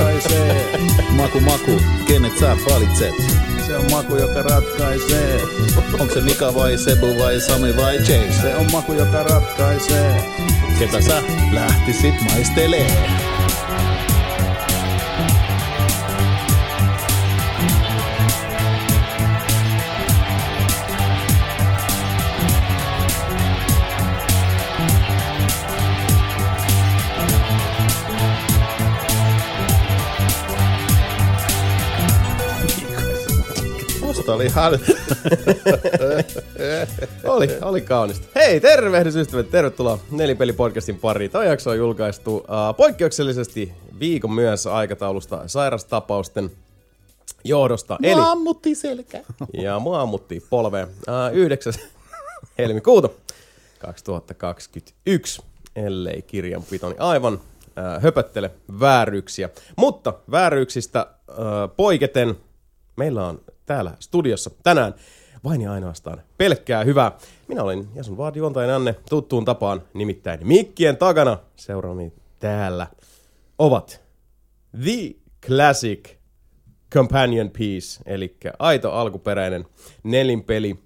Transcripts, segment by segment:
ratkaisee. Maku maku, kenet sä valitset? Se on maku, joka ratkaisee. Onko se Mika vai Sebu vai Sami vai Chase? Se on maku, joka ratkaisee. Ketä sä lähtisit maistelee? Oli ihan... Oli, oli kaunista. Hei, tervehdys ystävät, tervetuloa Nelipeli-podcastin pariin. Tämä jakso on julkaistu uh, poikkeuksellisesti viikon myöhässä aikataulusta sairastapausten johdosta. Eli... Eli, ammutti selkä. ja mua ammuttiin polveen uh, 9. helmikuuta 2021, ellei kirjanpitoni aivan uh, höpöttele vääryyksiä. Mutta vääryyksistä uh, poiketen meillä on täällä studiossa tänään vain ja ainoastaan pelkkää hyvää. Minä olen Jason Vaad juontajan Anne tuttuun tapaan, nimittäin mikkien takana seuraani täällä ovat The Classic Companion Piece, eli aito alkuperäinen nelinpeli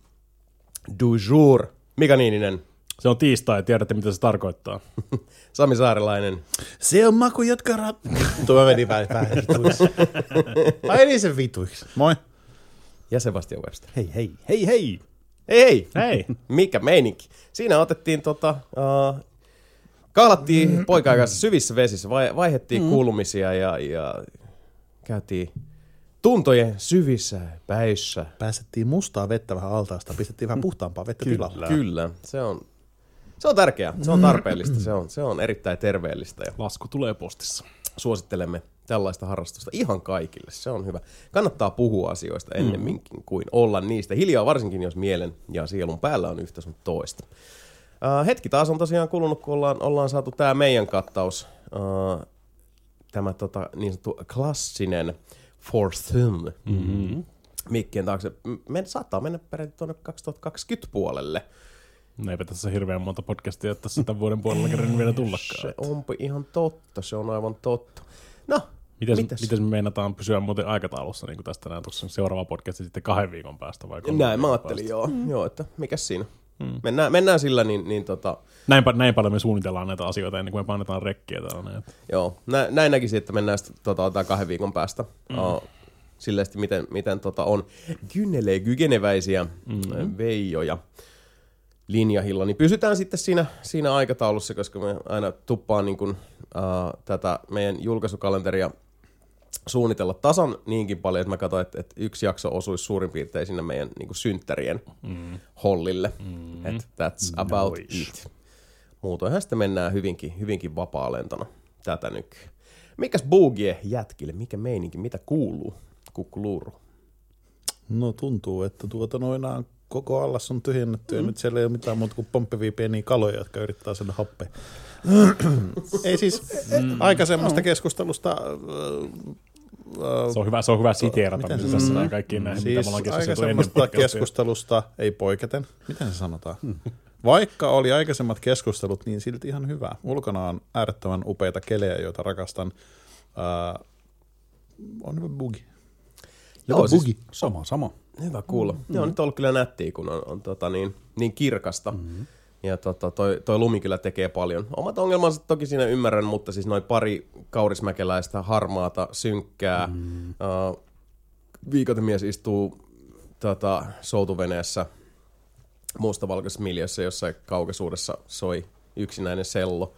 du jour. Mika Niininen, Se on tiistai ja tiedätte, mitä se tarkoittaa. Sami Saarelainen Se on maku, jotka rat... Tuo meni vituiksi. Mä meni sen vituiksi. Moi. Ja Sebastian Webster. Hei, hei, hei, hei! Hei hei! Hei! Mikä meininki? Siinä otettiin tota, uh, kahlattiin mm. poikaa kanssa syvissä vesissä, vai, vaihettiin mm. kuulumisia ja, ja käytiin tuntojen syvissä päissä. Päästettiin mustaa vettä vähän altaasta, pistettiin vähän puhtaampaa vettä Kyllä. tilalle. Kyllä, se on, se on tärkeää, se on tarpeellista, se on, se on erittäin terveellistä ja Lasku tulee postissa. suosittelemme tällaista harrastusta ihan kaikille. Se on hyvä. Kannattaa puhua asioista ennemminkin kuin olla niistä hiljaa, varsinkin jos mielen ja sielun päällä on yhtä sun toista. Uh, hetki taas on tosiaan kulunut, kun ollaan, ollaan saatu tämä meidän kattaus, uh, tämä tota, niin sanottu klassinen Fortune mm-hmm. mikkien taakse. Me saattaa mennä peräti tuonne 2020 puolelle. No eipä tässä hirveän monta podcastia tässä tämän vuoden puolella kerran vielä tullakaan. Se onpa ihan totta, se on aivan totta. No, Miten, mitäs? miten me meinataan pysyä muuten aikataulussa niin kuin tästä näin tuossa seuraava podcast sitten kahden viikon päästä vai kolmen Näin mä ajattelin, päästä? joo, mm. joo, että mikäs siinä. Mm. Mennään, mennään sillä, niin, niin tota, Näin, näin paljon me suunnitellaan näitä asioita ennen kuin me painetaan rekkiä täällä. Näin. joo, nä, näin näkisin, että mennään sitten tota, otetaan kahden viikon päästä. Mm. Uh, silleen, miten, miten tota, on kynelee kykeneväisiä mm. veijoja linjahilla, niin pysytään sitten siinä, siinä aikataulussa, koska me aina tuppaan niin kuin, uh, tätä meidän julkaisukalenteria suunnitella tasan niinkin paljon, että mä katsoin, että, että yksi jakso osuisi suurin piirtein sinne meidän niin kuin synttärien mm. hollille. Mm. Että that's about Nois. it. Muutoinhan sitten mennään hyvinkin, hyvinkin vapaa-lentona tätä nykyään. Mikäs Boogie jätkille? Mikä meininki? Mitä kuuluu? Kukkuluuru. No tuntuu, että tuota noinaan koko allas on tyhjennetty mm. ja nyt siellä ei ole mitään muuta kuin pomppivia pieniä kaloja, jotka yrittää saada happea. Ei siis mm. aikaisemmasta keskustelusta... Äh, Se on hyvä, se on hyvä siteerata Miten se tässä näin kaikkiin näihin, mitä me Siis ollaan keskustelusta ei poiketen. Miten se sanotaan? Vaikka oli aikaisemmat keskustelut, niin silti ihan hyvä. Ulkona on äärettömän upeita kelejä, joita rakastan. Uh, on hyvä bugi. Joo, siis bugi. Sama, sama. Hyvä kuulla. Mm-hmm. Joo, nyt on ollut kyllä nättiä, kun on, on tota niin, niin kirkasta. Mm-hmm. Ja tota, toi, toi lumi kyllä tekee paljon. Omat ongelmansa toki siinä ymmärrän, mutta siis noin pari kaurismäkeläistä harmaata, synkkää. Mm-hmm. Uh, viikotemies istuu tota, soutuveneessä mustavalkoisessa miljössä jossain kaukaisuudessa soi yksinäinen sello.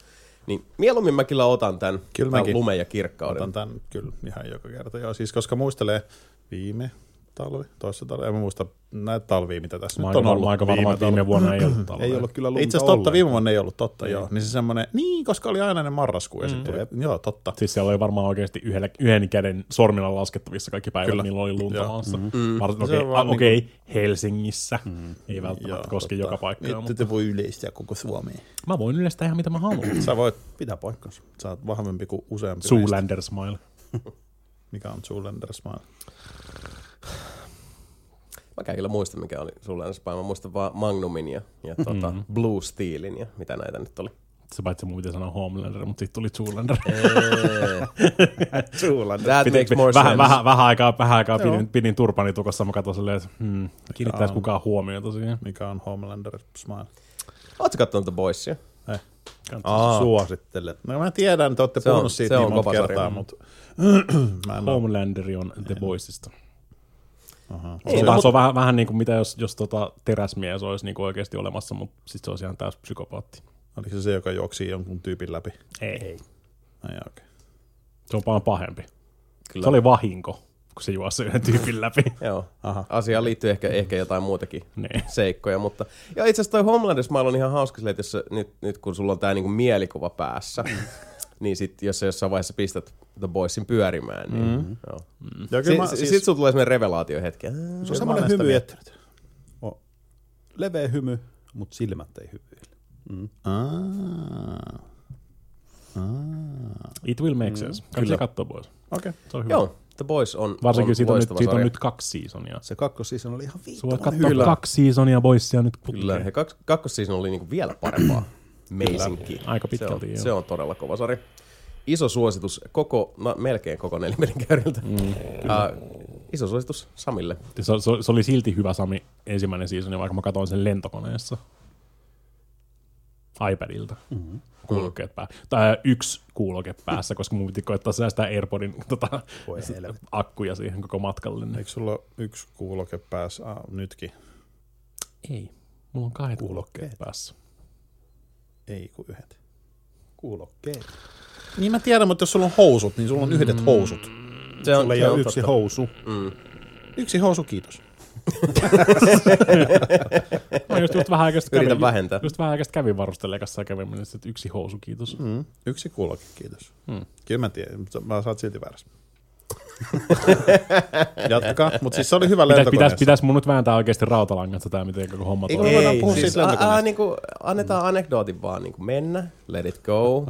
Niin mieluummin mä kyllä otan tämän, Kyllä tämän lumen ja kirkkauden. Otan tämän kyllä ihan joka kerta. Joo, siis koska muistelee viime talvi, toissa talvi, en muista näitä talvia, mitä tässä Mä nyt on ollut. aika varma, että viime vuonna ei ollut talvea. Ei ollut kyllä lunta Itse asiassa totta, viime vuonna ei ollut totta, joo. Niin se semmoinen, niin, koska oli aina ne marraskuu ja mm. sitten tuli, joo, totta. Siis siellä oli varmaan oikeasti yhdellä, yhden käden sormilla laskettavissa kaikki päivät, Kyllä. milloin oli lunta maassa. Mm. Mm. Se Okei, on vaan okay, okay, Helsingissä. Mm. Ei välttämättä Joo, koske totta. joka paikkaa, Nyt mutta te voi yleistää koko Suomeen. mä voin yleistää ihan mitä mä haluan. Sä voit, Pitää paikkansa. sä oot vahvempi kuin useampi. Zoolander smile. Mikä on Zoolander Smile? Mä käyn kyllä muista, mikä oli sulle ensi päivä. Mä muistan vaan Magnumin ja, ja tota, Mhm. Blue Steelin ja mitä näitä nyt oli. Se paitsi mun piti sanoa Homelander, mutta sitten tuli Zoolander. Zoolander. That Piti- makes more vähän, sense. vähän, vähän aikaa, vähän aikaa Joo. pidin, pidin turpani tukossa, mä katsoin silleen, että hmm, kiinnittäisi kukaan huomiota siihen. Mikä on Homelander Smile? Ootko kattonut The Boysia? Aa. Suosittelen. No mä tiedän, te olette Se on- puhunut siitä niin on monta kertaa, mutta mä en ole. Homelanderi on The Boysista. Aha. Se, on, no, vähän, mut- se on vähän, vähän niin kuin mitä jos, jos tota teräsmies olisi niin kuin oikeasti olemassa, mutta sitten se olisi ihan täys psykopaatti. Oliko se se, joka juoksi jonkun tyypin läpi? Ei. Ai okei. Okay. Se on paljon pahempi. Kyllä. Se oli vahinko, kun se juosi yhden tyypin läpi. Joo. Aha. Asiaan liittyy ehkä, ehkä jotain muutakin niin. seikkoja, mutta... Ja itse asiassa toi Homelander Smile on ihan hauska että jos nyt, nyt kun sulla on tää niinku mielikuva päässä, niin sit jos sä jossain vaiheessa pistät The Boysin pyörimään, niin mm. joo. Ja kyllä Si- mä, si- siis, Sit sulla tulee semmoinen revelaatiohetki. Se Kyllä on semmoinen hymy, että on leveä hymy, mutta silmät ei hyvyile. Aa. It will make sense. Kyllä. katsoa pois. Okei. Se on hyvä. Joo, The Boys on Varsinkin on siitä, on nyt, siitä on nyt kaksi seasonia. Se kakkosseason oli ihan voit viittoman katsoa kaksi seasonia Boysia nyt putkeen. Kyllä, ja kaks, kakkosseason oli niinku vielä parempaa. Amazingkin. Aika se pitkälti, on, joo. se on todella kova sarja. Iso suositus koko, no, melkein koko nelimelin käyriltä. Mm, uh, iso suositus Samille. Se, se, se, oli silti hyvä Sami ensimmäinen seasoni, vaikka mä katsoin sen lentokoneessa. iPadilta. Mm-hmm. Kuulokkeet pää. Tai yksi kuuloke päässä, koska mun piti koettaa säästää AirPodin tota, akkuja siihen koko matkalle. Eikö sulla ole yksi kuuloke päässä? Ah, nytkin. Ei. Mulla on kahdet kuulokkeet päässä. Ei kuin yhdet. Kuulokkeet. Niin mä tiedän, mutta jos sulla on housut, niin sulla on yhdet housut. Se on, Sulla ei se ole on yksi totta. housu. Yksi housu, kiitos. Mä just, just vähän Yritän kävin, vähentää. just vähän aikaa sitten kävin varustelekassa ja kävin mennä, että yksi housu, kiitos. Mm. Yksi kuuloke, kiitos. Mm. Kyllä mä tiedän, mutta mä saat silti väärässä. Jatkakaa, mutta siis se oli hyvä Pitäis, lentokoneessa. pitäis, pitäis mun nyt vääntää oikeasti rautalangasta tää, miten koko homma toimii. voidaan Ei, puhua siis siitä a, a, lentokoneesta? niinku, annetaan anekdootin vaan niinku mennä, let it go,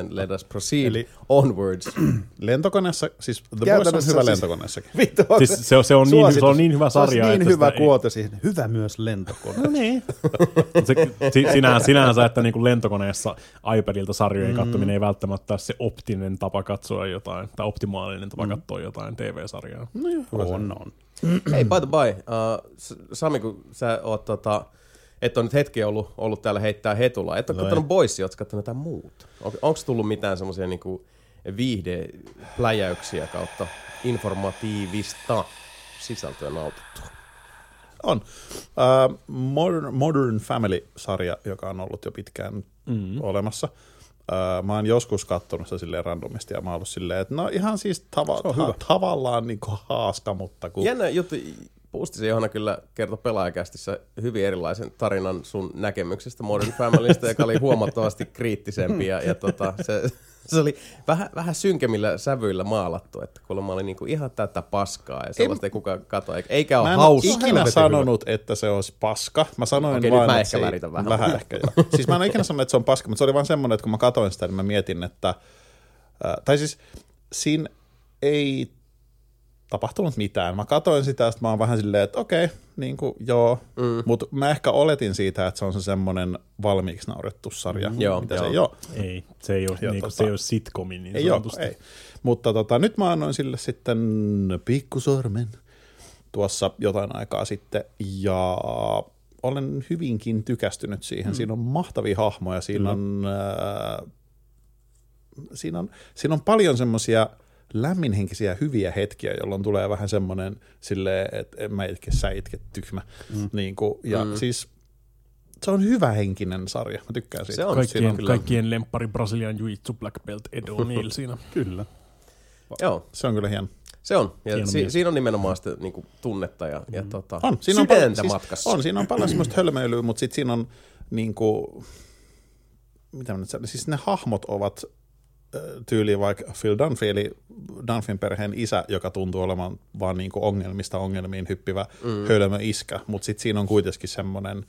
and let us proceed Eli- onwards. Lentokoneessa, siis The Boys on hyvä siis- lentokoneessakin. Vittu, Siis se, se, on niin, se on niin hyvä Se olisi sarja, niin että hyvä sitä ei- kuote siihen. Hyvä myös lentokone. No niin. se, si, sinänsä, sinänsä, että niinku lentokoneessa iPadilta sarjojen katsominen ei välttämättä ole se optinen tapa katsoa jotain, tai optimaalinen tapa katsoa jotain TV-sarjaa. on, on. Hei, by the by, uh, Sami, kun sä oot tota, et ole nyt hetki ollut, ollut täällä heittää hetula. Et ole No kattonut Boysia, ootko kattonut jotain muut? On, Onko tullut mitään semmoisia niinku viihdepläjäyksiä kautta informatiivista sisältöä nautittua? On. Uh, Modern, Modern Family-sarja, joka on ollut jo pitkään mm. olemassa. Mä oon joskus kattonut sitä silleen randomisti ja mä oon ollut silleen, että no ihan siis tava- ta- tavallaan niin haaska, mutta kun... Jännä juttu, Puustisen Johanna kyllä kertoi pelaajakästissä hyvin erilaisen tarinan sun näkemyksestä Modern Familystä, joka oli huomattavasti kriittisempi ja, ja tota, se, se oli vähän, vähän synkemmillä sävyillä maalattu, että kuulemma oli niinku ihan tätä paskaa ja sellaista ei kukaan kato, eikä- eikä Mä ole en hauska. ole ikinä sanonut, että se olisi paska. Mä sanoin Okei, vain, nyt mä että ehkä se ei- väritän vähän. Vähän ehkä, joo. Siis mä en ole ikinä sanonut, että se on paska, mutta se oli vaan semmoinen, että kun mä katsoin sitä, niin mä mietin, että... Äh, tai siis siinä ei tapahtunut mitään. Mä katsoin sitä, ja sit mä oon vähän silleen, että okei, niin kuin, joo. Mm. Mutta mä ehkä oletin siitä, että se on se semmoinen valmiiksi naurettu sarja, mm, Joo, mitä joo. se ei ole. Ei, se ei ole, Ja niinku, tota- se ei ole sitcomi niin Ei ole, ei. Mutta tota, nyt mä annoin sille sitten pikkusormen tuossa jotain aikaa sitten ja olen hyvinkin tykästynyt siihen. Mm. Siinä on mahtavia hahmoja, siinä on, äh, siinä on, siinä on paljon semmoisia lämminhenkisiä hyviä hetkiä, jolloin tulee vähän semmoinen silleen, että en mä itke, sä itke, tyhmä. Mm. Niin kuin, ja mm. siis se on hyvä henkinen sarja, mä tykkään siitä. Se on. Siinä Kaikkien, kyllä. kaikkien lemppari Brasilian Jiu-Jitsu Black Belt Ed O'Neill siinä. Kyllä. Joo, Se on kyllä hieno. se on. Ja Hieno si- mies. siinä on nimenomaan sitä niinku, tunnetta ja, ja tota, On, siinä on, paljon, siis, matkassa. on, siinä on paljon semmoista hölmöilyä, mutta sitten siinä on niin kuin, mitä mä nyt siis ne hahmot ovat tyyliin vaikka Phil Dunphy, eli Dunphyn perheen isä, joka tuntuu olevan vaan niin kuin ongelmista ongelmiin hyppivä mm. hölmö iskä, mutta sitten siinä on kuitenkin semmoinen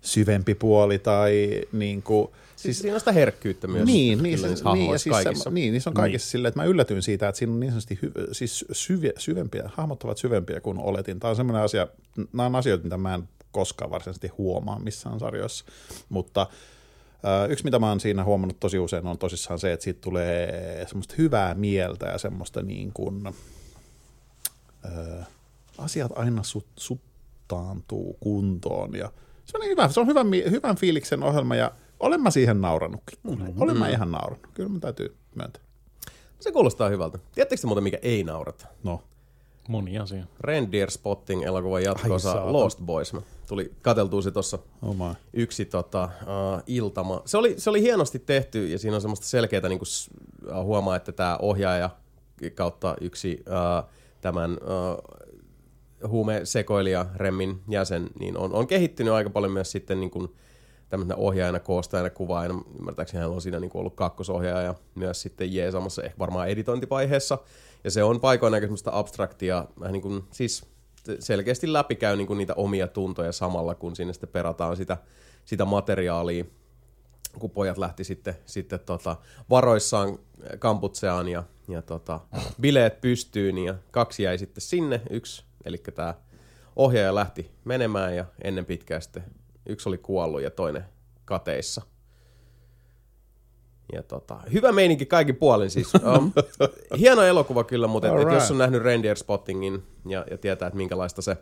syvempi puoli tai niin kuin, Siis siinä on sitä herkkyyttä myös. niin, niin, se, niissä niin, ja siis kaikissa. se, niin, niissä on kaikissa niin. silleen, että mä yllätyin siitä, että siinä on niin sanotusti hy, siis syviä, syvempiä, hahmot ovat syvempiä kuin oletin. Tämä on semmoinen asia, nämä on asioita, mitä mä en koskaan varsinaisesti huomaa missään sarjoissa, mutta Yksi, mitä mä oon siinä huomannut tosi usein, on tosissaan se, että siitä tulee semmoista hyvää mieltä ja semmoista niin kuin, ö, asiat aina sut, suttaantuu kuntoon. Ja se on, niin hyvä, se on hyvän, mi- hyvän fiiliksen ohjelma ja olen mä siihen naurannutkin. Mm-hmm. Olen mä ihan naurannut. Kyllä mä täytyy myöntää. Se kuulostaa hyvältä. Tiedättekö te muuten, mikä ei naurata? No, Moni asia. Reindeer Spotting elokuvan jatkoosa. Lost Boys. Tuli, kateltua se tuossa oma. yksi tota, uh, iltama. Se oli, se oli hienosti tehty ja siinä on semmoista selkeää, niin kuin, huomaa, että tämä ohjaaja kautta yksi uh, tämän uh, huumesekoilija Remmin jäsen niin on, on kehittynyt aika paljon myös sitten niin kuin, tämmöisenä ohjaajana, koostajana, kuvaajana. Ymmärtääkseni hän on siinä niin kuin ollut kakkosohjaaja myös sitten jeesamassa, ehkä varmaan editointivaiheessa. Ja se on paikoin aika semmoista abstraktia, vähän niin kuin, siis selkeästi läpikäy niin kuin niitä omia tuntoja samalla, kun sinne sitten perataan sitä, sitä materiaalia, kun pojat lähti sitten, sitten tota, varoissaan kamputseaan ja, ja tota, bileet pystyyn ja kaksi jäi sitten sinne, yksi, eli tämä ohjaaja lähti menemään ja ennen pitkää sitten yksi oli kuollut ja toinen kateissa. Ja tota, hyvä meininki kaikin puolin siis. Um, hieno elokuva kyllä, mutta et, et jos on nähnyt Reindeer Spottingin ja, ja tietää, että minkälaista se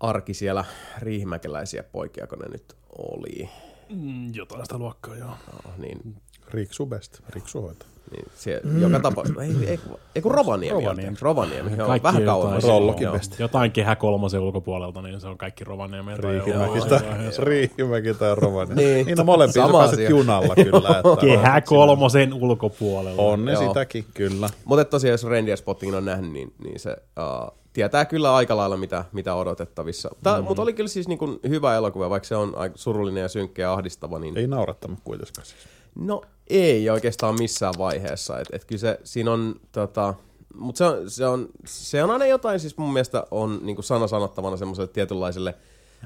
arki siellä riihimäkeläisiä poikia, kun ne nyt oli, Mm, jotain sitä luokkaa, joo. no, niin, Riksu best, Riksu hoitaa. Niin se, joka tapauksessa, ei, ei, ei kun Rovaniemi, Rovaniemi. Rovaniemi, Rovaniemi. Joo, Kaikki vähän kauemmas. siellä. Rollokin. Jotain kehä kolmosen ulkopuolelta, niin se on kaikki Rovaniemi. Riihimäki tai, Riihimäki tai Rovaniemi. Niin. niin no molempia sä pääset asia. junalla kyllä. Että Kehä kolmosen ulkopuolella. On ne sitäkin, kyllä. Mutta tosiaan, jos Reindeer Spottingin on nähnyt, niin, niin se uh, tietää kyllä aika lailla, mitä, mitä odotettavissa. Mm. Mutta oli kyllä siis niin kuin hyvä elokuva, vaikka se on aika surullinen ja synkkä ja ahdistava. Niin, Ei naurattanut kuitenkaan siis. No ei oikeastaan missään vaiheessa. Et, et kyllä se, siinä on, tota, mutta se on, se, on, se on aina jotain, siis mun mielestä on niin sana sanottavana semmoiselle tietynlaiselle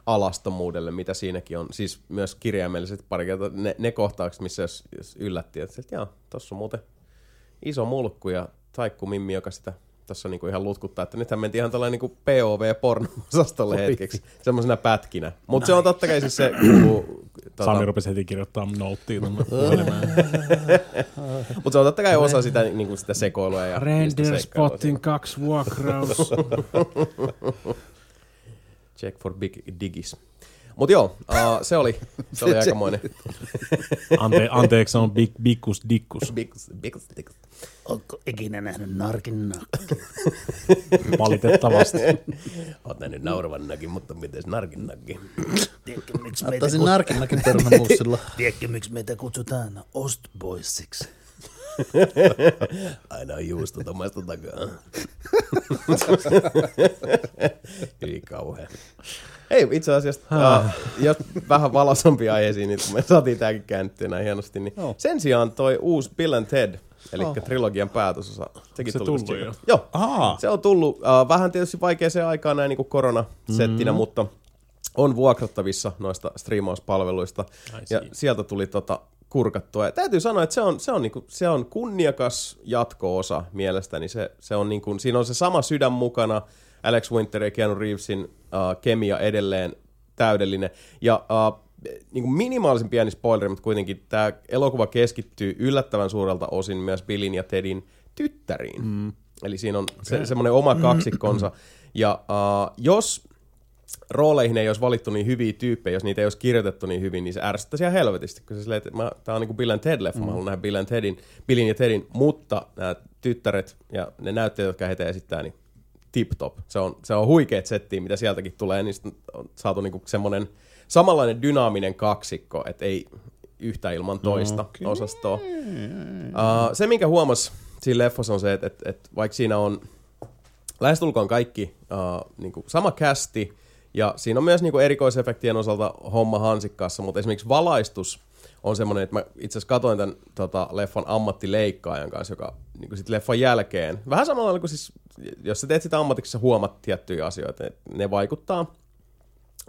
alastomuudelle, mitä siinäkin on. Siis myös kirjaimellisesti pari kertaa ne, ne kohtaukset, missä jos, jos yllätti, että, että jaa, tossa on muuten iso mulkku ja taikku Mimmi, joka sitä tässä niinku ihan lutkuttaa, että nythän mentiin ihan tällainen niinku POV-porno-osastolle hetkeksi, semmoisena pätkinä. Mutta se on totta kai siis se kuuluu... Sami rupesi heti kirjoittaa nouttia. Mutta se on totta kai osa sitä, niinku sitä sekoilua ja seikkailua. Spotting kaksi vuokraus. Check for big digis. Mutta joo, uh, se oli, se oli aikamoinen. Ante, anteeksi, se on big, bigkus dikkus. Big, big, big. Onko ikinä nähnyt narkin nakki? Valitettavasti. Oot nähnyt nauravan nakin, mutta miten narkin nakki? Tiedätkö, miksi meitä, Ottaisin kut- narkinnakin perunamuussilla. Tiedätkö, miksi meitä kutsutaan Ostboysiksi? Aina on juustot omasta takaa. Hyvin kauhea. Ei, itse asiassa, uh, jos vähän valoisampia aiheisiin, niin kun me saatiin tämäkin käännettyä näin hienosti, niin Joo. sen sijaan toi uusi Bill and Ted, eli trilogian päätösosa, sekin Se tuli tullut jo? Joo, Aa, se on tullut uh, vähän tietysti vaikeaseen aikaan näin niin koronasettinä, mm-hmm. mutta on vuokrattavissa noista striimauspalveluista. Ja sieltä tuli tota kurkattua. Ja täytyy sanoa, että se on, se on, niinku, se on kunniakas jatko-osa mielestäni. Se, se on niinku, siinä on se sama sydän mukana. Alex Winter ja Keanu Reevesin uh, kemia edelleen täydellinen. Ja uh, niin kuin minimaalisen pieni spoileri, mutta kuitenkin tämä elokuva keskittyy yllättävän suurelta osin myös Billin ja Tedin tyttäriin. Mm. Eli siinä on se, semmoinen oma kaksikkonsa. Ja uh, jos rooleihin ei olisi valittu niin hyviä tyyppejä, jos niitä ei olisi kirjoitettu niin hyvin, niin se ärsyttäisi ihan helvetisti, kun se silleen, että mä, tää on niinku Bill and Ted-leffa, mm. mä haluan nähdä Bill and Tedin, Billin ja Tedin, mutta nämä tyttäret ja ne näyttelijät, jotka heitä esittää, niin tip-top. Se on, se on huikeet settiä, mitä sieltäkin tulee, niin on saatu niinku semmoinen samanlainen dynaaminen kaksikko, että ei yhtä ilman toista okay. osastoa. Uh, se, minkä huomas siinä leffassa on se, että, että, että vaikka siinä on lähestulkoon kaikki uh, niinku sama kästi, ja siinä on myös niinku erikoisefektien osalta homma hansikkaassa, mutta esimerkiksi valaistus on semmoinen, että mä itse asiassa katoin tämän tota, leffan ammattileikkaajan kanssa, joka niinku sit leffan jälkeen, vähän samalla lailla kuin siis, jos sä teet sitä ammatiksi, sä huomaat tiettyjä asioita, että ne vaikuttaa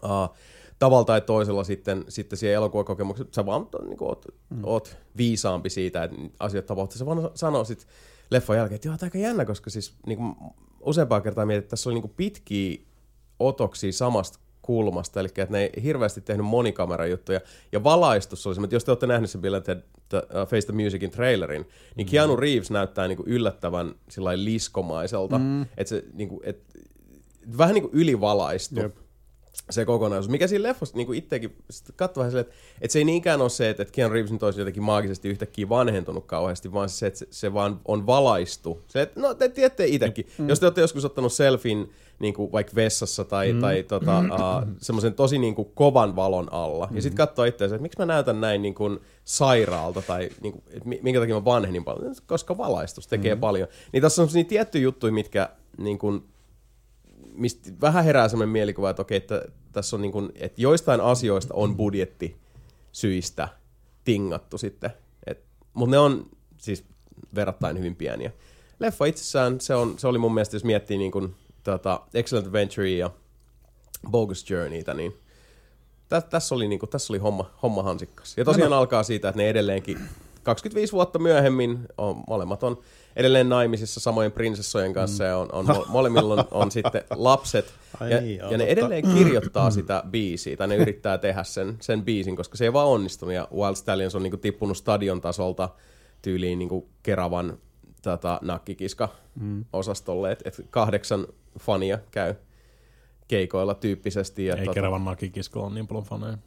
uh, tavalla tai toisella sitten, sitten siihen elokuvakokemukseen. Sä vaan niin kuin, oot, mm. oot viisaampi siitä, että asiat tapahtuu. Sä vaan sanoo sitten leffan jälkeen, että joo, tämä aika jännä, koska siis niin kuin, useampaa kertaa mietin, että tässä oli niin kuin pitkiä otoksia samasta kulmasta, eli että ne ei hirveästi tehnyt monikamerajuttuja, ja valaistus oli että jos te olette nähneet sen Bill Ted the, uh, Face the Musicin trailerin, niin Keanu Reeves näyttää niinku yllättävän sillä lailla liskomaiselta, mm. että se niinku, et, vähän niin kuin ylivalaistu. Jep. Se kokonaisuus. Mikä siinä leffassa niin itsekin katsoi vähän silleen, että, että se ei niinkään ole se, että, että Keanu Reeves nyt olisi jotenkin maagisesti yhtäkkiä vanhentunut kauheasti, vaan se, että se, se vaan on valaistu. Se, että, no te tiedätte itsekin. Mm. Jos te olette joskus ottanut selfin niin kuin vaikka vessassa tai, mm. tai tota, uh, semmoisen tosi niin kuin kovan valon alla, mm. ja sitten katsoo itseänsä, että miksi mä näytän näin niin kuin sairaalta, tai niin kuin, että mi- minkä takia mä vanhenin paljon, koska valaistus tekee mm. paljon. Niin tässä on sellaisia tiettyjä juttuja, mitkä niin kuin, mistä vähän herää sellainen mielikuva, että okei, että tässä on niin kuin, että joistain asioista on budjetti syistä tingattu sitten. Mutta ne on siis verrattain hyvin pieniä. Leffa itsessään, se, on, se oli mun mielestä, jos miettii niin kuin, tota, Excellent Adventure ja Bogus Journeytä, niin tä, tässä oli, niin kuin, tässä oli homma, homma hansikkas. Ja tosiaan alkaa siitä, että ne edelleenkin 25 vuotta myöhemmin, on, molemmat on edelleen naimisissa samojen prinsessojen kanssa ja on, on, mo- molemmilla on, on sitten lapset. Ai ja, niin, ja ne edelleen kirjoittaa sitä biisiä, tai ne yrittää tehdä sen, sen biisin, koska se ei vaan onnistunut. Ja Wild Stallions on niinku tippunut stadion tasolta tyyliin niinku Keravan tota, nakkikiska-osastolle, että et kahdeksan fania käy keikoilla tyyppisesti. Ja Ei tota, Keravan nakikisko on niin paljon faneja.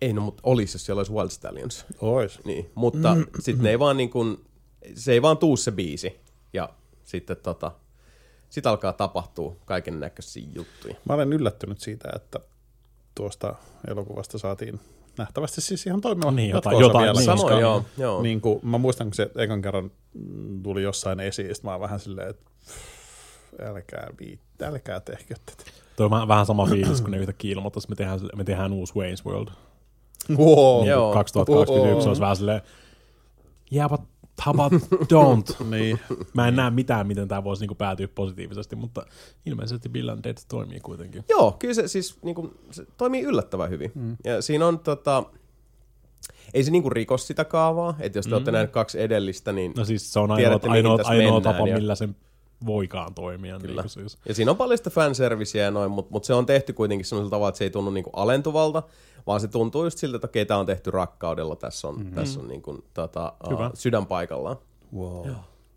ei no, mutta olisi, jos siellä olisi Wild Stallions. Ois. Niin, mutta mm. sitten ne ei vaan niin kuin, se ei vaan tuu se biisi. Ja sitten tota, sit alkaa tapahtua kaiken näköisiä juttuja. Mä olen yllättynyt siitä, että tuosta elokuvasta saatiin nähtävästi siis ihan toimiva Niin, jotain- jotain, vielä. niin. Samoin, koska joo, joo. Niin kuin, mä muistan, kun se ekan kerran tuli jossain esiin, mä oon vähän silleen, että älkää viitti, älkää tehkö tätä. Toi on vähän- sama fiilis, kun ne yhtäkkiä ilmoittais, että me tehdään, me tehdään uusi Wayne's World. Wow. Niin Joo. kuin 2021 olisi vähän silleen, yeah, but how about don't? Niin. Mä en näe mitään, miten tämä voisi niinku päätyä positiivisesti, mutta ilmeisesti Bill and Dead toimii kuitenkin. Joo, kyllä se siis niin kuin, se toimii yllättävän hyvin. Mm. Ja siinä on tota, ei se niinku rikos sitä kaavaa, että jos te mm. olette nähneet kaksi edellistä, niin No siis se on ainoa, Tiedätte, ainoa, ainoa tapa, ja- millä sen voikaan toimia. Kyllä. Niin siis. Ja siinä on paljon sitä fanserviceä ja noin, mutta mut se on tehty kuitenkin sellaisella tavalla, että se ei tunnu niinku alentuvalta, vaan se tuntuu just siltä, että okei, tämä on tehty rakkaudella, tässä on, mm-hmm. tässä on niinku, tota, Hyvä. uh, sydän paikallaan. Wow.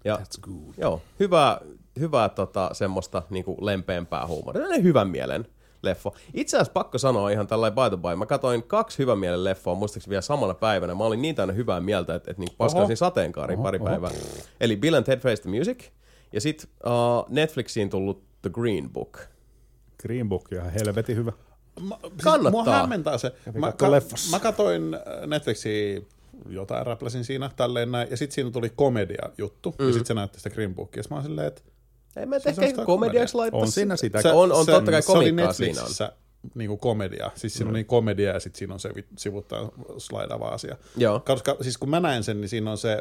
Ja, That's good. Joo, hyvää, hyvää tota, semmoista niinku lempeämpää huumoria. Tällainen hyvän mielen leffa. Itse asiassa pakko sanoa ihan tällainen by the by. Mä katsoin kaksi hyvän mielen leffoa, muistaakseni vielä samana päivänä. Mä olin niin täynnä hyvää mieltä, että, että niinku paskasin sateenkaariin pari päivää. Eli Bill and Ted Face the Music. Ja sitten uh, Netflixiin tullut The Green Book. Green Book ihan helvetin hyvä. Mä, siis Kannattaa. Mua hämmentää se. Mä, ka- mä katoin äh, Netflixiin jotain räpläsin siinä tälleen näin, ja sitten siinä tuli komedia juttu, mm. ja sitten se näytti sitä Green Bookia, ja mä oon silleen, että Ei mä Se on ehkä komediaksi laittaa. On siinä sitä. Se, on, on totta kai se oli komikkaa siinä on. Netflixissä niinku komedia. Siis siinä on niin komedia ja sitten siinä on se sivuttaen slaidava asia. Joo. Koska siis kun mä näen sen, niin siinä on se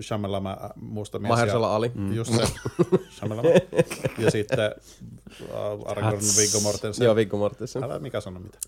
Shamalama musta mies. Mahershala ja- Ali. Just se. Shamalama. ja sitten uh, Aragorn Viggo Mortensen. Joo, Viggo Mortensen. Älä mikä sano mitä.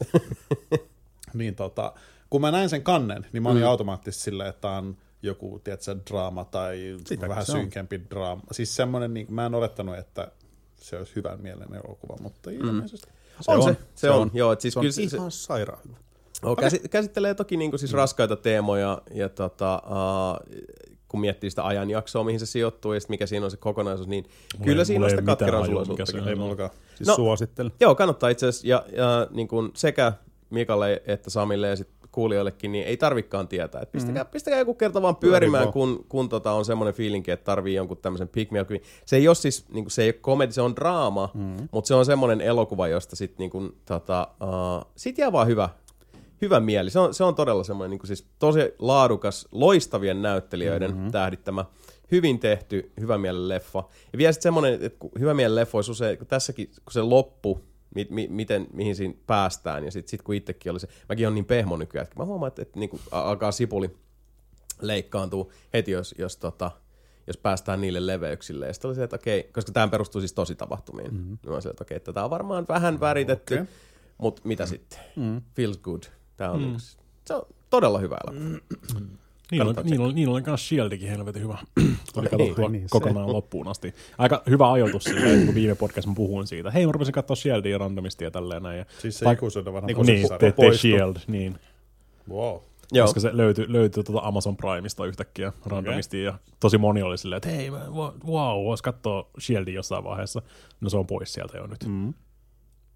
niin tota, kun mä näin sen kannen, niin mä olin mm. automaattisesti silleen, että on joku, tiedätkö, draama tai Sitäkö vähän synkempi draama. Siis semmoinen, niin, mä en olettanut, että se olisi hyvän mielen elokuva, mutta ilmeisesti. On, on, se, se, se on. on. Joo, et siis Se on kyllä se, se, ihan sairaan hyvä. Joo, käsi, käsittelee toki niinku siis raskaita teemoja ja tota, uh, kun miettii sitä ajanjaksoa, mihin se sijoittuu ja sit mikä siinä on se kokonaisuus, niin Mulla kyllä ei- siinä on sitä katkeran se Ei mullakaan. Siis No. no. suosittelen. Joo, kannattaa itse asiassa. Ja, ja niin kuin sekä Mikalle että Samille ja sit kuulijoillekin, niin ei tarvikaan tietää. Et pistäkää, mm. pistäkää joku kerta vaan pyörimään, Pyöri kun, kun tota on semmoinen fiilinki, että tarvii jonkun tämmöisen pick me up. Se ei ole siis, niin kuin, se ei ole komedi, se on draama, mm. mutta se on semmoinen elokuva, josta sit, niin kuin, tota, uh, sit jää vaan hyvä, hyvä mieli. Se on, se on todella semmoinen niin kuin siis tosi laadukas, loistavien näyttelijöiden mm-hmm. tähdittämä, hyvin tehty, hyvä mielen leffa. Ja vielä sitten semmoinen, että hyvä mielen leffa olisi usein, kun tässäkin, kun se loppu, mi, mi, miten, mihin siinä päästään, ja sitten sit kun itsekin oli se, mäkin on niin pehmo nykyään, että mä huomaan, että, että niin kuin alkaa sipuli leikkaantuu heti, jos, jos, tota, jos päästään niille leveyksille. Ja sitten oli se, että okei, koska tämä perustuu siis tosi tapahtumiin. Mm-hmm. Niin mä olin että okei, tätä on varmaan vähän väritetty, okay. Mutta mitä sitten? Mm. Feels good. Tämä on mm. yksi, se on todella hyvä elokuva. Niillä on, niillä, on, niillä on myös Shieldikin helvetin hyvä. Tuli katsottua niin, se. kokonaan loppuun asti. Aika hyvä ajoitus silleen, että kun viime podcast mä puhuin siitä. Hei, mä rupesin katsoa Shieldia randomisti ja tälleen näin. Ja Siis se ikuisuuden vanha Niin, niin, niin, se te, te. Shield, niin. Wow. Joo. Koska se löytyi, löytyi tuota Amazon Primeista yhtäkkiä randomisti ja tosi moni oli silleen, että hei, mä- wow, vois katsoa Shieldia jossain vaiheessa. No se on pois sieltä jo nyt. Mm.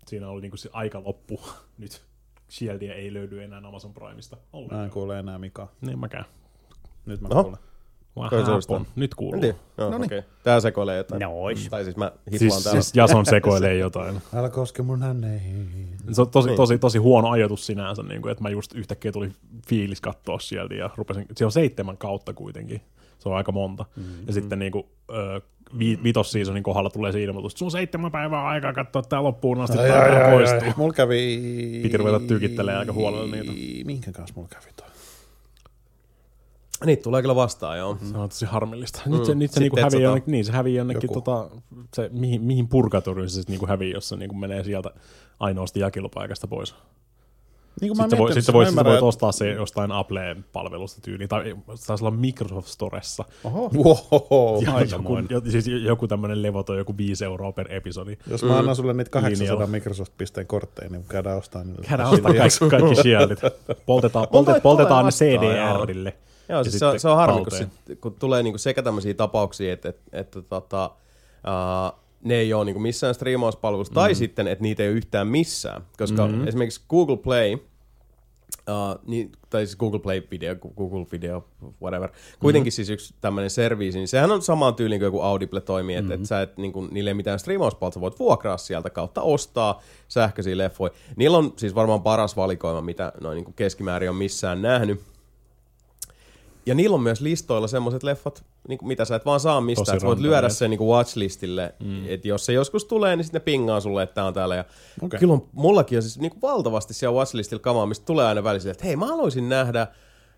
Siinä oli niinku se aika loppu. Nyt Shieldia ei löydy enää Amazon Primeista Mä ollenkaan. en kuule enää Mika. Niin mäkään. Nyt mä Oho. kuulen. What happened? Nyt kuuluu. tiedä. Joo, Noniin. okei. Tää sekoilee jotain. Nois. Tai siis mä hiflaan Siis, täällä. siis Jason sekoilee jotain. Älä koske mun hänneihin. Se on tosi, Niin. tosi, tosi huono ajatus sinänsä, niin kuin, että mä just yhtäkkiä tuli fiilis katsoa sieltä ja rupesin, se on seitsemän kautta kuitenkin, se on aika monta. Mm-hmm. Ja sitten niin kuin, ö, vi, vitosseasonin kohdalla tulee se ilmoitus, että sun on seitsemän päivää aikaa katsoa tää loppuun asti, Ai, ai, ai, poistuu. ai. Mulla kävi... Piti ruveta tykittelemään aika huolella niitä. Minkä kanssa mulla kävi toi? Niitä tulee kyllä vastaan, joo. Se on tosi harmillista. Nyt se, Mm. nyt se niinku hävii sata. jonnekin, niin se hävii jonnekin, Joku. tota, se, mihin, mihin purgatoriin se niinku hävii, jos se niinku menee sieltä ainoasta jakelupaikasta pois. Niin kuin mä Sitten voi, sitten mä voi, sitten voit ostaa se jostain Apple-palvelusta tyyliin, tai se taisi olla Microsoft Storessa. Oho. Wow. Ja joku, jo, siis joku tämmöinen levoton, joku 5 euroa per episodi. Jos mä annan sulle niitä 800 Linjalla. Microsoft-pisteen kortteja, niin käydään ostaa niitä. Käydään ostaa kaikki, kaikki shieldit. Poltetaan, poltet, poltetaan ne CDRille. Joo, siis se, on, se on harmi, kun, sit, kun tulee niinku sekä tämmöisiä tapauksia, että, että, että tota, uh, ne ei ole niinku missään striimauspalvelussa, mm. tai sitten, että niitä ei ole yhtään missään. Koska mm-hmm. esimerkiksi Google Play, uh, niin, tai siis Google Play Video, Google Video, whatever. Kuitenkin mm-hmm. siis yksi tämmöinen serviisi, niin sehän on samaan tyyliin kuin joku Audible toimii, että mm-hmm. et sä et, niinku, niille ei mitään striimauspalvelua, voit vuokraa sieltä kautta ostaa sähköisiä leffoja. Niillä on siis varmaan paras valikoima, mitä noin niinku keskimäärin on missään nähnyt. Ja niillä on myös listoilla semmoiset leffat, niin kuin mitä sä et vaan saa mistään. Tosi Että sä voit lyödä sen niin kuin watchlistille, mm. että jos se joskus tulee, niin sitten ne pingaa sulle, että tää on täällä. Ja Okei. Kyllä on, mullakin on siis niin kuin valtavasti siellä watchlistilla kamaa, mistä tulee aina välissä, että hei mä haluaisin nähdä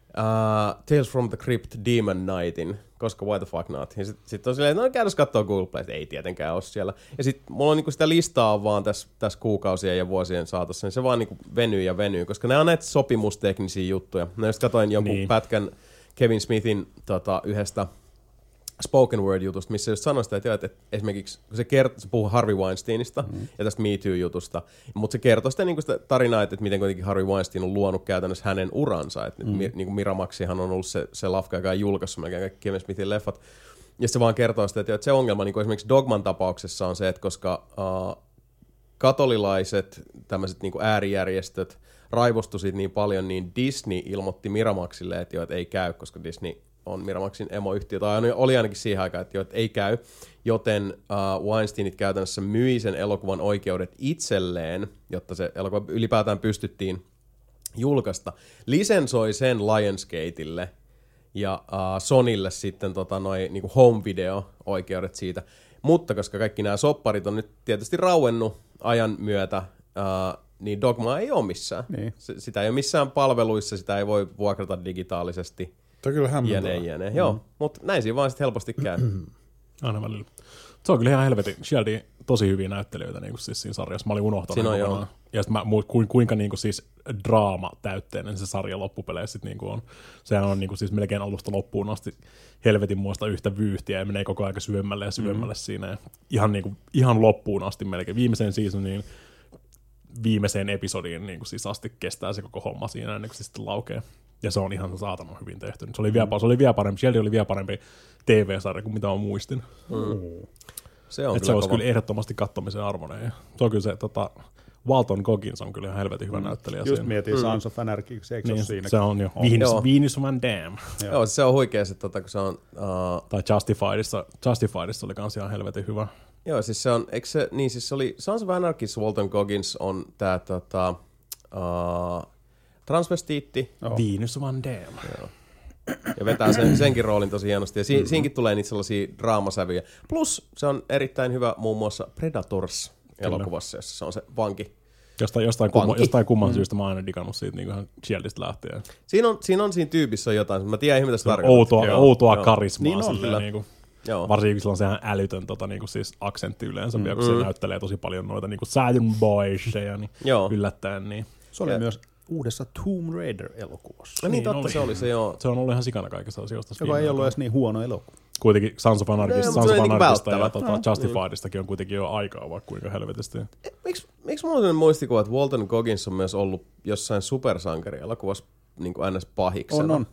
uh, Tales from the Crypt Demon Nightin, koska why the fuck not. Ja sitten sit on silleen, että no käydäs kattoo Google Play, ei tietenkään ole siellä. Ja sitten mulla on niinku sitä listaa vaan tässä täs kuukausien ja vuosien saatossa, niin se vaan niinku venyy ja venyy, koska nämä on näitä sopimusteknisiä juttuja. Mä just katsoin jonkun. Niin. pätkän Kevin Smithin tota, yhdestä spoken word jutusta, missä just sanoi sitä, että, että esimerkiksi kun se, kert- se puhuu Harvey Weinsteinista mm. ja tästä Me Too-jutusta, mutta se kertoo sitä, niin sitä tarinaa, että, että miten kuitenkin Harvey Weinstein on luonut käytännössä hänen uransa. Että mm. niin kuin Miramaxihan on ollut se, se lafka, joka on julkaissut melkein kaikki Kevin Smithin leffat. Ja se vaan kertoo sitä, että, että se ongelma niin kuin esimerkiksi Dogman tapauksessa on se, että koska uh, katolilaiset tämmöiset niin äärijärjestöt raivostu siitä niin paljon, niin Disney ilmoitti Miramaxille, että, jo, että ei käy, koska Disney on Miramaxin emoyhtiö, tai oli ainakin siihen aikaan, että, jo, että ei käy, joten uh, Weinsteinit käytännössä myi sen elokuvan oikeudet itselleen, jotta se elokuva ylipäätään pystyttiin julkaista, lisensoi sen Lionsgateille ja uh, Sonille sitten tota, noi, niinku home video oikeudet siitä. Mutta koska kaikki nämä sopparit on nyt tietysti rauennut ajan myötä, uh, niin Dogma ei ole missään. Niin. S- sitä ei ole missään palveluissa, sitä ei voi vuokrata digitaalisesti. Toi on kyllä hämmentävää. Jene, jene. Mm. Joo, mutta näin siinä vaan sitten helposti käy. Aina välillä. Se on kyllä ihan helvetin. Shieldi tosi hyviä näyttelijöitä niin kuin siis siinä sarjassa. Mä olin unohtanut Siinä on, kokonaan. Ja sitten mä, mu- ku, kuinka niin kuin siis draama täytteinen se sarja loppupeleissä sit niin kuin on. Sehän on niin kuin siis melkein alusta loppuun asti helvetin muista yhtä vyyhtiä ja menee koko ajan syvemmälle ja syvemmälle mm. siinä. Ja ihan, niin kuin, ihan loppuun asti melkein. Viimeiseen seasoniin viimeiseen episodiin niin kuin siis asti kestää se koko homma siinä ennen kuin se sitten laukee. Ja se on ihan saatanan hyvin tehty. Se oli, vielä, se oli vielä parempi, Shield oli vielä parempi TV-sarja kuin mitä mä muistin. Se on Et se kyllä olisi kova. kyllä ehdottomasti kattomisen arvoinen. Ja se on kyllä se, tota, Walton Goggins on kyllä ihan helvetin hyvä mm. näyttelijä Just siinä. mietin mm. Sons of Anarchy, se eikö niin, Niin, siinä? se on jo. Venus, Joo. Venus Van Dam. Joo, se on huikea se, tota, kun se on... Uh, Tai Justifiedissa, Justifiedissa oli kans ihan helvetin hyvä. Joo, siis se on, eikö se, niin siis se oli, Sons of Anarchy's Walton Goggins on tää tota, uh, transvestiitti, Joo. Venus Van Dam. ja vetää sen, senkin roolin tosi hienosti. Ja si, mm-hmm. siinäkin tulee niitä sellaisia draamasävyjä. Plus se on erittäin hyvä muun muassa Predators elokuvassa, jossa se on se vanki. Jostain, jostain, kumma, jostain kumman mm. syystä mä oon aina digannut siitä niin ihan Shieldistä lähtien. Siinä on, siinä on siinä tyypissä jotain, mä tiedän ihan mitä se tarkoittaa. Outoa, Joo, outoa joo. karismaa. Niin on, kyllä. Niin kuin, Joo. varsinkin kun sillä on sehän älytön tota, niin kuin siis aksentti yleensä, mm. kun Mm. se näyttelee tosi paljon noita niin kuin Southern Boys ja niin Joo. yllättäen. Niin. Se oli Ja- myös uudessa Tomb Raider-elokuvassa, No niin, Niin totta oli. se oli se joo. Se on ollut ihan sikana kaikessa asioista. joka ei ollut edes niin huono elokuva. Kuitenkin Sons of Anarchista, No, Sons of niinku Anarchista ja välttämättä. tota, Justifiedistakin on kuitenkin jo aikaa vaikka kuinka helvetisti. Miksi, miksi mulla on sellainen muistikuva, että Walton Goggins on myös ollut jossain supersankarielokuvassa niin kuin ns. pahiksena? On, on.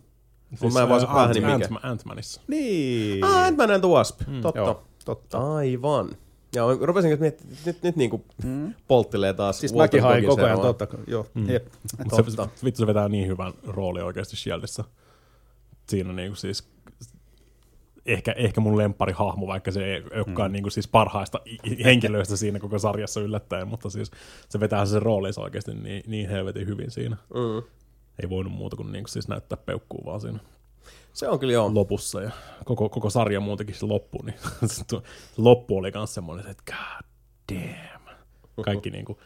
Siis mä en vaan saa päähän, niin mikä. Ant- Ant-Manissa. Niin. Ah, Ant-Man and the Wasp, totta. Joo, totta. Aivan. Ja mä rupesin kanssa miettimään, että nyt, nyt niinku polttelee taas Siis mäkin hain koko ajan totta. Joo, jep. Mutta se, vittu se vetää niin hyvän rooli oikeasti Shieldissä. Siinä niinku siis ehkä, ehkä mun lemppari hahmo, vaikka se ei olekaan mm. niinku siis parhaista henkilöistä siinä koko sarjassa yllättäen, mutta siis se vetää sen roolinsa oikeasti niin, niin helvetin hyvin siinä. Mm. Ei voinut muuta kuin niinku siis näyttää peukkuu vaan siinä Se on kyllä joo. lopussa ja koko, koko sarja muutenkin se loppu, niin se loppu oli myös semmoinen, että god damn. Kaikki niinku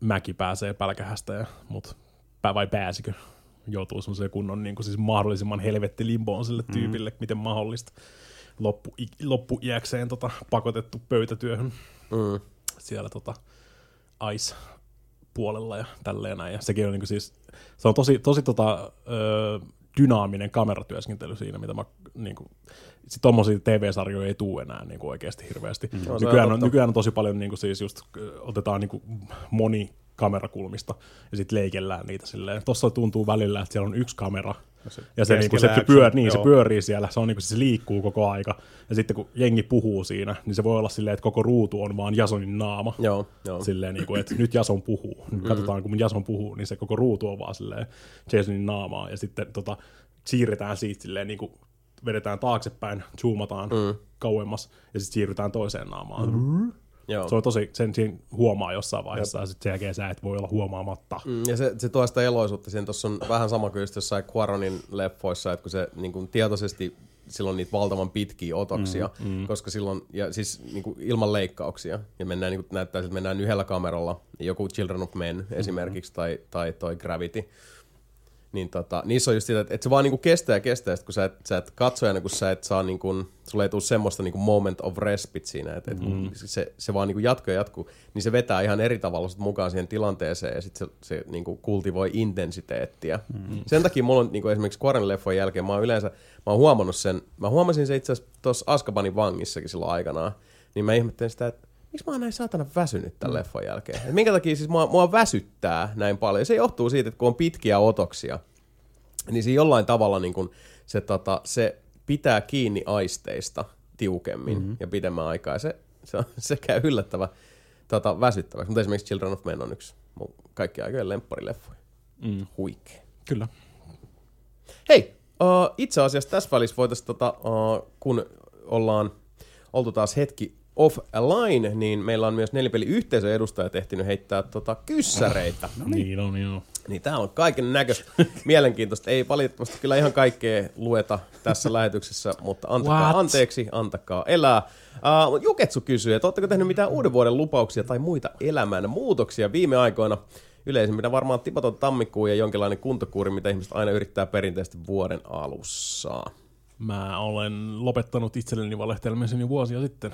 mäki pääsee pälkähästä, ja, mut pää vai pääsikö? Joutuu semmoiseen kunnon niinku siis mahdollisimman helvetti limboon sille tyypille, miten mahdollista. Loppu, loppuiäkseen tota, pakotettu pöytätyöhön Mm. siellä tota, Ice puolella ja tälleen näin. Ja sekin on niinku siis, se on tosi, tosi tota, ö, dynaaminen kameratyöskentely siinä, mitä mä niinku, sit tommosia TV-sarjoja ei tuu enää niinku oikeasti hirveästi. Mm. No, Nykyään, on, nykyään on tosi paljon niinku siis just otetaan niinku moni kamerakulmista ja sitten leikellään niitä silleen. Tossa tuntuu välillä, että siellä on yksi kamera se ja se, niinku, se, keskellä pyör, niin, se pyörii siellä, se, on, niinku, se liikkuu koko aika. Ja sitten kun jengi puhuu siinä, niin se voi olla silleen, että koko ruutu on vaan Jasonin naama. Joo, joo. Silleen, niin kuin, että nyt Jason puhuu. Nyt katsotaan, kun Jason puhuu, niin se koko ruutu on vaan silleen Jasonin naamaa. Ja sitten tota, siirretään siitä silleen, niin kuin vedetään taaksepäin, zoomataan mm. kauemmas ja sitten siirrytään toiseen naamaan. Mm. Joo. Se on tosi, sen siinä huomaa jossain vaiheessa ja sitten sen jälkeen sä et voi olla huomaamatta. Mm, Ja se, se tuo sitä eloisuutta. Siinä tuossa on vähän sama kuin just jossain Quaronin leffoissa, että kun se niin kuin tietoisesti silloin niitä valtavan pitkiä otoksia, mm, mm. koska silloin, ja siis niin kuin ilman leikkauksia, ja mennään, niin kuin näyttää, että mennään yhdellä kameralla, joku Children of Men esimerkiksi, tai, tai toi Gravity, niin tota, niissä on just sitä, että, että se vaan niinku kestää ja kestää, sit kun sä et, sä et katsojana, kun sä et saa, niinku, sulla ei tule semmoista niinku moment of respite siinä, että, että kun se, se vaan niinku jatkuu ja jatkuu, niin se vetää ihan eri tavalla sit mukaan siihen tilanteeseen ja sitten se, se niinku kultivoi intensiteettiä. Mm. Sen takia mulla on niinku esimerkiksi Quarren leffon jälkeen, mä oon yleensä, mä oon huomannut sen, mä huomasin se itse asiassa tuossa Askabanin vangissakin silloin aikanaan, niin mä ihmettelin sitä, että miksi mä oon näin saatana väsynyt tämän leffon jälkeen? Et minkä takia siis mua, mua väsyttää näin paljon? Se johtuu siitä, että kun on pitkiä otoksia, niin se jollain tavalla niin kun se, tota, se pitää kiinni aisteista tiukemmin mm-hmm. ja pidemmän aikaa. Se, se, on, se käy yllättävän tota, väsyttäväksi. Mutta esimerkiksi Children of Men on yksi mun kaikki aikojen lempparileffoja. Mm. Huikea. Kyllä. Hei, uh, itse asiassa tässä välissä voitaisiin, tota, uh, kun ollaan oltu taas hetki offline, niin meillä on myös nelipeliyhteisön edustajat ehtinyt heittää tota, kyssäreitä. No niin on, joo. Niin täällä on kaiken näköistä mielenkiintoista. Ei valitettavasti kyllä ihan kaikkea lueta tässä lähetyksessä, mutta antakaa What? anteeksi, antakaa elää. Uh, Juketsu kysyy, että oletteko tehnyt mitään uuden vuoden lupauksia tai muita elämän muutoksia viime aikoina? Yleisimpänä varmaan tipaton tammikuu ja jonkinlainen kuntokuuri, mitä ihmiset aina yrittää perinteisesti vuoden alussa. Mä olen lopettanut itselleni valehtelmisen jo vuosia sitten.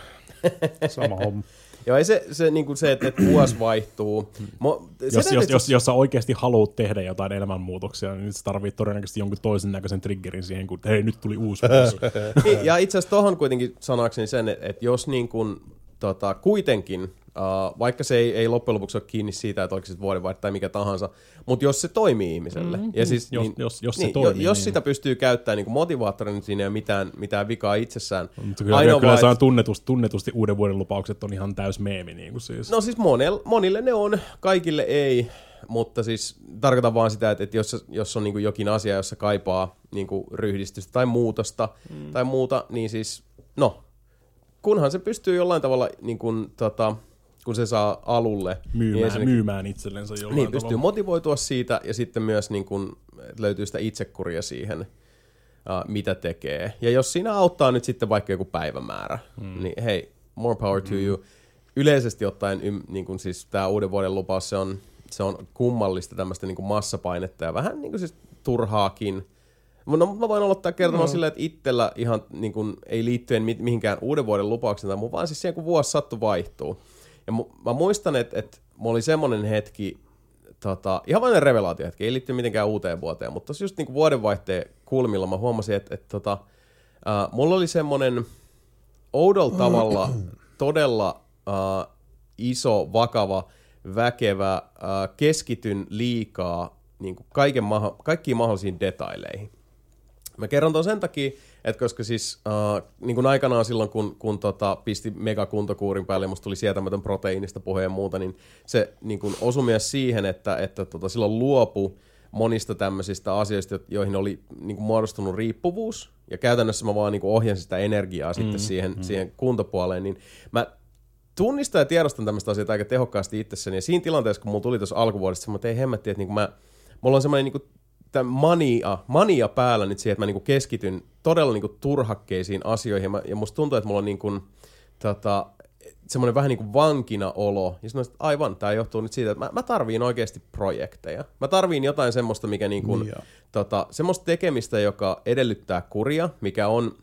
Sama homma. Joo, ei se, se, niin kuin se että, että vuosi vaihtuu. Mo, se Jos, jos, itse- jos, jos sä oikeasti haluat tehdä jotain elämänmuutoksia, niin sä tarvit todennäköisesti jonkun toisen näköisen triggerin siihen, kun hei, nyt tuli uusi vuosi. Niin, ja itse asiassa tuohon kuitenkin sanakseni sen, että, että jos niin kuin, tota, kuitenkin, uh, vaikka se ei, ei loppujen lopuksi ole kiinni siitä, että oliko se vuodenvaihto tai mikä tahansa, mutta jos se toimii ihmiselle, mm, ja siis, jos- niin, jos- jos se niin, toimii, jos niin. sitä pystyy käyttämään niin kuin motivaattorina, niin siinä ei ole mitään, mitään vikaa itsessään. Mutta kyllä, Ainoa kyllä on että- tunnetusti, tunnetusti uuden vuoden lupaukset on ihan täys meemi. Niin kuin siis. No siis monel, monille ne on, kaikille ei, mutta siis tarkoitan vaan sitä, että, että jos, jos on niin kuin jokin asia, jossa kaipaa niin kuin ryhdistystä tai muutosta mm. tai muuta, niin siis no, kunhan se pystyy jollain tavalla, niin kuin, tota, kun se saa alulle, niin myymään, ensinnäkin- myymään itsellensä jollain niin, pystyy tavalla. motivoitua siitä ja sitten myös niin kun, löytyy sitä itsekuria siihen, uh, mitä tekee. Ja jos siinä auttaa nyt sitten vaikka joku päivämäärä, mm. niin hei, more power to you. Yleisesti ottaen, niin kun siis tämä uuden vuoden lupaus, se on, se on kummallista tämmöistä niin massapainetta ja vähän niin kuin siis turhaakin. No, mä voin aloittaa kertomaan no. sillä, että itsellä ihan niin kuin, ei liittyen mi- mihinkään uuden vuoden lupaukseen, tai muu, vaan siis siihen, kun vuosi sattu vaihtuu. Ja mu- mä muistan, että, että mulla oli semmoinen hetki tota, ihan vain revelaatiohetki, ei liitty mitenkään uuteen vuoteen, mutta tossa just niin vuodenvaihteen kulmilla mä huomasin, että, että tota, ää, mulla oli semmoinen oudolla tavalla todella ää, iso, vakava, väkevä, ää, keskityn liikaa niin kuin kaiken maha- kaikkiin mahdollisiin detaileihin. Mä kerron ton sen takia, että koska siis äh, niin kuin aikanaan silloin, kun, kun tota, pisti megakuntokuurin päälle ja musta tuli sietämätön proteiinista puhe ja muuta, niin se niin kuin osui myös siihen, että, että tota, silloin luopu monista tämmöisistä asioista, joihin oli niin kuin muodostunut riippuvuus. Ja käytännössä mä vaan niin kuin ohjasin sitä energiaa mm, sitten siihen, mm. siihen kuntopuoleen. Niin mä tunnistan ja tiedostan tämmöistä asiaa aika tehokkaasti itsessäni. Ja siinä tilanteessa, kun mulla tuli tuossa alkuvuodesta, semmoinen, että ei hemmetti, että niin kuin mä, mulla on semmoinen niin kuin tämän mania, mania päällä nyt siihen, että mä niinku keskityn todella niinku turhakkeisiin asioihin. Ja, mä, ja musta tuntuu, että mulla on niinku, tota, semmoinen vähän niin kuin vankina olo. Ja sanoin, että aivan, tämä johtuu nyt siitä, että mä, mä tarviin oikeasti projekteja. Mä tarviin jotain semmoista, mikä niin kuin, tota, semmoista tekemistä, joka edellyttää kuria, mikä on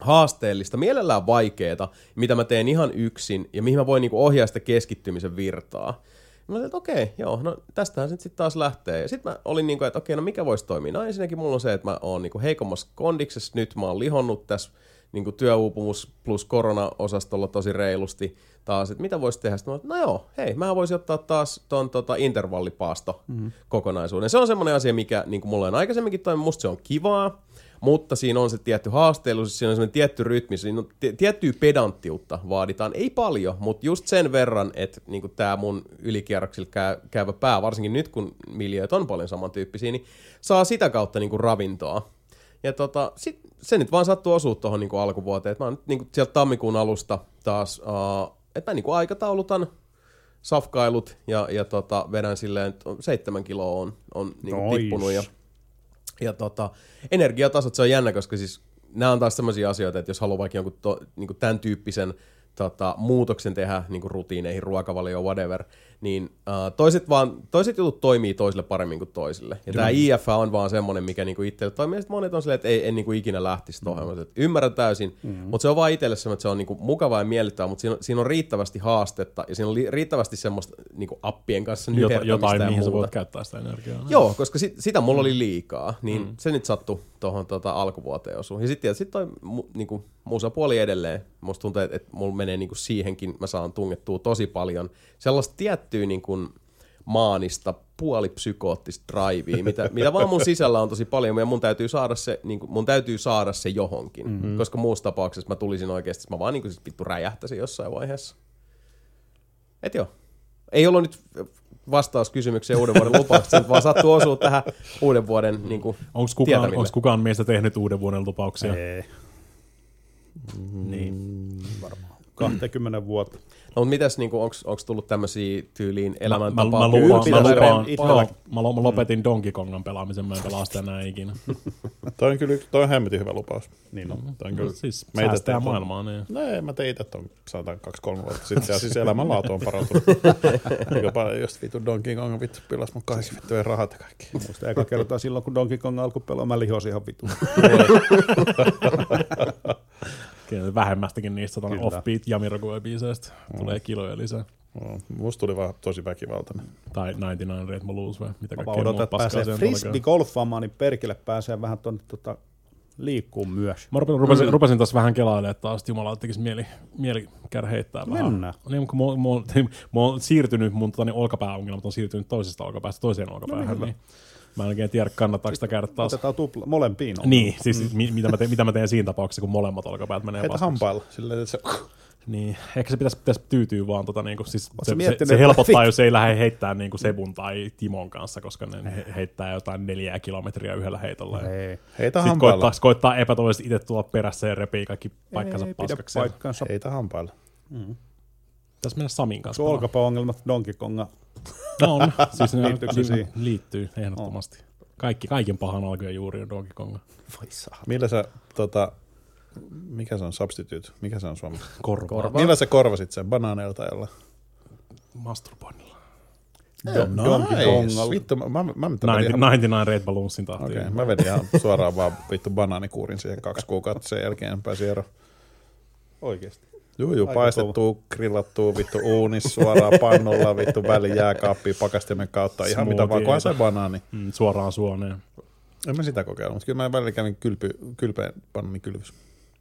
haasteellista, mielellään vaikeeta, mitä mä teen ihan yksin ja mihin mä voin niinku ohjaa sitä keskittymisen virtaa. Mä olin, että okei, joo, no tästähän se sitten taas lähtee. Ja sitten mä olin niin kuin, että okei, no mikä voisi toimia? No ensinnäkin mulla on se, että mä oon niin heikommassa kondiksessa nyt, mä oon lihonnut tässä niin kuin työuupumus plus korona-osastolla tosi reilusti taas, että mitä voisi tehdä? Sitten mä no joo, hei, mä voisin ottaa taas ton tota, intervallipaasto mm-hmm. kokonaisuuden. Se on semmoinen asia, mikä niin kuin mulla on aikaisemminkin toiminut, musta se on kivaa, mutta siinä on se tietty haasteellisuus, siinä on semmoinen tietty rytmi, siinä on t- tiettyä pedanttiutta vaaditaan, ei paljon, mutta just sen verran, että niin tämä mun ylikierroksilla käy, käyvä pää, varsinkin nyt kun miljööt on paljon samantyyppisiä, niin saa sitä kautta niin kuin ravintoa. Ja tota, sit, se nyt vaan sattuu osua tuohon niin alkuvuoteen, että mä oon nyt niin kuin sieltä tammikuun alusta taas, uh, että mä niin kuin aikataulutan safkailut ja, ja tota, vedän silleen, että seitsemän kiloa on, on niin kuin Nois. tippunut ja ja tota, energiatasot, se on jännä, koska siis nämä on taas sellaisia asioita, että jos haluaa vaikka jonkun to, niin kuin tämän tyyppisen tota, muutoksen tehdä niin kuin rutiineihin, ruokavalioon, whatever, niin uh, toiset, vaan, toiset jutut toimii toisille paremmin kuin toisille. Ja tämä IF on vaan semmoinen, mikä niin kuin itselle toimii. Ja sitten monet on silleen, että ei, en niin kuin ikinä lähtisi tuohon. Mm. Ymmärrän täysin, mm. mutta se on vaan itselle semmoinen, että se on niin kuin mukavaa ja miellyttävää, mutta siinä on, siinä on riittävästi haastetta ja siinä on li- riittävästi semmoista niin kuin appien kanssa Jota, jotain, ja mihin sä muuta. voit käyttää sitä energiaa. Joo, koska sit, sitä mulla oli liikaa, niin mm. se nyt sattui tuohon tota, alkuvuoteen osuun. Ja sitten tietysti toi mu, niinku, musapuoli edelleen. Musta tuntuu, että, että mulla menee niinku siihenkin, mä saan tungettua tosi paljon sellaista tiettyä niinku, maanista, puolipsykoottista drivea, mitä, mitä vaan mun sisällä on tosi paljon, ja mun täytyy saada se, niin kuin, mun täytyy saada se johonkin, mm-hmm. koska muussa tapauksessa mä tulisin oikeasti, mä vaan niin kuin, sit vittu räjähtäisin jossain vaiheessa. Et joo. Ei ollut nyt vastaus kysymykseen uuden vuoden lupauksesta, vaan sattuu osua tähän uuden vuoden niin kuin, Onko kukaan, tietämille. onks kukaan meistä tehnyt uuden vuoden lupauksia? Ei, Niin. varmaan. 20 vuotta. No, mutta mitäs, niin onko tullut tämmöisiä tyyliin Mä, mä, elämäntapaa? mä, lupaan, mä, lupaan, mä, lo- mä lopetin Donkey Kongan pelaamisen, mä en pelaa sitä enää ikinä. Toi on kyllä toi on hemmetin hyvä lupaus. Niin on. Toi on kyllä, No, siis mä ite säästää ton- maailmaa. Niin. No ei, mä tein itse ton sanotaan kaksi-kolme vuotta sitten. Ja siis elämänlaatu on parantunut. Jopa just vittu Donkey Kong vittu pilas mun kaikki vittujen rahat ja kaikki. Muista eka kertaa silloin, kun Donkey Kong alkoi pelaa, mä lihosin ihan vitu. Kyllä Vähemmästäkin niistä Kyllä. offbeat Jamiroquai-biiseistä tulee kiloja lisää. No, Musta tuli vaan tosi väkivaltainen. Tai 99 Rate Blues vai mitä Mä kaikkea odotan, että pääsee siellä frisbee tuleekaan. golfaamaan, niin perkele pääsee vähän tuonne tota, liikkuu myös. Mä rupesin, rupesin, rupesin taas vähän kelailemaan taas, että jumala, että tekisi mieli, mieli käydä heittää vähän. Mennään. Niin, kun mulla, mulla, mulla on siirtynyt, mun tota, niin olkapääongelmat on siirtynyt toisesta olkapäästä toiseen olkapäähän, niin, mä en oikein tiedä, kannattaako sitä käydä taas. Otetaan tupla, molempiin. on. Niin, siis mi, mitä, mä teen, mitä mä teen siinä tapauksessa, kun molemmat olkapäät menee Heitä hampailla. Silleen, että se... Niin, ehkä se pitäisi, pitäisi tyytyä vaan, tota, niin kuin, siis se, se, se, helpottaa, jos ei lähde heittämään niin kuin Sebun tai Timon kanssa, koska ne he, heittää jotain neljää kilometriä yhdellä heitolla. Ja Ei, Heitä sitten hampailla. koittaa, koittaa epätoisesti itse tulla perässä ja repii kaikki paikkansa ei paskaksi. paikkansa. Heitä hampailla. Pitäisi mennä Samin kanssa. Pelaamaan. olkapääongelmat Donkey Konga. No on, siis ne liittyy ehdottomasti. Kaikki, kaiken pahan alkujen juuri on Donkey Konga. Millä sä, tota, mikä se on substitute? Mikä se on suomeksi? Korva. Korva. Millä sä korvasit sen? Banaaneilla tai jolla? Masturboinnilla. Donkey Kongalla. Vittu, mä, mä, mä, mä, vedin 90, ihan, 99 Red Balloonsin tahtiin. Okei, mä vedin ihan suoraan vaan vittu banaanikuurin siihen kaksi kuukautta sen jälkeen pääsin eroon. Oikeesti. Juu, Aika paistettua, grillattua, vittu uunis suoraan pannulla, vittu väli jääkaappiin pakastimen kautta, ihan mitä vaan, kunhan se banaani. Mm, suoraan suoneen. En mä sitä kokeillut, mutta kyllä mä välillä kävin kylpy, kylpeen banaani kylvys.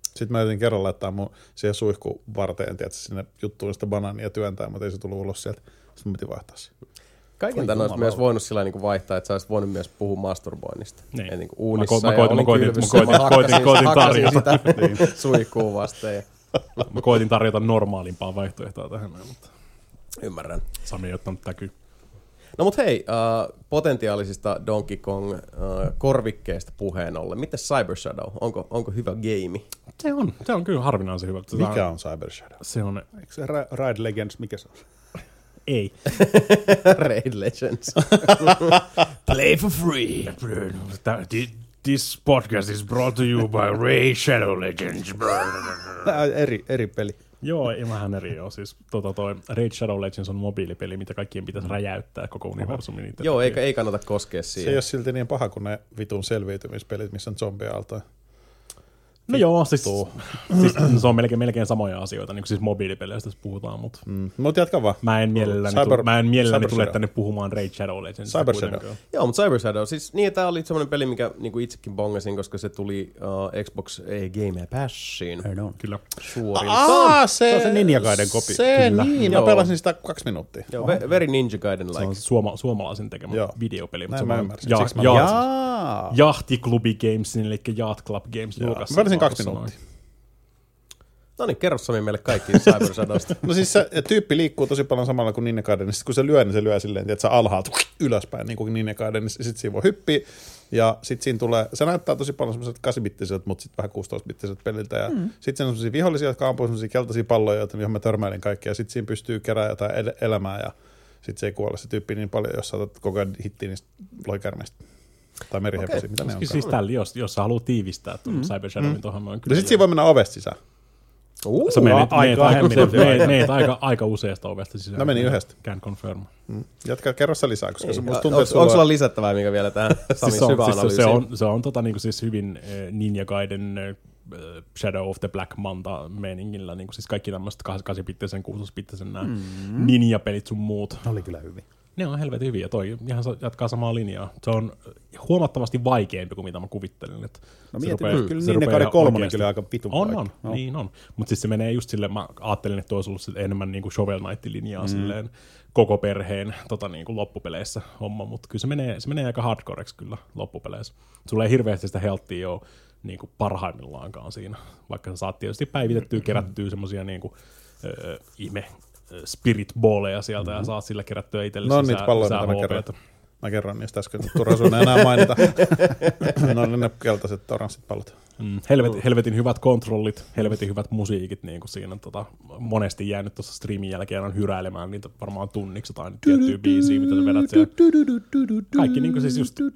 Sitten mä yritin kerran laittaa mun siihen suihku varteen, tiedätkö, sinne juttuun sitä banaania työntää, mutta ei se tullut ulos sieltä. Sitten mä piti vaihtaa se. Kaiken tämän olisi myös voinut sillä niin vaihtaa, että sä olisit voinut myös puhua masturboinnista. Niin. Ei niin kuin Mä uunissa ko- mä ja koitin- mä olin koitin- kylvyssä, mä koitin- mä koitin- koitin tarjota. sitä suihkuun vasten. Ja Mä koitin tarjota normaalimpaa vaihtoehtoa tähän, mutta ymmärrän. Sami ei ottanut täky. No mut hei, uh, potentiaalisista Donkey Kong uh, korvikkeista puheen ollen. Miten Cyber Shadow? Onko, onko hyvä game? Se on, se on kyllä harvinaisen hyvä. Tota, Mikä on Cyber Shadow? Se on, Eikö se Ra- Ride Legends, mikä se on? ei. Raid Legends. Play for free. This podcast is brought to you by Ray Shadow Legends. Tää on eri, eri peli. Joo, ei vähän eri joo. Siis tota toi Raid Shadow Legends on mobiilipeli, mitä kaikkien pitäisi räjäyttää koko universumi. Niitä Joo, eikä, ei kannata koskea Se ei siihen. ole silti niin paha kuin ne vitun selviytymispelit, missä on zombiaaltoja. No joo, siis, siis se on melkein, melkein samoja asioita, niin kuin siis mobiilipeleistä jos puhutaan, mutta Mm. Mutta jatka vaan. mä en mielelläni, Cyber- tu- mä en mielelläni tule tänne puhumaan Raid Shadow Legends. Cyber Shadow. Joo, mutta Cyber Shadow, siis niin, tämä oli semmoinen peli, mikä niinku itsekin bongasin, koska se tuli uh, Xbox ei, Game Passin Kyllä. Aa, suorilta. Ah, se, se on se Ninja Gaiden kopi. Se, Kyllä. niin, Joo. mä pelasin sitä kaksi minuuttia. Joo, ve- very Ninja Gaiden Se like. on suoma, suomalaisen tekemä Joo. videopeli. mutta Näin se mä on ymmärsin. Ja, ja, Jaa. Jahtiklubi Games, eli Yacht Club Games julkaisi. Mä pelasin kaksi minuuttia. No niin, kerro Sami meille kaikki Cyber Shadowsta. No siis se tyyppi liikkuu tosi paljon samalla kuin Ninja Gaiden, niin sit kun se lyö, niin se lyö silleen, että alhaalta ylöspäin, niin kuin Ninja Gaiden, niin sitten siinä voi hyppiä, ja sitten siinä tulee, se näyttää tosi paljon semmoiset 8-bittiset, mutta sitten vähän 16-bittiset peliltä, ja mm. sitten siinä on semmoisia vihollisia, jotka ampuu semmoisia keltaisia palloja, joita- johon mä törmäilin kaikkia, ja sitten siinä pystyy kerää jotain el- elämää, ja sitten se ei kuole se tyyppi niin paljon, jos saatat koko ajan hittiä niistä loikärmeistä. Tai meriheposia, Okei. mitä ne on. Siis, siis tällä, jos, jos sä haluat tiivistää tuon mm. Cyber Shadowin mm. tuohon noin. Kyllä sitten siinä voi mennä ovesta sisään. Uh, Sä menet, aika menet, menet, menet aika, aika useasta ovesta sisään. Mä menin yhdestä. Can confirm. Mm. Jatka, kerro sä lisää, koska se musta tuntuu, onko, että onko sulla sulla lisättävää, mikä vielä tähän Samin Siis se, on, syvä siis se, on, se on tota, niinku siis hyvin äh, Ninja Gaiden äh, Shadow of the Black Manta meiningillä, niinku siis kaikki tämmöiset 8-bittisen, 6-bittisen nämä mm-hmm. ninja-pelit sun muut. Ne oli kyllä hyvin. Ne on helvetin hyviä, toi ihan jatkaa samaa linjaa. Se on huomattavasti vaikeampi kuin mitä mä kuvittelin. Että No mietin, rupeaa- kyllä rupeaa Gaiden ihan kolmonen kyllä aika vitun On, on, No. niin on. Mutta siis se menee just silleen, mä ajattelin, että olisi ollut enemmän niinku Shovel Knight-linjaa mm. silleen koko perheen tota, niinku loppupeleissä homma, mutta kyllä se menee, se menee aika hardcoreksi kyllä loppupeleissä. Sulla ei hirveästi sitä healthia ole niinku parhaimmillaankaan siinä, vaikka sä saat tietysti päivitettyä, kerättyä semmosia niinku, ö, ihme ö, spirit balleja sieltä ja saat sillä kerättyä itselle No, lisää- niitä palloja, lisää mitä mä HP:tä. kerroin. Mä kerron niistä äsken, turha sun enää mainita. no ne, ne keltaiset oranssit pallot. Mm, helvet, helvetin hyvät kontrollit, helvetin hyvät musiikit, niin kuin siinä tota, monesti jäänyt tuossa streamin jälkeen on hyräilemään niitä varmaan tunniksi jotain tiettyä biisiä, mitä sä vedät siellä. Kaikki niin kuin siis just äh,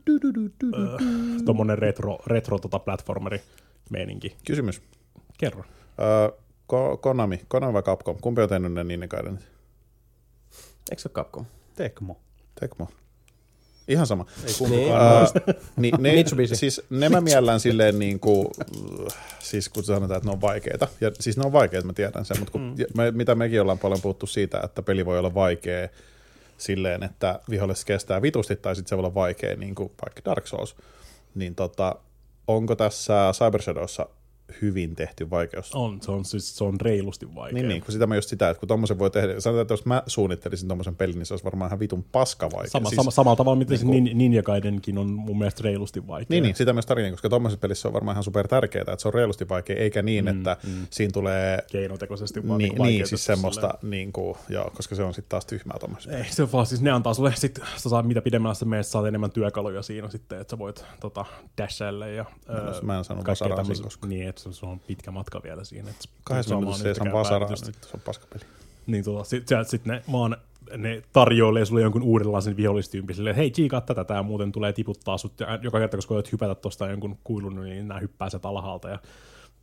tommonen retro, retro tota platformeri meininki. Kysymys. Kerro. Öö, Ko- Konami, Konami vai Capcom? Kumpi on tehnyt ne Ninja Gaiden? Eikö se ole Capcom? Tecmo. Tecmo. Ihan sama. Ei Niin. niin, ne, siis ne mä miellän silleen niin kuin, siis kun sanotaan, että ne on vaikeita. Ja siis ne on vaikeita, mä tiedän sen, mutta kun, mm. me, mitä mekin ollaan paljon puhuttu siitä, että peli voi olla vaikea silleen, että viholliset kestää vitusti, tai sitten se voi olla vaikea, niin kuin vaikka Dark Souls, niin tota, onko tässä Cyber Shadowssa hyvin tehty vaikeus? On, se on, siis, se on reilusti vaikea. Niin, niin, kun sitä mä just sitä, että kun tommosen voi tehdä, sanotaan, että jos mä suunnittelisin tommosen pelin, niin se olisi varmaan ihan vitun paska vaikea. Sama, siis, sama, samalla tavalla, miten niin se Ninja Gaidenkin on mun mielestä reilusti vaikea. Niin, niin, sitä myös tarina, koska tuommoisessa pelissä on varmaan ihan super tärkeää, että se on reilusti vaikea, eikä niin, mm, että mm. siinä tulee Keinotekoisesti vaan niin, niin siis semmoista, niin kuin, joo, koska se on sitten taas tyhmää tuommoisessa. Ei, se on vaan siis ne antaa sulle sit, sä saat, mitä pidemmällä sä menet, saat enemmän työkaluja siinä sitten, että sä voit tota, dashaille ja en- mä en kaikkea vasaraa tämmöistä- siinä koskaan. Niin, että se, on pitkä matka vielä siinä. Että minuutissa ei saa päivitystä. niin se on paskapeli. Niin tota, sit, sit, ne vaan ne tarjoilee sulle jonkun uudenlaisen vihollistyypin silleen, että hei, tsiikaa tätä, tää muuten tulee tiputtaa sut. Ja joka kerta, kun koetat hypätä tuosta jonkun kuilun, niin nämä hyppää sieltä alhaalta. Ja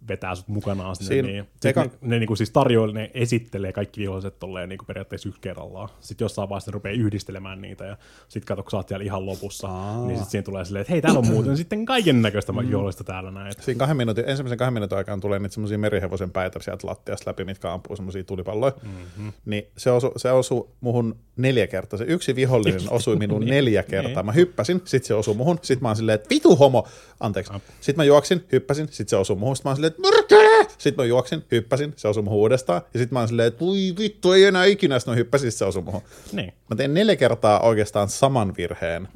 vetää sut mukanaan sinne. Siin- niin, sit eka- ne, ne, niinku siis tarjoilee, ne esittelee kaikki viholliset tolleen niinku periaatteessa yksi kerrallaan. Sitten jossain vaiheessa ne rupeaa yhdistelemään niitä ja sitten kato, kun sä oot siellä ihan lopussa, Aa. niin sitten siinä tulee silleen, että hei, täällä on muuten sitten kaiken näköistä mm. vihollista täällä näin. Siinä kahden minuutin, ensimmäisen kahden minuutin aikaan tulee niitä semmoisia merihevosen päitä sieltä lattiasta läpi, mitkä ampuu semmoisia tulipalloja. Mm-hmm. Niin se osui, se osui muhun neljä kertaa. Se yksi vihollinen osui minuun neljä kertaa. Mä hyppäsin, sit se osui muhun. Sit mä oon silleen, että vitu homo. Anteeksi. Sitten mä juoksin, hyppäsin, sit se osui muhun. Sit mä oon silleen, että mörkää! Sit mä juoksin, hyppäsin, se osui muhun uudestaan. Ja sit mä oon silleen, että voi vittu, ei enää ikinä. Sitten mä hyppäsin, sit se osui muhun. Niin. Mä tein neljä kertaa oikeastaan saman virheen.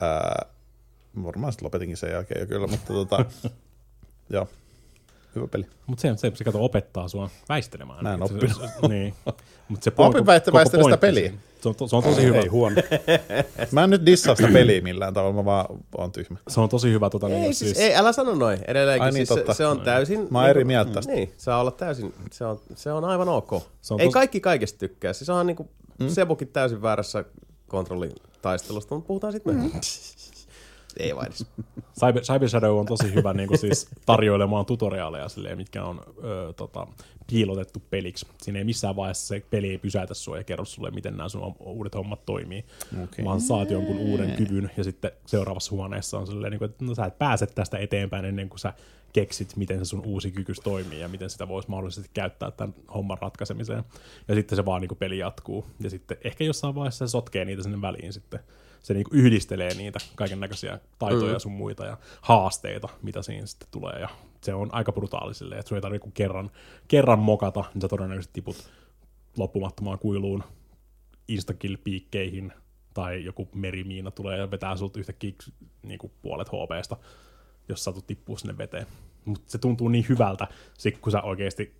Ää, varmaan sitten lopetinkin sen jälkeen jo kyllä, mutta tota, joo, hyvä peli. Mutta se, se, se kato opettaa sua väistelemään. Mä en Se- oppinut. se- niin. Mut se opin koko- väistä- väistellä sitä pointti peliä. Se on, to, se on tosi hyvä. Ei huono. Mä en nyt dissaa sitä peliä millään tavalla, mä vaan oon tyhmä. Se on tosi hyvä. Tota, Ei, niin, siis, ei, älä sano noin. Edelleenkin Ai niin, siis totta. se, se, on täysin... Mä oon eri mieltä tästä. Niin, saa olla täysin, se on, se on aivan ok. Se on Ei tos- kaikki kaikesta tykkää. Siis onhan niinku mm. Sebukin täysin väärässä kontrollitaistelusta, mutta puhutaan sitten myöhemmin. Ei vain edes. Cyber, Cyber Shadow on tosi hyvä niin kuin siis tarjoilemaan tutoriaaleja, silleen, mitkä on ö, tota, piilotettu peliksi. Siinä ei missään vaiheessa se peli ei pysäytä sua ja kerro sulle, miten nämä sun uudet hommat toimii. Okei. Vaan saat jonkun uuden kyvyn ja sitten seuraavassa huoneessa on silleen, niin kuin, että no, sä et pääse tästä eteenpäin ennen kuin sä keksit, miten se sun uusi kykys toimii ja miten sitä voisi mahdollisesti käyttää tämän homman ratkaisemiseen. Ja sitten se vaan niin kuin peli jatkuu. Ja sitten ehkä jossain vaiheessa se sotkee niitä sinne väliin sitten. Se niin kuin yhdistelee niitä kaiken näköisiä taitoja ja sun muita ja haasteita, mitä siinä sitten tulee. Ja se on aika brutaali silleen, että sun ei tarvitse kuin kerran, kerran mokata, niin sä todennäköisesti tiput loppumattomaan kuiluun instakill-piikkeihin tai joku merimiina tulee ja vetää sulta yhtäkkiä niin kuin puolet HPsta, jos satut tippuu sinne veteen. Mutta se tuntuu niin hyvältä, sit kun sä oikeasti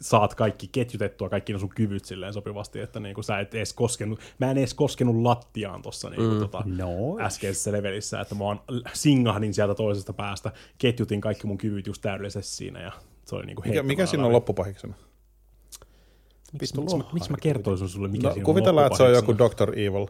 saat kaikki ketjutettua, kaikki ne sun kyvyt silleen sopivasti, että niinku sä et edes koskenut, mä en edes koskenut lattiaan tuossa niinku mm. tota, No. äskeisessä levelissä, että mä vaan singahdin sieltä toisesta päästä, ketjutin kaikki mun kyvyt just täydellisesti siinä ja se oli niinku Mikä, mikä siinä on loppupahiksena? Miksi miksi mä, miksi mä kertoisin sulle, mikä No, siinä kuvitellaan, että se on joku? Dr. Evil.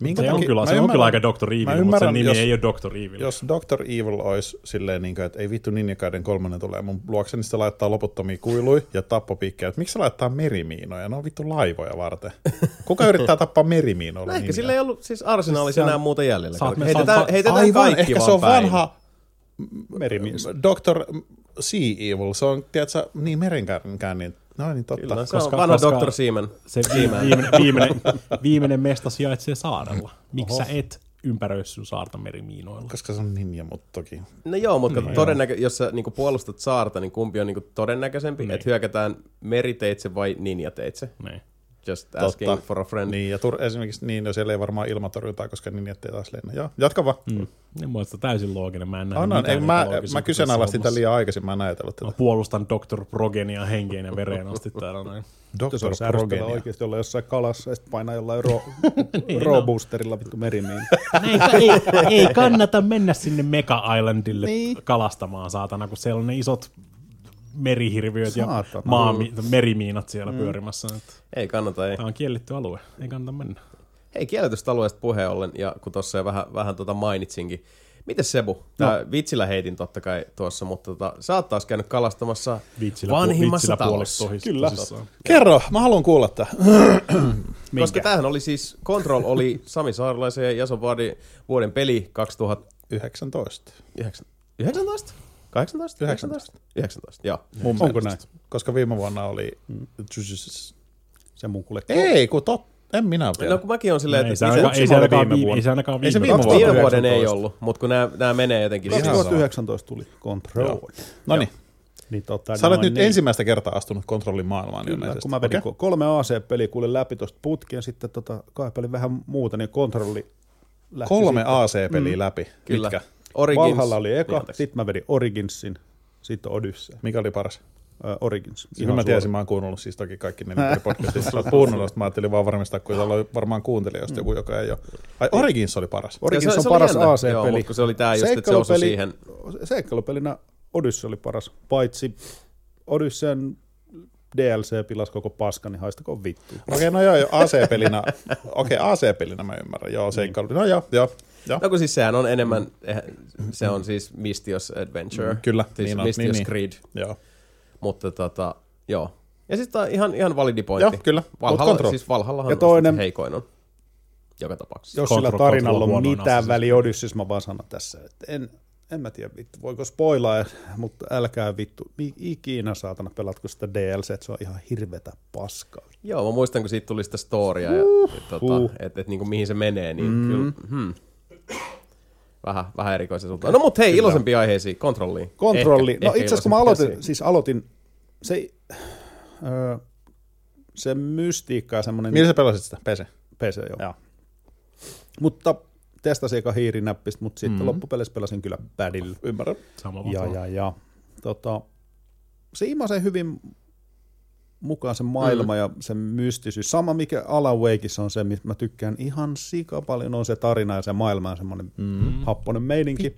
Minkä Se on takia- kyllä, mä se on kyllä aika Dr. Evil, mutta ymmärrän, sen nimi jos- ei ole Dr. Evil. Jos Dr. Evil olisi silleen, niin kuin, että ei vittu Ninjakaiden kolmonen tulee mun luokse, niin se laittaa loputtomia kuiluja ja tappopiikkejä. Että Miksi se laittaa merimiinoja? Ne on vittu laivoja varten. Kuka yrittää tappaa merimiinoilla? No ehkä sillä ei ollut siis arsenaalissa enää muuta jäljellä. Saat- heitetään, heitetään Aivan, kaikki ehkä vaan se on päin. vanha Merimies. Dr. Sea Evil. Se on, tiedätkö, niin merenkään, niin no niin totta. Kyllä, se Koska- on vanha koska- Dr. Seaman. Se viimeinen, viimeinen, viimeinen, viimeinen mesta sijaitsee saarella. Miksi sä et ympäröi sun saarta merimiinoilla? Koska se on ninja, mutta toki. No joo, mutta niin, todennäkö, jos sä niinku puolustat saarta, niin kumpi on niinku todennäköisempi, niin. että hyökätään meriteitse vai ninjateitse? Niin. Just asking Totta. for a friend. Niin, ja tur- esimerkiksi niin, no siellä ei varmaan ilmatorjuntaa, koska ninjat ei taas lennä. Joo, jatka vaan. Mm. Niin muista täysin looginen. Mä en näe On, on, mitään ei, mä, mä kyseenalaistin tämän liian aikaisin, mä en ajatellut tätä. Mä puolustan Dr. Progenia henkeen ja vereen asti täällä näin. Dr. on ärsyttävää Progenia. oikeasti olla jossain kalassa ja sitten painaa jollain ro, Niin, roboosterilla vittu merimiin. ei, ei, ei kannata mennä sinne Mega Islandille niin. kalastamaan, saatana, kun siellä on ne isot merihirviöt ja Saatana. maami, merimiinat siellä mm. pyörimässä. Että Ei kannata, ei. Tämä on kielletty alue, ei kannata mennä. Hei, kielletystä alueesta puheen ollen, ja kun tuossa jo vähän, vähän tota mainitsinkin. Mites Sebu? Tää no. vitsillä heitin totta kai tuossa, mutta tota, sä oot taas käynyt kalastamassa Vitsillä, vanhimmassa vitsillä talossa. Kyllä. tosissaan. Kerro, mä haluan kuulla tämän. Koska tämähän oli siis, Control oli Sami Saarlaisen ja Jason Vaadin vuoden peli 2019. 19. 19? 18? 19. 19, joo. Mun Onko näin? Koska viime vuonna oli... Se mun kuule. Ei, kun tot... En minä tiedä. No kun mäkin on silleen, Ei että se itse- ainakaan, ei se ainakaan, viime viime, vuonna. ei se ainakaan Ei se viime, viime vuonna. viime vuoden ei 19. ollut, mutta kun nämä, nämä menee jotenkin. Ihan siis- 2019 tuli Control. Joo. No niin, Niin, tota, sä olet noin nyt niin. ensimmäistä kertaa astunut kontrollin maailmaan Kyllä, ilmeisesti. kun mä vedin okay. kolme AC-peliä kuule läpi tuosta putki ja sitten tota, kaipelin vähän muuta, niin kontrolli lähti Kolme sitten. AC-peliä läpi. Kyllä. Mitkä? Origins. Valhalla oli eka, Niin, sitten mä vedin Originsin, sitten Odyssey. Mikä oli paras? Äh, Origins. Ihan mä tiesin, mä oon kuunnellut siis toki kaikki neljä eri podcastissa. Oot kuunnellut, mä ajattelin vaan varmistaa, kun täällä oli varmaan kuuntelijoista joku, joka ei ole. Ai Origins oli paras. Origins Se- on se oli paras. Joo, AC-peli. mutta kun se oli tää just, että se osui siihen. Seikkailupelinä Odyssey oli paras, paitsi Odysseyn DLC pilasi koko paskan, niin haistakoon vittu. Okei, no joo, joo AC-pelinä, okei, AC-pelinä mä ymmärrän, joo, seikkailu, no joo, joo. Joo. No kun siis sehän on enemmän, eh, se on siis Mistios Adventure. Kyllä, Siis niin on, Mistios niin, niin. Creed. Joo. Mutta tota, joo. Ja sitten tää on ihan, ihan validi pointti. Joo, kyllä. Valhalla, siis Valhallahan Ja toinen- heikoin on. Joka tapauksessa. Jos sillä tarinalla on mitään väliä Odysseyssa, mä vaan sanon tässä, että en, en mä tiedä vittu, voiko spoilaa, mutta älkää vittu, ikinä saatana pelatko sitä DLC, että se on ihan hirvetä paskaa. Joo, mä muistan, kun siitä tuli sitä storya ja et, tota, Huh. että et, niinku, mihin se menee, niin mm. kyllä, hmm. Vähän, vähän erikoisen suuntaan. No mut hei, iloisempia aiheisiin, kontrolliin. Kontrolli, Ehkä- no itse asiassa kun mä aloitin, siis aloitin, se, öö, se mystiikka ja semmoinen... Millä sä pelasit sitä? PC? PC, joo. Joo. Mutta testasin eka hiirinäppistä, mutta sitten mm. loppupeleissä pelasin kyllä padilla. Ymmärrän. Sama Ja, ja, ja. Tota, se imasee hyvin mukaan se maailma mm. ja se mystisyys. Sama mikä Alan Wakeissa on se, mistä mä tykkään ihan sika paljon, on se tarina ja se maailma ja semmoinen mm. happonen meininki.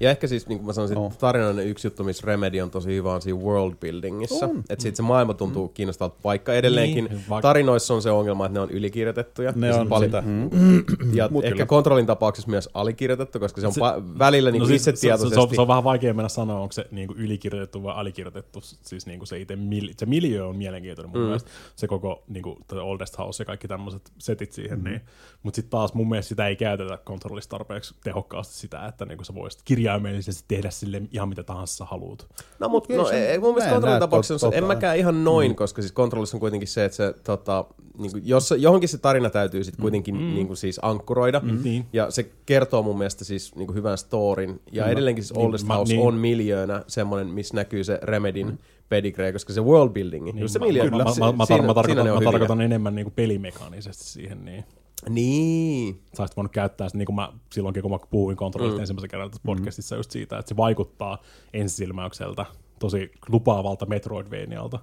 Ja ehkä siis, niin kuin mä sanoisin, Oh. tarinan yksi juttu, missä Remedy on tosi hyvä on siinä world buildingissa. Että siitä se maailma tuntuu mm. kiinnostavalta, vaikka edelleenkin Niin, niin, vaikka- tarinoissa on se ongelma, että ne on ylikirjoitettuja. Ne Ja on paljon, sitä. Mm. Ja Mut ehkä kyllä. kontrollin tapauksessa myös alikirjoitettu, koska se on Se- pa- välillä niin No siis itse se, se, se, on, se on vähän vaikea mennä sanoa, onko se niinku ylikirjoitettu vai alikirjoitettu. Siis niinku se itse mil, se miljö on mielenkiintoinen mun mm. mielestä. Se koko niinku, the Oldest House ja kaikki tämmöiset setit siihen. Mm. Niin. Mutta sitten taas mun mielestä sitä ei käytetä kontrollissa tarpeeksi tehokkaasti sitä, että niinku sä voisit kirjaimellisesti tehdä sille ihan mitä tahansa sä haluut. No, mutta no, se- ei, mun mä mielestä kontrollin tapauksessa en tota- mäkään ihan noin, mm. koska siis kontrollissa on kuitenkin se, että se, tota, niin kuin, jos, johonkin se tarina täytyy sitten kuitenkin mm. niin kuin, siis ankkuroida, mm. Niin. ja se kertoo mun mielestä siis niin kuin hyvän storin, ja edelleenkin siis Oldest Niin, mä- House niin. on miljöönä semmoinen, missä näkyy se Remedin mm. Pedigree, koska se world building, niin, just se mä, miljö, mä, mä, si- mä, mä, siinä- mä, tarkoitan, mä hyviä. tarkoitan enemmän niinku pelimekaanisesti siihen. Niin. Niin. sä olisit voinut käyttää sitä, niin kuin mä silloinkin, kun mä puhuin kontrollista mm. ensimmäisen kerran tässä podcastissa just siitä, että se vaikuttaa ensisilmäykseltä tosi lupaavalta Metroidvanialta,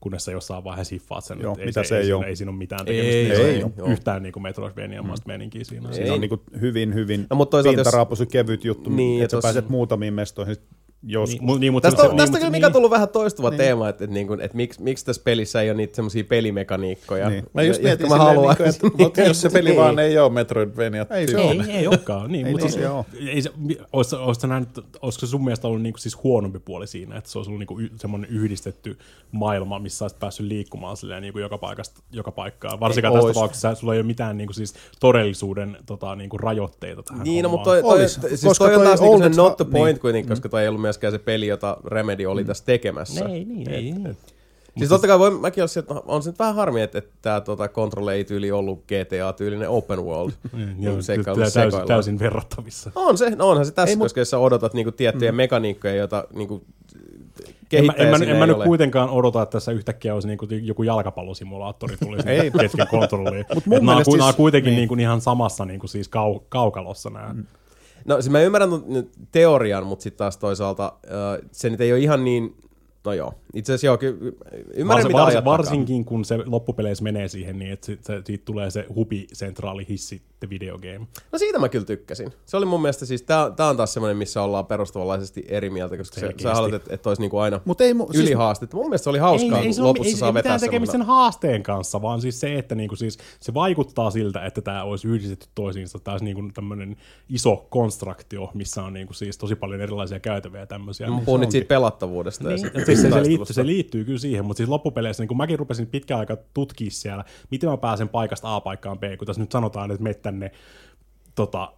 kunnes sä jossain vaiheessa hiffaat sen, Joo, että mitä se, se ei ei, ole. siinä, ei siinä ole mitään Ei, tekemistä, ei, ei, ei joo. ole yhtään niin kuin Metroidvania-maista mm. meininkiä siinä. Siinä on niinku hyvin, hyvin No, mutta toisaalta jos- pintaraapusu kevyt juttu, Niin, niin, ja että sä tos- pääset muutamiin mestoihin, jos Niin, mu- niin, mutta Tästä on, niin, tästä kyllä mikä niin. tullut vähän toistuva niin. teema, että, että, niin kuin, että miksi, miksi tässä pelissä ei ole niitä semmoisia pelimekaniikkoja, Niin. Mä just jotka mä silleen, haluan. niin että mutta jos se peli Niin. vaan ei ole Metroidvania Ei se ole. Ei, ei olekaan. Niin, Ei mutta niin se, se oo. ei se, olis, olis, nähnyt, olisiko se sun mielestä ollut niinku siis huonompi puoli siinä, että se olisi ollut niinku y, semmoinen yhdistetty maailma, missä olisit päässyt liikkumaan silleen niinku joka, paikasta, joka paikkaan. Varsinkaan Ei tässä tapauksessa sulla ei ole mitään niinku siis todellisuuden tota, niinku rajoitteita tähän Niin, no, mutta toi, toi, siis toi on taas niinku not the point niin. kuitenkin, koska toi ei ollut myöskään se peli, jota Remedy oli tässä tekemässä. Ei, niin, ei, niin. Siis totta kai voi, mäkin olisin, että on se nyt vähän harmi, että, että tämä tota, Control ei tyyli ollut GTA-tyylinen open world. Niin, niin joo, seikkailu täysin, täysin verrattavissa. On se, no onhan se tässä, Ei, mut- koska jos sä odotat niinku tiettyjä mm. mekaniikkoja, joita niinku En mä, kehittäjä en, mä, sinne en mä nyt ole. kuitenkaan odota, että tässä yhtäkkiä olisi niinku joku jalkapallosimulaattori tulisi Ei. kesken kontrolliin. Mut mun Et nämä, on, nämä on siis- kuitenkin niin. niinku ihan samassa niinku siis kau, kaukalossa nämä. Mm. No siis mä ymmärrän teorian, mutta sitten taas toisaalta se nyt ei ole ihan niin, no joo, itse asiassa joo, ymmärrän Varsin, mitä takaa. varsinkin kun se loppupeleissä menee siihen niin, että se, se, siitä tulee se hubi sentraali hissi the video game. No siitä mä kyllä tykkäsin. Se oli mun mielestä siis, tää, tää on taas semmoinen, missä ollaan perustavanlaisesti eri mieltä, koska sä, sä haluat, että, että olisi niinku aina Mut ei mu- siis- ylihaastetta. Mun mielestä se oli hauskaa, kun se ole- lopussa ei, saa ei vetää mitään tekemistä sen haasteen kanssa, vaan siis se, että niinku siis se vaikuttaa siltä, että tämä olisi yhdistetty toisiinsa. Tämä olisi niinku tämmöinen iso konstruktio, missä on niinku siis tosi paljon erilaisia käytäviä ja tämmöisiä. Mä puhun nyt siitä pelattavuudesta. ja Niin, siitä siis se, se, liittyy, se liittyy kyllä siihen, mutta siis loppupeleissä, niin kun mäkin rupesin pitkään aikaa tutkia siellä, miten mä pääsen paikasta A paikkaan B, kun tässä nyt sanotaan, että menet tänne tota,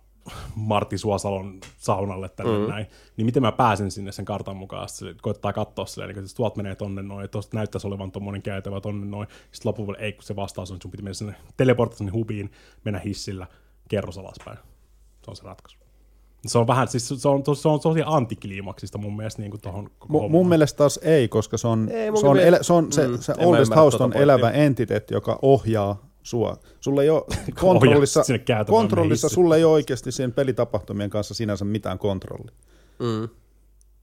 Martti Suosalon saunalle tänne mm. näin, niin miten mä pääsen sinne sen kartan mukaan, sitten koittaa katsoa silleen, niin että tuolta menee tonne noin, tuosta näyttäisi olevan tommonen käytävä tonne noin, sitten loppuun ei, kun se vastaus on, että sun piti mennä sinne, teleportata sinne hubiin, mennä hissillä, kerros alaspäin. Se on se ratkaisu. Se on vähän, siis se on, se on tosi antikliimaksista mun mielestä niin kuin tohon hommaan. mun mielestä taas ei, koska se on, Ei, se on, mielestä- elä, se, on se, Mm, se Oldest ymmärrä House tota on pointtia. elävä entiteetti, joka ohjaa sua. Sulla ei ole kontrollissa, kontrollissa sulla ei ole oikeasti sen pelitapahtumien kanssa sinänsä mitään kontrollia. Mm.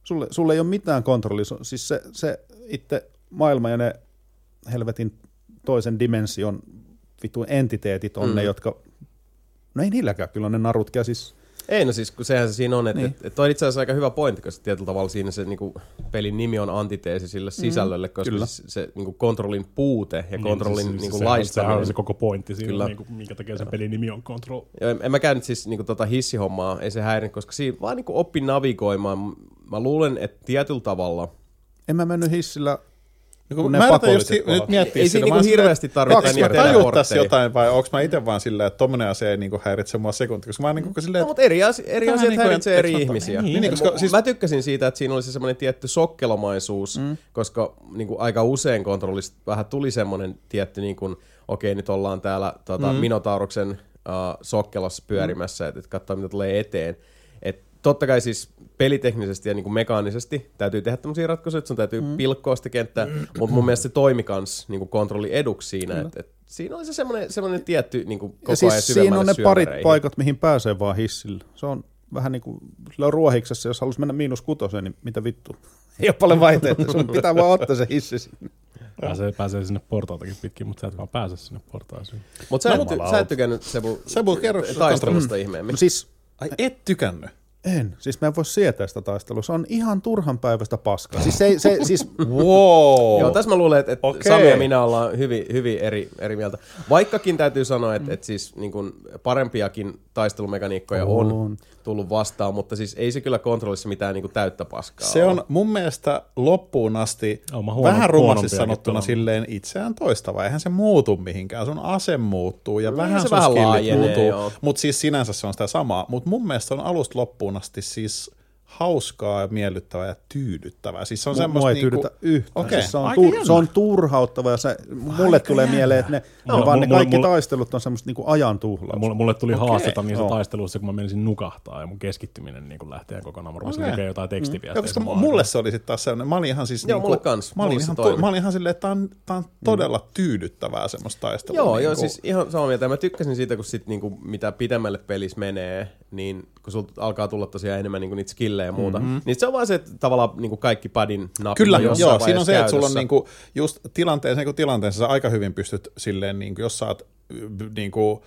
Sulle, sulle ei ole mitään kontrollia. Siis se, se itse maailma ja ne helvetin toisen dimension vittu entiteetit on Mm. mm. ne, jotka... No ei niilläkään kyllä on ne narut käsissä. Ei no siis, kun sehän se siinä on, että niin. et, et toi on itse asiassa aika hyvä pointti, koska tietyllä tavalla siinä se niinku, pelin nimi on antiteesi sille sisällölle, koska Kyllä. se, se niinku, kontrollin puute ja kontrollin Niin, siis, niinku, sehän on- Sehän laistaminen. on se koko pointti siinä, Kyllä. niin kuin, minkä takia sen pelin nimi on Control. Ja en, en mä käynyt siis niinku, tota hissihommaa, ei se häirinnyt, koska siinä vaan niinku, oppi navigoimaan. Mä luulen, että tietyllä tavalla En mä mennyt hissillä, Niin Kun ne mä yritän just nyt miettiä ei sillä, siinä mä niinku hirveästi tarvita Kaksi niitä teleportteja. jotain vai onko mä itse vaan silleen, että tommonen asia ei niinku häiritse mua sekunti, koska mä niinku silleen, No, mutta eri, asi- eri asiat niin kuin, häiritsee eri ihmisiä. niin, niin, Et koska siis- Mä tykkäsin siitä, että siinä oli se semmoinen tietty sokkelomaisuus, mm. koska niin kuin aika usein kontrollista vähän tuli semmoinen tietty, niin kuin, okei nyt ollaan täällä tota, mm. Minotauruksen uh, sokkelossa pyörimässä, mm. että et katsoa mitä tulee eteen. Totta kai siis peliteknisesti ja niin kuin mekaanisesti täytyy tehdä tämmöisiä ratkaisuja, että sun täytyy mm. pilkkoa sitä kenttää, mm. mutta mun mielestä se toimi kans niin kuin kontrolli eduksi siinä, että et, siinä oli se semmoinen, semmoinen tietty niin kuin koko ja siis ajan siinä on ne parit paikat, mihin pääsee vaan hissillä. Se on vähän niin kuin sillä on ruohiksessa, jos haluaisi mennä miinus kutoseen, niin mitä vittu. Ei ole paljon vaihteita, sun pitää vaan ottaa se hissi sinne. Pääsee, pääsee sinne portaaltakin pitkin, mutta sä et vaan pääse sinne portaaseen. Mutta sä, No, et, sä et tykännyt Sebu, Sebu, kerro taistelusta ihmeemmin. No siis ai et tykännyt. En, siis mä en voi sietää sitä taistelua. Se on ihan turhan päivästä paskaa. Siis, se, se, siis Wow. Joo, tässä mä luulen, että, että Okei. Sami ja minä ollaan hyvin, hyvin eri, eri mieltä. Vaikkakin täytyy sanoa, että, että siis niin kuin parempiakin taistelumekaniikkoja on. On. tullut vastaan, mutta siis ei se kyllä kontrollissa mitään niin kuin täyttä paskaa Se ole. on mun mielestä loppuun asti mä huono- vähän rumasti sanottuna silleen itseään toistava. Eihän se muutu mihinkään. Sun ase muuttuu ja Niin, vähän se sun vähän laajenee, muuttuu. Mutta siis sinänsä se on sitä samaa. Mutta mun mielestä on alusta loppuun asti siis hauskaa ja miellyttävää ja tyydyttävää. Siis se on semmoista mua ei niinku... tyydytä yhtään. Okei, Siis se, on aika tur- jännä. se on turhauttava ja se, mulle tulee jännä. mieleen, että ne, no, vaan ne mulla- kaikki mulla- taistelut on semmoista niinku ajan tuhlaus. Mulle, mulle tuli Okei, haastetta niissä joo. taisteluissa, kun mä menisin nukahtaa ja mun keskittyminen niin lähtee kokonaan. Mä rupesin lukemaan jotain tekstiviestejä. Joo, koska mulle se oli sitten taas sellainen, mä olin ihan siis... Joo, niinku, mulle kans. Mä olin, Mulle ihan, to, mä olin ihan silleen, että tää on, tää on todella tyydyttävää semmoista taistelua. Joo, niinku. joo, siis ihan samaa mieltä. Mä tykkäsin siitä, kun sit niinku, mitä pidemmälle pelissä menee, niin kun sulta alkaa tulla tosiaan enemmän niinku niitä skillejä ja muuta, mm-hmm. niin se on vaan se, että tavallaan niinku kaikki padin napit Kyllä, joo, siinä on se, vaiheessa että sulla on käytössä. niinku just tilanteeseen kuin tilanteessa sä aika hyvin pystyt silleen, niinku, jos sä oot niinku,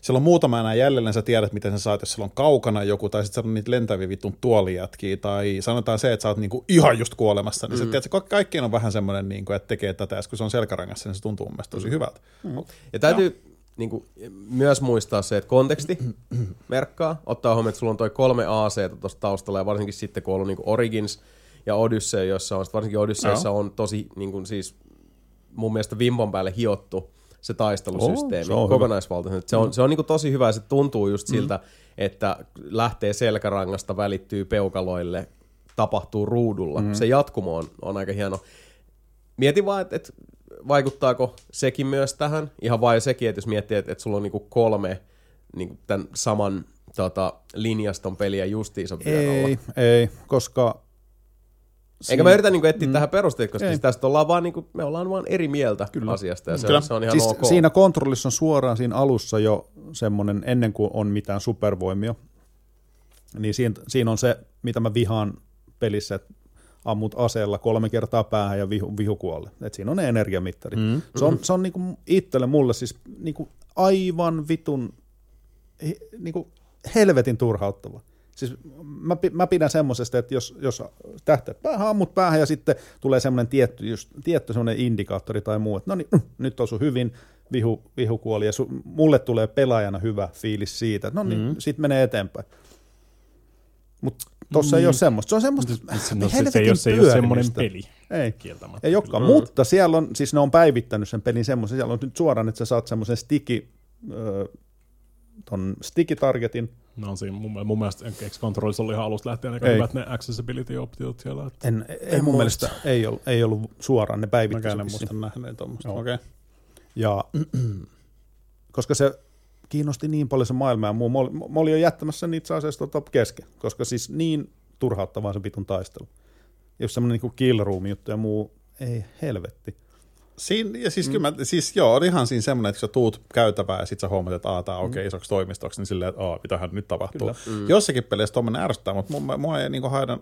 siellä on muutama enää jäljellä, niin sä tiedät, miten sä saat, jos siellä on kaukana joku, tai sitten on niitä lentäviä vittun tuolijätkiä, tai sanotaan se, että sä oot niinku ihan just kuolemassa, niin mm. sä tiedät, että kaikkien on vähän semmoinen, niinku, että tekee tätä, ja kun se on selkärangassa, niin se tuntuu mun mielestä tosi hyvältä. Mm. Ja täytyy niin kuin, myös muistaa se, että konteksti merkkaa, ottaa huomioon, että sulla on toi kolme AC tuossa taustalla, ja varsinkin sitten kun on ollut niin kuin Origins ja Odyssey, jossa on, varsinkin Odysseyssa on tosi niin kuin, siis mun mielestä vimpon päälle hiottu se taistelusysteemi Oh, se kokonaisvaltaisesti. Se on, se on niin kuin tosi hyvä, ja se tuntuu just siltä, että lähtee selkärangasta, välittyy peukaloille, tapahtuu ruudulla. Mm. Se jatkumo on, on aika hieno. Mietin vaan, että, että vaikuttaako sekin myös tähän. Ihan vain sekin, että jos miettii, että, että sulla on niinku kolme niinku tämän saman tota, linjaston peliä justiinsa vielä alla. Ei, ei, koska... Eikä mä yritä niinku etsiä mm. tähän perusteet, koska Ei. siis tästä ollaan vaan, niinku, me ollaan vaan eri mieltä Kyllä. asiasta ja se, Kyllä. on, se on ihan siis ok. siinä kontrollissa on suoraan siinä alussa jo semmoinen, ennen kuin on mitään supervoimia, niin siinä, siinä on se, mitä mä vihaan pelissä, että ammut aseella kolme kertaa päähän ja vihu, vihu kuolle. Et siinä on ne energiamittarit. Mm. Se on, se on niinku itselle mulle siis niinku aivan vitun he- niinku helvetin turhauttava. Siis mä, mä pidän semmoisesta, että jos, jos tähtäät päähän, ammut päähän ja sitten tulee semmoinen tietty, just, tietty semmoinen indikaattori tai muu, että no niin, nyt osu hyvin, vihu, vihu kuoli ja su, mulle tulee pelaajana hyvä fiilis siitä, että no niin, mm. sitten menee eteenpäin. Mutta tossa mm. ei ole semmoista. Se on semmoista No, se, se, helvetin se, ei ole, se ei ole semmoinen peli. Ei. Kieltämättä. Ei olekaan, mutta siellä on, siis ne on päivittänyt sen pelin semmoisen, siellä on nyt suoraan, että sä saat semmoisen sticky, äh, ton sticky targetin, No, siinä mun, mun mielestä X-Controlissa oli ihan alusta lähtien aika hyvät ne accessibility-optiot siellä. Että en, ei mun mielestä ei ollut, ei ollut suoraan, ne päivitti Mäkään sen en muista nähneen tuommoista. Okei. Okay. Ja koska se kiinnosti niin paljon se maailma ja muu, mä olin, mä olin jo jättämässä niitä asiassa tota kesken, koska siis niin turhauttavaa se vitun taistelu. Jos semmoinen niin kill room juttu ja muu, ei helvetti. Siin, ja siis, mm. kyllä mä, siis joo, on ihan siinä semmoinen, että kun sä tuut käytävään ja sit sä huomaat, että tää on oikein mm. isoksi toimistoksi, niin silleen, että aah, mitähän nyt tapahtuu. Mm. Jossakin peleissä tommonen ärsyttää, mutta mua, mua ei niinku haida,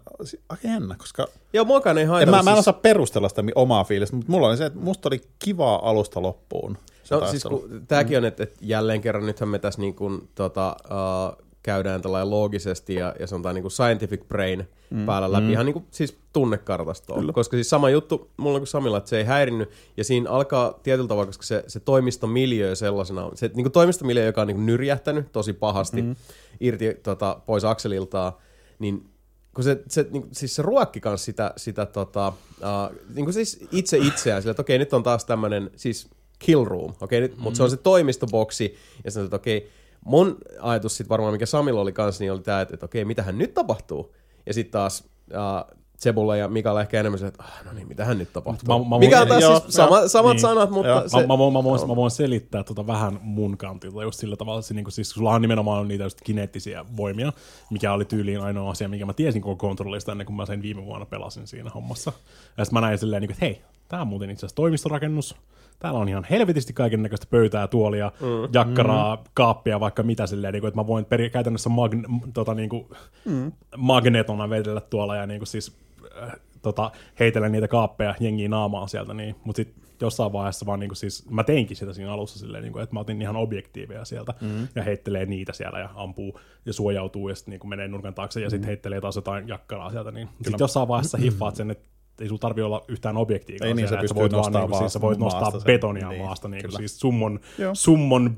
aika jännä, koska Joo, muakaan ei en, haitannut. mä, mä en siis- osaa perustella sitä omaa fiilistä, mutta mulla oli se, että musta oli kivaa alusta loppuun. No siis kun, tääkin on, että, että jälleen kerran nythän me tässä niin kuin, tota, uh, käydään tällainen loogisesti ja, ja sanotaan niin kuin scientific brain mm. päällä läpi, mm. ihan niin kuin siis tunnekartastoa. Kyllä. Koska siis sama juttu mulla kuin Samilla, että se ei häirinnyt, ja siinä alkaa tietyllä tavalla, koska se, se toimistomiljö sellaisena, se niin kuin toimistomiljö, joka on niin kuin nyrjähtänyt tosi pahasti mm. irti tota, pois akseliltaan, niin kun se, se, niin, siis se ruokki kanssa sitä, sitä tota, uh, niin kuin siis itse itseään, sillä että okei, nyt on taas tämmöinen siis kill room, okei, nyt, mm. mutta se on se toimistoboksi, ja sanotaan, että okei, mun ajatus sitten varmaan, mikä Samilla oli kanssa, niin oli tämä, että, että okei, mitähän nyt tapahtuu? Ja sitten taas uh, Sebulla ja Mikael ehkä enemmän se, että ah, no niin, mitähän nyt tapahtuu? Mä- mä Mikä on taas joo, siis sama, joo, samat niin. sanat, mutta Joo. se... Mä, mä, voin, mä, voin, mä voin selittää tota vähän mun kantilta just sillä tavalla, että niin siis sulla on nimenomaan niitä just kineettisiä voimia, mikä oli tyyliin ainoa asia, mikä mä tiesin koko kontrollista ennen kuin mä sen viime vuonna pelasin siinä hommassa. Ja sitten mä näin silleen, niin kuin, että hei, tää on muuten itse asiassa toimistorakennus, täällä on ihan helvetisti kaiken näköistä pöytää, tuolia, mm. jakkaraa, mm. kaappia, vaikka mitä silleen, niin kuin, että mä voin peri- käytännössä magne- m- tota, niin kuin, mm. magnetona vedellä tuolla ja niin kuin, siis äh, tota, heitellä niitä kaappeja jengiä naamaan sieltä, niin, mutta sitten jossain vaiheessa vaan niinku siis, mä teinkin sitä siinä alussa silleen, niinku, että mä otin ihan objektiiveja sieltä mm. ja heittelee niitä siellä ja ampuu ja suojautuu ja sitten niinku menee nurkan taakse ja sitten heittelee taas jotain jakkaraa sieltä. Niin. Sitten jossain vaiheessa hiffaat sen, että ei sulla tarvi olla yhtään objektiivia. Ei niin, siellä, sä että pystyt voit vaan, nostaa niinku, vaan siis, sä voit nostaa maasta sen. betonia Niin, maasta, niinku, kyllä. siis summon, Joo. summon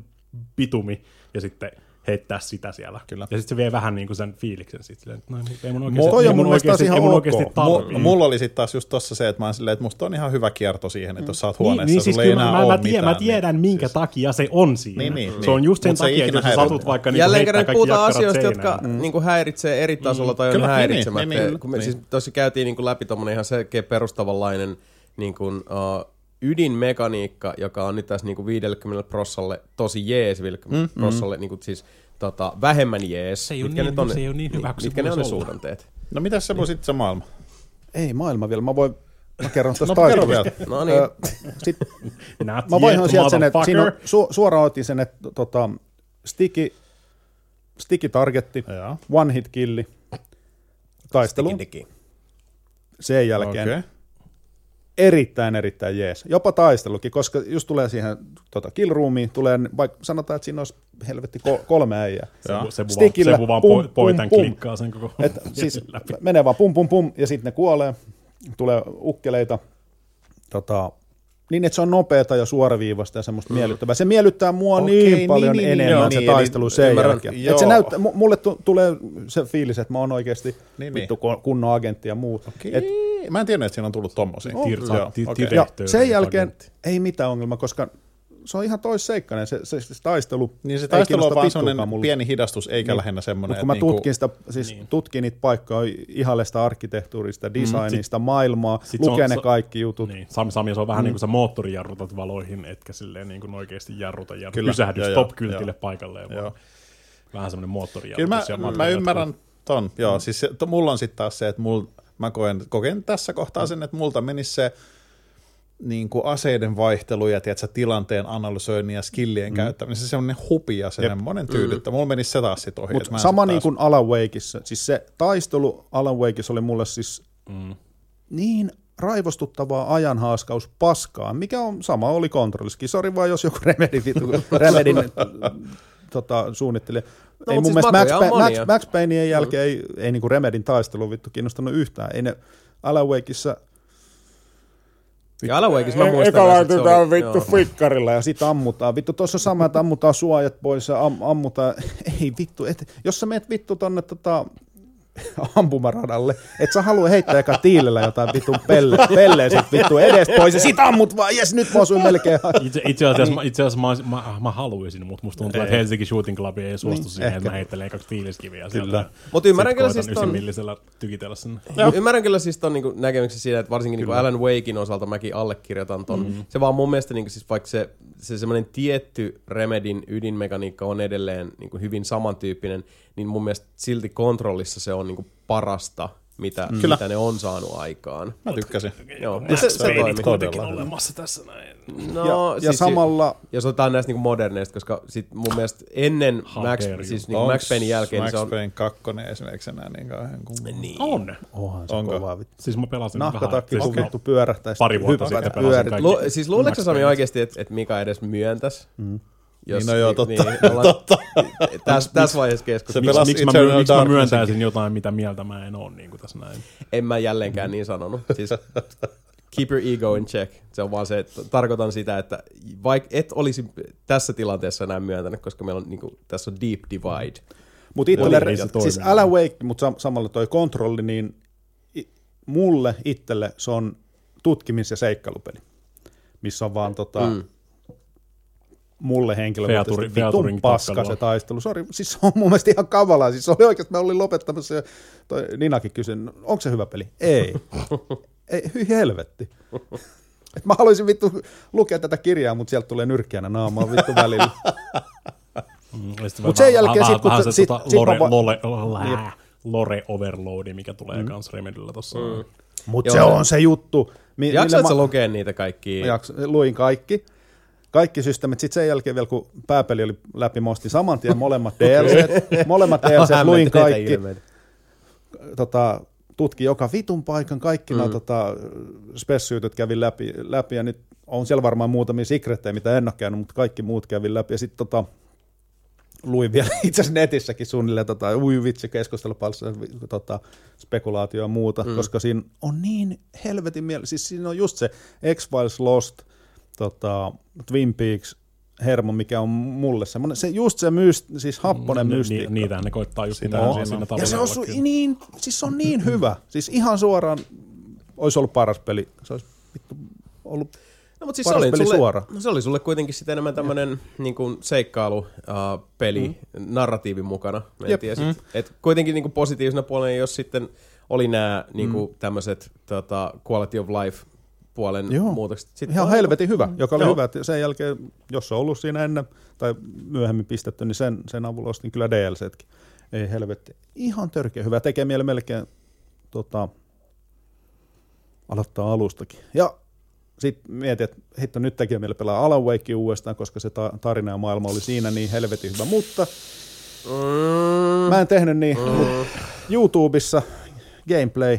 bitumi ja sitten heittää sitä siellä. Kyllä. Ja sitten se vie vähän niinku sen fiiliksen siitä, silleen, että no, ei mun oikeasti, toi on ei mun oikeasti, ihan ei mun ok. oikeasti tarvii. Mu- mulla oli sitten taas just tossa se, että mä oon silleen, että musta on ihan hyvä kierto siihen, että jos sä oot huoneessa, niin, niin siis ei enää mä, ole mä, tiedän, mitään. mä tiedän, minkä siis- takia se on siinä. Niin, niin, se niin. on just sen takia, että jos sä satut vaikka niinku Jälleen heittää kerran kaikki puhutaan asioista, jotka mm. niin häiritsee eri tasolla tai on niin, häiritsemättä. niin, niin, kun me niin. siis tossa käytiin niin kuin läpi tuommoinen ihan selkeä perustavanlainen niin kuin, uh, ydinmekaniikka, joka on nyt tässä niin kuin 50 prossalle tosi jees, 50 mm, prossalle niin kuin siis tota, vähemmän jees. Se ei mitkä niin- nyt on, se ei oo niin hyvä se Mitkä ne on ne suhdanteet? No mitäs se on sitten se maailma? Ei maailma vielä. Mä voin, mä kerron tästä No kerro vielä. No niin. Sit, Not mä yet, sieltä sen, että siinä on, su, suoraan otin sen, että tota, sticky, sticky targetti, one hit killi, taistelu, Digi, digi. sen jälkeen Okei. Erittäin, erittäin jees. Jopa taistelukin, koska just tulee siihen tota, kill roomiin, tulee, vaikka sanotaan, että siinä olisi helvetti ko- kolme äijää. Se, se, Stickillä, se vaan pum, po, poitan pum, pum. klikkaa sen koko Et, siis läpi. menee vaan pum pum pum ja sitten ne kuolee, tulee ukkeleita, tota, niin että se on nopeata ja suoraviivasta ja semmoista mm. miellyttävää. Se miellyttää mua Okei, niin niin, paljon niin, niin, enemmän joo, se niin, taistelu eli sen ymmärrän, jälkeen. joo. Et se näyttää, mu- mulle tu- tulee se fiilis, että mä oon oikeasti Niin, niin, niin. vittu kun- kunnon agentti ja muut. Okei. Et, Mä en tiennyt, että siinä on tullut tommosia. Tir- Joo, ti- okei. ti- ja sen jälkeen agentti. ei mitään ongelmaa, koska se on ihan toisseikkainen se, se, se taistelu. Niin se taistelu on vaan semmoinen mulle. pieni hidastus, eikä lähinnä semmoinen, Mutta kun mä niinku- tutkin, sitä, siis niin. tutkin niitä paikkaa, ihallesta arkkitehtuurista, designista, maailmaa, sit se on- lukee ne se- kaikki jutut. Niin, Sami, Sami, se on vähän mm. niin kuin sä moottori jarrutat valoihin, etkä silleen niin kuin oikeasti jarruta ja Kyllä, pysähdys joo, stop-kyltille paikalleen. Joo. Vaan vähän semmoinen moottori Kyllä mä, ja mä ymmärrän ton. Joo, siis se, to, mulla on sitten taas se, että mul, mä koen, koken tässä kohtaa sen, että multa menisi se niin kuin aseiden vaihtelu ja tiedätkö, tilanteen analysoinnin ja skillien mm. käyttäminen, se semmoinen hupi ja semmoinen tyydyttä. Mulla menisi se taas sit ohi. en sama niin kuin Alan Wakeissa. Siis se taistelu Alan Wakeissa oli mulle siis mm. niin raivostuttavaa ajanhaaskaus paskaa, mikä on sama oli kontrollissakin. Sori vaan, jos joku Remedin, vittu, Remedin tota, suunnittelija. No, ei mun siis mielestä Max, monia. Max, Max Paynein jälkeen ei, ei niinku Remedin taistelu vittu kiinnostanut yhtään. Ei ne Alan Wakeissa Ja Alan Wakeissa mä muistan. Eka myös, että se laitetaan vittu joo. fikkarilla ja sitten ammutaan. Vittu, tuossa on sama, että ammutaan suojat pois ja am, ammutaan. Ei vittu, et, jos sä meet vittu tonne tota, ampumaradalle, et sä halua heittää eka tiilellä jotain vittu pelle, pelleen sit vittu edestä pois ja sit ammut vaan, jes nyt mä osuin melkein. Itse, itse asiassa, mä, itse asiassa mä, mä, mä haluaisin, mutta musta tuntuu, että Helsinki Shooting Club ei suostu niin, siihen, ehkä. että mä heittelen kaksi tiiliskiviä. Kyllä. Mut ymmärrän kyllä siis ton... tykitellä. Joo. Ymmärrän kyllä siis ton niinku näkemyksen siitä, että varsinkin niinku Alan Wakein osalta mäkin allekirjoitan ton. Mm. Se vaan mun mielestä niinku siis vaikka se, se semmoinen tietty Remedin ydinmekaniikka on edelleen niinku hyvin samantyyppinen, niin mun mielestä silti kontrollissa se on niinku parasta, mitä, Kyllä. mitä ne on saanut aikaan. Mä tykkäsin. Joo, ja se, se toimii. kuitenkin Todella. olemassa tässä näin. No, ja, ja samalla, Jos otetaan näistä niinku moderneista, koska sit mun mielestä ennen Max, Hakeeri. siis niinku Max Paynein jälkeen niin Max on... Payne 2 esimerkiksi enää niin kauhean kummaa. Niin. On. onhan se Onko? kovaa vittu. Siis mä pelasin Nahkatakki, vähän. kun Siis, vittu pyörähtää. Pari vuotta sitten pelasin kaikki. Lu, siis luuleeko Max Sami Payne. oikeasti, että et Mika edes myöntäisi, mm. Niin, no joo, totta. Niin, ollaan, totta. Tässä, tässä vaiheessa keskustelua. Miksi mä, Eternal my, miksi mä myöntäisin jotain, mitä mieltä mä en ole niin kuin tässä näin? En mä jälleenkään niin sanonut. Siis keep your ego in check. Se on vaan se, että tarkoitan sitä, että vaikka et olisi tässä tilanteessa enää myöntänyt, koska meillä on, niin kuin, tässä on deep divide. Mutta itselle, Oli, ei se siis. Alan Wake, mutta sam- samalla toi kontrolli, niin i- mulle itselle se on tutkimis- ja seikkailupeli, missä on vaan tota, mm. Mulle henkilökohtaisesti vitun paska se taistelu. Sori, siis se on mun mielestä ihan kavalaa. Siis se oli oikeasti, mä olin lopettamassa ja toi Ninakin kysyi, "No, onko se hyvä peli? Ei. Ei, hyi helvetti. Et mä haluaisin vittu lukea tätä kirjaa, mutta sieltä tulee nyrkkiänä naamaan vittu välillä. Mut sen jälkeen sit, kun vähän se sit- tota, sit lore, va- lore, lore, lore overloadi, mikä tulee mm. kans Remedyllä tossa. Mm. Mutta Joo, se on se juttu. Mi- sä mä- lukea niitä kaikkia? Jaks, luin kaikki. Kaikki systeemit. Sitten sen jälkeen vielä, kun pääpeli oli läpi, mä ostin saman tien molemmat DLC. molemmat DLC, luin kaikki. Tota, tutki joka vitun paikan, kaikki mm. nämä tota, spessyytyt kävin läpi, läpi, ja nyt on siellä varmaan muutamia secrettejä, mitä en ole käynyt, mutta kaikki muut kävin läpi, ja sitten tota, luin vielä itse asiassa netissäkin suunnilleen tota, ui vitsi keskustelupalssa, tota, spekulaatio ja muuta, mm. koska siinä on niin helvetin miele, siis siinä on just se X-Files Lost, Twin Peaks, hermo, mikä on mulle semmoinen, se, just se myst, siis happonen Ni, mystiikka. niitähän ne koittaa just Sitä siinä, siinä. Ja se on kyllä. niin, siis se on niin hyvä. Siis ihan suoraan olisi ollut paras peli. Se olisi vittu ollut No, mutta siis se paras oli, peli sulle, suora. no, se oli sulle kuitenkin sitten enemmän tämmöinen niin kuin seikkailu, uh, peli, mm. narratiivin mukana. Mä en Jep. tiedä, sit, et kuitenkin niin kuin positiivisena puolena, jos sitten oli nämä niin kuin, tämmöiset tota, quality of life puolen Joo. muutokset. Sitten ihan helvetin hyvä, joka oli Joo. hyvä. että Sen jälkeen, jos on ollut siinä ennen tai myöhemmin pistetty, niin sen, sen avulla ostin kyllä DLCtkin. Ei helvetti. Ihan törkeä hyvä. Tekee mieli melkein tota, aloittaa alustakin. Ja sitten mietin, että hitto, nyt tekee mieli pelaa Alan Wake uudestaan, koska se ta- tarina ja maailma oli siinä niin helvetin hyvä. Mutta Mm, mä en tehnyt niin. Mut YouTubessa gameplay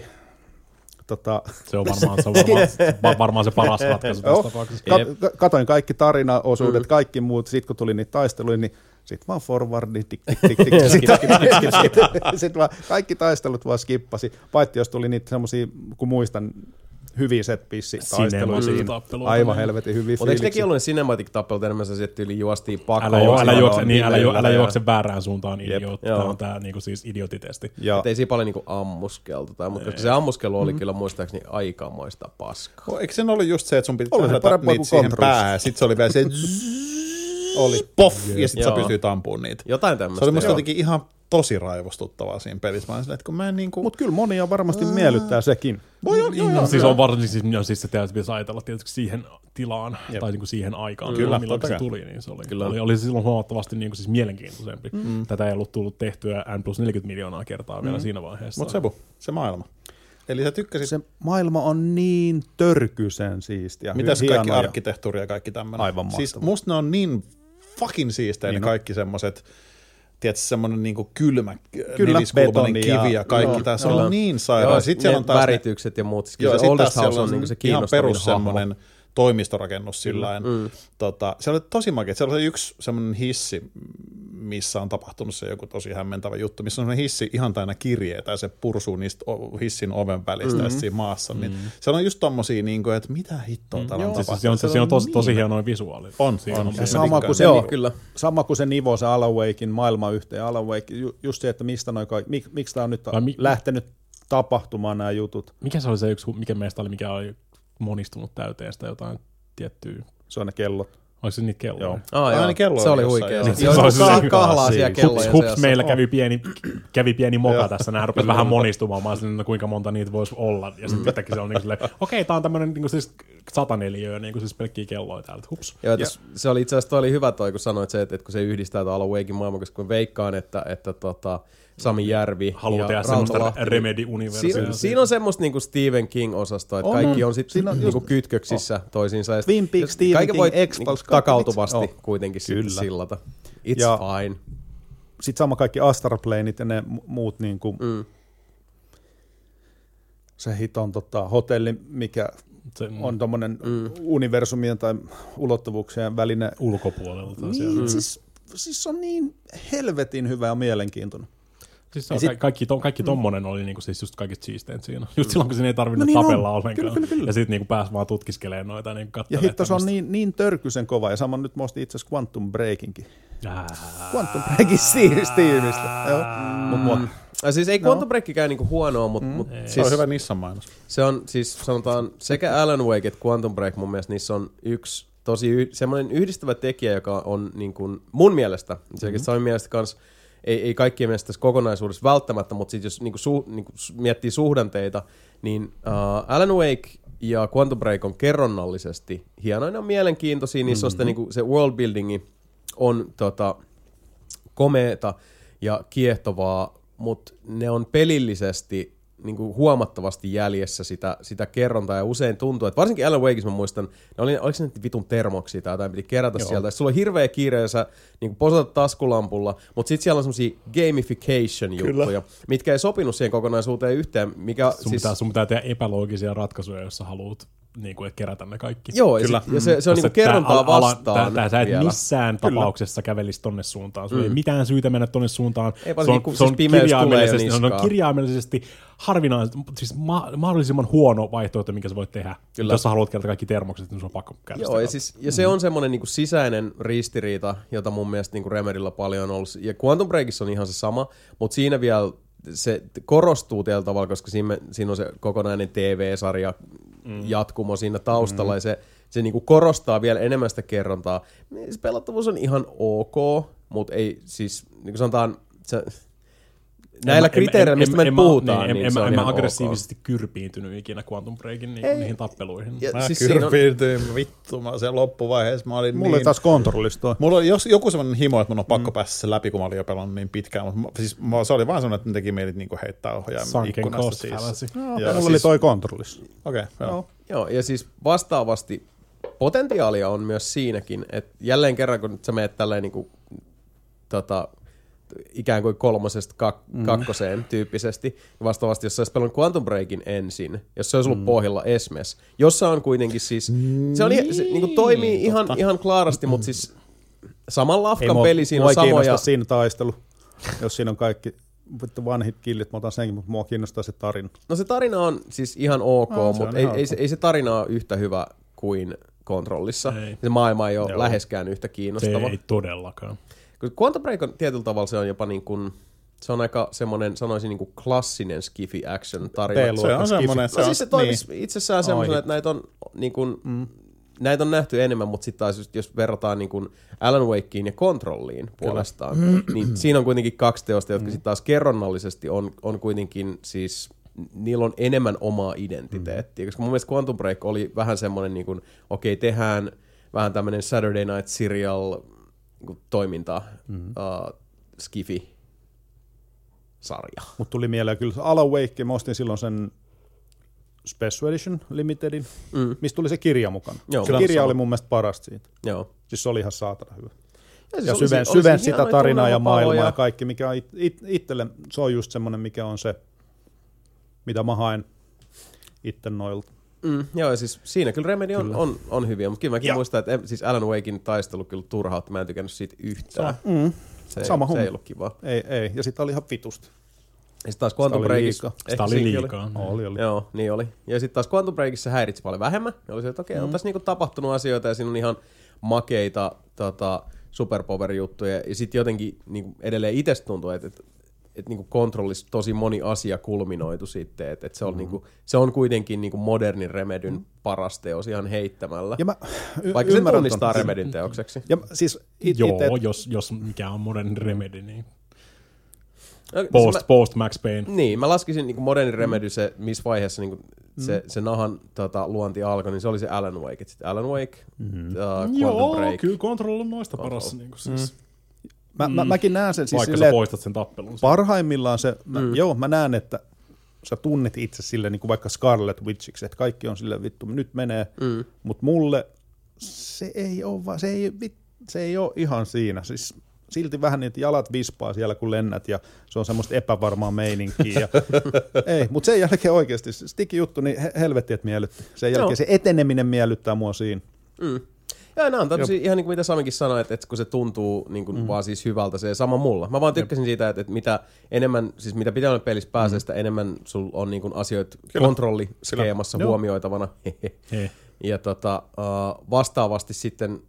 tota, Se on varmaan se, on varmaan, va- varmaan se paras ratkaisu tässä tapauksessa. Ka- ka- katoin kaikki tarinaosuudet, mm. kaikki muut, sitten kun tuli niitä taisteluja, niin sitten vaan forwardi, tik, tik, tik, tik, sitten sit vaan kaikki taistelut vaan skippasi, paitsi jos tuli niitä semmoisia, kun muistan, hyviä set taisteluja. Aivan helvetin hyviä Mutta eikö nekin ollut ne cinematic tappelut enemmän se, että yli juostiin pakoon? Älä, jo, älä, juokse, niin, älä, jo, älä juokse väärään suuntaan, idiootti. Tämä on tämä niinku siis idiotitesti. Ja, Et ei siinä paljon niinku ammuskeltu, tai, mutta koska se ammuskelu oli kyllä muistaakseni aikamoista paskaa. Eikö sen ollut just se, että sun piti Oli se niitä kuin siihen päähän, sit se oli vielä se oli poff, ja sit sä Joo. pystyit ampumaan niitä. Jotain Se tämmöistä. oli musta joo. jotenkin ihan tosi raivostuttavaa siinä pelissä. Mä olin silleen, että kun mä en niinku... Mutta kyllä monia varmasti miellyttää sekin. voi on, joo, No, joo, siis joo. on varsinkin, siis, no, siis se täytyy pitäisi ajatella tietysti siihen tilaan, Jep. tai niin kuin siihen aikaan, Kyllä, milloin se tuli, niin se oli, Kyllä. oli, oli se silloin huomattavasti niin kuin siis mielenkiintoisempi. Mm. Tätä ei ollut tullut tehtyä N plus 40 miljoonaa kertaa vielä siinä vaiheessa. Mut Sebu, se maailma. Eli sä tykkäsit, Se maailma on niin törkysen siistiä. mitäs kaikki arkkitehtuuri ja kaikki tämmöinen. Aivan Siis mahtavaa. musta ne on niin fucking siistejä Niin ne kaikki semmoset, tiedätkö, semmonen niinku kylmä, Kyllä, betoni kivi ja, kaikki. joo, Tässä joo. on niin sairaan. Sitten siellä on ne taas ne- väritykset ja muut. Joo, se taas siellä House on on niinku se ihan perus hahmo. Toimistorakennus sillä mm. tota, Se oli tosi makea. Siellä oli yksi semmoinen hissi, missä on tapahtunut se joku tosi hämmentävä juttu, missä on semmoinen hissi ihan täynnä kirjeitä ja se pursuu niistä hissin oven välistä mm-hmm. siinä maassa. Niin siellä on just tommosia, niin kuin, että mitä hittoa täällä on Siis tapahtunut. siinä on, Se on tosi, tosi niin- hienoja visuaalia. On, Siinä on. on, Ja se sama kuin, se, Joo, kyllä. sama kuin se nivo, se Alan Wakein maailma yhteen. Alan Wake, ju, just se, että mistä noi kaikki, mik, miksi tämä on nyt mi- lähtenyt tapahtumaan nämä jutut. Mikä se oli se yksi, mikä meistä oli, mikä oli monistunut täyteen sitä jotain tiettyä, Se on ne kellot. oliko se niitä kelloja? Joo. Ah, Aina joo. kello se oli oli huikea. joo. Se oli se ka- se- kahlaa siellä Hups, kellojen hups seassa. meillä kävi pieni, kävi pieni moka tässä, nämä rupesi vähän monistumaan, mä olisin, no, kuinka monta niitä voisi olla, ja sitten yhtäkkiä se on niin silleen, okei, tää on tämmönen niin siis sataneliöä, niin kuin siis pelkkiä kelloja täältä, hups. Joo, tos, se oli itse asiassa toi oli hyvä toi, kun sanoit se, että, että kun se yhdistää tuon Alan Wakein maailman, koska kun veikkaan, että, että tota, Sami Järvi Haluaa ja tehdä semmoista Rautalahti, niin Remedy-universia. Siinä, on semmoista niinku Stephen King-osastoa, että On, kaikki on. sitten niinku kytköksissä toisiinsa. ja Twin Peaks, ja Stephen kaiken King, voi niinku kaikki takautuvasti oh. kuitenkin sitten Kyllä. sillata. It's Ja- fine. Sitten sama kaikki Astral Planeit ja ne mu- muut niin kuin, Mm. se hiton tota, hotelli, mikä Se, on tommonen universumien tai ulottuvuuksien välinen. ulkopuolella. Tai Niin, niin. siis, siis on niin helvetin hyvä ja mielenkiintoinen. Siis se on, Ja sit- sit, kaikki, to, kaikki tommonen oli niinku siis just kaikista siistein siinä. Just silloin, kun siinä ei tarvinnut No niin tapella on. ollenkaan. Kyllä, kyllä, kyllä. Ja sitten niinku pääsi vaan tutkiskelemaan noita niin Ja hitto se on niin, niin törkysen kova, ja sama nyt mä ostin itse asiassa Quantum Breakinkin. Quantum Breakin Steamista. Joo. Mut mua, Ja siis ei Quantum Breakikään niinku huonoa, mutta mut Se siis on hyvä Nissan mainos. se on siis sanotaan sekä Alan Wake että Quantum Break mun mielestä niissä on yksi tosi y- semmoinen yhdistävä tekijä, joka on niin kuin mun mielestä, se mm-hmm. Samin mielestä kans, ei, ei kaikkien mielestä tässä kokonaisuudessa välttämättä, mutta sit jos niinku su, niinku s- miettii suhdanteita, niin uh, Alan Wake ja Quantum Break on kerronnallisesti hienoja, ne on mielenkiintoisia, niissä mm-hmm. on sitä niinku, se world buildingi on tota, komeeta ja kiehtovaa, mutta ne on pelillisesti niin kuin huomattavasti jäljessä sitä, sitä kerrontaa ja usein tuntuu, että varsinkin Alan Wakeissa mä muistan, ne oli, oliko se nyt vitun termoksia tai jotain, piti kerätä Joo. sieltä. Sulla on hirveä kiire ja sä niin posatat taskulampulla, mutta sitten siellä on semmosia gamification-juttuja, mitkä ei sopinut siihen kokonaisuuteen yhteen, mikä Sun, siis, pitää, sun pitää tehdä epäloogisia ratkaisuja, jos sä haluat niin kuin, kerätä ne kaikki. Joo, Kyllä. ja, se, se on niinku kerrontaa ala- vastaan Tää, tää, sä et vielä. missään tapauksessa kävelisi tonne suuntaan. Sulla mm. ei mitään syytä mennä tonne suuntaan. Ei varsinkin, kun siis pimeys tulee jo kirjaimellisesti, se on niskaan. kirjaimellisesti harvinaisesti, siis ma- mahdollisimman huono vaihtoehto, minkä sä voit tehdä. Kyllä. Jos sä haluat kerätä kaikki termokset, niin sun on pakko käydä Joo, ja, siis, ja se on semmoinen niinku sisäinen ristiriita, jota mun mielestä niinku Remedyllä paljon on ollut. Ja Quantum Breakissa on ihan se sama, mutta siinä vielä se korostuu tällä tavalla, koska siinä, siinä on se kokonainen TV-sarja mm. jatkumo siinä taustalla, mm. ja se, se niinku korostaa vielä enemmän sitä kerrontaa. Se pelattavuus on ihan ok, mutta ei siis, niin kuin sanotaan, se, näillä kriteereillä, mistä me mä- puhutaan, niin, en, se en, on en mä aggressiivisesti kyrpiintynyt ikinä Quantum Breakin niin, niihin tappeluihin. Ja Mä siis siinä on- kyrpiintyin vittu, mä sen loppuvaiheessa mä olin mulla niin... taas kontrollista. Mulla oli jos, joku semmoinen himo, että mun on pakko mm. päästä sen läpi, kun mä olin jo pelannut niin pitkään, mutta mä- siis, mä, se oli vaan semmoinen, että ne teki meidät niinku heittää Sunken ikkunasta siis. Joo, Joo, mulla siis- oli toi kontrollissa. Okei, okay, joo. Joo. Joo, ja siis vastaavasti potentiaalia on myös siinäkin, että jälleen kerran kun nyt sä meet tälleen niin kuin, tota, ikään kuin kolmosesta kak- Mm. kakkoseen tyyppisesti, ja vastaavasti jos sä olisit pelannut Quantum Breakin ensin, jos se olisi Mm. ollut pohjalla Esmes, jossa on kuitenkin siis, se, on, se niin kuin toimii ihan, ihan klaarasti, mutta siis saman Ei lafkan mua, peli, siinä mua on ei samoja, siinä taistelu, jos siinä on kaikki vittu one hit killit, mä otan senkin, mutta mua kiinnostaa se tarina. no se tarina on siis ihan ok, No, se mutta ei, ihan ei, ok. se, ei se tarina ole yhtä hyvä kuin kontrollissa. Ei. Se maailma ei ole Joo. läheskään yhtä Se kiinnostava. ei todellakaan. Quantum Break on tietyllä tavalla se on jopa niin kuin, se on aika semmoinen, sanoisin niin kuin klassinen skifi action tarina. Se on semmoinen, No se on, siis se toimisi niin. itsessään semmoisena, että näitä on, niin kuin, mm. näitä on nähty enemmän, mutta sitten taas jos verrataan niin kuin Alan Wakeen ja Controlliin puolestaan, niin siinä on kuitenkin kaksi teosta, jotka sitten taas kerronnallisesti on, on kuitenkin siis niillä on enemmän omaa identiteettiä, koska mun mielestä Quantum Break oli vähän semmoinen, niin kuin, okei, tehdään vähän tämmöinen Saturday Night Serial niin toiminta, mm-hmm. uh, skifi sarja. Mut tuli mieleen kyllä se Alan Wake, mä ostin silloin sen Special Edition Limitedin, Mm. mistä tuli se kirja mukana. Joo. se kirja oli mun mielestä parasta siitä. Joo. Siis se oli ihan saatana hyvä. Ja, Ja oli syven, oli syven sitä tarinaa ja maailmaa ja kaikki, mikä on it, it, itselle, se on just semmoinen, mikä on se, mitä mä haen itse noilta. Mm, joo, ja siis siinä kyllä Remedy on, on, on hyviä, mutta kyllä mäkin Ja. muistan, että siis Alan Wakein taistelu kyllä turhautti, mä en tykännyt siitä yhtään. Mm. Se, Sama se homma. ei ollut kiva. Ei, ei. Ja sitten oli ihan vitusta. Ja sitten taas Quantum oli Breakissa... Sitä oli liikaa. Oli, oli. Joo, niin oli. Ja sitten taas Quantum Breakissa häiritsi paljon vähemmän. Ja oli se, että okei, on tässä niinku tapahtunut asioita ja siinä on ihan makeita tota, superpower-juttuja. Ja sitten jotenkin niinku edelleen itsestä tuntuu, että, että että niinku kontrollissa tosi moni asia kulminoitu sitten, että, että se, on niinku, se on kuitenkin niinku modernin Remedyn paras teos ihan heittämällä. Ja mä y- Vaikka se tunnistaa ton. Remedyn teokseksi. Ja mä- siis it, Joo, ite, jos, jos mikä on modern remedy, niin siis post, mä, post Max Payne. niin, mä laskisin niin modernin Remedy, se, missä vaiheessa niin se, se nahan tota, luonti alkoi, niin se oli se Alan Wake. Et Sitten Alan Wake, mm-hmm. uh, Quantum Joo, Break. kyllä Control on noista paras. Niin kuin siis, mä, mä, mäkin näen sen siis vaikka silleen, sä poistat sen tappelun. parhaimmillaan se, mä, joo, mä näen, että sä tunnet itse sille niin kuin vaikka Scarlet Witchiksi, että kaikki on sille vittu, nyt menee, mm. mutta mulle se ei ole, va- se ei, vit- se ei ole ihan siinä. Siis silti vähän niitä jalat vispaa siellä, kun lennät, ja se on semmoista epävarmaa meininkiä. Ja, ei, mutta sen jälkeen oikeasti, se sticky juttu, niin he- helvetti, että miellytti. Sen jälkeen Joo. se eteneminen miellyttää mua siinä. Mm. Ja nämä on tämmöisiä, ihan niin kuin mitä Samikin sanoi, että, että kun se tuntuu niin kuin mm. vaan siis hyvältä, se sama mulla. Mä vaan tykkäsin siitä, että, että mitä enemmän, siis mitä pitemmälle pelissä pääsee, sitä enemmän sul on niin kuin asioita kontrolliskeemassa Joo. huomioitavana. Ja tota, vastaavasti sitten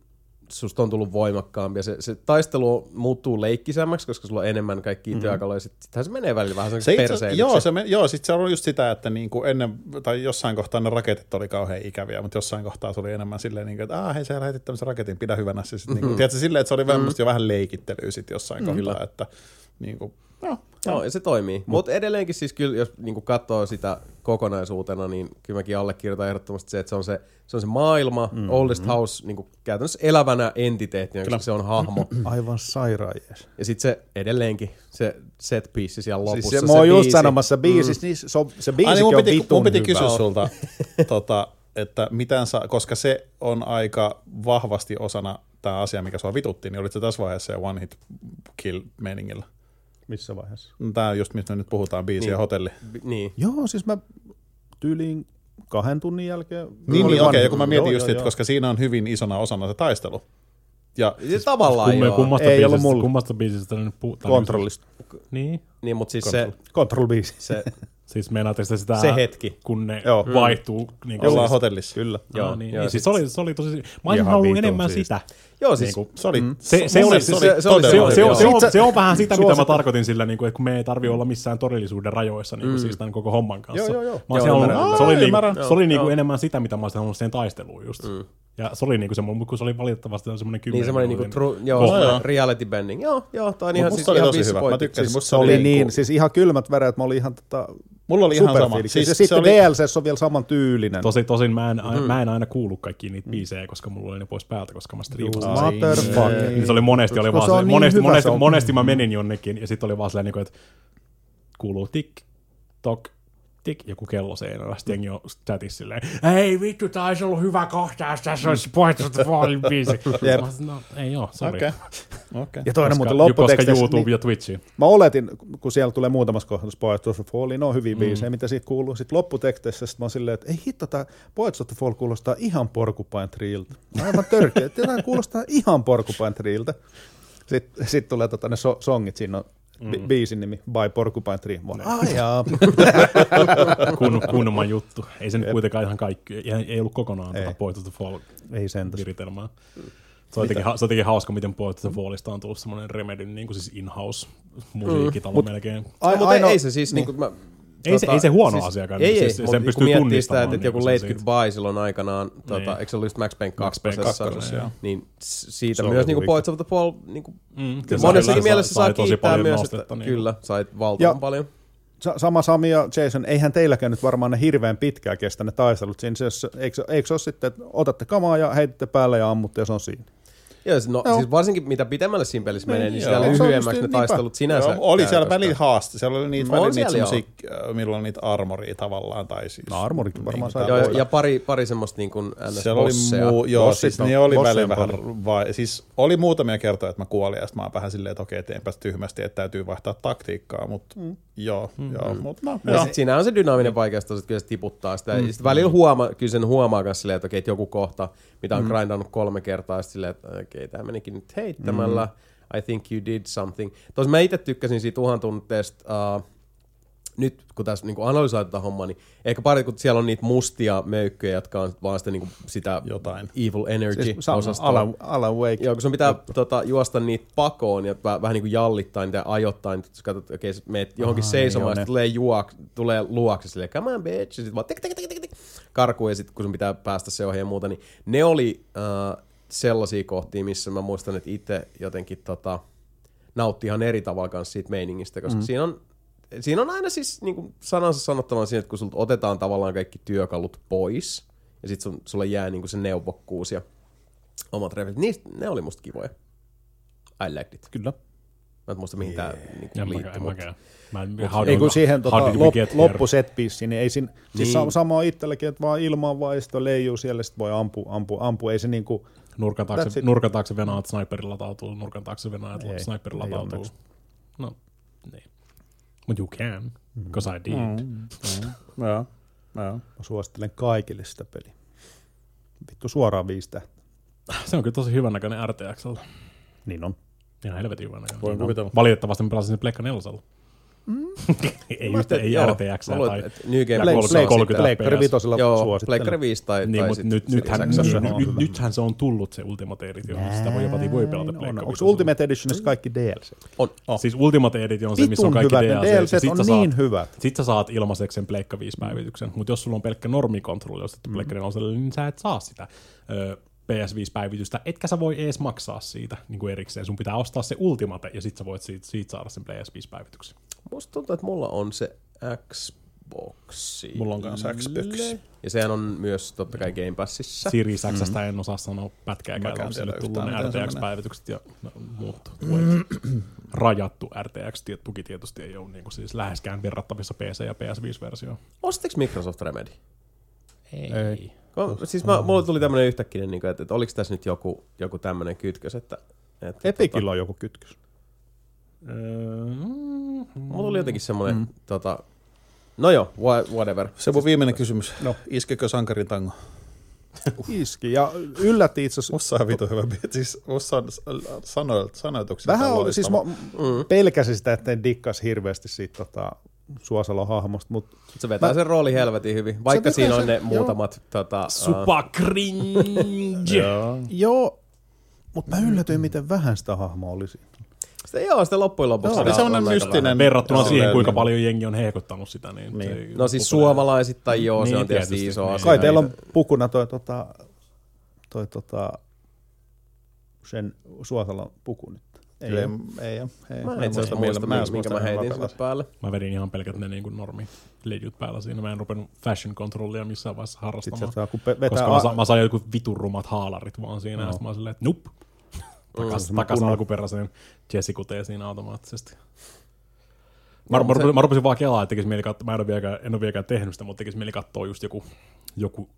susta on tullut voimakkaampi ja se, se taistelu muuttuu leikkisämmäksi, koska sulla on enemmän kaikkia mm-hmm. työkaluja. Sit- Sittenhän se menee välillä vähän Se se itse, joo, se, me, joo, sit se on just sitä, että niinku ennen, tai jossain kohtaa ne raketit oli kauhean ikäviä, mutta jossain kohtaa se oli enemmän silleen, niinku, että aah, hei sä lähetit tämmöisen raketin, pidä hyvänä se. Sit, niinku, tiedätkö, silleen, että se oli vähän mm. jo vähän leikittelyä sit jossain mm. kohtaa, että niinku, joo, Joo, ja se toimii. Mutta edelleenkin siis kyllä, jos niin katsoo sitä kokonaisuutena, niin kyllä mäkin allekirjoitan ehdottomasti se, että se on se, se, on se maailma, mm-hmm. Oldest House, niin käytännössä elävänä entiteettinä, koska se on hahmo. Aivan sairaan jees. ja sitten se edelleenkin, se set piece siellä lopussa. Siis se, se mä oon just biisi. sanomassa biisissä, mm. niin se, on- se Ai, biisikin niin mun on piti, vitun mun piti hyvä. kysyä sulta, tota, että mitään saa, koska se on aika vahvasti osana tämä asia, mikä sua vitutti, niin olit se tässä vaiheessa one hit kill meningillä. Missä vaiheessa? Tämä on just, mistä me nyt puhutaan, biisi Niin. ja hotelli. Bi- Niin. Joo, siis mä tyyliin kahden tunnin jälkeen. Niin, niin okei, okay, kun mä mietin Joo, just, joo, että joo. koska siinä on hyvin isona osana se taistelu. Ja Siis tavallaan Kumme, joo. kummasta, Ei ollut biisistä, mulla. kummasta biisistä nyt puhutaan? Kontrollista. Niin. Niin, mutta siis se, Control biisi. se, Siis meinaatteko te sitä, Se hetki. kun ne Joo. vaihtuu? Niin ollaan siis, hotellissa. Kyllä. Joo, Joo, niin, joo, niin, siis se oli, se oli tosi... Mä olisin halunnut enemmän siistiä. sitä. Joo, siis Niinku, Se oli, Se, se, mun oli, se, se- se, se oli se, se, hyvä. se, on, se on vähän sitä, mitä mä tarkoitin sillä, niin kuin, että kun me ei tarvi olla missään todellisuuden rajoissa niin kuin, siis tämän koko homman kanssa. Joo, joo, joo. Joo, ymmärrän. se oli, niin, se oli Joo, niin kuin joo. enemmän sitä, mitä mä olisin halunnut siihen taisteluun just. Mm. Ja se oli niin kuin semmoinen, kun se oli valitettavasti semmoinen kymmenen niin semmoinen niinku minuutin tru, joo, Joo, joo. reality bending. Joo, joo, toi on ihan siis oli ihan tosi viisi hyvä. Mä pointti. tykkäsin. Siis, Se oli oli niin, niinku- siis ihan kylmät väreet, mä olin ihan tota, Mulla oli ihan sama. Siis ja se sitten oli- DLC on vielä saman tyylinen. Tosi, tosin mä en, mm. mä en aina kuullut kaikkia niitä biisejä, koska mulla oli ne pois päältä, koska mä striimasin. Ai, Motherfucker. Niin se oli monesti, oli Koska vaan se niin monesti, monesti, se on- monesti mä menin jonnekin ja sitten oli vaan silleen, niin kuin, että kuuluu tik, tok, tik, joku kello seinällä. Sitten jengi on chatissa silleen, ei vittu, tää olisi ollut hyvä kohtaus, tässä olisi poistettu Fallin biisi. Jep. Mä sanoin, no ei oo, sori. Okei. Okei. Ja toinen Koska, muuten koska lopputeksteissä, YouTube niin, ja Twitchi. mä oletin, kun siellä tulee muutamassa kohdassa Poets of the Fall, niin ne on hyviä Mm. biisejä, mitä siitä kuuluu. Sitten lopputeksteissä sit mä oon silleen, että ei hitto, tää Poets of the Fall kuulostaa ihan Porcupine Treeltä. Aivan törkeä, tämä kuulostaa ihan Porcupine Treeltä. Sitten sit tulee tota, ne so- songit, siinä on bi- biisin nimi By Porcupine Tree. Mä ai jaa. Kun, kunnon juttu. Ei se nyt kuitenkaan ihan kaikki, ei, ei ollut kokonaan Ei. tuota Poet of the Fall Ei sentäs. viritelmää. Se on, jotenkin, se on jotenkin hauska, miten Poet of the Fallista on tullut semmoinen Remedyn niin kuin siis in-house musiikkitalo mm. melkein. Ai, mutta ainoa- ei se siis niin. Niin, mä, Ei se- ei se huono asiakaan, Ei, siis ei, sen mutta pystyy kun tunnistamaan sitä, että, että joku Late sen siitä. Goodbye silloin aikanaan, tota, Niin. eikö se ollut just Max Payne Max Payne 2, kakkosessa, joo. niin s- siitä Se myös niinku huikea. Poets of the Fall niinku, Mm, monessakin mielessä saa tosi kiittää myös, nostetta, että niin. kyllä, sait valtavan Ja- paljon. Sa- sama Sami ja Jason, eihän teilläkään nyt varmaan ne hirveän pitkään kestä ne taistelut. Siinä se, eikö, eikö se ole sitten, että otatte kamaa ja heitätte päälle ja ammutte ja se on siinä? Joo, no, Joo. siis varsinkin mitä pitemmälle siinä pelissä menee, niin joo. sitä lyhyemmäksi ne niinpä. taistelut sinänsä. Joo, oli siellä koska- välillä haaste. Siellä oli niitä, On välillä niitä semmosia, äh, milloin niitä armoria tavallaan. Tai siis, No armorikin varmaan sai Joo, ja, pari, pari semmoista niin kuin Siellä oli muu, joo, Bossit siis on- ne oli välillä vähän, vai, siis oli muutamia kertoja, että mä kuolin, ja sitten mä oon vähän silleen, että okei, teenpäs tyhmästi, että täytyy vaihtaa taktiikkaa, mutta mm. joo, mm. joo, mutta no, Ja joo. sit siinä on se dynaaminen vaikeus, että kyllä se tiputtaa sitä. Mm. Ja sit välillä huomaa, kyllä sen huomaa myös silleen, että okei, että joku kohta, mitä on mm. grindannut kolme kertaa, silleen, että okei, tämä menikin nyt heittämällä. Mm. I think you did something. Tosin mä itse tykkäsin siitä uhan tunteesta, uh, nyt kun tässä niin analysoi tätä hommaa, niin ehkä pari, kun siellä on niitä mustia möykkyjä, jotka on vaan sitä, niin kuin, sitä Jotain. evil energy Siis osastoa. Alan, Alan Wake. Joo, kun sun pitää tota, juosta niitä pakoon ja vähän, vähän niin kuin jallittaa niitä ajoittaa niitä, jos katsot, okei, okay, meet johonkin Aha, seisomaan, niin tulee, juok, tulee luokse silleen, come on bitch, ja sit vaan tik, tik, tik, tik, tik, karkuun, ja sit kun sun pitää päästä se ohi ja muuta, niin ne oli äh, sellaisia kohtia, missä mä muistan, että itse jotenkin tota, nautti ihan eri tavalla kanssa siitä meiningistä, koska mm. siinä on Siinä on aina siis niin kuin sanansa sanottavan siinä, että kun sulta otetaan tavallaan kaikki työkalut pois, ja sitten sun, sulle jää niin kuin se neuvokkuus ja omat revelit, niistä, ne oli musta kivoja. I liked it. Kyllä. Mä en muista mihin tää niinku En liittyy, mutta mäkään. Mä en, Ei kun siihen tota, lop, loppu set piece, niin ei siinä, siis Niin. sa- sama on itselläkin, että vaan ilman vaisto leijuu siellä, sit voi ampua, ampua, ampua, ei se niinku, Nurkan taakse, nurkan taakse venaat, sniperilla latautuu, nurkan taakse venaat, Ei, sniperilla ei latautuu. onneksi. No, niin. But you can, because I did. Mm. Joo, joo. mä suosittelen kaikille sitä peliä. Vittu suoraan viisi. Se on kyllä tosi hyvän näköinen RTXllä. Niin on. Ihan helvetin hyvän näköinen. Voin kuvitella. Valitettavasti mä pelasin sen Pleikka nelosella. Ei yhtä, ei RTX tai... että New Game Ja Play, Plus Play- on Play, 30 Pleikkari FPS. vitosella Joo, suosittelen. Pleikkari 5 tai, Niin, tai mutta sit nyt, nythän, nyt, on nyt, hyvä. nythän se on tullut se Ultimate Edition, sitä voi jopa voi pelata No, Pleikka Onko. Ultimate Editionissa kaikki DLC? On. Oh. Siis Ultimate Edition on se, missä on kaikki DLC. DLCt Sit on sä saat- niin hyvät. Sit sä saat ilmaiseksi sen Pleikka 5 päivityksen, mutta jos sulla on pelkkä normikontrolli ostettu mm. Pleikka 4, niin sä et saa sitä PS5-päivitystä, etkä sä voi edes maksaa siitä niin kuin erikseen. Sun pitää ostaa se Ultimate ja sit sä voit siitä, siitä saada sen PS5-päivityksen. Musta tuntuu, että mulla on se Xboxi. Mulla on kanssa Xbox. Ja sehän on myös totta kai Game Passissa. Series X en osaa sanoa pätkääkään, on sille tullut ne RTX-päivitykset ja no, muut. Rajattu RTX-tuki tietysti ei ole niin kuin siis läheskään verrattavissa PC- ja PS5-versioon. Ostiko Microsoft Remedy? Ei. Ei. Ko- Siis mä, mulla tuli tämmönen yhtäkkiä, niin kuin, että, että oliko tässä nyt joku, joku tämmönen kytkös, että... että Epicillä on joku kytkös. Öö, mm, Mulla tuli jotenkin semmoinen, mm. tota, no joo, wha- whatever. Se mun viimeinen kysymys. No. Iskekö sankarin tango? Iski, ja yllätti itse asiassa. Musta on vitu hyvä biisi. Siis musta on sano, sanoituksia. Vähän oli, siis mä pelkäsin sitä, että en dikkas hirveästi siitä tota, Suosalon hahmosta, mutta Se vetää Mä- sen rooli helvetin hyvin, vaikka Se siinä on ne sen- muutamat tota, uh, Supa cringe! Joo. joo, mutta mä yllätyin, miten vähän sitä hahmoa olisi. sitä, joo, sitä loppujen lopuksi. Se oli on- mystinen. Verrattuna Joo. siihen, kuinka Niin. paljon jengi on heikottanut sitä, niin, Niin. se No siis loppupeleissä- suomalaisittain joo, se Niin, on tietysti, tietysti, iso niin. asia. Kai teillä on pukuna toi, tota, toi tota, sen Suosalon puku nyt. Ei, Ei, ei, ole, ei. Mä en itse asiassa muista, millä- minkä, minkä mä heitin sinne päälle. Mä vedin ihan pelkät ne niin kuin normi ledjut päällä siinä. Mä en rupenut fashion controllia missään vaiheessa Sitten harrastamaan. sieltä saa, kun vetää Koska mä, sa- a- mä sain jotkut vitun rumat haalarit vaan siinä, no. ja mä olin silleen, että nup. Takas, Mm. takas alkuperäiseen Jessikuteen siinä automaattisesti. Mä, Joo, mä, se- rupesin, mä rupesin vaan kelaa, että tekisi mieli katsoa, mä en ole vieläkään, en ole vieläkään tehnyt sitä, mutta tekisi mieli katsoa just joku, joku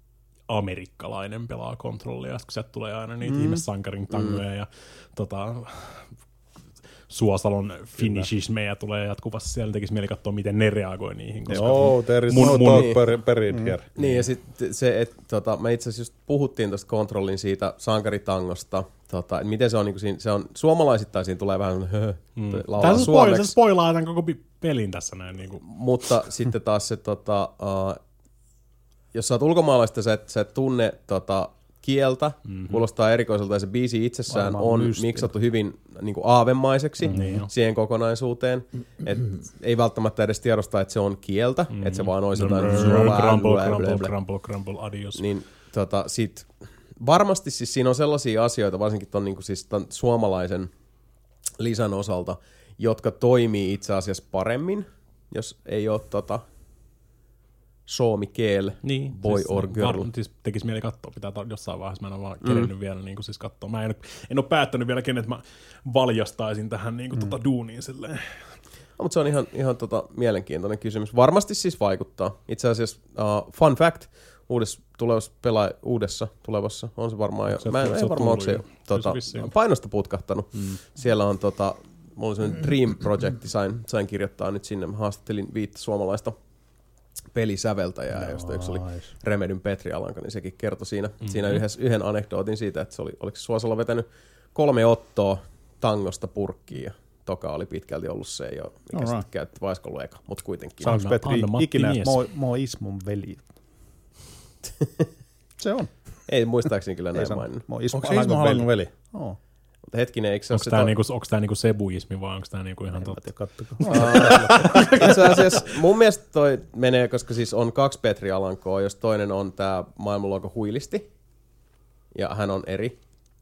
amerikkalainen pelaa kontrollia, kun sieltä tulee aina niitä mm. ihmesankarin tangoja mm. ja tota, Suosalon finishismejä tulee jatkuvasti siellä, tekisi mieli katsoa, miten ne reagoi niihin. Koska Joo, there is Mun- no mun- talk per, period here. Niin, ja sitten se, että tota, me itse asiassa just puhuttiin tuosta kontrollin siitä sankaritangosta, tota, että miten se on, niin kuin siinä, se on suomalaisittain siinä tulee vähän höhö, mm. laulaa Tässä spoil, se suomeksi, spoilaa tämän koko pelin tässä näin. Niin kuin. mutta sitten taas se, tota, uh, jos sä oot ulkomaalaista, sä et, sä et tunne tota, kieltä, mm-hmm. kuulostaa erikoiselta, ja se biisi itsessään Varmaan on lystiä. miksattu hyvin niin kuin aavemaiseksi mm-hmm. siihen kokonaisuuteen. Et ei välttämättä edes tiedosta, että se on kieltä, mm-hmm. että se vaan olisi jotain... Crumble, crumble, crumble, crumble, adios. Niin tota, sit, varmasti siis siinä on sellaisia asioita, varsinkin ton, niin siis ton suomalaisen lisän osalta, jotka toimii itse asiassa paremmin, jos ei ole tota, suomi keel, Niin, boy siis, or girl. Var, siis tekisi mieli katsoa, pitää tar- jossain vaiheessa, mä en ole vaan kerennyt mm. vielä niin kuin siis katsoa. Mä en, en ole päättänyt vielä, kenet mä valjastaisin tähän niin kuin, mm. tota duuniin silleen. No, mutta se on ihan, ihan tota, mielenkiintoinen kysymys. Varmasti siis vaikuttaa. Itse asiassa, uh, fun fact, uudessa, tulevassa, pelaa, uudessa tulevassa, on se varmaan jo. Se- mä en, se en on varmaan, onko se, jo. tota, on. painosta putkahtanut. Mm. Siellä on tota, mulla oli sellainen Dream Project, sain, sain kirjoittaa nyt sinne. Mä haastattelin viittä suomalaista pelisäveltäjää, no, josta yksi oli Remedyn Petri Alanka, niin sekin kertoi siinä, mm-hmm. siinä yhdessä, yhden anekdootin siitä, että se oli, oliko Suosalla vetänyt kolme ottoa tangosta purkkiin ja toka oli pitkälti ollut se, jo, mikä Alright. sitten käytti, vai olisiko eka, mutta kuitenkin. Saanko Petri Anna ikinä, mä oon- mä oon Ismon veli. se on. Ei muistaakseni kyllä näin maininnut. Onko se Ismo Halangon veli? Oo. Mutta hetkinen, eikö se ole Onko se... tämä to- niinku, onks tää niinku sebuismi vai onko tämä niinku ihan totta? Kattokaa. Itse asiassa mun mielestä toi menee, koska siis on kaksi Petri Alankoa, jos toinen on tämä maailmanluokka huilisti, ja hän on eri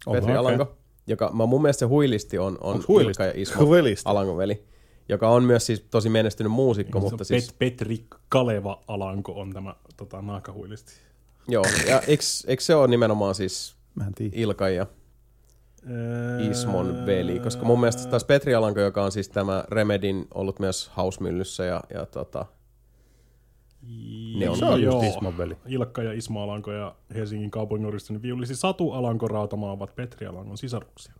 Oho, Petri okei. Alanko, joka mä mun mielestä se huilisti on, on huilisti? Ilkka ja Ismo Huilisti. Alangon veli, joka on myös siis tosi menestynyt muusikko, mutta Pet, siis, Petri Kaleva Alanko on tämä tota, naakahuilisti. joo, ja eikö, eikö se ole nimenomaan siis Mä en tiedä. Ilkan ja Ismon veli, koska mun mielestä taas Petri Alanko, joka on siis tämä Remedin ollut myös hausmyllyssä ja, ja tota, ne on Se on just. Ismon veli. Ilkka ja Ismo Alanko ja Helsingin kaupunginoristoni viulisi Satu Alanko Rautamaa ovat Petri Alankon sisaruksia.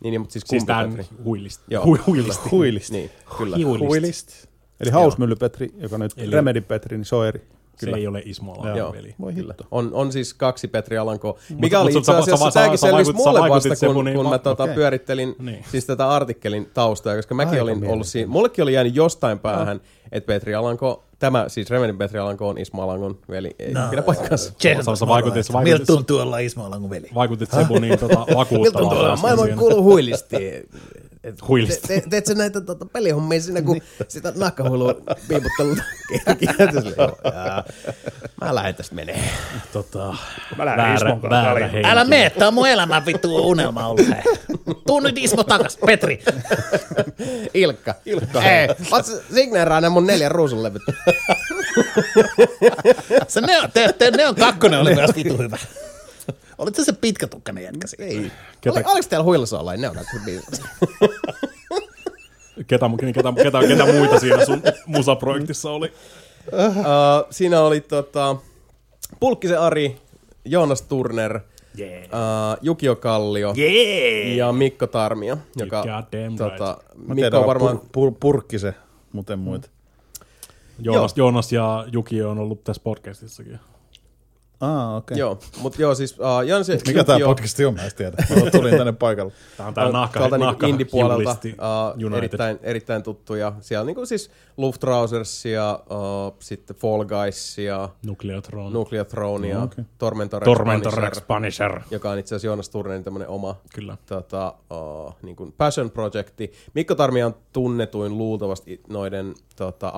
niin, niin, mutta siis Siis kumpi tämän Petri? huilisti. Joo, Hui, huilisti. Huilisti. Niin, kyllä. Huilisti. Eli Hausmylly Petri, joka nyt Eli- Remedy Petri, niin se on eri. Se ei ole Ismo Alankon Joo. veli. Voi Kyllä. hitto. On, on siis kaksi Petri Alankoa, mikä oli itse asiassa, tämäkin selvisi vaikutit- mulle vaikutit vasta, kun, niin kun mä tota, okei. pyörittelin Niin. siis tätä artikkelin taustaa, koska mäkin Aika olin ollut siinä, mullekin oli jäänyt jostain päähän, että Petri Alanko, tämä siis Remedin Petri Alanko on Ismo Alankon veli, ei no. pidä paikkaansa. Sä- vaikutit, sä Miltä vaikutit, tuntuu olla Ismo Alangon veli? vaikutit Sebu niin tota, Miltä tuntuu olla? Maailman kuuluu huilisti. Et- Huilisti. Te, te, teet sä näitä tota, pelihommia siinä, kun sitä nahkahuilua piiputtelut Mä lähden tästä menee. Tota, Mä lähden väärä, Ismon kanssa väärä. Älä mene, tää on mun elämän vittu unelma ollut. hei. Tuu nyt Ismo takas, Petri. Ilkka. Ilkka. Ei, oot sä signeeraa nämä mun neljän ruusunlevyt. Se ne on, te, te, ne on kakkonen oli myös vitu hyvä. Olit se se pitkätukkainen jätkä siinä? Ei. Ketä- Oli, oliko teillä huilassa olla? Ne on kaikki biisit. ketä, ketä, ketä, ketä muita siinä sun musaprojektissa oli? uh, siinä oli tota, Pulkkisen Ari, Joonas Turner, Yeah. uh, Jukio Kallio Yeah. ja Mikko Tarmio, joka tota, Mä Mikko tiedän on varmaan... Pur, pur, purkkise, muuten muita. Joonas, Joonas ja Juki on ollut tässä podcastissakin. Ah, okei. Okay. Joo, mutta joo siis uh, Jans ja Mikä tää Jukio- podcasti on, mä en tiedä. Mä tulin tänne paikalle. Tää on tää nahka, tuolta niinku nahka indie-puolelta hiulisti uh, United. erittäin, erittäin tuttuja. Siellä niinku siis Luftrausersia, uh, sitten Fall Guysia, Nucleotron. Nuclear Thronea, No, okay. Tormentor, Tormentor Punisher, Rex Punisher. joka on itse asiassa Joonas Turnerin tämmönen oma Kyllä. tota, uh, niin kuin passion projecti. Mikko Tarmi on tunnetuin luultavasti noiden tota,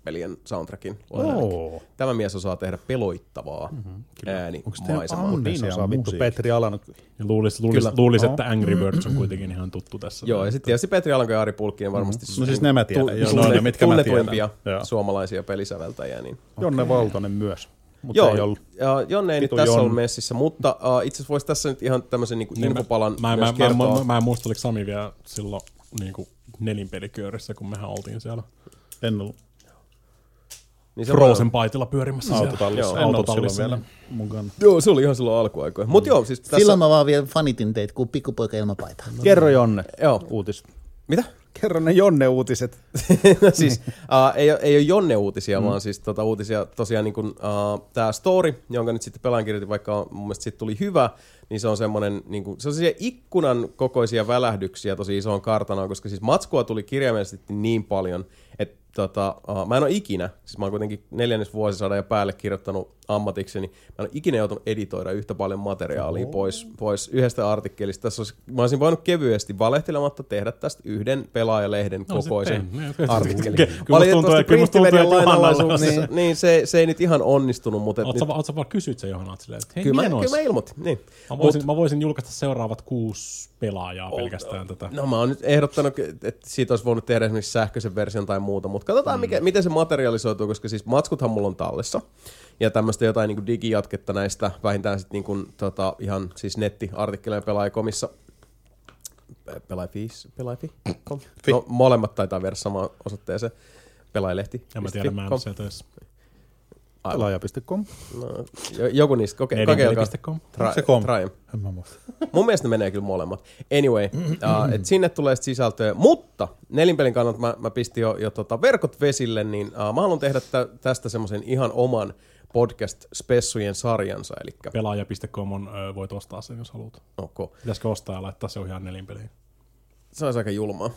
Amnesia-pelien soundtrackin. Oo. Tämä mies osaa tehdä peloittavaa mm-hmm, ääni teillä maisemaa. Niin osaa vittu? Petri Alanut. Ja luulis, luulis, että Angry Birds on kuitenkin ihan tuttu tässä. Joo, ja sitten tietysti Petri Alanko ja Ari Pulkkinen varmasti No siis ne mä tiedän, tu- joo, tunne- no ne mitkä tunnetuimpia suomalaisia pelisäveltäjiä. Niin. Jonne Valtonen myös. Mutta Joo, ei ollut. ja Jonne ei nyt tässä Jonne. ollut messissä, mutta uh, itse asiassa voisi tässä nyt ihan tämmöisen niin Niin infopalan mä, mä, myös mä, mä, kertoa. mä, mä, en muista, oliko Sami vielä silloin niin kuin nelinpeliköörissä, kun mehän oltiin siellä En ollut niin se Frozen paitilla pyörimässä autotallissa. Joo, autotallissa, vielä niin. mukana. Joo, se oli ihan silloin alkuaikoina. Mutta joo, siis tässä... Silloin mä vaan vielä fanitin teitä, kun pikkupoika ilman paitaa. Kerro Jonne Joo. uutiset. Mitä? Kerro ne Jonne uutiset. no siis uh, ei, ole- ei ole Jonne-uutisia, mm. vaan siis tota, uutisia tosiaan niin uh, tämä story, jonka nyt sitten pelaan kirjoitin, vaikka on, mun mielestä siitä tuli hyvä, niin se on semmoinen, niin kuin, se on sellaisia ikkunan kokoisia välähdyksiä tosi isoon kartanoon, koska siis matskua tuli kirjaimellisesti niin paljon, että tota, uh, mä en ole ikinä, siis mä oon kuitenkin neljännes vuosisadan ja päälle kirjoittanut ammatikseni, mä en ole ikinä joutunut editoida yhtä paljon materiaalia pois, pois yhdestä artikkelista. Tässä olisi, mä olisin voinut kevyesti valehtelematta tehdä tästä yhden pelaajalehden No, kokoisen artikkelin. Kyllä Valitettavasti printtimedian on niin, se- niin se, se ei nyt ihan onnistunut, mutta et Oot nyt, oot vaan kysyt se Johanna silleen, että hei, kyllä, mä, kyllä mä ilmoitin. Niin. Mä voisin, mä voisin julkaista seuraavat kuusi pelaajaa pelkästään tätä. No mä oon nyt ehdottanut, että siitä olisi voinut tehdä esimerkiksi sähköisen version tai muuta, mutta katsotaan mm. mikä, miten se materialisoituu, koska siis matskuthan mulla on tallessa. Ja tämmöistä jotain niin digijatketta näistä, vähintään sitten niin kuin, tota, ihan siis nettiartikkeleja pelaajakomissa. Pe- Pelaajafiis, pelaajafi.com. No, molemmat taitaa viedä samaan osoitteeseen. Pelaajalehti. Ja mä tiedän, mä en ole sieltä edes Pelaaja.com. No, jo- joku niistä, koke, kokeilkaa. try. En mä muista. Mun mielestä ne menee kyllä molemmat. Anyway, uh, et sinne tulee sit sisältöä, mutta nelinpelin kannalta mä, mä pistin jo, jo tota verkot vesille, niin uh, mä haluan tehdä tä, tästä semmoisen ihan oman podcast-spessujen sarjansa, eli Pelaaja.com on, ö, voit ostaa sen, jos haluat. okay. Pitäisikö ostaa ja laittaa se ohjaan nelinpeliin? se olisi aika julmaa.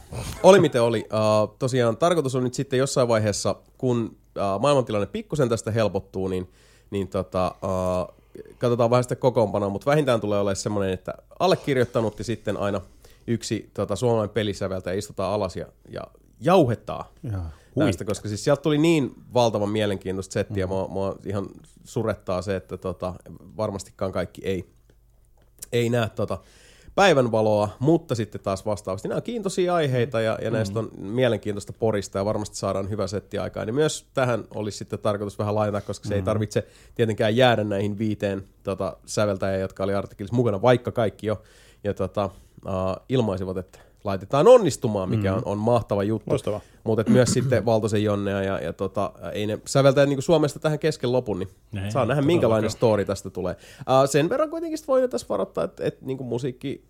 Oli miten oli. Uh, tosiaan tarkoitus on nyt sitten jossain vaiheessa, kun uh, maailmantilanne pikkusen tästä helpottuu, niin, niin tota, uh, katsotaan vähän sitä kokoonpanoa, mutta vähintään tulee olemaan semmoinen, että allekirjoittanut ja sitten aina yksi tota, suomalainen pelisäveltäjä istutaan alas ja, ja jauhettaa Ihan näistä, koska siis sieltä tuli niin valtavan mielenkiintoista settiä, mua, mua ihan surettaa se, että tota, varmastikaan kaikki ei, ei näe tota päivänvaloa, mutta sitten taas vastaavasti. Nämä on kiintoisia aiheita ja, ja näistä on mielenkiintoista porista ja varmasti saadaan hyvä setti aikaan. Niin myös tähän olisi sitten tarkoitus vähän lainata, koska se ei tarvitse tietenkään jäädä näihin viiteen tota, säveltäjään, jotka oli artikkelissa mukana, vaikka kaikki jo ja tota, uh, ilmaisivat, että laitetaan onnistumaan, mikä Mm. on, on mahtava juttu. Mutta myös sitten Valtosen Jonnea ja, ja tota, ei ne säveltäjät niin Suomesta tähän kesken lopun, niin Ei, saa nähdä minkälainen story tästä tulee. Uh, sen verran kuitenkin voi jo tässä varoittaa, että, että niin musiikki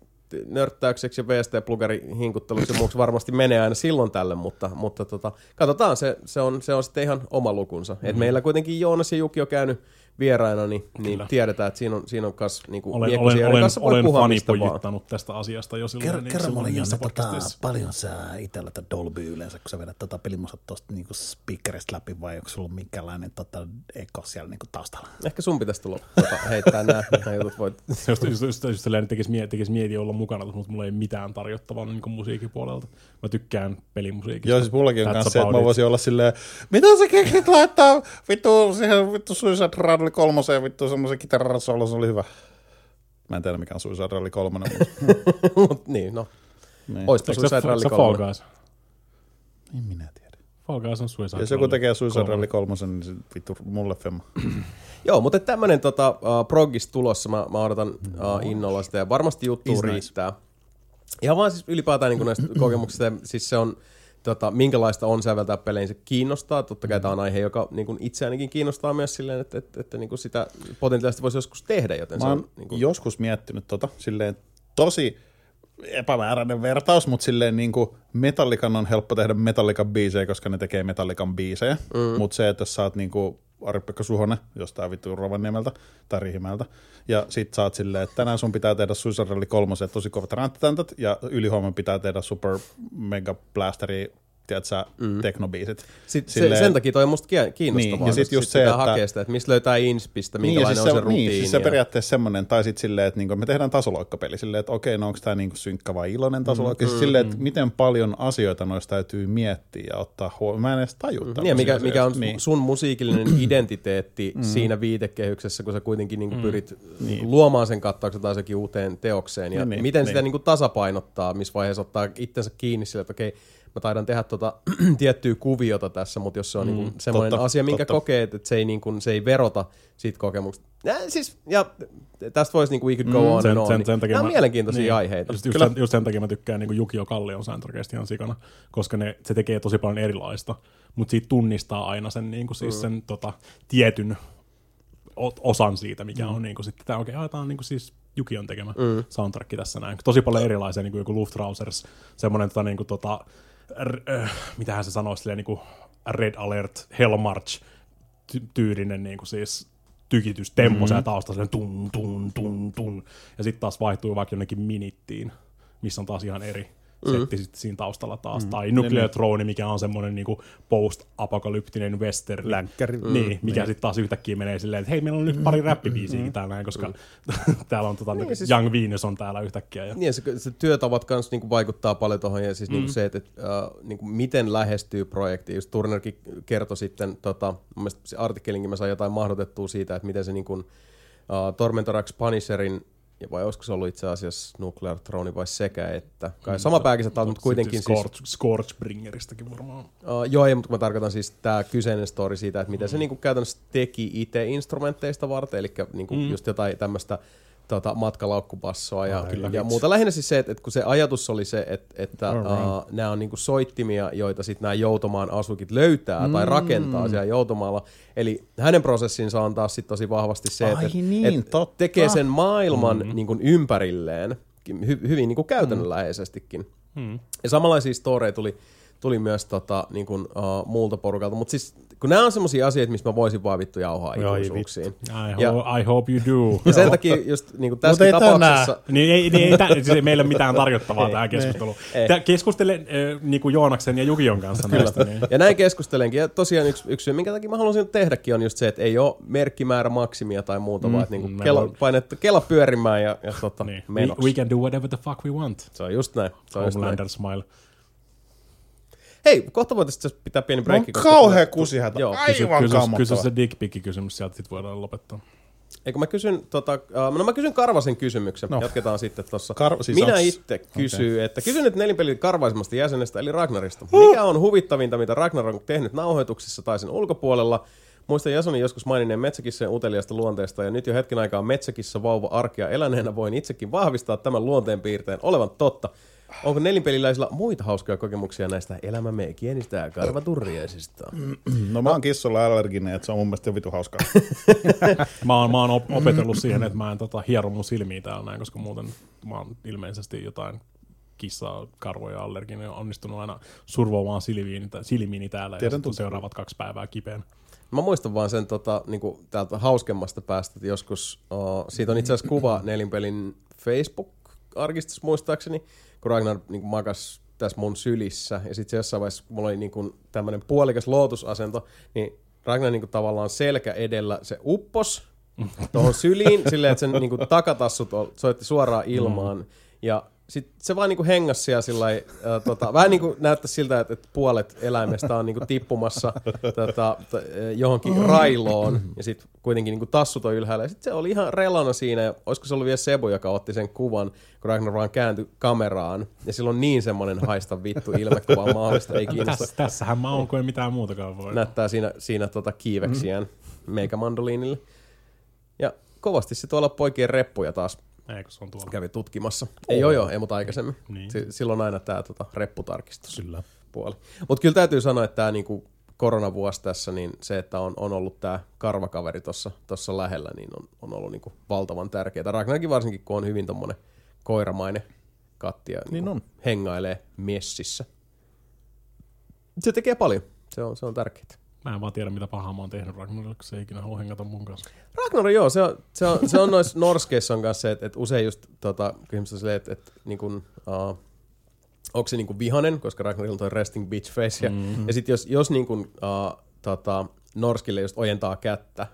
nörttäykseksi ja VST-plugeri hinkutteluksi ja muuksi varmasti menee aina silloin tälle, mutta, mutta tota, katsotaan, se, se, on, se on sitten ihan oma lukunsa. Mm-hmm. Et meillä kuitenkin Joonas ja Juki on käynyt vieraina, niin, niin tiedetään, että siinä on, siinä on kas niinku Olen, olen, olen, kanssa voi olen puhua mistä vaan. fanipojittanut tästä asiasta jo silloin. Kerro, niin kerro mulle, niissä Janne, tota, paljon sä itsellä tätä Dolby yleensä, kun sä vedät tota pelimusat tuosta niinku speakerista läpi, vai onko sulla minkälainen tota, eko siellä niinku taustalla? Ehkä sun pitäisi tulla tuota, heittää nämä, nämä jutut. Voit. Just, just, just, just, just tekisi, mieti, tekisi mieti olla mukana, mutta mulla ei mitään tarjottavaa niin musiikin puolelta. Mä tykkään pelimusiikista. Joo, siis mullakin on kanssa se, että mä voisin olla silleen, mitä sä keksit laittaa vittu siihen vittu Suicide Rally kolmoseen vittu semmoisen kitararasolo, se oli hyvä. Mä en tiedä mikä on Suicide Rally kolmonen, mutta Mut niin, no. niin. Oispa Eikö se, Suicide Rally se Fall 3. Guys? Ei minä tiedä. Fall Guys on Suicide Jos joku Rally tekee Suicide kolmonen. Rally kolmosen, niin se vittu mulle femma. Joo, mutta tämmöinen tota, uh, progis tulossa, mä, mä odotan uh, innolla sitä ja varmasti juttu Is nice. riittää. Ihan vaan siis ylipäätään niin näistä kokemuksista, siis se on, tota, minkälaista on säveltää pelejä, se kiinnostaa. Totta kai tämä on aihe, joka niin kuin itseänikin kiinnostaa myös silleen, että, että, että niin kuin sitä potentiaalisesti voisi joskus tehdä, joten Mä on oon niin kuin, joskus miettinyt tota, silleen tosi epämääräinen vertaus, mutta silleen niin kuin Metallican on helppo tehdä Metallican biisejä, koska ne tekee Metallican biisejä, mm. mutta se, että jos sä oot niin kuin Ari-Pekka Suhonen jostain vittu Rovaniemeltä tai Riihimäeltä, ja sit sä oot silleen, että tänään sun pitää tehdä Suicide Rally kolmoset tosi kovat ranttitantat, ja ylihuomenna pitää tehdä Super Mega Blasteri, tiedät sä, mm. teknobiisit. sit, se, silleen- sen takia toi on musta kiinnostavaa. Niin, ja sit just sit se, pitää että- hakea sitä, että mistä löytää inspistä, Niin, minkälainen siis on se se, rutiini. niin, siis se periaatteessa semmoinen, tai sitten silleen, että niinku me tehdään tasoloikkapeli, silleen, että okei, no onko tämä niinku synkkä vai iloinen tasoloikka, mm, siis silleen, että miten paljon asioita noista täytyy miettiä ja ottaa huomioon. Mä en edes tajua Niin, ja tämmöisiä mikä, mikä on niin. sun musiikillinen identiteetti mm. siinä viitekehyksessä, kun sä kuitenkin niin pyrit Niin. niin. luomaan sen kattauksen taas jokin uuteen teokseen, ja niin, niin, miten niin. sitä niin kuin tasapainottaa, missä vaiheessa ottaa itsensä kiinni sillä, että okei, mä taidan tehdä tota tiettyä kuviota tässä, mutta jos se on mm, niin semmoinen totta, asia, minkä totta. kokee, että se ei, niin kuin, se ei verota siitä kokemuksesta. Ja, siis, ja tästä voisi niin kuin we could go on sen, and on. sen, niin sen takia nämä on mä- mielenkiintoisia niin, aiheita. Just, just, sen, just sen takia mä tykkään niin Jukio Kallion soundtrackista ihan sikana, koska ne, se tekee tosi paljon erilaista, mutta siitä tunnistaa aina sen, niin kuin, siis sen tota, tietyn osan siitä, mikä on niin kuin, sitten tämä oikein, tämä on niin kuin, siis Jukion tekemä mm. soundtrack tässä näin. Tosi paljon erilaisia, niin kuin joku Luftrausers, semmoinen tota, niin kuin, tota, r- äh, mitähän se sanoo, silleen, niin kuin Red Alert, Hell March ty- tyylinen niin kuin siis tykitys, tempo mm-hmm. siellä taustalla, silleen tun, tun, tun, tun. Ja sitten taas vaihtuu vaikka jonnekin minittiin, missä on taas ihan eri setti sitten siinä taustalla taas. Mm. Tai Nuclear Throne, mikä on semmoinen niinku post-apokalyptinen western. Länkkäri. Niin, mikä sitten taas yhtäkkiä menee silleen, että hei, meillä on nyt pari räppibiisiäkin täällä näin, koska täällä on tota, Niin, siis- Young Venus on täällä yhtäkkiä. Ja... Niin, se, se työtavat kanssa niinku vaikuttaa paljon tuohon, ja siis niinku se, että et, uh, niinku miten lähestyy projekti. Just Turnerkin kertoi sitten, tota, mun mielestä se artikkelinkin mä sain jotain mahdotettua siitä, että miten se niinku, uh, Tormentorax Punisherin, vai olisiko se ollut itse asiassa Nuclear Throne vai sekä että. Kai sama pääkin se mutta kuitenkin siis, Scorch, Scorchbringeristäkin varmaan. Uh, joo, ei, mutta mä tarkoitan siis tämä kyseinen story siitä, että miten se niinku käytännössä teki itse instrumentteista varten, eli niinku mm. just jotain tämmöistä tota, matkalaukkupassoa ja, Ai, ja muuta. Lähinnä siis se, että, että kun se ajatus oli se, että, että Alright. uh, nämä on niinku soittimia, joita sitten nämä joutomaan asukit löytää mm. tai rakentaa siellä joutomaalla. Eli hänen prosessinsa on taas sit tosi vahvasti se, että, Ai niin, että totta. tekee sen maailman mm. niinku ympärilleen hy, hyvin niinku käytännönläheisestikin. Hmm. Ja samanlaisia storeja tuli, tuli myös tota, niin kuin, uh, muulta porukalta, mutta siis kun nämä on semmoisia asioita, mistä mä voisin vaan vittu jauhaa ikuisuuksiin. I, Ja- ho- I hope you do. Ja sen takia just niin kuin tässä ei tapauksessa... Niin ei, niin ei, tä, siis ei meillä ole mitään tarjottavaa tähän keskusteluun. ei. Tää Keskustele äh, niin kuin Joonaksen ja Jukion kanssa näistä. Niin. Ja näin keskustelenkin. Ja tosiaan yksi, yksi syy, minkä takia mä haluaisin tehdäkin, on just se, että ei ole merkkimäärä maksimia tai muuta, mm, vaan että niinku me kela, painetta, kela pyörimään ja, ja tota, Niin. We, menoksi. we can do whatever the fuck we want. Se on just näin. Se on just näin. Smile. Hei, kohta voitaisiin pitää pieni On breikki. koska- kauhea kusihätä. Joo, Kysy, Aivan kysy, kysy kammottava. se dick kysymys sieltä, sit voidaan lopettaa. Eikö mä kysyn, tota, uh, no mä kysyn Karvasen kysymyksen, no. No. jatketaan sitten tuossa. Kar- siis Minä onks- itse kysyn, okay. että kysyn nyt nelinpelin karvaisimmasta jäsenestä, eli Ragnarista. Mikä on huvittavinta, mitä Ragnar on tehnyt nauhoituksissa tai sen ulkopuolella, Muistan Jasonin joskus mainineen metsäkissojen uteliasta luonteesta ja nyt jo hetken aikaa metsäkissa vauva arkea eläneenä voin itsekin vahvistaa tämän luonteenpiirteen olevan totta. Onko nelinpeliläisillä muita hauskoja kokemuksia näistä elämämme kienistä ja karvaturriaisista? No mä oon kissolla allerginen, että se on mun mielestä vitu hauskaa. Mä oon, mä oon op- opetellut siihen, että mä en tota, hiero mun silmiä täällä näin, koska muuten mä oon ilmeisesti jotain kissaa, karvoja allerginen on onnistunut aina survoamaan silmiini, silmiini täällä Tiedän ja seuraavat kaksi päivää kipeänä. Mä muistan vaan sen tota, niinku, täältä hauskemmasta päästä, että joskus, uh, siitä on itse asiassa kuva nelinpelin Facebook-arkistossa muistaakseni, kun Ragnar niinku, makas tässä mun sylissä, ja sitten jossain vaiheessa, kun mulla oli niinku, tämmöinen puolikas lootusasento, niin Ragnar niinku, tavallaan selkä edellä, se uppos tuohon syliin, silleen, että sen niinku, takatassut ol- soitti suoraan ilmaan, ja sitten se vaan niinku hengas siellä sillä äh, tota, vähän niinku näyttää siltä, että, että puolet eläimestä on niinku tippumassa tota, t- johonkin railoon, ja sitten kuitenkin niinku tassut on ylhäällä. Ja sitten se oli ihan relana siinä, ja olisiko se ollut vielä Sebo, joka otti sen kuvan, kun Ragnar vaan kääntyi kameraan, ja sillä on niin semmoinen haista vittu ilme, kun vaan mahdollista, ei kiinnosta. Tässä, tässähän mä oon, kun ei mitään muutakaan voi. Näyttää siinä, siinä tota kiiveksiään meikamandoliinille. Ja kovasti se tuolla poikien reppuja taas Eikö se on tuolla? kävi tutkimassa. Ei joo joo, ei mutta aikaisemmin. Niin. Si- silloin aina tämä tota, repputarkistus Kyllä. puoli. Mutta kyllä täytyy sanoa, että tämä niinku koronavuosi tässä, niin se, että on, on ollut tämä karvakaveri tuossa lähellä, niin on, on ollut niinku valtavan tärkeää. Ragnarkin varsinkin, kun on hyvin tommonen koiramainen katti ja Niin on. hengailee messissä. Se tekee paljon. Se on, se on tärkeää. Mä en vaan tiedä, mitä pahaa mä oon tehnyt Ragnarille, kun se ei ikinä halua hengata mun kanssa. Ragnar, joo, se on, se on, se on noissa norskeissa on kanssa se, että, että usein just tota, kun ihmiset on silleen, että, että niin kuin, uh, onko se niin kuin vihanen, koska Ragnarilla on toi resting bitch face, ja, mm-hmm. ja sitten jos, jos niin kuin, uh, tota, norskille just ojentaa kättä,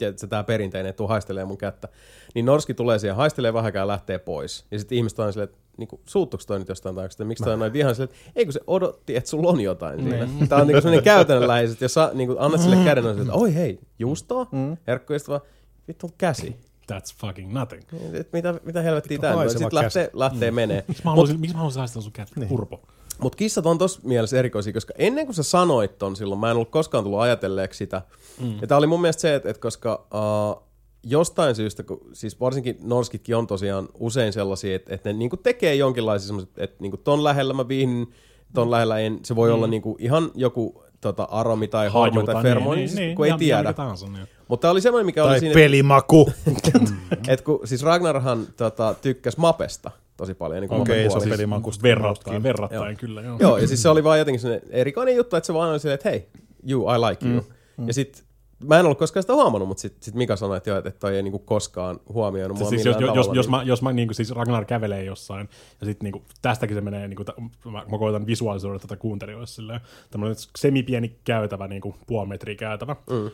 ja se tämä perinteinen, että tuu haistelee mun kättä, niin norski tulee siihen, haistelee vähän ja lähtee pois. Ja sitten ihmiset on silleen, että niinku, suuttuuko toi nyt jostain taakse, että miksi toi on noin vihan silleen, että ei kun se odotti, että sulla on jotain siinä. Tämä on niinku sellainen käytännönläheisesti, että jos sä niinku, annat sille käden, on silleen, että oi hei, juustoa, mm. herkku, ja sitten vaan, vittu käsi. That's fucking nothing. Et mitä, mitä helvettiä tämä on? Sitten lähtee, lähtee menee. Miksi mä haluaisin, miksi mä haluaisin haistaa sun kättä? Niin. Urpo. Mutta kissat on tossa mielessä erikoisia, koska ennen kuin sä sanoit ton silloin, mä en ollut koskaan tullut ajatelleeksi sitä. Mm. Ja tää oli mun mielestä se, että, että koska uh, jostain syystä, kun, siis varsinkin norskitkin on tosiaan usein sellaisia, että, että ne niinku tekee jonkinlaisia semmoiset, että niinku ton lähellä mä viihdyn, ton lähellä en, se voi mm. olla niinku ihan joku tota, aromi tai hormoni tai fermoni, niin, niin, kun ei ihan- tiedä. tahansa, niin. Mutta tää oli semmoinen, mikä oli Tai siinä, pelimaku. että kun, siis Ragnarhan tota, tykkäsi Mapesta tosi paljon. Niin kuin Okei, Mape se pelimakusta. Verrattain, verrattain Joo. kyllä, joo. Joo, ja siis se oli vaan jotenkin sellainen erikoinen juttu, että se vaan oli silleen, että hei, you, I like you. Mm. Ja sit mä en ollut koskaan sitä huomannut, mutta sit, sit Mika sanoi, että joo, että toi ei niinku koskaan huomioinut mua Siis jos, millään jos, tavalla. jos, mä, jos mä niin siis Ragnar kävelee jossain, ja sitten niin tästäkin se menee, niin kuin, mä, mä koitan visualisoida tätä kuuntelijoille silleen, tämmöinen semipieni käytävä, niin kuin puoli metriä käytävä. Mm.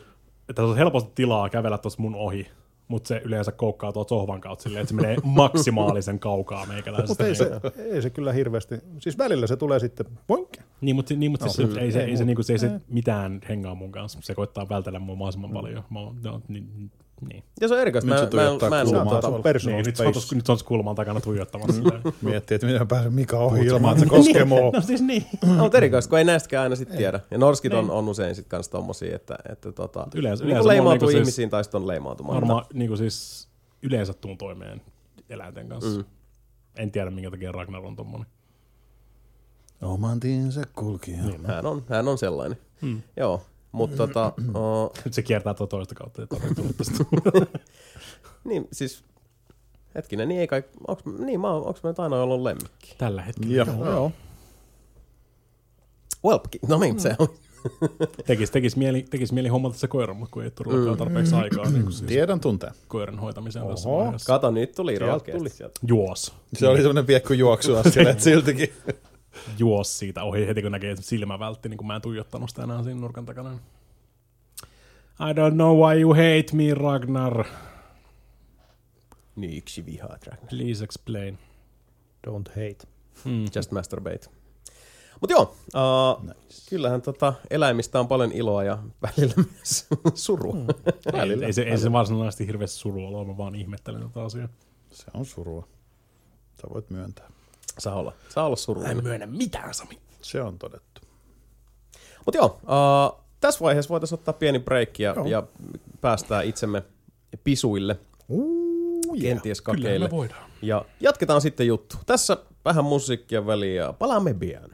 Että on helposti tilaa kävellä tuossa mun ohi, mutta se yleensä koukkaa tuolta sohvan kautta silleen, että se menee maksimaalisen kaukaa meikäläisestä. Mutta ei niin. se, ei se kyllä hirveästi, siis välillä se tulee sitten, poink, Niin, mutta, niin, mutta No, siis, kyllä. ei, se, Ei ei, se, niinku, se, ei se ei. mitään hengaa mun kanssa. Se koittaa vältellä mua mahdollisimman paljon. Mä, no, niin, niin. Ja se on erikoista. Nyt Mä, se mä, tuijottaa mä en ollut tota, tuolla niin personal nyt, se on space. nyt se on kulman takana tuijottamassa. silleen. Miettii, että miten pääsen Mika ohi ilman, että se koskee mua. no siis niin. no, mutta erikoista, kun ei näistäkään aina sit tiedä. Ja norskit on, on usein sit kans tommosia, että, että tota, Yleensä- niin yleensä kun leimautuu niinku ihmisiin tai sit on leimautumatta. Varmaan niin siis yleensä tuun toimeen eläinten kanssa. Mm. En tiedä, minkä takia Ragnar on tommonen. Oman tiensä kulkija. Niin. Hän on, hän on sellainen. Mm. Joo, mutta tota, o, Nyt se kiertää tuota toista kautta, että on tullut tästä. niin siis, hetkinen, niin ei kai, onks, niin mä, onks mä nyt aina ollut lemmikki? Tällä hetkellä. Joo. Joo. Welpki, no niin, se on. Tekis, tekis, mieli, tekis mieli hommata se koira, mutta kun ei tule mm. tarpeeksi aikaa niin kuin siis Tiedän tunteen. koiran hoitamiseen tässä Oho. vaiheessa. Kato, nyt tuli rohkeasti tuli. sieltä. Juos. Se oli semmoinen piekku juoksuaskeleet siltikin. Juos siitä ohi heti, kun näkee, silmä vältti, niin kuin mä en tuijottanut sitä enää siinä nurkan takana. I don't know why you hate me, Ragnar. Niin yksi vihaa Dragon. Please explain. don't hate. Hmm. Just masturbate. Mutta joo, uh, nice. kyllähän tota, eläimistä on paljon iloa ja välillä myös surua. Mm. Ei, ei, se, ei se varsinaisesti hirveästi surua ole, mä vaan ihmettelen tätä asiaa. Se on surua. Sä voit myöntää. Saa olla, saa olla surullinen. myönnä mitään, Sami. Se on todettu. Mutta joo, uh, tässä vaiheessa voitaisiin ottaa pieni break ja, ja päästää itsemme pisuille, kenties Kyllä kakeille. me voidaan. Ja jatketaan sitten juttu. Tässä vähän musiikkia väliin ja palaamme pian.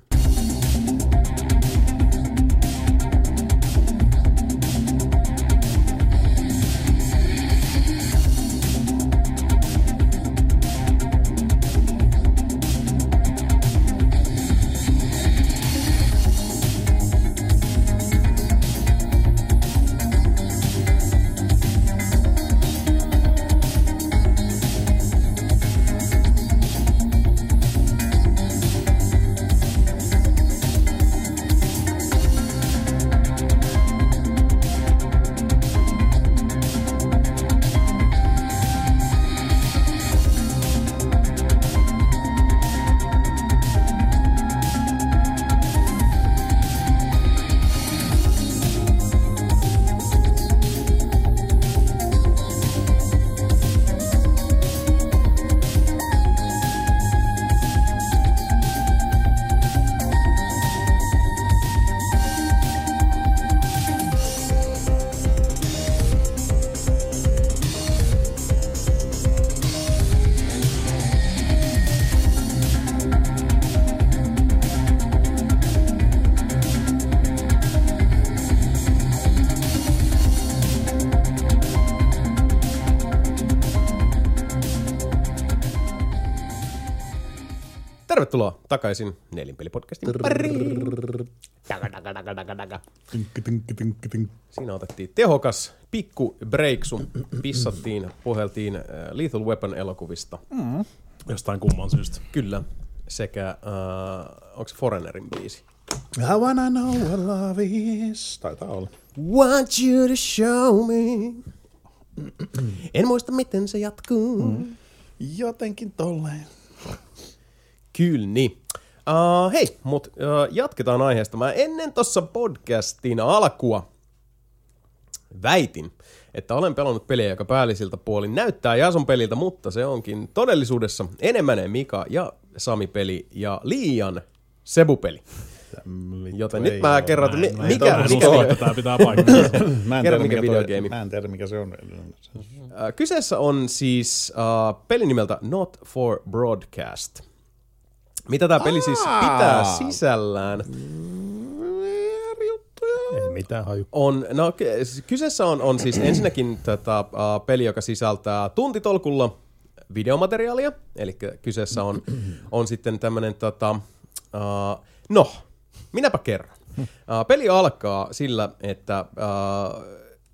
Tervetuloa takaisin Nelinpelipodcastin pariin. Siinä otettiin tehokas pikku breaksu. Pissattiin, puheltiin äh, Lethal Weapon elokuvista. Jostain kumman syystä. Kyllä. Sekä, äh, onko se Foreignerin biisi? I wanna know what love is. Taitaa olla. Want you to show me. En muista, miten se jatkuu. Mm. Jotenkin tolleen. Kyllä niin. Uh, hei, mut uh, jatketaan aiheesta. Mä ennen tuossa podcastin alkua väitin, että olen pelannut peliä, joka päällisiltä puolin näyttää Jason peliltä, mutta se onkin todellisuudessa enemmän Mika ja Sami peli ja liian Sebu-peli. Joten nyt mä kerron, Mä en mikä, todella mikä, usko, että tää pitää paikkansa. Mä en, mikä mikä videogeimi. Mä en tiedä, mikä se on. Äh, Kyseessä on siis uh, peli nimeltä Not for Broadcast. Mitä tämä peli siis pitää sisällään? Ei mitään haju. On, no, ky- kyseessä on, on siis ensinnäkin tätä, uh, peli, joka sisältää tuntitolkulla videomateriaalia, eli kyseessä on, on sitten tämmöinen, tota, uh, no, minäpä kerron. Uh, peli alkaa sillä, että uh,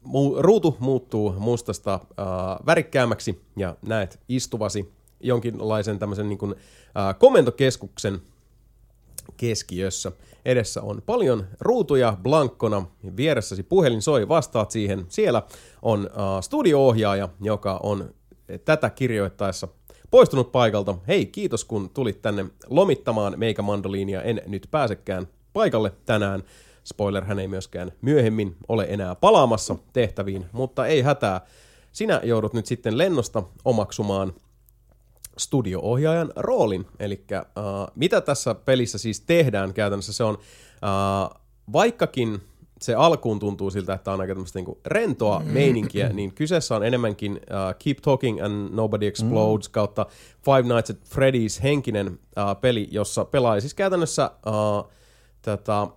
mu- ruutu muuttuu mustasta uh, värikkäämmäksi ja näet istuvasi jonkinlaisen tämmöisen niin kuin, uh, komentokeskuksen keskiössä. Edessä on paljon ruutuja blankkona, vieressäsi puhelin soi, vastaat siihen. Siellä on studio-ohjaaja, joka on tätä kirjoittaessa poistunut paikalta. Hei, kiitos kun tulit tänne lomittamaan meikä mandoliinia. En nyt pääsekään paikalle tänään. Spoiler, hän ei myöskään myöhemmin ole enää palaamassa tehtäviin, mutta ei hätää. Sinä joudut nyt sitten lennosta omaksumaan studio-ohjaajan roolin. Eli uh, mitä tässä pelissä siis tehdään käytännössä, se on uh, vaikkakin se alkuun tuntuu siltä, että on aika tämmöistä niinku rentoa meininkiä, niin kyseessä on enemmänkin uh, Keep Talking and Nobody Explodes kautta Five Nights at Freddy's henkinen uh, peli, jossa pelaa siis käytännössä uh, tätä,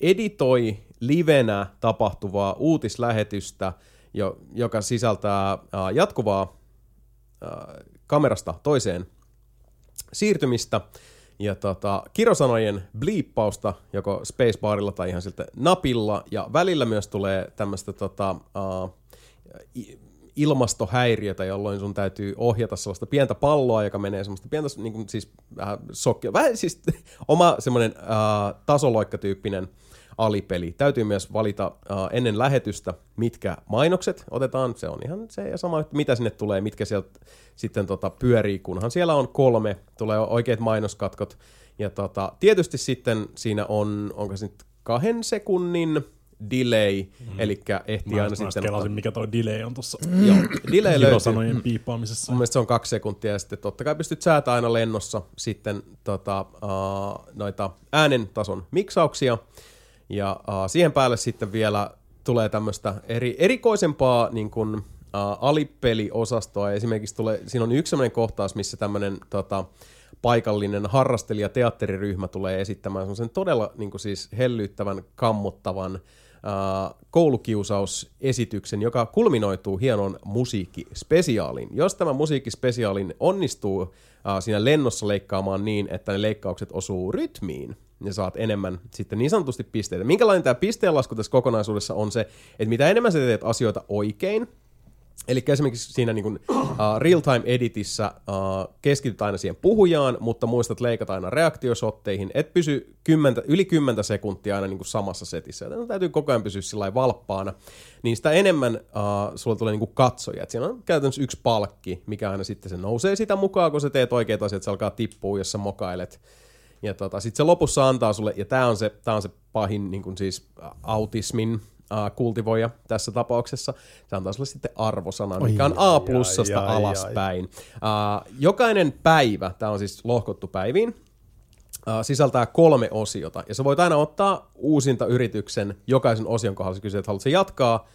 editoi livenä tapahtuvaa uutislähetystä, jo, joka sisältää uh, jatkuvaa kamerasta toiseen siirtymistä. Ja tota, kirosanojen bliippausta joko spacebarilla tai ihan siltä napilla. Ja välillä myös tulee tämmöistä tota, uh, ilmastohäiriötä, jolloin sun täytyy ohjata sellaista pientä palloa, joka menee semmoista pientä niin kuin, siis vähän sokkia, vähän siis oma semmoinen uh, tasoloikkatyyppinen alipeli. Täytyy myös valita uh, ennen lähetystä, mitkä mainokset otetaan. Se on ihan se ja sama, että mitä sinne tulee, mitkä sieltä sitten tota, pyörii, kunhan siellä on kolme, tulee oikeat mainoskatkot. Ja tota, tietysti sitten siinä on, onko se nyt kahden sekunnin delay, mm. eli ehtii Mä, aina mä sitten... kelasin, mikä toi delay on tuossa Joo, delay löytyy. piippaamisessa. Mun mielestä se on kaksi sekuntia ja sitten totta kai pystyt säätämään aina lennossa sitten tota, uh, noita äänen tason miksauksia. Ja uh, siihen päälle sitten vielä tulee tämmöistä eri, erikoisempaa niin kuin, uh, alipeliosastoa. Esimerkiksi tulee, siinä on yksi sellainen kohtaus, missä tämmöinen tota, paikallinen harrastelija teatteriryhmä tulee esittämään semmoisen todella niin kuin siis hellyttävän, kammottavan koulukiusausesityksen, joka kulminoituu hienon musiikkispesiaaliin. Jos tämä musiikkispesiaalin onnistuu uh, siinä lennossa leikkaamaan niin, että ne leikkaukset osuu rytmiin, niin saat enemmän sitten niin sanotusti pisteitä. Minkälainen tämä pisteenlasku tässä kokonaisuudessa on se, että mitä enemmän sä teet asioita oikein, Eli esimerkiksi siinä niin kuin, uh, real-time editissä uh, keskityt aina siihen puhujaan, mutta muistat leikata aina reaktiosotteihin, et pysy kymmentä, yli 10 sekuntia aina niin kuin samassa setissä, joten täytyy koko ajan pysyä sillä valppaana, niin sitä enemmän uh, sulla tulee niin kuin katsoja. Et siinä on käytännössä yksi palkki, mikä aina sitten se nousee sitä mukaan, kun sä teet oikeat asiat, se alkaa tippua, jos sä mokailet. Ja tota, sitten se lopussa antaa sulle, ja tämä on se, on se pahin niin kuin siis autismin uh, kultivoija tässä tapauksessa. Se antaa sulle sitten arvosanan, mikä on A plussasta alaspäin. Uh, jokainen päivä, tämä on siis lohkottu päiviin, sisältää kolme osiota. Ja sä voit aina ottaa uusinta yrityksen jokaisen osion kohdalla. kysyä, että haluatko jatkaa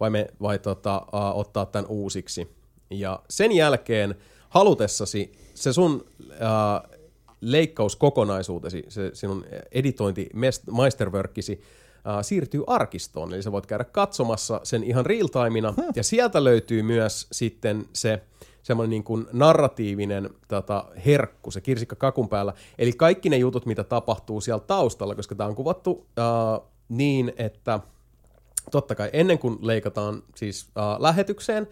vai, me, vai tota, uh, ottaa tämän uusiksi. Ja sen jälkeen halutessasi se sun uh, leikkauskokonaisuutesi, se sinun editointi meisterworkisi, äh, siirtyy arkistoon, eli sä voit käydä katsomassa sen ihan real-timina, hmm. ja sieltä löytyy myös sitten se semmoinen niin kuin narratiivinen tota, herkku, se kirsikka kakun päällä, eli kaikki ne jutut, mitä tapahtuu siellä taustalla, koska tämä on kuvattu äh, niin, että totta kai ennen kuin leikataan siis äh, lähetykseen,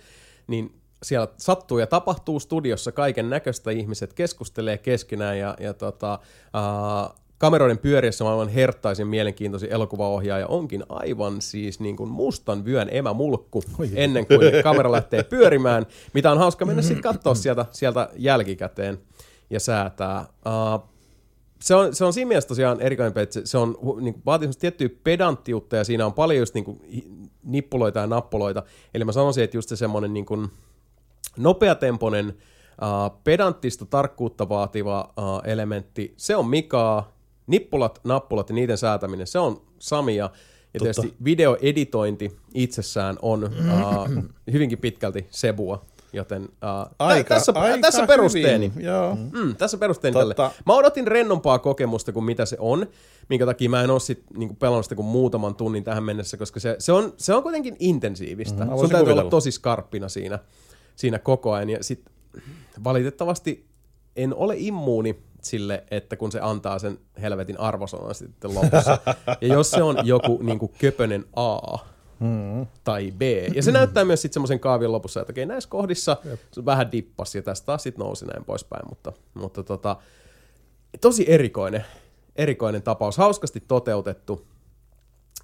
niin siellä sattuu ja tapahtuu studiossa kaiken näköistä, ihmiset keskustelee keskenään ja, ja tota, äh, kameroiden pyöriessä maailman herttaisin mielenkiintoisin elokuvaohjaaja onkin aivan siis niin kuin mustan vyön emämulkku Oi. ennen kuin kamera lähtee pyörimään, mitä on hauska mennä sitten katsoa sieltä, sieltä jälkikäteen ja säätää. Uh, se on, se on siinä mielessä tosiaan erikoinen että se, se on niin vaatii tiettyä pedanttiutta ja siinä on paljon just niin kuin, nippuloita ja nappuloita. Eli mä sanoisin, että just se semmoinen niin kuin, nopeatempoinen, uh, pedanttista tarkkuutta vaativa uh, elementti, se on Mikaa, nippulat, nappulat ja niiden säätäminen, se on Samia. Ja Totta. tietysti videoeditointi itsessään on uh, hyvinkin pitkälti Sebua. Joten uh, aika, tässä, aika tässä perusteeni. Hyvin, joo. Mm, tässä perusteeni tälle. Mä odotin rennompaa kokemusta kuin mitä se on, minkä takia mä en ole sit, niinku pelannut sitä kuin muutaman tunnin tähän mennessä, koska se, se, on, se on kuitenkin intensiivistä. Mm, Sun täytyy olla tosi skarppina siinä, siinä koko ajan. Ja sit valitettavasti en ole immuuni sille, että kun se antaa sen helvetin arvosanan sitten lopussa. ja jos se on joku niin kuin köpönen A, Mm. tai B. Ja se näyttää myös sitten semmoisen kaavin lopussa, että okei, näissä kohdissa Jep. se vähän dippasi ja tästä taas sitten nousi näin poispäin, mutta, mutta tota, tosi erikoinen, erikoinen tapaus, hauskasti toteutettu.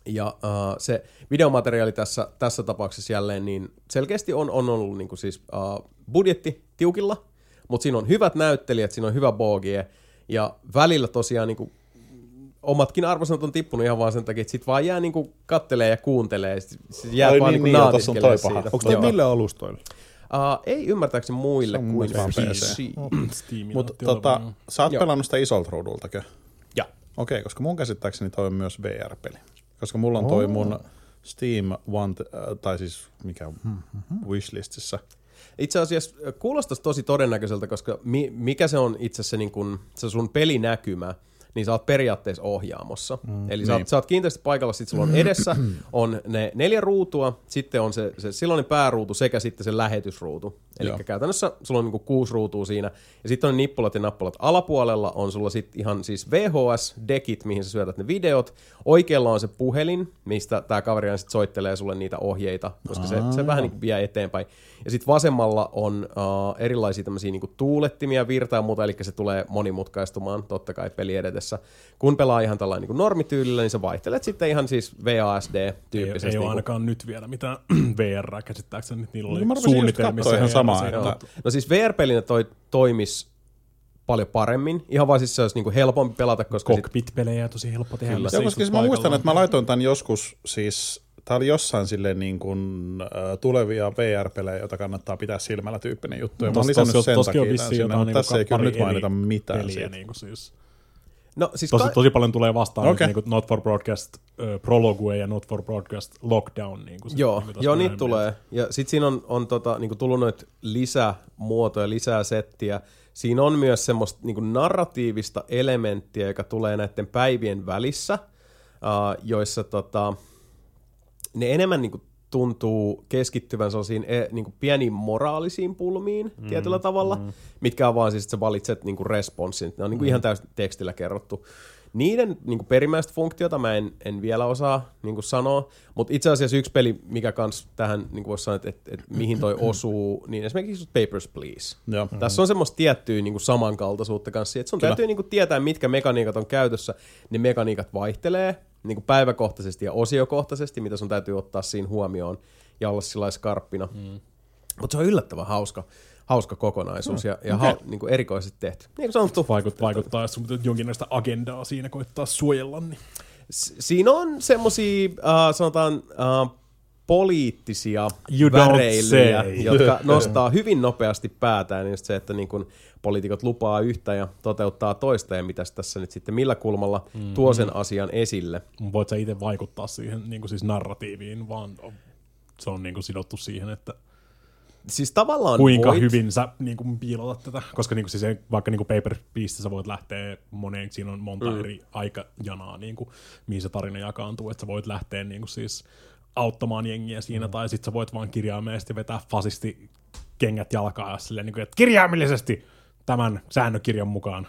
Ja uh, se videomateriaali tässä, tässä tapauksessa jälleen, niin selkeästi on, on ollut niin kuin siis, uh, budjetti tiukilla, mutta siinä on hyvät näyttelijät, siinä on hyvä bogie, ja välillä tosiaan niin kuin, omatkin arvosanat on tippunut ihan vaan sen takia, että sit vaan jää niin kuin, kattelee ja kuuntelee, sit, sit jää Ai vaan niin, niin, niin on siitä. Onko toi mille alustoille? Uh, ei ymmärtääkseni muille kuin PC. Mutta tota, sä oot pelannut sitä isolta ruudultakö? Ja. Okei, okay, koska mun käsittääkseni toi on myös VR-peli. Koska mulla on toi oh. mun Steam One, äh, tai siis mikä mm-hmm. wishlistissä itse asiassa kuulostaisi tosi todennäköiseltä, koska mi, mikä se on itse se, niin kun, se sun pelinäkymä, niin sä oot periaatteessa ohjaamossa. Mm, Eli niin. sä, oot, sä oot kiinteästi paikalla, sit sulla on edessä on ne neljä ruutua, sitten on se, se silloinen pääruutu sekä sitten se lähetysruutu. Eli käytännössä sulla on niinku kuusi ruutua siinä, ja sitten on nippulat ja nappulat. Alapuolella on sulla sitten ihan siis VHS-dekit, mihin sä syötät ne videot. Oikealla on se puhelin, mistä tämä kaveri sitten soittelee sulle niitä ohjeita, koska se, se vähän niin vie eteenpäin. Ja sitten vasemmalla on uh, erilaisia tämmöisiä niinku tuulettimia, virtaa ja muuta, eli se tulee monimutkaistumaan totta kai peli edetessä. Kun pelaa ihan tällainen niin normityylillä, niin sä vaihtelet sitten ihan siis VASD-tyyppisesti. Ei, ei ole ainakaan nyt vielä mitään VR käsittääkseni, niillä oli no, suunnitelmissa. ihan samaa. Että... No siis VR-pelinä toi toimis paljon paremmin. Ihan vaan siis se olisi niinku helpompi pelata, koska... Cockpit-pelejä tosi helppo tehdä. Kyllä. Joo, koska siis mä muistan, että mä laitoin tämän joskus siis Tämä oli jossain silleen niin kuin, uh, tulevia VR-pelejä, joita kannattaa pitää silmällä tyyppinen juttu. Ja no, mä oon lisännyt sen takia mutta tässä ei kyllä nyt mainita mitään peliä, niin kuin siis. No siis Tosi, ka- tosi paljon tulee vastaan okay. niin Not for Broadcast uh, Prologue ja Not for Broadcast Lockdown. Niin kuin Joo, niin kuin joo niitä tulee. Ja sitten siinä on, on tota, niinku tullut noita lisämuotoja, lisää settiä. Siinä on myös semmoista niinku narratiivista elementtiä, joka tulee näiden päivien välissä, uh, joissa tota, ne enemmän niinku tuntuu keskittyvän sellaisiin e, niinku pieniin moraalisiin pulmiin mm, tietyllä tavalla, mm. mitkä on vaan siis, että sä valitset niinku responssin. Ne on niinku mm. ihan täysin tekstillä kerrottu. Niiden niinku perimmäistä funktiota mä en, en vielä osaa niinku sanoa, mutta itse asiassa yksi peli, mikä kans tähän niinku voisi sanoa, että et, et, mihin toi osuu, niin esimerkiksi Papers, Please. Mm. Tässä on semmoista tiettyä niinku samankaltaisuutta kanssa, että sun Kyllä. täytyy niinku tietää, mitkä mekaniikat on käytössä. Ne mekaniikat vaihtelee niinku päiväkohtaisesti ja osiokohtaisesti, mitä sun täytyy ottaa siinä huomioon ja olla sillä skarppina. Mm. Mutta se on yllättävän hauska, hauska kokonaisuus ja, ja okei. ha, niinku erikoisesti tehty. Niin kuin sanottu, Vaikut, vaikuttaa, jos sun jonkinlaista agendaa siinä koittaa suojella. Niin. siinä on semmosia, uh, sanotaan, uh, poliittisia You väreilyjä, jotka nostaa hyvin nopeasti päätään, just se, että niin kun poliitikot lupaa yhtä ja toteuttaa toista, ja mitäs tässä nyt sitten, millä kulmalla mm. tuo sen asian esille. Voit sä itse vaikuttaa siihen niin kuin siis narratiiviin, vaan se on niin kuin sidottu siihen, että Siis tavallaan kuinka voit, hyvin sä niin kuin, piilotat tätä. Koska niin kuin, siis, vaikka niin kuin Paper Beastissä voit lähteä moneen, siinä on monta mm. eri aikajanaa, niin kuin, mihin se tarina jakaantuu, että sä voit lähteä niin kuin, siis auttamaan jengiä siinä, mm. tai sitten sä voit vaan kirjaimellisesti vetää fasisti kengät jalkaa ja silleen, niin kuin, että kirjaimellisesti tämän säännökirjan mukaan.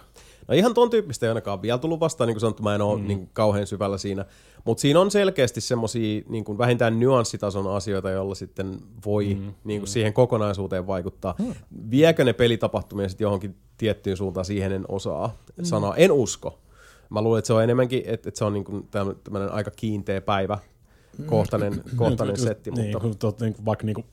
No ihan ton tyyppistä ei ainakaan vielä tullut vastaan, niin kuin sanottu, mä en ole mm. niin kauhean syvällä siinä. Mutta siinä on selkeästi semmoisia niin kuin vähintään nyanssitason asioita, joilla sitten voi mm. niin kuin siihen kokonaisuuteen vaikuttaa. Mm. Viekö ne pelitapahtumia sitten johonkin tiettyyn suuntaan, siihen en osaa mm. sanoa. En usko. Mä luulen, että se on enemmänkin, että, että se on niin kuin tämmöinen aika kiinteä päivä, kohtainen, kohtainen setti. Niin, Mutta, kun niin, vaikka niin kuin,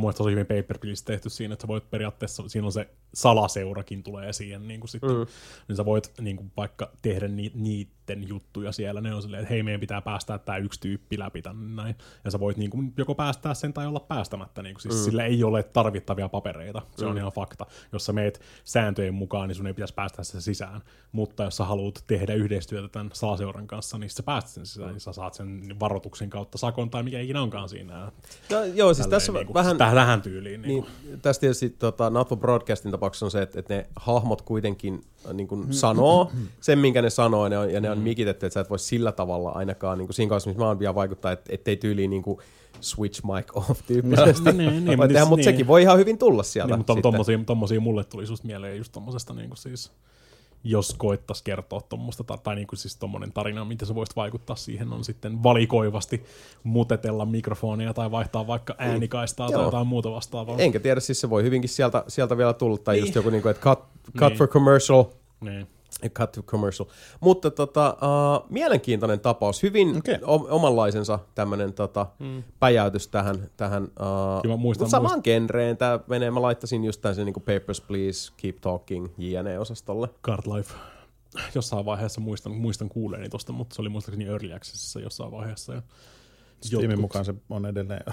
mielestä tosi hyvin Paper tehty siinä, että sä voit periaatteessa, siinä on se salaseurakin tulee siihen niin kuin sitten, mm. niin sä voit niin kuin, vaikka tehdä ni, niiden juttuja siellä, ne on silleen, että hei meidän pitää päästää tämä yksi tyyppi läpi tänne näin, ja sä voit niin kuin, joko päästää sen tai olla päästämättä, niin kuin, siis mm. sillä ei ole tarvittavia papereita, se mm. on ihan fakta. Jos sä meet sääntöjen mukaan, niin sun ei pitäisi päästä se sisään, mutta jos sä haluat tehdä yhteistyötä tämän salaseuran kanssa, niin sä pääst sen sisään, niin sä saat sen varoituksen kautta sakon tai mikä ikinä onkaan siinä. no, joo, siis tässä niin kuin, vähän... Tähän, tähän tyyliin. Niin, Niin, tässä tietysti tota, Not for Broadcastin tapauksessa on se, että, että ne hahmot kuitenkin äh, niin kuin sanoo sen, minkä ne sanoo, ja ne on, ja ne on mikitetty, että sä et voi sillä tavalla ainakaan, niin kuin siinä kanssa, missä mä oon vielä vaikuttaa, että ettei tyyliin niin kuin switch mic off tyyppisesti. niin, Voi niin, mutta niin. sekin voi ihan hyvin tulla sieltä. niin, mutta tommosia, tommosia mulle tuli just mieleen just tommosesta niin kuin siis, jos koittais kertoa tuommoista, tai, tai niin kuin siis tommonen tarina, miten sä voisit vaikuttaa siihen, on sitten valikoivasti mutetella mikrofonia tai vaihtaa vaikka äänikaistaa tai Joo. jotain muuta vastaavaa. Enkä tiedä, siis se voi hyvinkin sieltä, sieltä vielä tulla, tai just joku, niin kuin, että cut, cut Niin. for commercial, Niin. Cut to commercial. Mutta tota, uh, mielenkiintoinen tapaus, hyvin Okei. o- omanlaisensa tämmöinen tota, mm. päjäytys tähän, tähän uh, Kyllä mä muistan- samaan genreen. Tämä menee, mä laittaisin just tämän sen niin Papers, Please, Keep Talking, JNE-osastolle. Card Life. Jossain vaiheessa muistan, muistan kuuleeni tosta, mutta se oli muistaakseni Early Accessissa jossain vaiheessa. Ja Steamin mukaan se on edelleen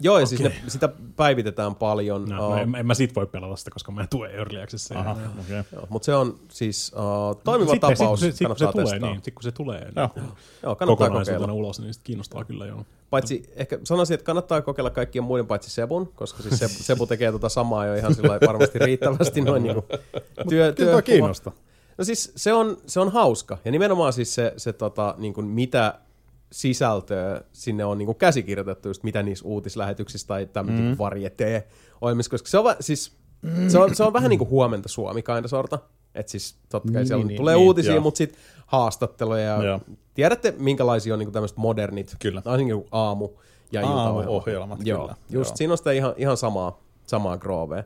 Joo, ja siis ne, sitä päivitetään paljon. No, uh, en, en, mä sit voi pelata sitä, koska mä en tue Early Accessia. Aha, joo, mutta se on siis uh, toimiva Sitten- tapaus, sit, sit, sit, kun se kannattaa tulee, testaa. niin, sit kun se tulee Joo. niin, Joo, kannattaa kokonaisuutena kokeilla. ulos, niin sit kiinnostaa kyllä joo. Paitsi ehkä sanoisin, että kannattaa kokeilla kaikkien muiden paitsi Sebun, koska siis Sebu, Sebu tekee tota samaa jo ihan sillä lailla varmasti riittävästi noin niinku työ, Kyllä toi kiinnostaa. No siis se on, se on hauska. Ja nimenomaan siis se, se tota, niin kuin mitä sisältöä sinne on niin kuin käsikirjoitettu, just mitä niissä uutislähetyksissä tai tämmöisiä mm. varjetee ohjelmissa, koska se on, va- siis, se on, se on vähän niin kuin huomenta Suomi kinda sorta. Että siis totta kai Niin, siellä niin, tulee niin, uutisia, joo. mutta sitten haastatteluja. Ja tiedätte, minkälaisia on niin tämmöiset modernit, Kyllä. varsinkin kuin aamu ja iltaohjelmat. Aamuohjelmat, Joo, kyllä. just Joo. siinä on sitä ihan, ihan samaa, samaa groovea.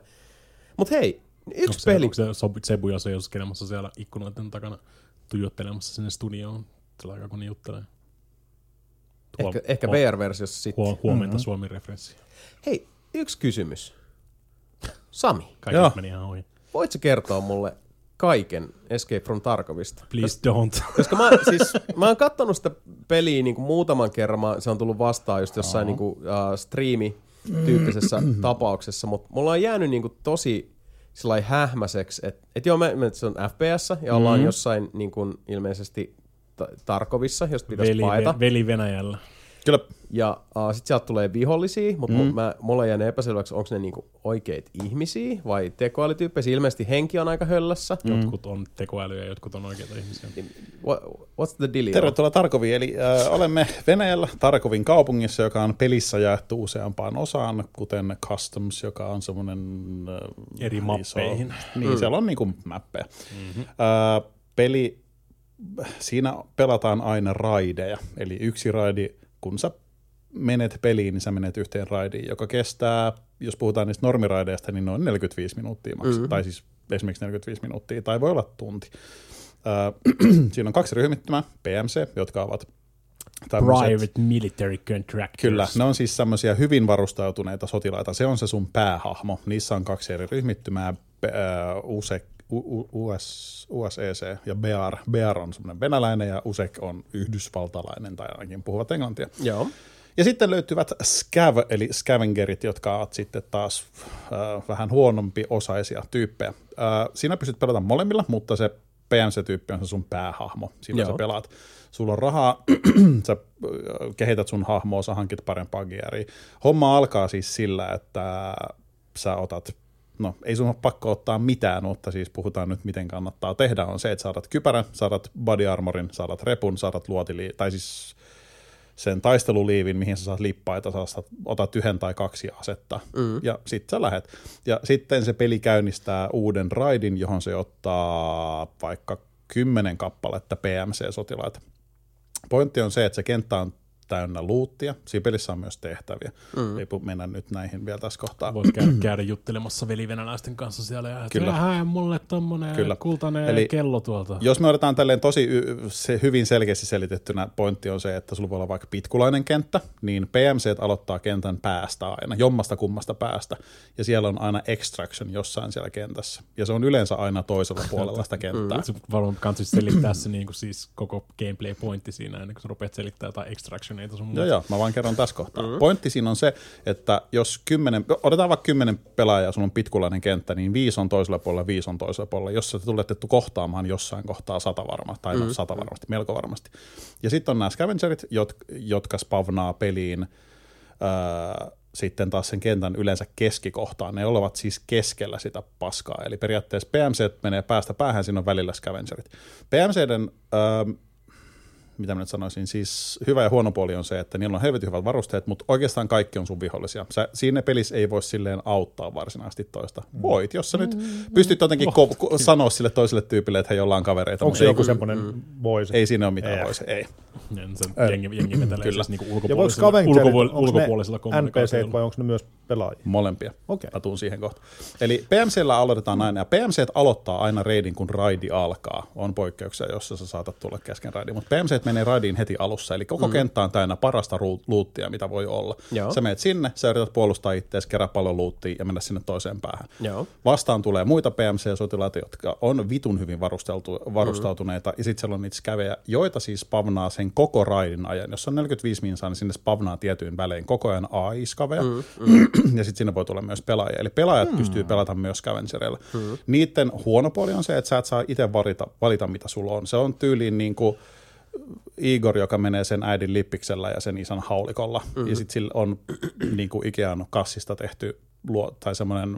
Mutta hei, yksi Onko se, peli. onko se Sob- Sebu ja se joskelemassa siellä ikkunoiden takana tuijottelemassa sinne studioon sillä aikaa, kun ne juttelee? Ehkä, ehkä huom- VR-versiossa sitten. huom- huomenta mm-hmm. Suomi-referenssi. Hei, yksi kysymys. Sami, Kaikki Joo. meni ihan ohi. voitko kertoa mulle kaiken Escape from Tarkovista? Please don't. Koska mä, siis, mä oon kattonut sitä peliä niin kuin muutaman kerran, mä, se on tullut vastaan just jossain niin kuin, uh, striimi-tyyppisessä tapauksessa, mutta mulla on jäänyt niin kuin tosi sillä hähmäiseksi, että et joo, me, me, se on FPS ja ollaan Mhm. jossain niin kuin, ilmeisesti ta- Tarkovissa, josta pitäisi Veli, paeta. ve, veli Venäjällä. Kyllä Ja uh, sitten sieltä tulee vihollisia, mutta mm. Mä, mulla jää epäselväksi, onko ne niinku oikeita ihmisiä vai tekoälytyyppejä. Ilmeisesti henki on aika höllässä. Mm. Jotkut on tekoälyjä ja jotkut on oikeita ihmisiä. What, what's the deal? Tervetuloa Tarkoviin. Eli äh, olemme Venäjällä Tarkovin kaupungissa, joka on pelissä jaettu useampaan osaan, kuten Customs, joka on semmoinen... Äh, Eri mappeihin. Niin, mm. siellä on niinku mappeja. Mm-hmm. Äh, peli, siinä pelataan aina raideja. Eli yksi raidi, kun sä menet peliin, niin sä menet yhteen raidiin, joka kestää, jos puhutaan niistä normiraideista, niin noin 45 minuuttia maksaa. Mm-hmm. Tai siis esimerkiksi 45 minuuttia, tai voi olla tunti. Äh, siinä on kaksi ryhmittymää, PMC, jotka ovat tämmöiset- Private Military Contractors. Kyllä, ne on siis semmoisia hyvin varustautuneita sotilaita. Se on se sun päähahmo. Niissä on kaksi eri ryhmittymää, äh, USEC, U- U- US, USEC ja BEAR. BEAR on semmoinen venäläinen ja USEC on yhdysvaltalainen tai ainakin puhuvat englantia. Joo. Ja sitten löytyvät scav, eli scavengerit, jotka ovat sitten taas äh, vähän huonompi osaisia tyyppejä. Äh, siinä pystyt pelata molemmilla, mutta se PMC-tyyppi on se sun päähahmo. Sillä Joo. sä pelaat. Sulla on rahaa, sä äh, kehität sun hahmoa, sä hankit parempaa gearia. Homma alkaa siis sillä, että sä otat No, ei sun ole pakko ottaa mitään, mutta siis puhutaan nyt, miten kannattaa tehdä, on se, että saadat kypärän, saadat body armorin, saadat repun, saadat luotili, tai siis sen taisteluliivin, mihin sä saat lippaita, sä saat, otat yhden tai kaksi asetta, mm. ja sitten sä lähet. Ja sitten se peli käynnistää uuden raidin, johon se ottaa vaikka kymmenen kappaletta PMC-sotilaita. Pointti on se, että se kenttä on täynnä luuttia. Siinä pelissä on myös tehtäviä. Mm. Ei mennä nyt näihin vielä tässä kohtaa. Voit käydä, käydä juttelemassa velivenäläisten kanssa siellä ja Kyllä. hae mulle tommonen Kyllä. kultainen Eli- Eli, kello tuolta. Jos me otetaan tälleen tosi y- se hyvin selkeästi selitettynä, pointti on se, että sulla voi olla vaikka pitkulainen kenttä, niin PMC aloittaa kentän päästä aina, jommasta kummasta päästä, ja siellä on aina extraction jossain siellä kentässä, ja se on yleensä aina toisella puolella sitä kenttää. Se varmaan kanssa selittää se niin kuin siis koko gameplay pointti siinä, ennen kuin sä rupeat selittämään jotain extractioneita sun muuta. Joo, joo, mä vaan kerron tässä kohtaa. Mm. Pointti siinä on se, että jos kymmenen, otetaan vaikka kymmenen pelaajaa, sulla on pitkulainen kenttä, niin viisi on toisella puolella, viisi on toisella puolella. Jos te tulette kohtaamaan jossain kohtaa sata varmasti, tai mm. no sata varmasti, melko varmasti. Ja sitten on nämä scavengerit, jot, jotka spavnaa peliin öö, sitten taas sen kentän yleensä keskikohtaan. Ne olevat siis keskellä sitä paskaa. Eli periaatteessa PMC menee päästä päähän, siinä on välillä scavengerit. PMCden öö, mitä mä nyt sanoisin, siis hyvä ja huono puoli on se, että niillä on helvetin hyvät varusteet, mutta oikeastaan kaikki on sun vihollisia. Sä, siinä pelissä ei voi silleen auttaa varsinaisesti toista. Voit, jos sä nyt pystyt jotenkin ko- ko- sanoa sille toiselle tyypille, että hei, ollaan kavereita. Onko mutta se ei, joku semmoinen voisi? ei siinä ole mitään Ei. voisi, ei. Ja se jengi, jengi vetelee Kyllä. siis niinku Ja ulkopuolisilla, onko ne ulkopuolisilla NPC vai onko ne myös pelaajia? Molempia. Okei. Mä tuun siihen kohta. Eli PMCllä aloitetaan aina, ja PMC aloittaa aina raidin, kun raidi alkaa. On poikkeuksia, jossa sä saatat tulla kesken raidin, mutta PMC menee raidiin heti alussa, eli koko mm. kenttä on täynnä parasta luuttia, mitä voi olla. Joo. Sä menet sinne, sä yrität puolustaa itseäsi, kerää paljon luuttia ja mennä sinne toiseen päähän. Joo. Vastaan tulee muita PMC-sotilaita, jotka on vitun hyvin varusteltu, varustautuneita, mm. ja sitten siellä on niitä skävejä, joita siis spavnaa sen koko raidin ajan. Jos on 45 minsaa, niin sinne spavnaa tietyin välein koko ajan AI-skaveja, mm. ja sitten sinne voi tulla myös pelaajia. Eli pelaajat mm. pystyy pelata myös scavengereilla. Mm. Niiden huono puoli on se, että sä et saa itse valita, valita, mitä sulla on. Se on tyyliin niin kuin Igor, joka menee sen äidin lippiksellä ja sen isän haulikolla. Mm-hmm. Ja sitten sillä on niin kuin Ikean kassista tehty luo, tai semmoinen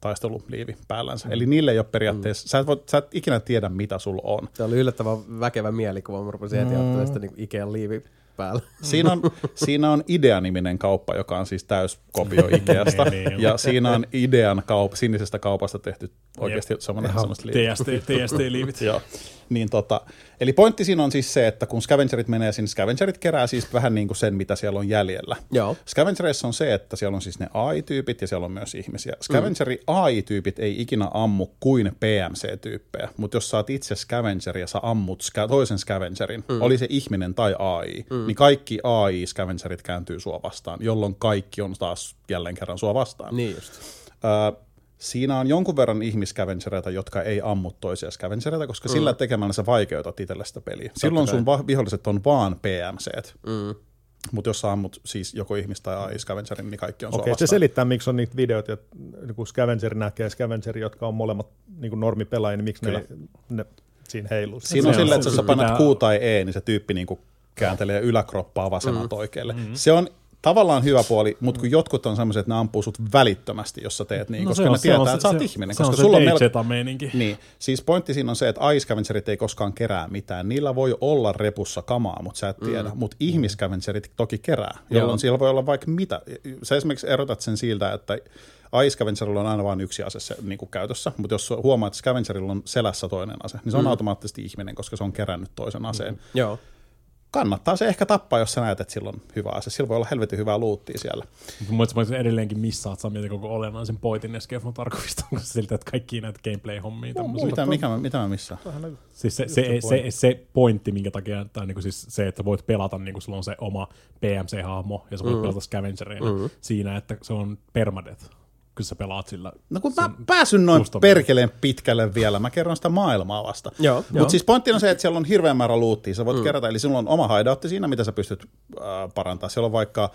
taisteluliivi päällänsä. Mm. Eli niille ei ole periaatteessa, mm. sä, et voi, sä et ikinä tiedä, mitä sulla on. Tämä oli yllättävän väkevä mielikuva. Mä rupesin heti ajattelemaan sitä niin Ikean liivi päällä. Siinä on, siinä on Idea-niminen kauppa, joka on siis täyskopio Ikeasta. Niin, niin. ja siinä on Idean kaup, sinisestä kaupasta tehty oikeasti semmoinen, semmoista liiviä. TST, TST-liivit. Joo. Niin tota, eli pointti siinä on siis se, että kun scavengerit menee sinne, scavengerit kerää siis vähän niin kuin sen, mitä siellä on jäljellä. Joo. Scavengereissa on se, että siellä on siis ne AI-tyypit ja siellä on myös ihmisiä. Scavengeri AI-tyypit ei ikinä ammu kuin PMC-tyyppejä, mutta jos sä oot itse scavengeri ja sä ammut ska- toisen scavengerin, mm. oli se ihminen tai AI, mm. Niin kaikki AI-scavengerit kääntyy sua vastaan, jolloin kaikki on taas jälleen kerran sua vastaan. Niin just. Öö, siinä on jonkun verran ihmiskävensereitä, jotka ei ammu toisia scavengereita, koska mm. sillä tekemällä sä vaikeutat itselle sitä peliä. Silloin sun va- viholliset on vaan PMCt. Mm. Mutta jos sä ammut siis joko ihmistä tai AI Scavengerin, niin kaikki on Okei, se vastaan. selittää, miksi on niitä videoita, että kun Scavenger näkee Scavengeri, jotka on molemmat niin normipelaajia, niin miksi ne, ne siinä heiluu. Siinä on Se on- silleen, että jos se sä painat pitää- Q tai E, niin se tyyppi niinku kääntelee yläkroppaa vasemmalta oikealle. Se on tavallaan hyvä puoli, mutta kun jotkut on semmoiset, että ne ampuu sut välittömästi, jos sä teet niin, koska ne tietää, että sä oot ihminen. Se on koska se sulla on melko... Niin, siis pointti siinä on se, että Ice ei koskaan kerää mitään. Niillä voi olla repussa kamaa, mutta sä et tiedä. Mm. Mutta ihmiscavengerit toki kerää, jolloin Joo. siellä voi olla vaikka mitä. Sä esimerkiksi erotat sen siltä, että Ice Scavengerilla on aina vain yksi ase se, niin kuin käytössä, mutta jos huomaat, että Scavengerilla on selässä toinen ase, niin se on mm. automaattisesti ihminen, koska se on kerännyt toisen aseen. Mm. Joo. Kannattaa se ehkä tappaa, jos sä näet, että sillä on hyvä ase. Sillä voi olla helvetin hyvää luuttia siellä. Mutta mä olisin edelleenkin missaat sä mietin koko olennaisen pointin Escape from Tarkovista, onko se siltä, että kaikki näitä gameplay-hommia. tämmöisiä. Mitä, mikä, mä- mitä mä missään? Siis se, se, se, se, pointti, minkä takia, tai niinku siis se, että voit pelata, niin sulla on se oma PMC-hahmo, ja sä voit mm. pelata scavengereina mm. siinä, että se on permadeath, kun sä pelaat sillä. No kun mä pääsyn noin perkeleen pitkälle vielä, mä kerron sitä maailmaa vasta. Mutta siis pointti on se, että siellä on hirveän määrä luuttia, sä voit mm. kerätä, eli sinulla on oma hideoutti siinä, mitä sä pystyt äh, parantaa. Siellä on vaikka,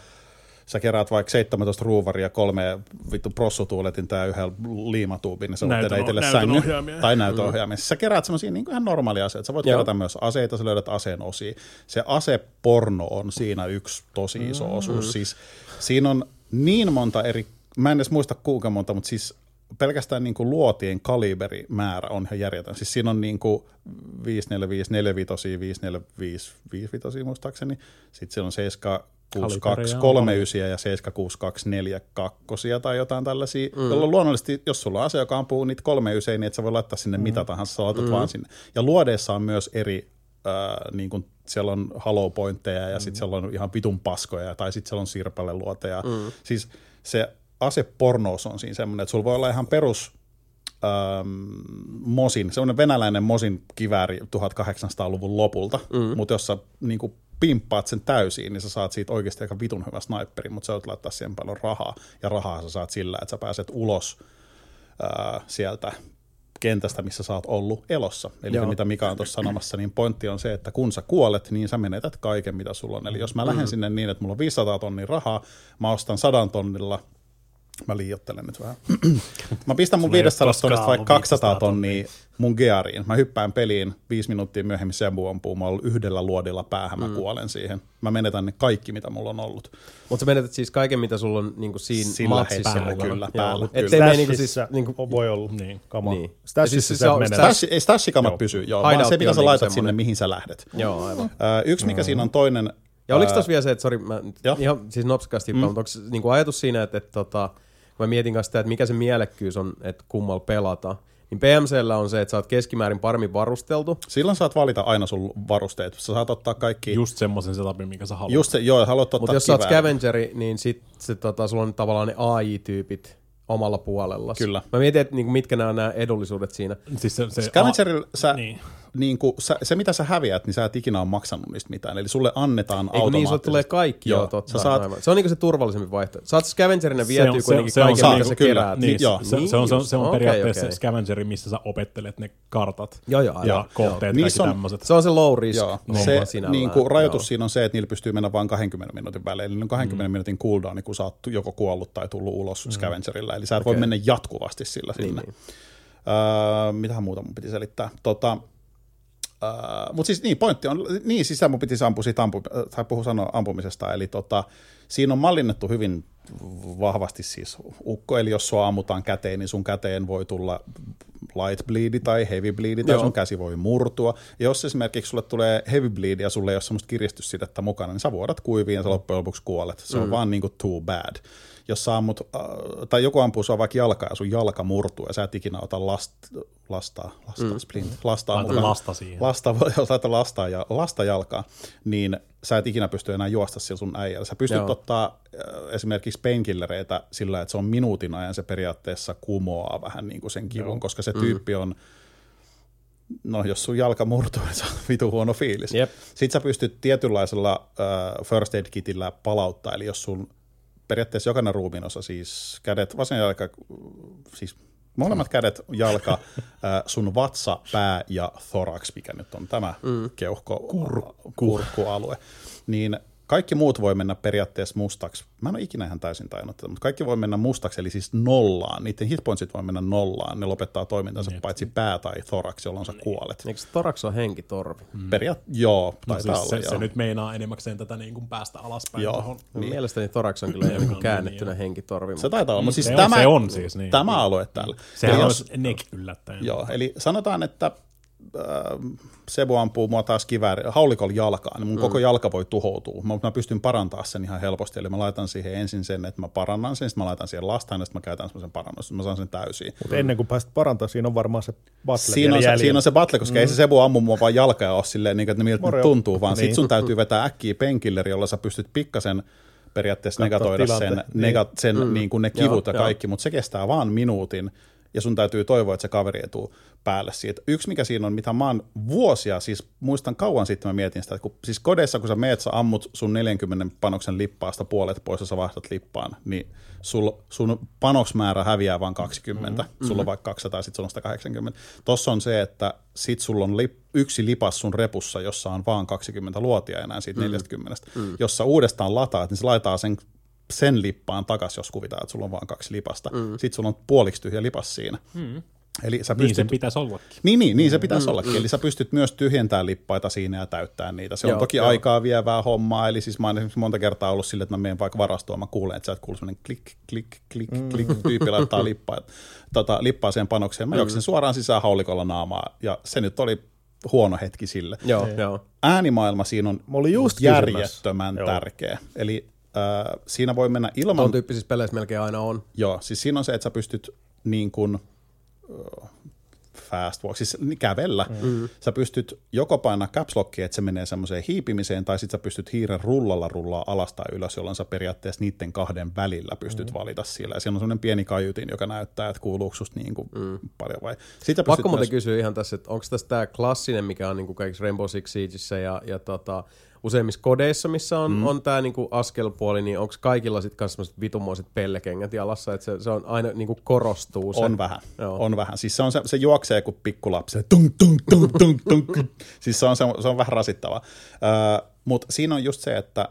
sä keräät vaikka 17 ruuvaria, kolme vittu prossutuuletin tai yhden liimatuubin, niin sä voit tehdä itselle sängyn tai näytöohjaamia. Siis Sä keräät semmoisia niin ihan normaalia aseita. Sä voit Joo. kerätä myös aseita, sä löydät aseen osia. Se aseporno on siinä yksi tosi iso osuus. Siis siinä on niin monta eri, mä en edes muista kuinka monta, mutta siis pelkästään niin kuin luotien kaliberimäärä on ihan järjetön. Siis siinä on niin kuin 545, 45, 545, 55 muistaakseni. Sitten siellä on 762, Kalibereja on 39 ja 762, 42 tai jotain tällaisia, mm. jolloin luonnollisesti, jos sulla on ase, joka ampuu niitä 39, niin et sä voi laittaa sinne mm. mitä tahansa, sä laitat mm. vaan sinne. Ja luodeissa on myös eri Äh, niin kuin siellä on hollow pointteja ja mm. sitten siellä on ihan vitun paskoja tai sitten siellä on sirpaleluoteja. Mm. Siis se asepornous on siinä semmoinen, että sulla voi olla ihan perus ähm, Mosin, semmoinen venäläinen Mosin kivääri 1800-luvun lopulta, mm. mutta jos sä niin kuin pimppaat sen täysin, niin sä saat siitä oikeasti aika vitun hyvä sniperi, mutta sä voit laittaa siihen paljon rahaa, ja rahaa sä saat sillä, että sä pääset ulos äh, sieltä kentästä, missä sä oot ollut elossa. Eli se, mitä Mika on tuossa sanomassa, niin pointti on se, että kun sä kuolet, niin sä menetät kaiken, mitä sulla on. Eli jos mä lähden sinne niin, että mulla on 500 tonnia rahaa, mä ostan 100 tonnilla, mä liiottelen nyt vähän. mä pistän mun Sulla ei 500 ole koskaan tonnista vaikka ollut 200 500 tonnia mun geariin. Mä hyppään peliin, viisi minuuttia myöhemmin Sebu ampuu, mä oon yhdellä luodilla päähän, mä kuolen siihen. Mä menetän ne kaikki, mitä mulla on ollut. Mutta sä menetät siis kaiken, mitä sulla on niinku siinä Sillä matsissa hetkellä mukana. kyllä, Joo. päällä, Ettei kyllä. mene niinku siis... Stashissa Niinku, voi olla. Niin. On. Niin. Stashissa Siis se, menee. Stash- Stash, ei stashikamat pysy, joo, vaan se, mitä sä niinku laitat semmoinen. sinne, mihin sä lähdet. joo, aivan. Yksi, mikä siinä on toinen... Ja oliko tossa vielä se, että sori, mä Joo. ihan siis nopsakasti, mm. mutta onko niinku ajatus siinä, että, että tota, kun mä mietin kanssa sitä, että mikä se mielekkyys on, että kummalla pelata, niin PMCllä on se, että sä oot keskimäärin paremmin varusteltu. Silloin saat valita aina sun varusteet. Sä saat ottaa kaikki... Just semmoisen setupin, minkä sä haluat. just se, joo, haluat ottaa Mutta jos sä oot scavengeri, niin sit se, tota, sulla on tavallaan ne AI-tyypit omalla puolella. Kyllä. Mä mietin, että niinku, mitkä nämä on nämä edullisuudet siinä. Siis se, se, Scavengerilla sä, Niin. Niin kuin, sä, se, mitä sä häviät, niin sä et ikinä ole maksanut niistä mitään. Eli sulle annetaan Eikö automaattisesti. niin, tulee kaikki, joo, Joo, totta. sä saat- aivan. Se on niinku se turvallisempi vaihtoehto. Saat scavengerinä vietyä se- kuitenkin se kaiken, se on- mitä sä kyllä, keräät. niin, Niin, joo. se, se, on, se on, se on Okei, periaatteessa se scavengeri, missä sä opettelet ne kartat Joo, joo, ja joo, kohteet, joo. kaikki Niissä on- tämmöiset. Se on se low risk. Joo, se niin kuin, rajoitus Joo. siinä on se, että niillä pystyy mennä vain 20 minuutin välein. Eli ne on 20 mm. minuutin cooldown, kun sä oot joko kuollut tai tullut ulos mm. scavengerilla. Eli sä et okay. voi mennä jatkuvasti sillä Niin, sinne. niin. Öö, mitähän muuta mun piti selittää? Tota, öö, Mutta siis niin, pointti on, niin siis mun piti ampua siitä ampu, tai puhua sanoa ampumisesta, eli tota, siinä on mallinnettu hyvin vahvasti siis ukko, eli jos sua ammutaan käteen, niin sun käteen voi tulla light bleedi tai heavy bleedi, tai Joo. sun käsi voi murtua. Ja jos esimerkiksi sulle tulee heavy bleed ja sulle ei ole semmoista kiristyssidettä mukana, niin sä vuodat kuiviin ja sä loppujen lopuksi kuolet. Se on vaan niin kuin too bad. Jos sä ammut, äh, tai joku ampuu sua vaikka jalkaa ja sun jalka murtuu ja sä et ikinä ota last, lastaa, lastaa, mm. splint, lastaa mukaan. lasta siihen. Lasta, laita lastaa, ja, lasta jalkaa, niin sä et ikinä pysty enää juosta sillä sun äijällä. Sä pystyt Joo. ottaa äh, esimerkiksi painkillereitä sillä, että se on minuutin ajan se periaatteessa kumoaa vähän niin kuin sen kivun, Joo. koska se tyyppi on, no jos sun jalka murtuu, niin se on vitu huono fiilis. Jep. Sitten sä pystyt tietynlaisella äh, first aid kitillä palauttaa, eli jos sun periaatteessa jokainen ruumiinosa, siis kädet, vasen jalka, siis molemmat kädet, jalka, sun vatsa, pää ja thorax, mikä nyt on tämä mm. keuhko, Kur, kurkkualue, niin kaikki muut voi mennä periaatteessa mustaksi. Mä en ole ikinä ihan täysin tajunnut tätä, mutta kaikki voi mennä mustaksi, eli siis nollaan. Niiden hitpointsit voi mennä nollaan. Ne lopettaa toimintansa paitsi pää tai thorax, jolloin sä kuolet. Eikö se Torax on henkitorvi? Mm. Periaat, joo, No siis olla, se, joo. se nyt meinaa enemmäkseen tätä niin kuin päästä alaspäin Joo. tuohon. Niin. Mielestäni Torax on kyllä jo niin käännettynä henkitorvi. Se taitaa olla, mutta siis Se on- tämä, se on siis, niin. tämä alue täällä. Sehän olisi neck yllättäen. Joo, eli sanotaan, että äh, Sebu ampuu mua taas kivääri, haulikolla jalkaan, niin mun mm. koko jalka voi tuhoutua. Mä, mä pystyn parantaa sen ihan helposti, eli mä laitan siihen ensin sen, että mä parannan sen, sitten mä laitan siihen lastaan, ja sitten mä käytän semmoisen parannus, mä saan sen täysin. Mutta ennen kuin pääset parantamaan, siinä on varmaan se battle Siinä on, se, siinä on se battle, koska mm. ei se Sebu ammu mua vaan jalkaa ja ole silleen, niin kuin, että ne miltä ne Moro. tuntuu, vaan niin. sit Niin. sun täytyy vetää äkkiä penkilleri, jolla sä pystyt pikkasen periaatteessa Katsoa negatoida sen, tilanteen. negat, sen mm. niin kuin ne kivut ja joo. kaikki, mutta se kestää vaan minuutin, ja sun täytyy toivoa, että se kaveri ei tule päälle siitä. Yksi mikä siinä on, mitä mä oon vuosia, siis muistan kauan sitten mä mietin sitä, että kun, siis kodeissa kun sä meet, sä ammut sun 40 panoksen lippaasta puolet pois ja sä vaihdat lippaan, niin sul, sun panoksmäärä häviää vain 20, mm-hmm. sulla on vaikka 200, sit sulla on 180. Tossa on se, että sit sulla on lip, yksi lipas sun repussa, jossa on vaan 20 luotia enää siitä mm. 40. Mm. Jos sä uudestaan lataat, niin se laitaa sen sen lippaan takaisin, jos kuvitaan, että sulla on vain kaksi lipasta. Mm. Sitten sulla on puoliksi tyhjä lipas siinä. Mm. Eli sä Niin pystyt... sen pitäisi ollakin. Niin, niin, niin se pitäisi mm, ollakin. Eli sä pystyt myös tyhjentämään lippaita siinä ja täyttää niitä. Se on Joo, toki joo. aikaa vievää hommaa. Eli siis mä oon esimerkiksi monta kertaa ollut silleen, että mä menen vaikka varastoon, mä kuulen, että sä et kuulu semmoinen klik, klik, klik, mm. klik, tyyppi laittaa lippaa, tota, lippaa siihen panokseen. Mä juoksin suoraan sisään haulikolla naamaa ja se nyt oli huono hetki sille. Joo, joo. Äänimaailma siinä on Mä olin just järjettömän kysymässä. Joo. tärkeä. Eli siinä voi mennä ilman... Tuon tyyppisissä peleissä melkein aina on. Joo, siis siinä on se, että sä pystyt niin kuin, fast walk, siis kävellä. Mm. Sä pystyt joko painaa caps lockia, että se menee semmoiseen hiipimiseen, tai sitten sä pystyt hiiren rullalla rullaa alas tai ylös, jolloin sä periaatteessa niiden kahden välillä pystyt mm. valita siellä. Ja siinä on semmoinen pieni kaiutin, joka näyttää, että kuuluuko susta niin kuin mm. paljon vai. Sitten Pakko pystyt muuten myös- kysyä ihan tässä, että onko tässä tämä klassinen, mikä on niinku kaikissa Rainbow Six Siegissä ja, ja tota, useimmissa kodeissa, missä on, mm. on tämä niinku askelpuoli, niin onko kaikilla sitten kanssa semmoiset vitumoiset pellekengät jalassa, että se, se on aina niinku korostuu se. On vähän, Joo. on vähän. Siis se, on se, se juoksee kuin pikkulapsi. se Tung, tung, tung, tung, tung. siis se on, se, on, se on vähän rasittavaa. Öö, Mutta siinä on just se, että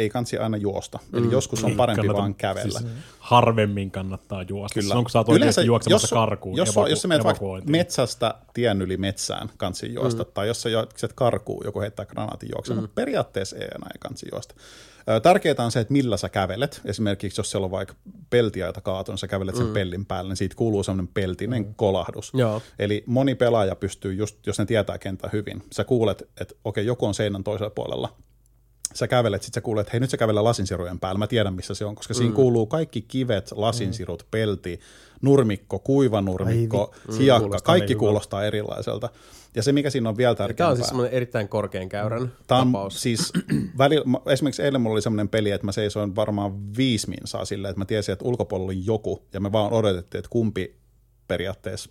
ei kansi aina juosta. Eli Mm. joskus on Niin, parempi kannata- vaan kävellä. Siis harvemmin kannattaa juosta. Kyllä. Silloin kun sä oot oikeasti juoksemassa karkuun. jos, evaku- jos sä menet vaikka metsästä tien yli metsään kansi juosta, mm. tai jos sä juokset karkuun, joku heittää granaatin juoksemaan, mm. periaatteessa ei enää kansi juosta. Tärkeää on se, että millä sä kävelet. Esimerkiksi jos siellä on vaikka peltiaita kaatunut, sä kävelet sen mm. pellin päälle, niin siitä kuuluu semmoinen peltinen mm. kolahdus. Joo. Eli moni pelaaja pystyy, just, jos ne tietää kentän hyvin, sä kuulet, että okei, joku on seinän toisella puolella, sä kävelet, sit sä kuulet, että hei nyt sä kävelee lasinsirujen päällä, mä tiedän missä se on, koska mm. siinä kuuluu kaikki kivet, lasinsirut, pelti, nurmikko, kuivanurmikko, hiakka, Kuulostaa kaikki niin hyvältä. kuulostaa erilaiselta. Ja se, mikä siinä on vielä Tämä tärkeämpää, on siis semmoinen erittäin korkean käyrän Tämä on tapaus. siis, välillä, mä- esimerkiksi eilen mulla oli semmoinen peli, että mä seisoin varmaan viisi minsaa silleen, että mä tiesin, että ulkopuolella oli joku, ja me vaan odotettiin, että kumpi periaatteessa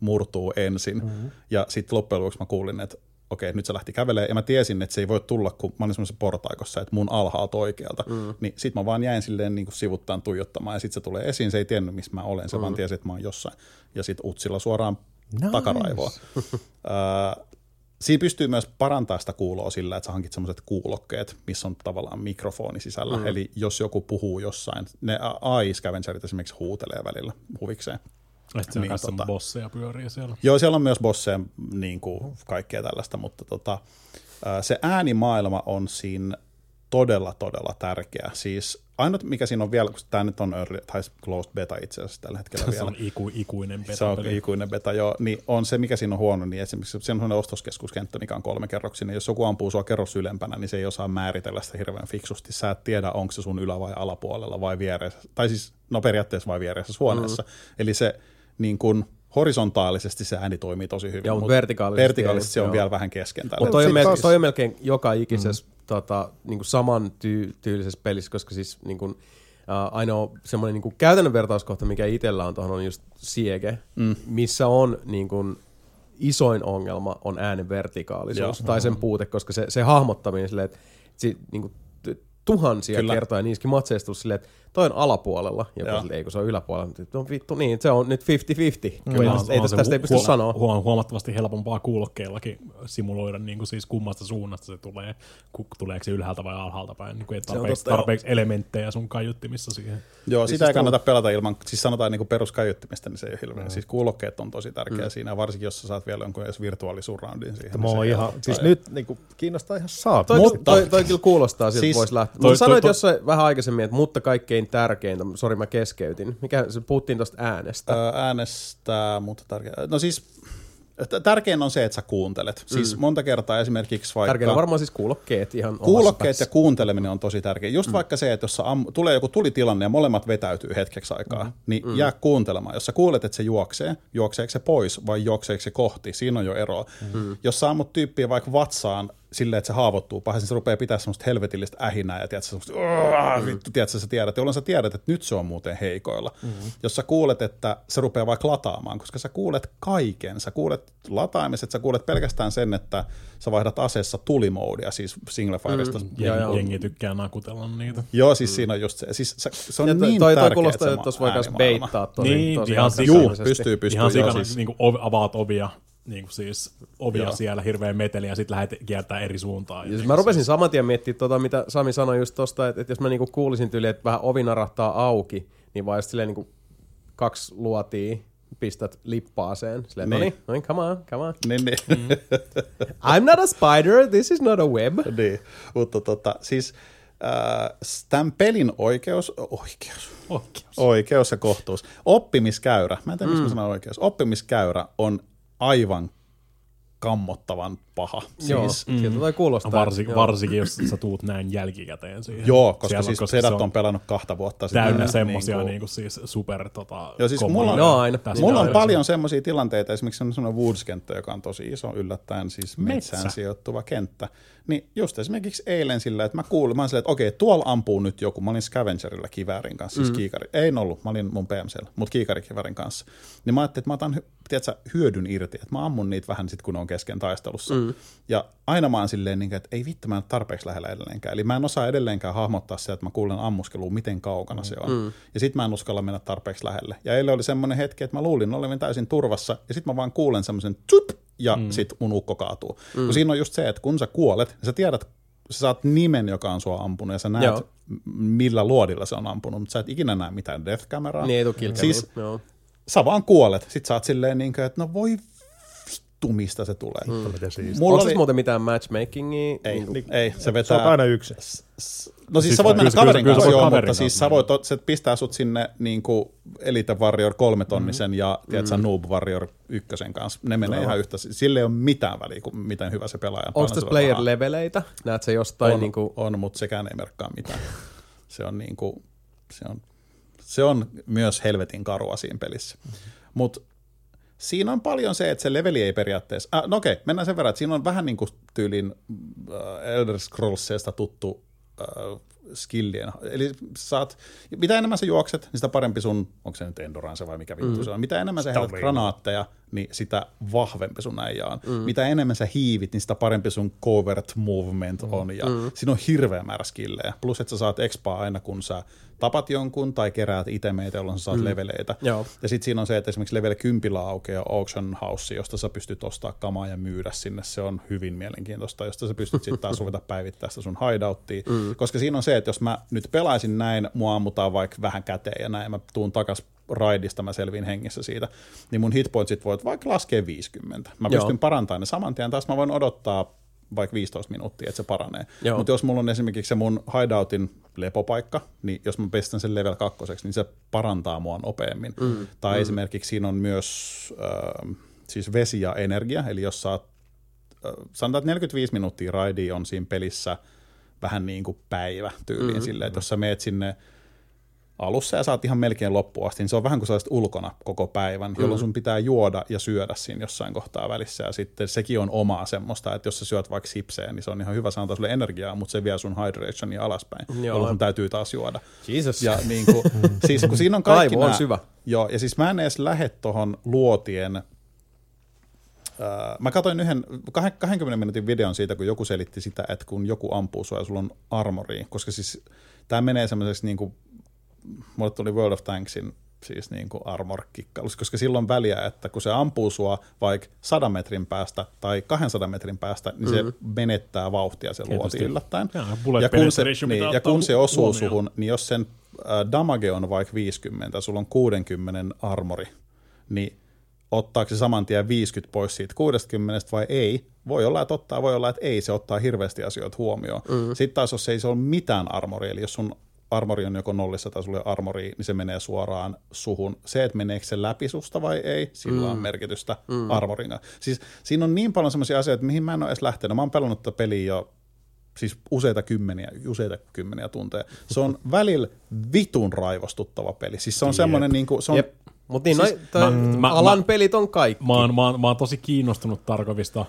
murtuu ensin. Mm-hmm. Ja sitten loppujen lopuksi mä kuulin, että okei, nyt se lähti kävelemään, ja mä tiesin, että se ei voi tulla, kun mä olin semmoisessa portaikossa, että mun alhaalta oikealta. Mm. Niin sit mä vaan jäin silleen niin kuin sivuttaan tuijottamaan, ja sitten se tulee esiin, se ei tiennyt, missä mä olen, se mm. vaan tiesi, että mä oon jossain. Ja sitten utsilla suoraan nice. takaraivoa. Ö, Siinä pystyy myös parantaa sitä kuuloa sillä, että sä hankit semmoiset kuulokkeet, missä on tavallaan mikrofoni sisällä. Mm. Eli jos joku puhuu jossain, ne AI-scavengerit esimerkiksi huutelee välillä huvikseen. Että Niin, tota- bosseja pyörii siellä. Joo, siellä on myös bosseja, niin kuin kaikkea tällaista, mutta tota, se äänimaailma on siinä todella, todella tärkeä. Siis ainut, mikä siinä on vielä, kun tämä nyt on early, tai closed beta itse asiassa tällä hetkellä Se vielä. on iku, ikuinen Se on beta-peli. ikuinen beta, joo. Niin on se, mikä siinä on huono, niin esimerkiksi se on sellainen ostoskeskuskenttä, mikä on kolme kerroksinen. Jos joku ampuu sua kerros ylempänä, niin se ei osaa määritellä sitä hirveän fiksusti. Sä et tiedä, onko se sun ylä- vai alapuolella vai vieressä. Tai siis, no periaatteessa vai vieressä huoneessa. Mm. Eli se niin kuin, horisontaalisesti se ääni toimii tosi hyvin. Joo, mutta mut vertikaalisesti vertikaalisesti se on ei, vielä joo. vähän kesken tällä. Mutta toi, on Sit mel- taas- toi on melkein joka ikisessä mm. tota, niinku saman tyy- tyylisessä pelissä, koska siis niinku, uh, ainoa semmoinen niinku käytännön vertauskohta, mikä itsellä on tuohon, on just Siege, mm. missä on niinku, isoin ongelma on äänen vertikaalisuus Joo. tai sen puute, koska se, se hahmottaminen silleen, että si, niinku, t- tuhansia Kyllä. kertoja niissäkin matseissa tullut silleen, että toi on alapuolella, ja Joo. silleen, ei kun se on yläpuolella, mutta on vittu niin, se on nyt 50-50. Kyllä, Kyllä, ei, on tästä, se tästä ei pysty huo- sanoa. Huom- huomattavasti helpompaa kuulokkeillakin simuloida niin kuin siis kummasta suunnasta se tulee, ku, tuleeko se ylhäältä vai alhaalta päin, niin kuin ei tarpeeksi, tarpeeksi elementtejä sun kaiuttimissa siihen. Joo, Siis sitä ei sitä on- kannata pelata ilman, siis sanotaan niin peruskaiuttimista, niin se ei ole hirveä. Mm. Siis kuulokkeet on tosi tärkeä siinä, varsinkin jos sä saat vielä jonkun edes virtuaalisuroundin siihen. Mä niin ihan, siis nyt niin kuin, kiinnostaa ihan saatu. Toi, Mutta- toi, toi, kyllä kuulostaa siltä, Siis- siis, voisi lähteä. toi- Mutta sanoit toi- jossain vähän aikaisemmin, että mutta kaikkein tärkeintä, sori mä keskeytin. Mikä, se puhuttiin tuosta äänestä. Ö, äänestää, mutta tärkeä. No siis tärkein on se, että sä kuuntelet. Siis monta kertaa esimerkiksi vaikka... Tärkeintä varmaan siis kuulokkeet ihan Kuulokkeet ja kuunteleminen on tosi tärkeä. Just mm. vaikka se, että jos am, tulee joku tulitilanne ja molemmat vetäytyy hetkeksi aikaa, mm. niin mm. jää kuuntelemaan. Jos sä kuulet, että se juoksee, juokseeko se pois vai juokseeko se kohti, siinä on jo ero. Mm. Jos sä ammut tyyppiä vaikka vatsaan silleen, että se haavoittuu pahasti, se rupeaa pitää semmoista helvetillistä ähinää ja tiedät, semmoista, "Uah", vittu, tiedät, sä tiedät, jolloin sä tiedät, että nyt se on muuten heikoilla. Mm. Jos sä kuulet, että se rupeaa vaikka lataamaan, koska sä kuulet kaiken, sä kuulet lataamiset, sä kuulet pelkästään sen, että sä vaihdat aseessa tulimoodia, siis single firesta. Mm. Joo, Jengi, joo. jengi tykkää nakutella niitä. Joo, siis mm. siinä on just se. Siis se, se on Ja ja toi, niin toi, tärkeä, toi kuulostaa, se että tuossa voi myös beittaa tosi, Niin, tosi ihan aggressiivisesti. Juu, pystyy, pystyy. Ihan joo, sikana siis, niin kuin ov, avaat ovia, niin kuin siis ovia Joo. siellä, hirveä meteli ja sitten lähdet kiertää eri suuntaan. Ja Ja siis mä rupesin saman tien miettimään tota, mitä Sami sanoi just tosta, että, että jos mä niinku kuulisin tyyliin, että vähän ovi narahtaa auki, niin vaan silleen niinku kaksi luotia pistät lippaaseen. Silleen, Niin. no niin, no niin, come on, come on. niin, niin. Mm. I'm not a spider, this is not a web. niin. Mutta tota, siis äh, tämän pelin oikeus, oikeus, Oikeus. oikeus ja kohtuus, oppimiskäyrä, mä en tiedä, miksi mä sanon oikeus, oppimiskäyrä on aivan kammottavan paha. Joo, Siis, siltä toi kuulostaa. Varsin, Joo. varsinkin, jos sä tuut näin jälkikäteen siihen. joo, koska Siellä, siis koska sedät se on on pelannut kahta vuotta sitten. täynnä Niin semmosia kuin- niin kuin siis super tota, Joo, siis mulla on- Joo, aina. Mulla on paljon semmoisia tilanteita, esimerkiksi on semmoinen Woods-kenttä, joka on tosi iso, yllättäen siis metsään Metsä. sijoittuva kenttä. Niin just esimerkiksi eilen sillä, että mä kuulin, mä olin silleen, että okei, tuolla ampuu nyt joku. Mä olin Scavengerilla kiväärin kanssa, siis mm. kiikari. Ei ollut, mä olin mun PMCllä, mutta kiikarikiväärin kanssa. Niin mä ajattelin, että mä otan tiedätkö, hyödyn irti, että mä ammun niitä vähän sit, kun ne on kesken taistelussa. Mm. Ja aina mä oon silleen, niin, että ei vittu, mä en ole tarpeeksi lähellä edelleenkään. Eli mä en osaa edelleenkään hahmottaa se, että mä kuulen ammuskelua, miten kaukana mm. se on. Mm. Ja sit mä en uskalla mennä tarpeeksi lähelle. Ja eilen oli semmoinen hetki, että mä luulin olevan täysin turvassa, ja sit mä vaan kuulen semmoisen tsup, ja mm. sit mun ukko kaatuu. Mm. Kun siinä on just se, että kun sä kuolet, niin sä tiedät, sä saat nimen, joka on sua ampunut, ja sä näet, Joo. millä luodilla se on ampunut, mutta sä et ikinä näe mitään death-kameraa. Niin ei Siis Joo. sä vaan kuolet. Sit sä oot silleen, niin kuin, että no voi vittu, mistä se tulee. Mm. Siis? Mulla Onko oli... tässä muuten mitään matchmakingia? Ei, niin, ei, se Se vetää... on aina yksi. No siis, Siis sä voit kyllä mennä se- kyllä se- kaverin kyllä sä kanssa, voit joo, mutta siis kanssa sä voit, se pistää sut sinne niin kuin Elite Warrior 3 tonnisen mm. ja tiedätkö, Noob Warrior ykkösen kanssa. Ne menee ihan yhtä. Sille ei ole mitään väliä, kuin miten hyvä se pelaaja on. Onko tässä player-leveleitä? Näet sä jostain on, niinku... on, mutta sekään ei merkkaa mitään. Se on, niin kuin, se on, se on myös helvetin karua siinä pelissä. Mutta siinä on paljon se, että se leveli ei periaatteessa... Ah, no okei, mennään sen verran, että siinä on vähän niin kuin tyylin äh, Elder Scrollsista tuttu äh, skillien. Eli saat, mitä enemmän sä juokset, niin sitä parempi sun, onko se nyt endurance vai mikä vittu mm. se on, mitä enemmän sä heität granaatteja, niin sitä vahvempi sun äijä on. Mm. Mitä enemmän sä hiivit, niin sitä parempi sun covert movement mm. on. Ja mm. siinä on hirveä määrä skillejä. Plus, että sä saat expaa aina, kun sä tapat jonkun tai keräät itemeitä, jolloin sä saat mm. leveleitä. Joo. Ja sitten siinä on se, että esimerkiksi level 10 aukeaa auction house, josta sä pystyt ostaa kamaa ja myydä sinne. Se on hyvin mielenkiintoista, josta sä pystyt sitten taas ruveta päivittää sitä sun hideouttia. Mm. Koska siinä on se, että jos mä nyt pelaisin näin, mua ammutaan vaikka vähän käteen ja näin, mä tuun takas raidista, mä selviin hengissä siitä, niin mun hitpointsit voit vaikka laskea 50. Mä Joo. pystyn parantamaan ne saman tien, taas mä voin odottaa vaikka 15 minuuttia, että se paranee. Mutta jos mulla on esimerkiksi se mun hideoutin lepopaikka, niin jos mä pestän sen level kakkoseksi, niin se parantaa mua nopeammin. Mm. Tai mm. esimerkiksi siinä on myös äh, siis vesi ja energia, eli jos saat, äh, sanotaan, että 45 minuuttia raidia on siinä pelissä vähän niin kuin päivä tyyliin mm. silleen, että jos sä meet sinne alussa ja saat ihan melkein loppuun asti, niin se on vähän kuin sä ulkona koko päivän, jolloin sun pitää juoda ja syödä siinä jossain kohtaa välissä. Ja sitten sekin on omaa semmoista, että jos sä syöt vaikka sipsejä, niin se on ihan hyvä saada sulle energiaa, mutta se vie sun hydrationia alaspäin, Joo. jolloin sun täytyy taas juoda. Jesus. Ja niin kuin, siis kun siinä on kaikki Kaivo on nää- syvä. Joo, ja siis mä en edes lähde tuohon luotien Äh, mä katsoin yhden kah- 20 minuutin videon siitä, kun joku selitti sitä, että kun joku ampuu sua ja sulla on armoria, koska siis tämä menee semmoiseksi niin kuin, mulle tuli World of Tanksin siis niin kuin armor kikkailus, koska silloin väliä, että kun se ampuu sua vaikka 100 metrin päästä tai 200 metrin päästä, niin se menettää vauhtia se luoti yllättäen. Bullet ja kun se, niin, ja kun se osuu huomioon. suhun, niin jos sen äh, damage on vaikka 50, sulla on 60 armori, niin ottaako se saman tien 50 pois siitä 60 vai ei? Voi olla, että ottaa, voi olla, että ei, se ottaa hirveästi asioita huomioon. Mm. Sitten taas, jos ei se ole mitään armoria, eli jos sun armori on joko nollissa tai sulla ei ole armoria, niin se menee suoraan suhun. Se, että meneekö se läpi susta vai ei, sillä on merkitystä mm. armorin kanssa. Siis siinä on niin paljon sellaisia asioita, mihin mä en ole edes lähtenyt. Mä oon pelannut tätä peliä jo siis useita kymmeniä, useita kymmeniä tunteja. Se on välillä vitun raivostuttava peli. Siis se on semmoinen, niin kuin, se on, Jep. Mutta niin, Siis noi, toi, mä- alan mä- pelit on kaikki. Mä oon, mä, oon, mä oon tosi kiinnostunut Tarkovista.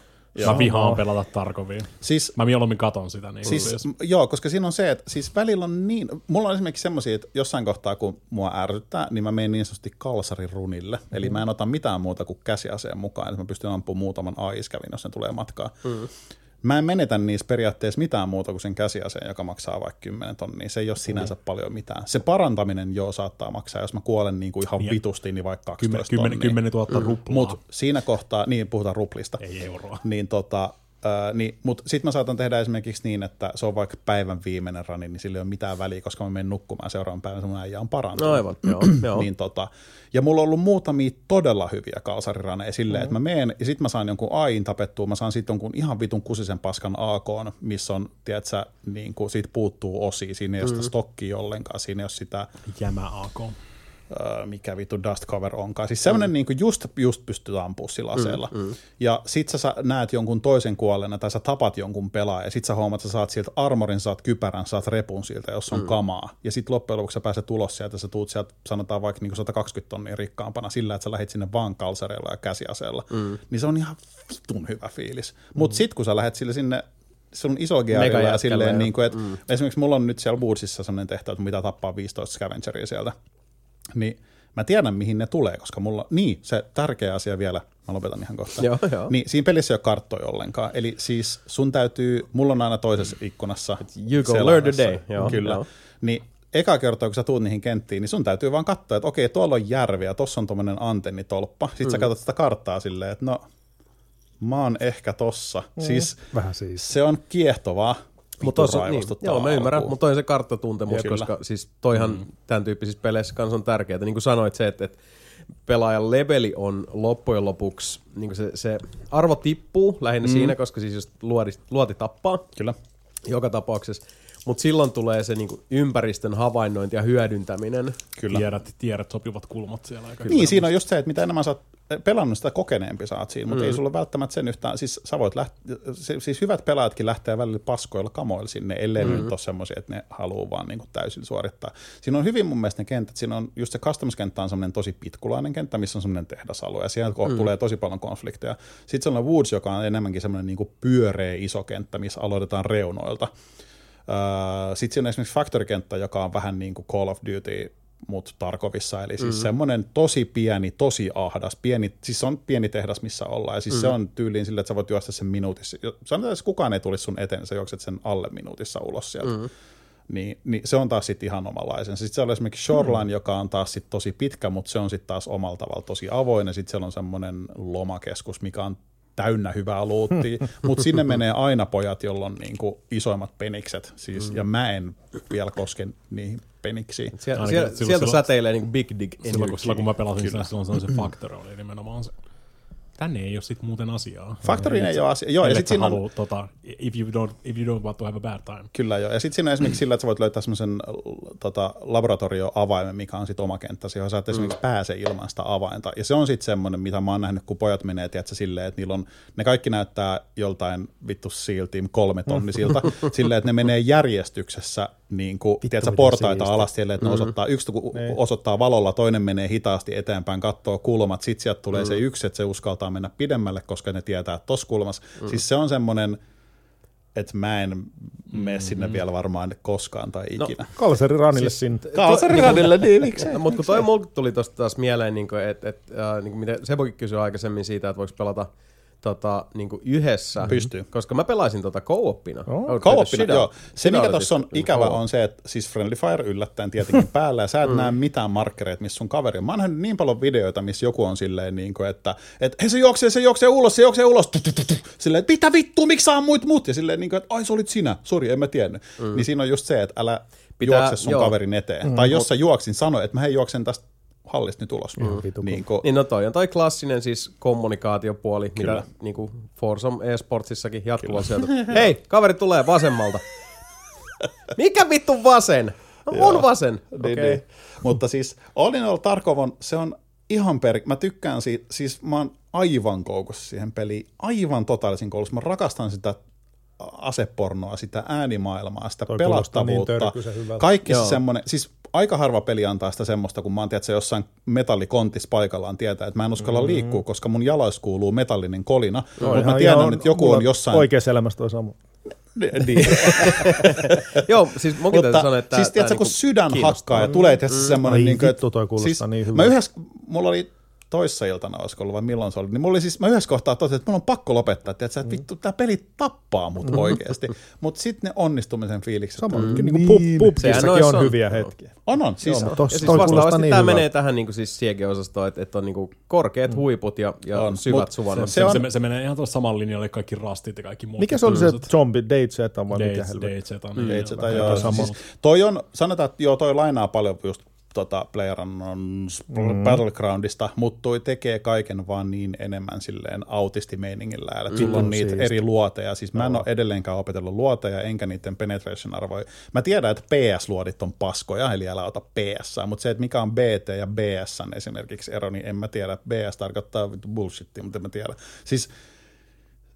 Mä vihaan pelata Tarkoviin. siis Mä mieluummin katon sitä. Niin Siis, siis, m- joo, koska siinä on se, että siis välillä on niin, mulla on esimerkiksi semmoisia, että jossain kohtaa kun mua ärsyttää, niin mä menen niin sanotusti kalsarin runille. Eli mä en ota mitään muuta kuin käsiaseen mukaan, että mä pystyn ampumaan muutaman aiskävin, jos ne tulee matkaan. Mm. Mä en menetä niissä periaatteessa mitään muuta kuin sen käsiaseen, joka maksaa vaikka 10 tonnia. Se ei ole sinänsä paljon mitään. Se parantaminen joo saattaa maksaa, jos mä kuolen niin kuin ihan Niin. vitusti, niin vaikka 12 10, tonnia. 10 000 ruplaa. Mutta siinä kohtaa, niin puhutaan ruplista Ei euroa. niin tota, niin, mutta sitten mä saatan tehdä esimerkiksi niin, että se on vaikka päivän viimeinen rani, niin sillä ei ole mitään väliä, koska mä menen nukkumaan seuraavan päivän, se mun äijä on parantunut. No aivan, joo. joo. Niin tota, ja mulla on ollut muutamia todella hyviä kalsariraneja silleen, mm. että mä menen, ja sitten mä saan jonkun AIin tapettua, mä saan sitten jonkun ihan vitun kusisen paskan AK, missä on, tiedätkö, niin kuin siitä puuttuu osia, siinä ei ole sitä stokkia ollenkaan, siinä ei ole sitä, Jämä AK. Mikä vittu dust cover onkaan. Siis semmoinen mm. niin just, just pystyy ampumaan sillä aseella. Mm, mm. Ja sit sä sa- näet jonkun toisen kuolleena tai sä tapat jonkun pelaajan ja sit sä huomaat, että sä saat sieltä armorin, saat kypärän, saat repun siltä, jos on mm. kamaa. Ja sit loppujen lopuksi sä pääset ulos sieltä, sä tuut sieltä sanotaan vaikka niin 120 tonnia rikkaampana sillä, että sä lähdet sinne vaan kalsareilla ja käsiaseella. Mm. Niin se on ihan vitun hyvä fiilis. Mutta sit kun sä lähdet sille sinne sun iso gearilla ja silleen, niin kuin, että mm. esimerkiksi mulla on nyt siellä Woodsissa sellainen tehtävä, että mitä tappaa 15 scavengeria sieltä niin mä tiedän, mihin ne tulee, koska mulla, niin, se tärkeä asia vielä, mä lopetan ihan kohta. Joo, joo. Niin, siinä pelissä ei ole karttoja ollenkaan, eli siis sun täytyy, mulla on aina toisessa ikkunassa You go learn today, joo, Kyllä, joo. niin eka kertaa, kun sä tuut niihin kenttiin, niin sun täytyy vaan katsoa, että okei, tuolla on järvi ja tossa on tommonen antennitolppa. Sitten mm. sä katsot sitä karttaa silleen, että no, mä oon ehkä tossa. Mm. Siis Vähän siis. se on kiehtovaa. Mutta vitun tossa, niin, joo, mä ymmärrän, alkuun. mutta toi se karttatuntemus, Kyllä. koska siis toihan mm. tämän tyyppisissä peleissä kanssa on tärkeää. Niin kuin sanoit se, että, että pelaajan leveli on loppujen lopuksi, niin se, se arvo tippuu lähinnä mm. siinä, koska siis jos luoti, luoti tappaa Kyllä. joka tapauksessa, mutta silloin tulee se niin kuin ympäristön havainnointi ja hyödyntäminen. Kyllä. Tiedät, tiedät sopivat kulmat siellä. Aika Niin, siinä on just se, että mitä enemmän sä oot pelannut, sitä kokeneempi saat siinä, mutta mm. ei sulla välttämättä sen yhtään, siis sä voit lähteä, siis hyvät pelaajatkin lähtee välillä paskoilla kamoilla sinne, ellei mm. nyt ole semmoisia, että ne haluaa vaan niin kuin täysin suorittaa. Siinä on hyvin mun mielestä ne kentät, siinä on just se customs-kenttä on semmoinen tosi pitkulainen kenttä, missä on semmoinen tehdasalue, ja siellä mm. tulee tosi paljon konflikteja. Sitten siellä on Woods, joka on enemmänkin semmoinen niin kuin pyöreä iso kenttä, missä aloitetaan reunoilta. Sitten siinä on esimerkiksi Factory-kenttä, joka on vähän niin kuin Call of Duty, mutta Tarkovissa, eli siis mm. semmoinen tosi pieni, tosi ahdas, pieni, siis se on pieni tehdas, missä ollaan, ja siis mm. se on tyyliin sillä, että sä voit juosta sen minuutissa. Sanotaan, että kukaan ei tulisi sun eteen, sä juokset sen alle minuutissa ulos sieltä. Mm. Niin, niin se on taas sitten ihan omanlaisen. Sitten siellä on esimerkiksi Shoreline, mm. joka on taas sit tosi pitkä, mutta se on sitten taas omalla tavalla tosi avoin, ja sitten siellä on semmoinen lomakeskus, mikä on täynnä hyvää luuttia, mutta sinne menee aina pojat, jolla on niinku isoimmat penikset, siis, mm. ja mä en vielä koske niihin peniksiin. Sieltä silloin- säteilee niin Big Dig Silloin kun, silloin kun mä pelasin sitä, silloin se on se Factor oli nimenomaan se. Tänne ei ole sit muuten asiaa. Factoryin ei ole asia. Joo, ja sitten siinä on, tota, if, you don't, if you don't want to have a bad time. Kyllä joo. Ja sitten siinä on esimerkiksi sillä, että sä voit löytää semmoisen tota, laboratorioavaimen, mikä on sitten oma kenttäsi, johon sä et esimerkiksi pääse ilman sitä avainta. Ja se on sitten semmoinen, mitä mä oon nähnyt, kun pojat menee, tiedätkö, silleen, että niillä on, ne kaikki näyttää joltain vittu SEAL Team kolme tonnisilta, silleen, että ne menee järjestyksessä niin kuin, tiedätkö, miten portaita alas silleen, että ne osoittaa, yksi ku- osoittaa valolla, toinen menee hitaasti eteenpäin, katsoo kulmat, sit sieltä tulee se yksi, että se uskaltaa mennä pidemmälle, koska ne tietää, että tossa kulmassa. Siis se on semmoinen, että mä en mene sinne vielä varmaan koskaan tai ikinä. Kalsari ranille siis, sinne. Kalsariradille, niin miksei? No, mutta kun toi multa tuli tosta taas mieleen, niin että et, äh, niin mitä Sebokin kysyi aikaisemmin siitä, että voiko pelata tota, niinku yhdessä. Pystyy. Koska mä pelaisin tota co-opina. Oh. Co-opina, joo. Se, mikä tuossa on siis ikävä, on se, että siis Friendly Fire yllättäen tietenkin päällä, ja sä et näe mitään markkereita, missä sun kaveri on. Mä oon nähnyt niin paljon videoita, missä joku on silleen, niin kuin, että et, hei se juoksee, se juoksee ulos, se juoksee ulos. Silleen, että mitä vittua, miksi sä ammuit mut? Ja silleen, niin kuin, että ai se olit sinä, sori, en mä tiennyt. Niin siinä on just se, että älä Pitää- juokse sun joo. kaverin eteen. Tai jos sä juoksin, sano, että mä hei juoksen tästä hallista nyt ulos. Niin kuin, Niin no toi on toi klassinen siis kommunikaatiopuoli, mitä niinku Forsom eSportsissakin jatkuvasti sieltä. Hei, kaveri tulee vasemmalta. Mikä vittu vasen? No mun vasen. Niin, Okei. niin. Mutta siis all in all Tarkovon, se on ihan per... Mä tykkään siitä, siis mä oon aivan koukussa siihen peliin, aivan totaalisin koulussa. Mä rakastan sitä asepornoa, sitä äänimaailmaa, sitä Toi niin pelattavuutta. hyvältä. Kaikki se Joo. semmoinen, siis aika harva peli antaa sitä semmoista, kun mä oon tiedät, jossain metallikontissa paikallaan tietää, että mä en uskalla mm-hmm. liikkua, koska mun jaloissa kuuluu metallinen kolina, no, mutta mä tiedän, ihan että joku on jossain... Oikeassa elämässä toi sama. Niin. Joo, siis munkin täytyy sanoa, että siis tiedätkö, kun niinku sydän hakkaa ja tulee tietysti semmoinen... Ai niin vittu, toi kuulostaa niin hyvältä. Mä yhdessä, mulla oli toissa iltana, olisiko ollut vai milloin se oli, niin mulla oli siis, mä yhdessä kohtaa totesin, että mulla on pakko lopettaa, että Mm. että vittu, tää peli tappaa mut oikeasti. Mutta sitten ne onnistumisen fiilikset. Sama, Mm. niin kuin pub, pubkissakin noissa on on. hyviä hetkiä. On, on. Siis, Joo, mutta Ja tossa siis vastaavasti niin tämä hyvältä. menee tähän niin kuin siis Siege-osastoon, että, että on niin kuin korkeat huiput ja, ja On, syvät mut suvannot. se Se, on- se, se, menee ihan tuossa saman linjalle kaikki rastit ja kaikki muut. Mikä se oli se zombi, DayZ vai mikä helvetti? dates, jotain. Ei, niin, se, joo, siis, toi on, sanotaan, että joo, toi lainaa paljon just tota PlayerUnknown's mm. Battlegroundista, mutta toi tekee kaiken vaan niin enemmän silleen autistimeiningillä, että sulla on niitä siisti. eri luoteja. Siis mä en ole edelleenkään opetellut luoteja, enkä niiden penetration-arvoja. Mä tiedän, että PS-luodit on paskoja, eli älä ota PS, mutta se, että mikä on BT ja BS esimerkiksi ero, niin en mä tiedä. BS tarkoittaa bullshittia, mutta en mä tiedä. Siis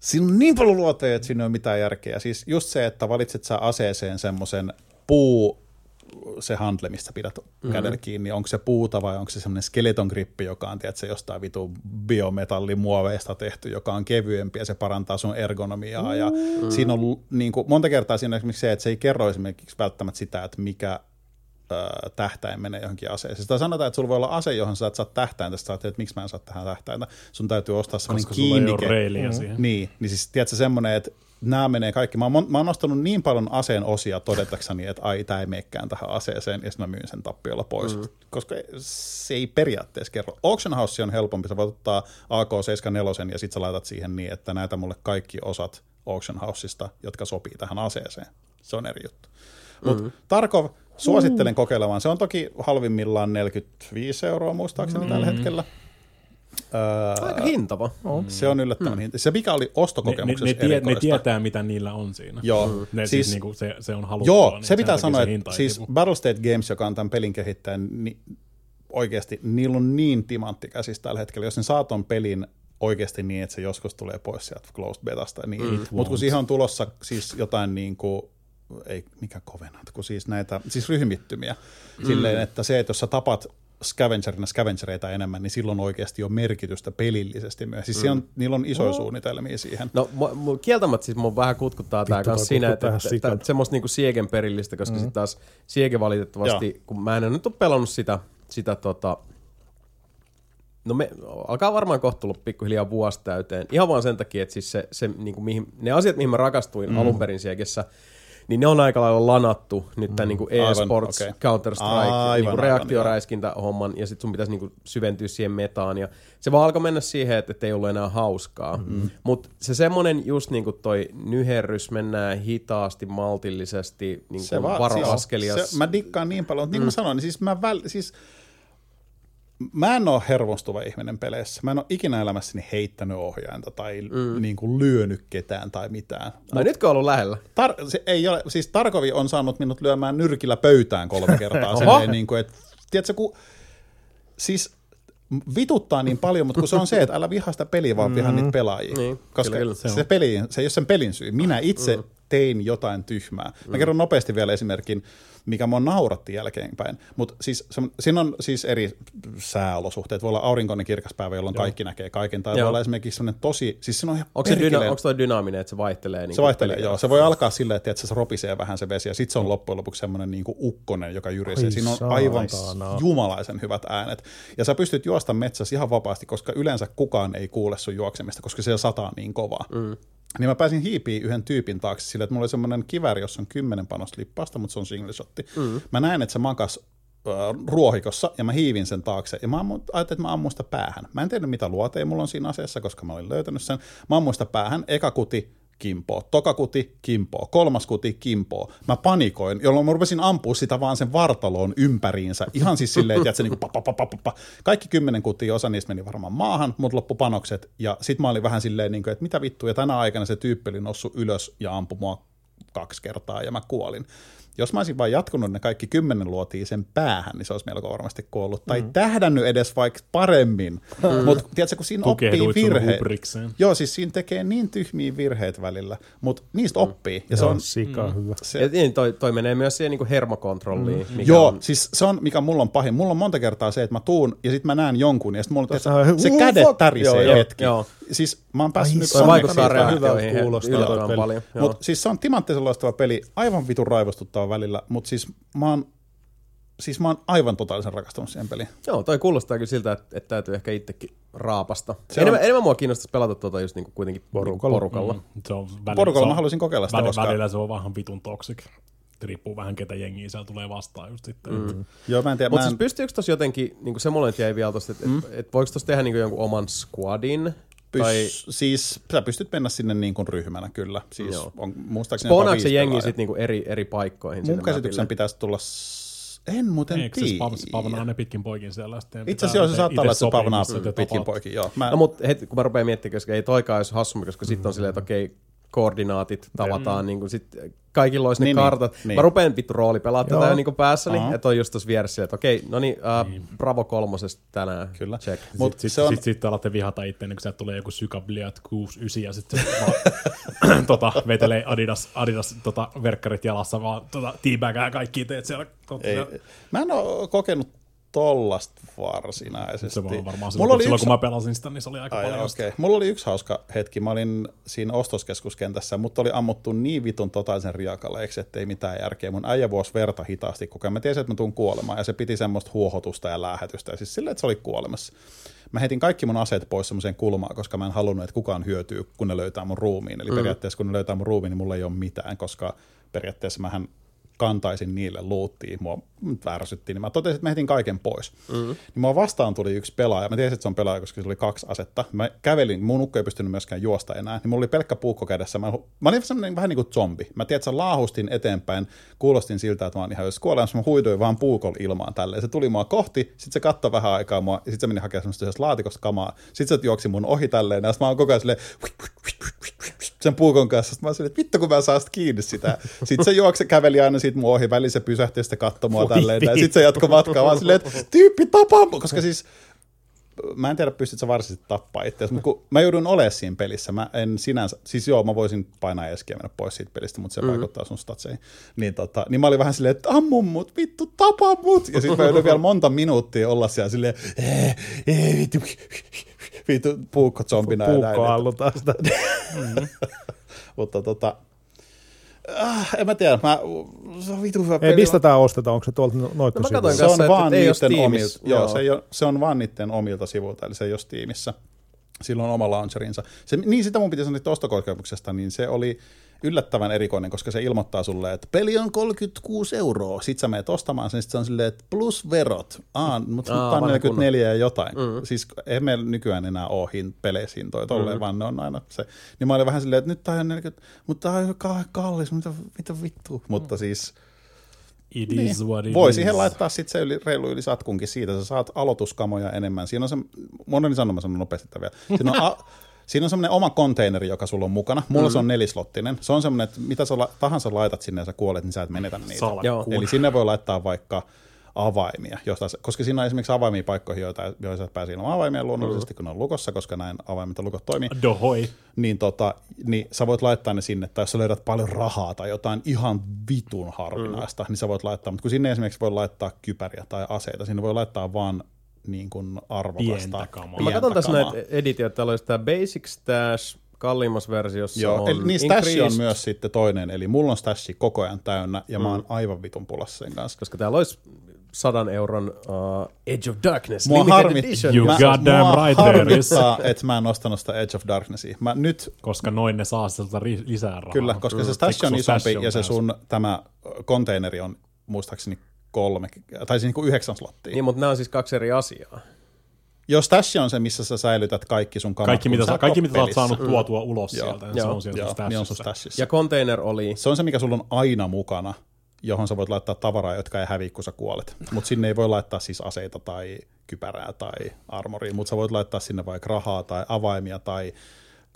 Siinä on niin paljon luoteja, että siinä ei ole mitään järkeä. Siis just se, että valitset sä aseeseen semmoisen puu, se handle, mistä pidät mm-hmm. kädellä kiinni, onko se puuta vai onko se semmoinen skeleton grippi, joka on tiedätkö, jostain vitu biometallimuoveista tehty, joka on kevyempi ja se parantaa sun ergonomiaa. Ja mm-hmm. siinä on niin kuin, monta kertaa siinä on esimerkiksi se, että se ei kerro esimerkiksi välttämättä sitä, että mikä ö, tähtäin menee johonkin aseeseen. Sitä sanotaan, että sulla voi olla ase, johon sä et saa tähtäintä, sä että miksi mä en saa tähän tähtäintä. Sun täytyy ostaa semmoinen Koska sulla ei ole kiinnike. reiliä siihen. Niin, niin siis tiedätkö semmoinen, että nämä menee kaikki. Mä oon, mä oon nostanut niin paljon aseen osia todetakseni, että ai, tämä ei meekään tähän aseeseen, ja sitten mä myyn sen tappiolla pois, mm. koska se ei periaatteessa kerro. Auction House on helpompi, sä voit ottaa AK-74 ja sitten sä laitat siihen niin, että näitä mulle kaikki osat Auction Houseista, jotka sopii tähän aseeseen. Se on eri juttu. Mutta mm. Tarkov, suosittelen kokeilemaan. Se on toki halvimmillaan 45 euroa muistaakseni mm. tällä hetkellä. Öö, Aika hintava. se on yllättävän mm. hinta. Se mikä oli Ne, ne, ostokokemuksessa ne, tie, ne tietää, mitä niillä on siinä. Joo. Mm. Ne, Siis- siis, niinku se, se on haluttua. Joo, niin se pitää sanoa, että siis. Battlestate Games, joka on tämän pelin kehittäjä, niin oikeasti niillä on niin timantti käsissä tällä hetkellä. Jos ne saa ton pelin oikeasti niin, että se joskus tulee pois sieltä closed betasta, niin, mm, mutta kun siihen on tulossa siis jotain niin kuin, ei mikä kovenant, kun siis näitä, siis ryhmittymiä, mm. silleen, että se, että jos sä tapat scavengerina scavengereita enemmän, niin silloin oikeasti on merkitystä pelillisesti myös. Siis mm. on, niillä on isoja suunnitelmia siihen. No mu- mu- kieltämättä siis mun vähän kutkuttaa tää Vittu, kanssa siinä, että, että, että, että semmoista niinku Siegen perillistä, koska mm. sitten taas Siege valitettavasti, kun mä en nyt ole pelannut sitä, sitä tota, No me, alkaa varmaan kohta tulla pikkuhiljaa vuosi täyteen. Ihan vaan sen takia, että siis se, se, niin kuin mihin, ne asiat, mihin mä rakastuin mm. alun perin Siegessä, niin ne on aika lailla lanattu nyt tämän niin kuin Aivan, e-sports, okei. Counter-Strike, Aivan, niin kuin ja sitten sun pitäisi niin kuin syventyä siihen metaan. Ja se vaan alkoi mennä siihen, että ei ollut enää hauskaa. Mm. Mutta se semmoinen just niin kuin toi nyherrys, mennään hitaasti, maltillisesti, niin kuin varoaskelia. Siis, se, mä dikkaan niin paljon, mutta niin kuin mä sanoin, niin siis mä, väl, siis, mä en ole hermostuva ihminen peleissä. Mä en ole ikinä elämässäni heittänyt ohjainta tai mm. niin kuin lyönyt ketään tai mitään. Ai nytkö on ollut lähellä? Tar- se ei ole, siis Tarkovi on saanut minut lyömään nyrkillä pöytään kolme kertaa. silleen, niin kuin, että, tiedätkö, kun, siis vituttaa niin paljon, mutta kun se on se, että älä vihaa sitä peliä, vaan vihaa niitä pelaajia. Niin, koska kyllä, kyllä. se, se, peli, se ei ole sen pelin syy. Minä itse mm. tein jotain tyhmää. Mä kerron nopeasti vielä esimerkin, mikä mua nauratti jälkeenpäin. Mutta siis, se, siinä on siis eri sääolosuhteet. Voi olla aurinkoinen kirkas päivä, jolloin Joo. kaikki näkee kaiken. Tai Joo. voi olla esimerkiksi sellainen tosi, siis siinä on ihan Onko se dyna- onko toi dynaaminen, että se vaihtelee? Niin se vaihtelee, joo. Se voi alkaa silleen, että se ropisee vähän se vesi, ja sitten se on loppujen lopuksi semmoinen niin ukkonen, joka jyrisee. Ai Siinä on aivan saatana. jumalaisen hyvät äänet. Ja sä pystyt juosta metsässä ihan vapaasti, koska yleensä kukaan ei kuule sun juoksemista, koska siellä sataa niin kovaa. Mm. Niin mä pääsin hiipiin yhden tyypin taakse sillä, että mulla oli semmoinen kivääri, jossa on kymmenen panosta lippasta, mutta se on single shotti. Mm. Mä näin, että se makas ruohikossa ja mä hiivin sen taakse ja mä ammu, ajattelin, että mä ammun sitä päähän. Mä en tiedä mitä luoteja mulla on siinä aseessa, koska mä olin löytänyt sen. Mä ammuin sitä päähän, eka kuti, kimpoo, toka kuti, kimpoo, kolmas kuti, kimpoo. Mä panikoin, jolloin mä rupesin ampua sitä vaan sen vartaloon ympäriinsä. Ihan siis silleen, että se niinku pa, pa, pa, pa, pa, pa. Kaikki kymmenen kutia, osa niistä meni varmaan maahan, mutta loppu panokset. Ja sit mä olin vähän silleen, niinku, että mitä vittu, ja tänä aikana se tyyppi oli noussut ylös ja ampui mua kaksi kertaa ja mä kuolin. Jos mä olisin vain jatkunut ne kaikki kymmenen luotiin sen päähän, niin se olisi melko varmasti kuollut. Tai Mm. tähdännyt edes vaikka paremmin. Mutta tiedätkö, kun siinä oppii Tukehduit sun virheet. Joo, siis siinä tekee niin tyhmiä virheitä välillä, mutta niistä oppii. Ja se Se on, sika hyvä. se, Ja niin, toi, toi menee myös siihen niin hermokontrolliin. Mikä Joo, on, siis se on, mikä mulla on pahin. Mulla on monta kertaa se, että mä tuun ja sitten mä näen jonkun ja sitten mulla on- se Uh, kädet tärisee Joo, joo, hetki. joo. Siis mä oon päässyt Ai nyt Sonic vaikuttaa reaktioihin kuulostaa toi peli. paljon. Joo. Mutta siis se on timanttisen loistava peli, aivan vitun raivostuttava välillä, mutta siis mä oon, siis mä oon aivan totaalisen rakastunut siihen peliin. Joo, toi kuulostaa kyllä siltä, että, että täytyy ehkä itsekin raapasta. Se enemmän, on- enemmän mua kiinnostaisi pelata tuota just niinku kuitenkin Porukalla. porukalla. Mm. Se on välillä, Porukalla se on, mä haluaisin kokeilla sitä, välillä, koska- välillä se on vähän vitun toxic. Riippuu vähän ketä jengiä siellä tulee vastaan just sitten. Mm. Joo, mä en tiedä, Mutta siis en, pystyykö tuossa jotenkin, niinku se mulle jäi vielä tosta, että mm. et, et voiko tuossa tehdä niinku jonkun oman squadin? Pys, tai siis sä pystyt mennä sinne niin kuin ryhmänä kyllä. Siis Joo. on, muistaakseni spawnaako se viisi jengi sitten niinku eri, eri paikkoihin? Mun käsityksen mapille? pitäisi tulla, en muuten Eikö se tiedä. spav- spavnaa ne pitkin poikin siellä? Itse asiassa joo, se saattaa olla, että se pavnaa pitkin tapaat. poikin, joo. Mä, No mutta heti kun mä rupean miettimään, koska ei toikaan olisi hassumpi, koska sitten on silleen, että okei, koordinaatit tavataan, niin kuin sit kaikilla olisi ne Niin, niin, kartat. niin. Mä rupean vittu rooli pelaa tätä Joo. jo niin päässäni, Aha. että on just tuossa vieressä, että okei, no niin, äh, Bravo kolmosesta tänään. Kyllä. Check. Mut Sitten se on- sit, sit, sit alatte vihata itse, kun sieltä tulee joku Sykabliat 69 ja sitten vaan, tota, vetelee Adidas, Adidas tota, verkkarit jalassa, vaan tota, teabagää kaikki teet siellä. Ei, mä en ole kokenut tollasta varsinaisesti. se vaan varmaan Mulla silloin, oli silloin yksi- kun mä pelasin sitä, niin se oli aika Ai, paljon. okay. Mulla oli yksi hauska hetki. Mä olin siinä ostoskeskuskentässä, mutta oli ammuttu niin vitun totaisen riakaleeksi, ettei mitään järkeä. Mun äijä vuosi verta hitaasti koko ajan. Mä tiesin, että mä tuun kuolemaan, ja se piti semmoista huohotusta ja lähetystä. Ja siis silleen, että se oli kuolemassa. Mä heitin kaikki mun aseet pois semmoiseen kulmaan, koska mä en halunnut, että kukaan hyötyy, kun ne löytää mun ruumiin. Eli mm. periaatteessa kun ne löytää mun ruumiin, niin mulla ei ole mitään, koska periaatteessa mähän kantaisin niille luuttiin, mua nyt värsyttiin, niin mä totesin, että mä heitin kaiken pois. Mm. Niin mua vastaan tuli yksi pelaaja, mä tiesin, että se on pelaaja, koska se oli kaksi asetta. Mä kävelin, mun ukko ei pystynyt myöskään juosta enää, niin mulla oli pelkkä puukko kädessä. Mä, mä olin semmoinen vähän niin kuin zombi. Mä tiedän, että laahustin eteenpäin, kuulostin siltä, että mä oon ihan jos kuolemassa, mä huidoin vaan puukolla ilmaan tälleen. Se tuli mua kohti, sitten se katsoi vähän aikaa mua, ja sitten se meni hakemaan semmoista laatikosta kamaa. Sitten se juoksi mun ohi tälleen, ja mä oon koko ajan silleen, sen puukon kanssa. Sitten mä olin, että vittu kun mä saan sitä kiinni sitä. Sitten se juokse käveli aina siitä mun ohi, väliin se pysähtyi ja sitten katsoi mua tälleen. Ja sitten se jatkoi matkaa vaan silleen, että tyyppi tapaa. Koska siis mä en tiedä, pystytkö sä varsinaisesti tappaa itseäsi, mutta kun mä joudun olemaan siinä pelissä, mä en sinänsä, siis joo, mä voisin painaa eskiä mennä pois siitä pelistä, mutta se mm. vaikuttaa sun statseihin. Niin, tota, niin mä olin vähän silleen, että ammu mut, vittu, tapa mut. Ja sitten mä joudun vielä monta minuuttia olla siellä silleen, "Eh, eh, vittu, vittu, puukko zombina. Puukko allutaan sitä. Mutta tota, ah, en mä tiedä, mä, se on vitu hyvä Ei, peli. mistä tää ostetaan? Onko se tuolta No mä noitten katsoin se on että vaan ei niiden omilta, joo, Joo. Se, ei ole, se on vaan niiden omilta sivuilta, eli se ei ole Steamissa. Sillä on oma launcherinsa. Se, niin sitä mun piti sanoa niistä ostokokemuksesta, niin se oli yllättävän erikoinen, koska se ilmoittaa sulle, että peli on 36 euroa. Sitten sä menet ostamaan sen, sit se on silleen, että plus verot. Aa, mutta Aa, nyt on vanha 44 ja jotain. Mm. Siis ei meillä nykyään enää ole hin, peleissä hintoja tolleen, mm. vaan ne on aina se. Niin mä olin vähän silleen, että nyt tää on 40, mutta tää on kallis, mitä, mitä vittu. Mutta siis It niin. is what it Voi is. siihen laittaa sitten se yli, reilu yli satkunkin siitä, sä saat aloituskamoja enemmän. Siinä on se, monen sanon, mä sanon nopeasti vielä. Siinä on, a, siinä on semmoinen oma konteineri, joka sulla on mukana. Mulla mm-hmm. se on nelislottinen. Se on semmoinen, että mitä sä la, tahansa laitat sinne ja sä kuolet, niin sä et menetä niitä. Eli sinne voi laittaa vaikka avaimia, josta, koska siinä on esimerkiksi avaimia paikkoihin, joita, joissa et pääse ilman avaimia luonnollisesti, kun ne on lukossa, koska näin avaimet ja lukot toimii Dohoi. niin, tota, niin sä voit laittaa ne sinne, tai jos sä löydät paljon rahaa tai jotain ihan vitun harvinaista, mm. niin sä voit laittaa, mutta kun sinne esimerkiksi voi laittaa kypäriä tai aseita, sinne voi laittaa vaan niin kuin arvokasta. Pientä kamaa. Mä katson tässä näitä editioita, täällä olisi tämä Basic Stash, kalliimmassa versiossa Joo, on eli niin stashi on myös sitten toinen, eli mulla on stashi koko ajan täynnä, ja mä oon aivan vitun pulassa sen kanssa. koska täällä olisi sadan euron uh, Edge of Darkness Mua limited harmit- edition. You goddamn right harmittaa, että mä en ostanut sitä Edge of Darknessia. Mä nyt Koska noin ne saa sieltä ri- lisää rahaa. Kyllä, koska se stash Siksi on isompi stash on ja se sun tämä konteineri on muistaakseni kolme, tai siis niin kuin yhdeksän slottia. Niin, mutta nämä on siis kaksi eri asiaa. Jos stash on se, missä sä säilytät kaikki sun kamat, Kaikki, mitä, sä kaikki, mitä sä oot saanut tuotua ulos Joo, sieltä, niin se joo, on siellä Joo, niin on sun stashissa. stashissa. Ja container oli... Se on se, mikä sulla on aina mukana, johon sä voit laittaa tavaraa, jotka ei häviä, kun sä kuolet. Mutta sinne ei voi laittaa siis aseita tai kypärää tai armoria, mutta sä voit laittaa sinne vaikka rahaa tai avaimia tai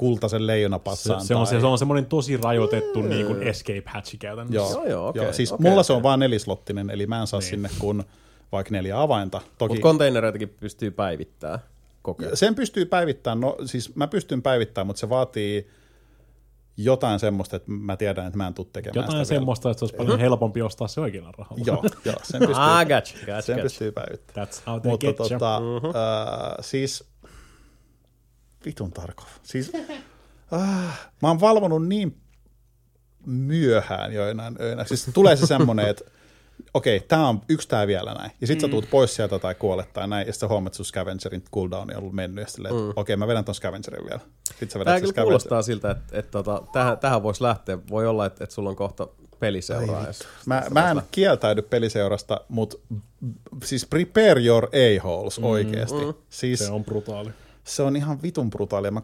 kultaisen Se, leijonapatsaan. se, on, tai... se on semmoinen tosi rajoitettu niin kuin escape hatchi käytännössä. Joo, Joo, joo, okei, joo. Siis okei, mulla se on vaan nelislottinen, eli mä en saa Niin. sinne kun vaikka neljä avainta. Toki Mutta konteinereitakin pystyy päivittämään koko ajan. sen pystyy päivittämään, no siis mä pystyn päivittämään, mutta se vaatii jotain semmoista, että mä tiedän, että mä en tule tekemään Jotain sitä semmoista, että se olisi paljon helpompi ostaa se oikealla rahalla. Vielä. Joo, joo, sen pystyy, Ah, gotcha, gotcha, sen gotcha. pystyy päivittämään. That's how they Mutta get you. tota, äh, siis vitun Tarkov. Siis, äh, mä oon valvonut niin myöhään joinain öinä. Siis tulee se semmonen, että okei, tää on yksi tää vielä näin. Ja sit sä tuut pois sieltä tai kuolet tai näin, ja sitten huomaat, että sun scavengerin cooldown on ollut mennyt, ja silleen, että okei, mä vedän ton scavengerin vielä. Sitten sä vedät Tämä sen kyllä scavengerin. kuulostaa siltä, että, että, tota, tähän, tähän voisi lähteä. Voi olla, että, että sulla on kohta peliseuraa. jos- Mä, mä en kieltäydy peliseurasta, mutta siis prepare your a-holes oikeasti. Siis Se on brutaali. Se on ihan vitun brutaalia. Mä,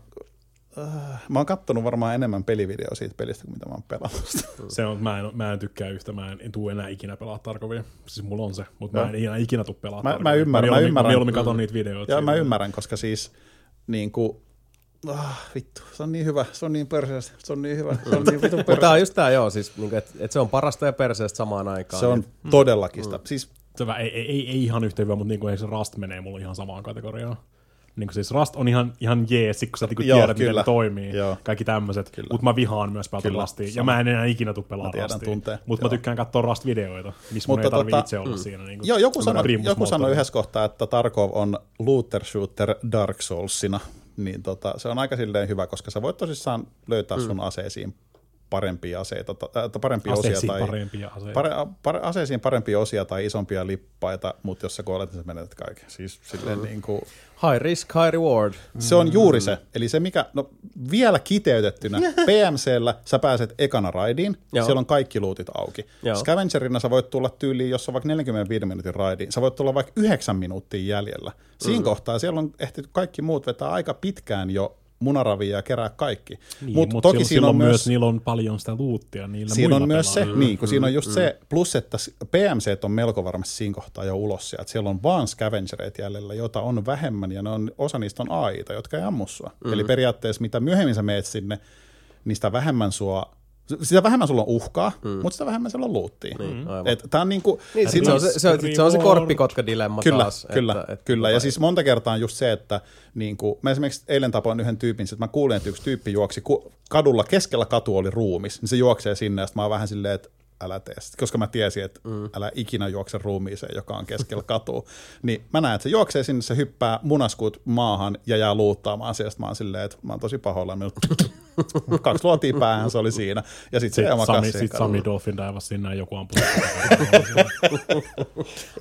äh, mä oon kattonut varmaan enemmän pelivideoa siitä pelistä kuin mitä mä oon pelannut. Se on, mä, en, mä en tykkää yhtä, mä en, en tuu enää ikinä pelaa Tarkovia. Siis mulla on se, mutta Joo. mä en enää ikinä tuu pelaa Mä- mä Tarkovia. ymmärrän, mä mieluummin- ymmärrän. mieluummin katon niitä videoita. Ja mä ymmärrän, koska siis niin kuin, ah, vittu, se on niin hyvä, se on niin perseestä, se on niin hyvä, se on niin vitun Mutta tämä perseestä. on just tämä, joo, siis, niin että, että se on parasta ja perseestä samaan aikaan. Se on Niin, todellakin sitä. Siis Se ei, ei, ei, ihan yhtä hyvä, mutta niin kuin, se Rust menee mulla ihan samaan kategoriaan. Niin siis Rust on ihan, ihan jees, kun sä niin Joo, tiedät, miten kyllä. ne toimii. Joo. Kaikki tämmöiset. Mutta mä vihaan myös pelata Rustia. Ja mä en enää ikinä tuu pelaa Mä tiedän, Rustia. Mutta mä tykkään katsoa Rust-videoita, missä mun ei tarvii tota- itse olla siinä. Niin kuin, Joo, joku sanoi, joku sanoi yhdessä kohtaa, että Tarkov on looter shooter Dark Soulsina, niin tota, se on aika silleen hyvä, koska sä voit tosissaan löytää sun aseisiin parempia aseita, ta- äh, parempia Aseisiin osia tai parempia aseita. pare, pare, aseisiin parempia osia tai isompia lippaita, mutta jos sä kuolet, niin sä menetät kaiken. Siis silleen niin kuin, High risk, high reward. se on juuri se. Eli se, mikä, no vielä kiteytettynä, PMCllä sä pääset ekana raidiin, Joo. siellä on kaikki luutit auki. Joo. Scavengerina sä voit tulla tyyliin, jos on vaikka 45 minuutin raidiin, sä voit tulla vaikka 9 minuuttia jäljellä. Siinä mm. kohtaa siellä on ehtinyt kaikki muut vetää aika pitkään jo munaravia ja kerää kaikki. Niin, Mut mutta toki siinä on myös, myös, niillä on paljon sitä luuttia niillä siinä muilla on myös se, pelaajilla. niin, kun siinä on just se, plus että PMC on melko varmasti siinä kohtaa jo ulos sieltä. Siellä on vaan scavengereita jäljellä, joita on vähemmän, ja ne on, osa niistä on AIta, jotka ei ammu sua. Mm-hmm. Eli periaatteessa mitä myöhemmin sä meet sinne, niin sitä vähemmän sua sitä vähemmän sulla on uhkaa, mm. mutta sitä vähemmän siellä on luuttia. Niin, tää on niinku, Niin, sit se, on- se, se, on, se on se korppikotka-dilemma Kyllä, taas. kyllä, että, että, kyllä. Ja tota- siis monta kertaa on just se, että niin kuin, mä esimerkiksi eilen tapoin yhden tyypin, että mä kuulin, että yksi tyyppi juoksi kadulla, keskellä katu oli ruumis, niin se juoksee sinne, ja mä oon vähän silleen, että älä tee sitä, koska mä tiesin, että mm. älä ikinä juokse ruumiiseen, joka on keskellä katua. niin mä näen, että se juoksee sinne, se hyppää munaskut maahan ja jää luuttaamaan asiasta. Mä oon silleen, että mä oon tosi pahoillani. Minut- Kaksi luotia päähän se oli siinä. Ja sit se Sitten ei Sami, sit Sami Dolphin daivas sinne ja joku ampui.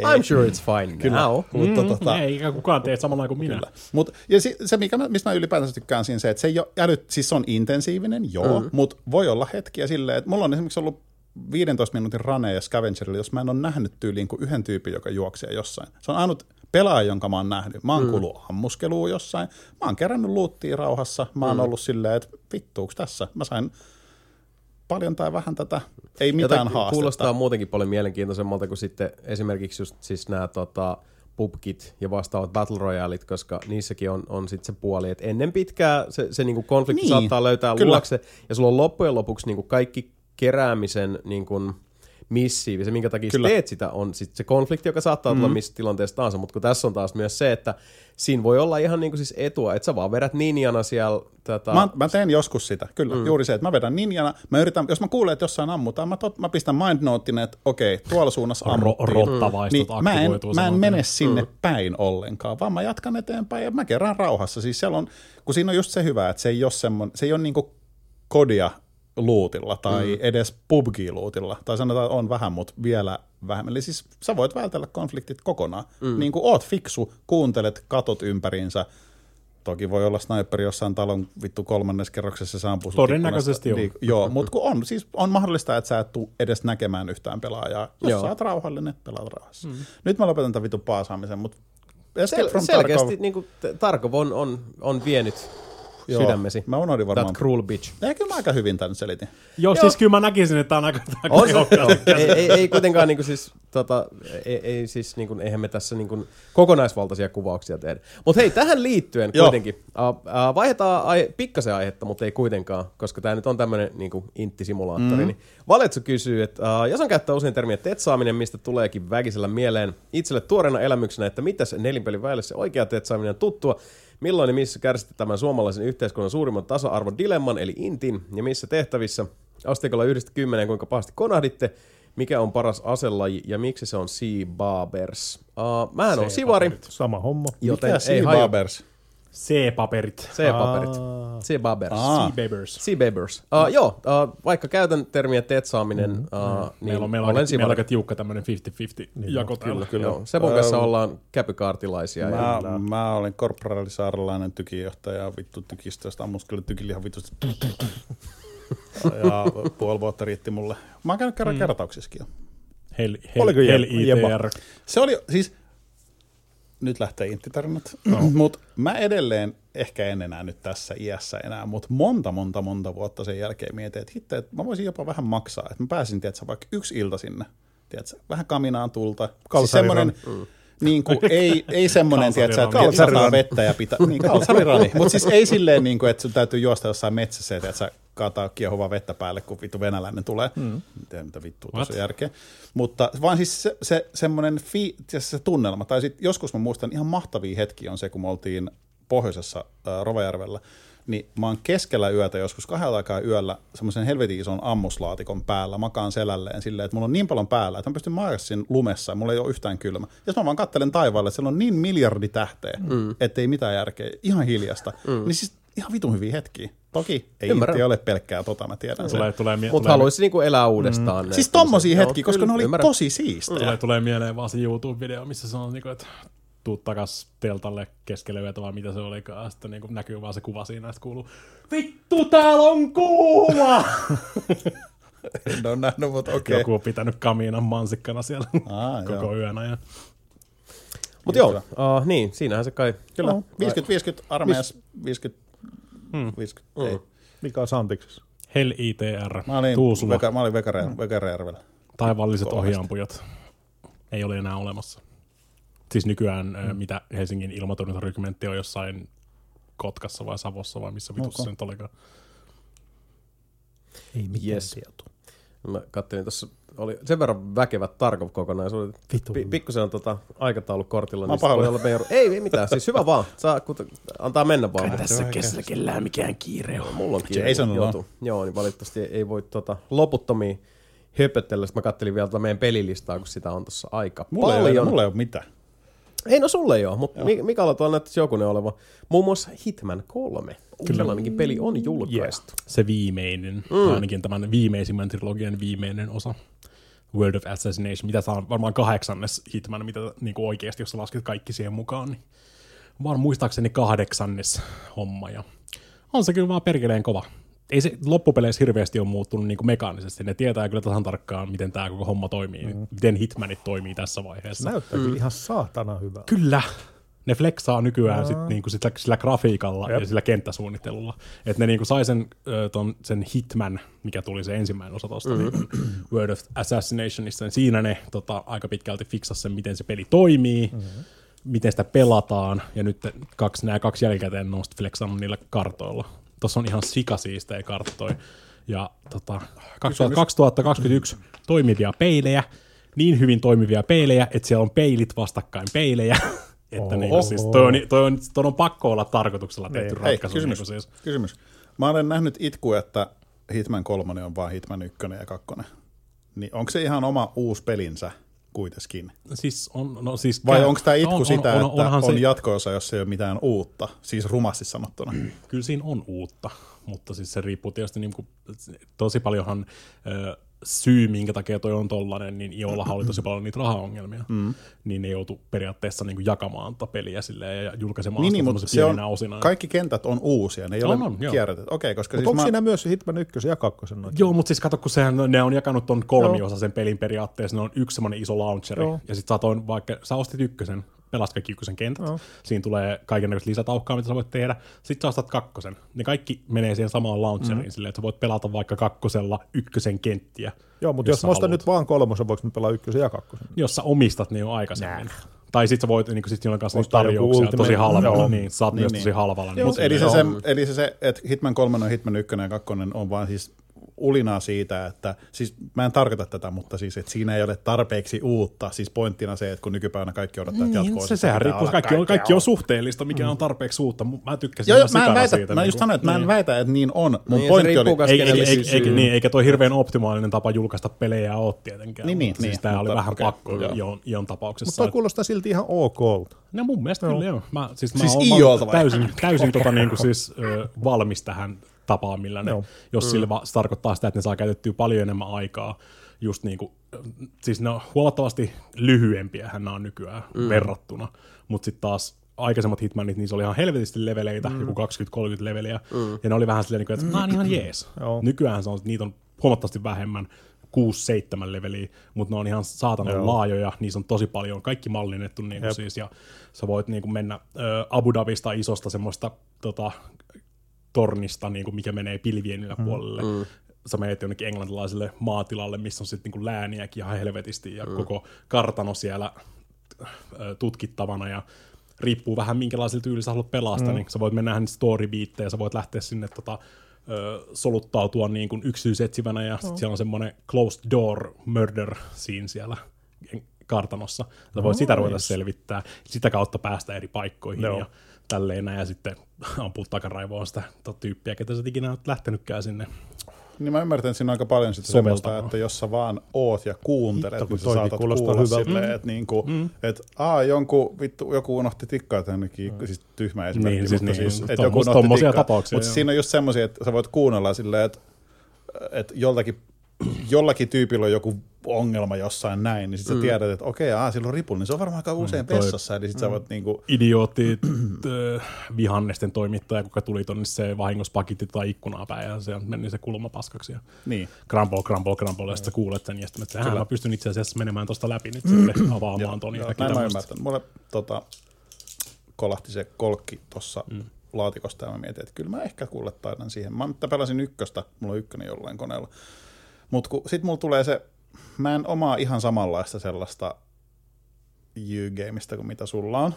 I'm sure it's fine Kyllä, now. mutta Mm, tota, Ei eikä kukaan tee samalla kuin minä. Kyllä. Mut, ja si, se, mikä mä, mistä mä ylipäätänsä tykkään siinä se, että se ei ole älyt, siis se on intensiivinen, joo, mm. mutta voi olla hetkiä silleen, että mulla on esimerkiksi ollut 15 minuutin raneja Scavengerilla, jos mä en ole nähnyt tyyliin kuin yhden tyypin, joka juoksee jossain. Se on ainut pelaaja, jonka mä oon nähnyt. Mä oon mm. kuullut ammuskeluun jossain, mä oon kerännyt luuttia rauhassa, mä oon mm. ollut silleen, että vittuuks tässä. Mä sain paljon tai vähän tätä, ei mitään Jota haastetta. Kuulostaa muutenkin paljon mielenkiintoisemmalta kuin sitten esimerkiksi just siis nämä tota, pubkit ja vastaavat battle royalit, koska niissäkin on, on sitten se puoli, että ennen pitkää se, se niinku konflikti Niin, saattaa löytää kyllä. luokse, ja sulla on loppujen lopuksi niinku kaikki keräämisen niinku missiivi. Se, minkä takia Kyllä. Teet sitä, on sit se konflikti, joka saattaa tulla missä tilanteessa tahansa, mutta kun tässä on taas myös se, että siinä voi olla ihan niin kuin siis etua, että sä vaan vedät ninjana siellä tätä... Mä, mä teen joskus sitä, kyllä. Mm. Juuri se, että mä vedän ninjana. Mä yritän, jos mä kuulen, että jossain ammutaan, mä, tot, mä pistän mindnotein, että okei, tuolla suunnassa Ro- ammuttiin. rottavaistot niin mä en, mä en mene sinne mm. päin ollenkaan, vaan mä jatkan eteenpäin ja mä kerään rauhassa. Siis siellä on, kun siinä on just se hyvä, että se ei ole, semmon, se ei ole niinku kodia luutilla tai mm. edes PUBG-luutilla. Tai sanotaan, että on vähän, mutta vielä vähemmän. Eli siis sä voit vältellä konfliktit kokonaan. Mm. Niin kuin oot fiksu, kuuntelet, katot ympäriinsä. Toki voi olla sniperi jossain talon vittu kolmannes kerroksessa ja se ampuu sut Todennäköisesti on. Niin, joo, mutta kun on, siis on mahdollista, että sä et tuu edes näkemään yhtään pelaajaa. Jos Joo. sä oot rauhallinen, pelaat rauhassa. Mm. Nyt mä lopetan tämän vitun paasaamisen, mutta Escape Sel- from selkeästi Tarkov, niin kuin, Tarkov on, on, on vienyt Joo. sydämesi. Mä unohdin varmaan. That cruel bitch. Ja kyllä mä aika hyvin tämän selitin. Joo, siis kyllä mä näkisin, että tää on aika, aika On ei, ei, ei kuitenkaan niinku siis, tota, ei, ei siis niinku, eihän me tässä niinku kokonaisvaltaisia kuvauksia tehdä. Mutta hei, tähän liittyen Joo. kuitenkin, uh, uh, vaihdetaan ai, pikkasen aihetta, mutta ei kuitenkaan, koska tämä nyt on tämmöinen niinku intti-simulaattori. Mm. Niin Valetsu kysyy, että uh, jos on käyttää usein termiä tetsaaminen, mistä tuleekin väkisellä mieleen itselle tuoreena elämyksenä, että mitä se nelinpelin väelle se oikea tetsaaminen on tuttua, Milloin ja missä kärsitte tämän suomalaisen yhteiskunnan suurimman tasa-arvon dilemman, eli intin, ja missä tehtävissä asteikolla yhdestä kymmeneen, kuinka pahasti konahditte, mikä on paras aselaji ja miksi se on Sea Barbers? Uh, mähän on Sivari, Sama homma. joten Mikä ei Sea haju. C-paperit. Sea Barberit. Sea Barbers. Aa. Sea Babers. Sea Babers. Uh, joo, uh, vaikka käytän termiä tetsaaminen, uh, niin Meillä on, meillä on, olen meillä aika tiukka tämmöinen 50-50 jako täällä. kyllä. Joo, Sepon kanssa ollaan käpykaartilaisia. Ja, Mä, mä olin korporaalisaarelainen tykijohtaja, vittu tykistöstä, ammuskeli tykilihan vitusti. ja puoli vuotta riitti mulle. Mä oon käynyt kerran mm. kertauksissakin jo. Hel, hel, Oliko hel, Jebba? ITR. Se oli, siis, nyt lähtee inttitarinat, no. mutta mä edelleen, ehkä en enää nyt tässä iässä enää, mutta monta, monta, monta vuotta sen jälkeen mietin, että hitto, että mä voisin jopa vähän maksaa, että mä pääsin, tiedätkö, vaikka yksi ilta sinne, tiedätkö, vähän kaminaan tulta. Siis semmoinen, niin kuin, ei, ei semmoinen, tiedätkö, että Kalsariran. sataa vettä ja pitää, niin kalsarirani, mutta siis ei silleen, niin kuin, että sun täytyy juosta jossain metsässä tiedätkö, kaataa kiehuvaa vettä päälle, kun vittu venäläinen tulee. Mm. Tiedä, mitä vittua tuossa järkeä. Mutta vaan siis se, se semmoinen fi, se, se tunnelma, tai sitten joskus mä muistan ihan mahtavia hetkiä on se, kun me oltiin pohjoisessa äh, Rovajärvellä, niin mä oon keskellä yötä joskus kahdelta aikaa yöllä semmoisen helvetin ison ammuslaatikon päällä, makaan selälleen silleen, että mulla on niin paljon päällä, että mä pystyn maakassin lumessa ja mulla ei ole yhtään kylmä. Ja mä vaan kattelen taivaalle, että siellä on niin miljardi tähteä, mm. ettei mitään järkeä, ihan hiljasta. Mm. Niin siis ihan vitun hyviä hetkiä. Toki ei Ymmärrän. ole pelkkää tota, mä tiedän sen. Tulee, tulee, mie- Mutta tulee, haluaisin niinku elää uudestaan. Mm. Siis tommosia hetkiä, koska ne oli tosi siistejä. tulee, tulee mieleen vaan se YouTube-video, missä se on niinku, että tuu takas teltalle keskelle yötä vai mitä se olikaan. Sitten niinku näkyy vaan se kuva siinä, että kuuluu Vittu, täällä on kuuma! En ole nähnyt, mutta okei. Joku on pitänyt kamiinan mansikkana siellä Aa, koko joo. yönä. Ja... Mutta joo, uh, niin, siinähän se kai... Kyllä, 50-50 armeijassa, 50, hmm. 50 ei. Mikä on Santiksessa? Hell ITR, Mä olin, Tuusula, veka, mä olin Vekare, Vekarejärvellä. taivalliset ohiampujat. Ei ole enää olemassa. Siis nykyään, mm. mitä Helsingin ilmatorjuntarykmentti on jossain Kotkassa vai Savossa vai missä vitussa Ok. se nyt olikaan. Ei mitään Yes. tietoa. Mä kattelin tuossa, oli sen verran väkevät Tarkov-kokonaisuudet. Pi- pikkusen on tota aikataulukortilla. Mä Niin voi olla, me joudun- ei, ei mitään, siis hyvä vaan. Saa, kun, antaa mennä vaan. Tässä keskellä kellään mikään kiire on. Mulla on kiire. Jasonilla on. joutuu. Joo, niin valitettavasti ei voi tota, loputtomia höpötellä. Sitten mä kattelin vielä tota meidän pelilistaa, kun sitä on tuossa aika Mulla ei, paljon. ole, mulla ei ole mitään. Ei no sulle ole, mutta Mi- Mikalla tuolla näyttäisi jokunen oleva. Muun muassa Hitman 3. Kyllä. Sellainenkin peli on julkaistu. Se viimeinen, mm. tai ainakin tämän viimeisimmän trilogian viimeinen osa. World of Assassination, mitä saa varmaan kahdeksannes Hitman, mitä niin kuin oikeasti, jos lasket kaikki siihen mukaan, niin vaan muistaakseni kahdeksannes homma. Ja on se kyllä vaan perkeleen kova. Ei se loppupeleissä hirveästi ole muuttunut niin kuin mekaanisesti. Ne tietää kyllä tasan tarkkaan, miten tämä koko homma toimii, mm. miten Hitmanit toimii tässä vaiheessa. Näyttää kyllä ihan saatana hyvältä. Kyllä. Ne flexaa nykyään sit, niinku sillä, sillä grafiikalla Jep. ja sillä kenttäsuunnittelulla. Että ne niinku sai sen, ö, ton, sen Hitman, mikä tuli se ensimmäinen osa tuosta mm-hmm. niin Word of Assassinationista, niin siinä ne tota, aika pitkälti fiksasi sen, miten se peli toimii, mm-hmm. miten sitä pelataan, ja nyt kaksi, nämä kaksi jälkikäteen on flexannut niillä kartoilla. Tuossa on ihan sikasiistejä karttoja. Ja tota, 2000, 2021 toimivia peilejä, niin hyvin toimivia peilejä, että siellä on peilit vastakkain peilejä. että niin kuin, siis toi, on, toi, on, toi on pakko olla tarkoituksella tehty Hei, ratkaisu. kysymys, Niin kuin siis. kysymys. Mä olen nähnyt itku, että Hitman 3 on vaan Hitman 1 ja 2. Niin onko se ihan oma uusi pelinsä kuitenkin? Siis on, no siis Vai onko tämä itku on, sitä, on, on, että on se, jatko-osa, jos ei ole mitään uutta? Siis rumasti sanottuna. Kyllä siinä on uutta, mutta siis se riippuu tietysti niin kuin, tosi paljonhan ö, syy, minkä takia toi on tollanen, niin Iollahan oli tosi paljon niitä rahaongelmia, mm. niin ne joutu periaatteessa niin kuin jakamaan tätä peliä silleen ja julkaisemaan Niin, sitä niin mutta semmoisena se on, osina. kaikki kentät on uusia, ne ei On, ole on, joo. kierrätetty. Okei, koska Mutta siis onko mä, siinä myös Hitman 1 ja 2 noita? Joo, mutta siis kato, kun sehän, ne on jakanut ton kolmiosaisen pelin periaatteessa, ne on yksi semmoinen iso launcheri, Joo. ja sit sä toin vaikka, sä ostit ykkösen, pelasit kaikki ykkösen kentät, Joo. siinä tulee kaikenlaista lisätauhkaa, mitä sä voit tehdä, sit sä ostat kakkosen. Ne kaikki menee siihen samaan launcheriin, mm. silleen, että sä voit pelata vaikka kakkosella ykkösen kenttiä. Joo, mutta jos mä ostan nyt vaan kolmosen, voiko mä pelaa ykkösen ja kakkosen? Jos sä omistat ne jo aikaisemmin. Tai sit sä voit, niin sit on kanssa tarjouksia tosi halvalla, Joo. niin saat Niin, myös niin. tosi halvalla. Joo, Niin eli, se, se, eli se, se, että Hitman 3 on Hitman 1 ja 2 on vaan siis ulinaa siitä, että siis mä en tarkoita tätä, mutta siis, että siinä ei ole tarpeeksi uutta. Siis pointtina se, että kun nykypäivänä kaikki odottaa, että niin, jatkoa. se, sehän riippuu, kaikki on, kaikki on suhteellista, mikä on tarpeeksi uutta. Mä tykkäsin Joo, mä en väitä, siitä. mä niin just sanoin, että mä en niin. väitä, että niin on. Mun Niin, pointti riippuu oli, eikä, siis eikä, syy. niin, eikä toi hirveän optimaalinen tapa julkaista pelejä ole tietenkään. Niin, niin, mutta siis niin, tää oli vähän okei, pakko. Ion, Ion tapauksessa. Mutta toi kuulostaa silti ihan okolta. No mun mielestä kyllä joo. Mä, siis mä Siis oon, täysin, täysin tota, niin kuin siis, valmis tähän tapaan, millä ne, Joo. jos mm. sillä va- se tarkoittaa sitä, että ne saa käytettyä paljon enemmän aikaa, just niin kuin, siis ne on huomattavasti lyhyempiä hän on nykyään mm. verrattuna, mutta sitten taas aikaisemmat Hitmanit, niin se oli ihan helvetisti leveleitä, mm. joku 20-30 leveliä, mm. ja ne oli vähän silleen, niin kuin, että nämä on ihan jees. Joo. Nykyään se on, niitä on huomattavasti vähemmän, 6-7 leveliä, mutta ne on ihan saatanan Joo. laajoja, niissä on tosi paljon, kaikki mallinnettu niin siis, ja sä voit niin kuin mennä ö, Abu Dhabista isosta semmoista tota, tornista, niin kuin mikä menee pilvien yläpuolelle. Mm. Sä menet jonnekin englantilaiselle maatilalle, missä on sitten niin lääniäkin ihan helvetisti, ja mm. koko kartano siellä ö, tutkittavana, ja riippuu vähän minkälaisella tyylillä sä haluat pelaa sitä, mm. niin sä voit mennä näihin storybeatteihin, sä voit lähteä sinne tota, ö, soluttautua niin kuin yksityisetsivänä, ja sitten siellä on semmoinen closed door murder scene siellä kartanossa. Sä voit sitä ruveta selvittää, sitä kautta päästä eri paikkoihin Joo. ja tälleen näin, ja sitten ampua takaraivoon sitä tota tyyppiä, ketä sä ikinä oot lähtenytkään sinne. Niin mä ymmärtän, että siinä on aika paljon sitä semmoista, että jos sä vaan oot ja kuuntelet, Hitto, kun niin sä saatat kuulostaa kuulla hyvältä. silleen, että niinku, mm. et, aa, jonkun, vittu, joku unohti tikkaa tännekin, mm. siis tyhmä esimerkki, Niin, siis mutta niin, siis, että joku unohti tikkaa. tapauksia, Mutta siinä on just semmoisia, että sä voit kuunnella silleen, että että joltakin, jollakin tyypillä on joku ongelma jossain näin, niin sit sä Mm. tiedät, että okei, aa, sillä on ripuli, niin se on varmaan aika usein toi- vessassa, eli sit sä voit niinku, Idiootti ö, vihannesten toimittaja, kuka tuli tonne se vahingossa pakitti tai ikkunaa päin, ja se meni se kulma paskaksi. Ja niin. Crumble, crumble, crumble, ja sitten sä kuulet sen, ja sitten että "Ähä, mä pystyn itse asiassa menemään tuosta läpi nyt sitten avaamaan ton Joo, näin mä ymmärtän. Mulle tota, kolahti se kolkki tuossa mm. laatikosta ja mä mietin, että kyllä mä ehkä kuule taidan siihen. Mä pelasin ykköstä, mulla on ykkönen jollain koneella. Mutta sit mulla tulee se, mä en omaa ihan samanlaista sellaista U-gameista kuin mitä sulla on.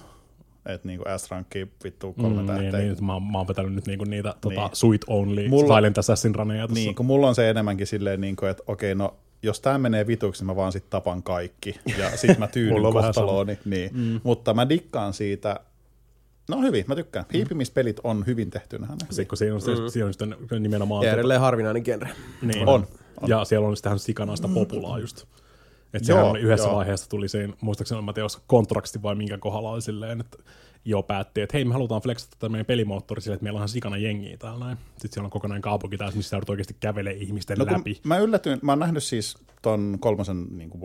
Että niinku S-rankki, vittu kolme Mm, tähteä. niin, niin, mä, oon- mä oon vetänyt nyt niinku niitä tota, Niin. Sweet Only, Mulla-. Silent Assassin raneja tuossa. Niin, kun mulla on se enemmänkin silleen, niin kuin, että okei, no jos tämä menee vituksi, niin mä vaan sit tapan kaikki. Ja sit mä tyydyn kohtalooni. Niin. Mm. Mutta mä dikkaan siitä, no hyvin, mä tykkään. Hiipimispelit on hyvin tehty. Sitten hyvin. kun siinä on, mm. siinä on sitten nimenomaan... Ja tota- edelleen harvinainen genre. Niin. On, Ja siellä on sitten sikanaista populaa just. Että sehän Joo, yhdessä joo. vaiheessa tuli siinä, muistaakseni mä jos kontraksti vai minkä kohdalla oli silleen, että jo päätti, että hei me halutaan flexata tätä meidän pelimoottori silleen, että meillä on sikana jengiä täällä näin. Sitten siellä on kokonainen kaupunki taas, missä joudut oikeasti kävelee ihmisten No läpi. mä yllätyin, mä oon nähnyt siis ton kolmosen niin kuin,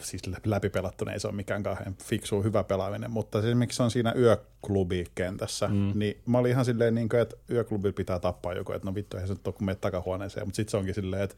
siis läpipelattuna, ei se ole mikään kauhean fiksu hyvä pelaaminen, mutta se esimerkiksi se on siinä yöklubikentässä, mm. niin mä olin ihan silleen, niin kuin, että yöklubilla pitää tappaa joku, että no vittu, eihän se nyt ole, kun menet takahuoneeseen, mutta sitten se onkin silleen, että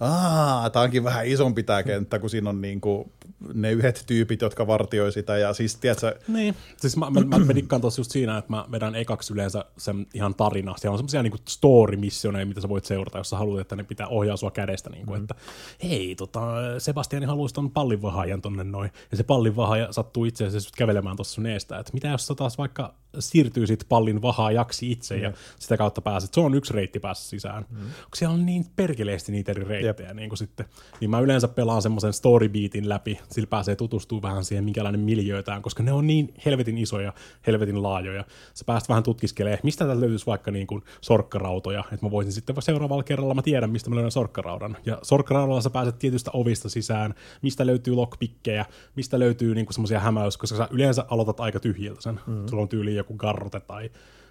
aah, tää onkin vähän isompi tää kenttä, kun siinä on niin kuin, ne yhdet tyypit, jotka vartioi sitä, ja siis tiedätkö, Niin. Siis mä, mä, mä, mä dikkaan tossa just siinä, että mä vedän ekaksi yleensä sen ihan tarina. Siellä on semmoisia niinku story-missioneja, mitä sä voit seurata, jos sä haluat, että ne pitää ohjaa sua kädestä. Niinku, mm. että hei, tota, Sebastiani haluaisi ton pallinvahaajan tonne noin. Ja se pallinvahaaja sattuu itse asiassa kävelemään tuossa sun eestä. Että mitä jos sä taas vaikka siirtyy sit pallin vahaajaksi itse ja sitä kautta pääset. Se on yksi reitti päässä sisään. Mm. Siellä on niin perkeleesti niitä eri reittejä, niin, kuin sitten, niin mä yleensä pelaan semmoisen storybeatin läpi, sillä pääsee tutustumaan vähän siihen, minkälainen miljöötään, koska ne on niin helvetin isoja, helvetin laajoja. Sä pääst vähän tutkiskelemaan, mistä täältä löytyisi vaikka niin kuin sorkkarautoja, että mä voisin sitten seuraavalla kerralla, mä tiedän, mistä mä löydän sorkkaraudan. Ja sorkkaraudalla sä pääset tietystä ovista sisään, mistä löytyy lockpikkejä, mistä löytyy niin semmoisia hämäys, koska sä yleensä aloitat aika tyhjiltä sen. Mm. Sulla on tyyli joku garrote tai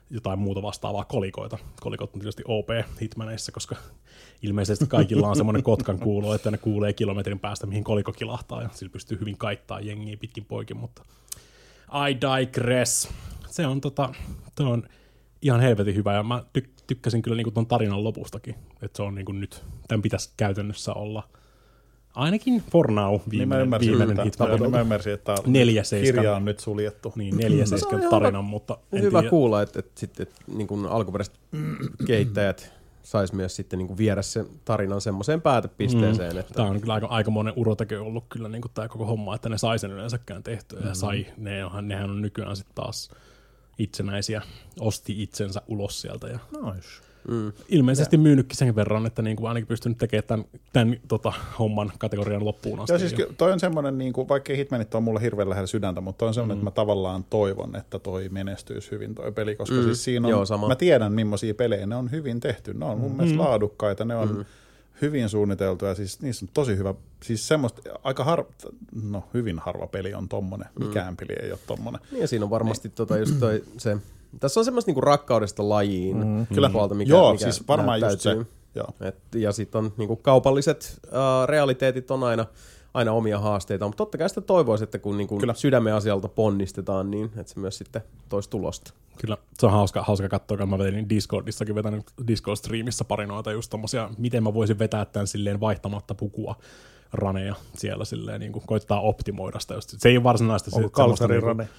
jotain muuta vastaavaa kolikoita. Kolikot on tietysti OP Hitmaneissa, koska ilmeisesti kaikilla on semmoinen kotkan kuulo, että ne kuulee kilometrin päästä, mihin koliko kilahtaa, ja sillä pystyy hyvin kaittaa jengiä pitkin poikin, mutta I digress. Se on, tota, se on ihan helvetin hyvä, ja mä tyk- tykkäsin kyllä niinku ton tarinan lopustakin, että se on niinku nyt, tämän pitäisi käytännössä olla ainakin for now Niin mä viimeinen, ymmärsin, viimeinen että, Hitman. mä ymmärsin, että Neljä kirja on nyt suljettu. Niin, neljä on seiskan ihan tarinan, mutta en Hyvä tiedä. kuulla, että, että, sitten, että niin kuin alkuperäiset kehittäjät sais myös sitten niin kuin viedä sen tarinan semmoiseen päätepisteeseen, mm. että Tämä on kyllä aika, aikamoinen uroteke ollut kyllä niin tämä koko homma, että ne sai sen yleensäkään tehtyä. Mm. Ja sai, ne onhan, nehän on nykyään sitten taas itsenäisiä, osti itsensä ulos sieltä. Ja Nice. Mm, ilmeisesti myynytkin sen verran, että niin kuin ainakin pystynyt tekemään tämän, tämän tota, homman kategorian loppuun asti. Joo, siis jo. toi on semmoinen, niin kuin, vaikka Hitmanit on mulle hirveän lähellä sydäntä, mutta toi on semmoinen, mm. että mä tavallaan toivon, että toi menestyisi hyvin toi peli, koska Mm, mm. siis siinä on, joo, sama. mä tiedän millaisia pelejä ne on hyvin tehty, ne on mun mm. mielestä laadukkaita, ne on mm. hyvin suunniteltuja, siis niissä on tosi hyvä, siis semmoista, aika har, no hyvin harva peli on tommonen, mikään peli ei ole tommonen. niin ja siinä on varmasti tota just toi, se, tässä on semmoista niinku rakkaudesta lajiin mm, Kyllä, puolta, mikä, joo, mikä siis varmaan just se, joo. Et, ja sitten on niinku kaupalliset uh, realiteetit on aina, aina omia haasteita, mutta totta kai sitä toivoisi, että kun niinku Kyllä. sydämen asialta ponnistetaan, niin että se myös sitten toisi tulosta. Kyllä, se on hauska, hauska katsoa, kun mä vetelin Discordissakin vetänyt Discord-striimissä pari noita just tommosia, miten mä voisin vetää tämän silleen vaihtamatta pukua raneja siellä silleen, niin kuin koittaa optimoida sitä. Just. Se ei ole varsinaista Onko se- kalsarin niinku- rane?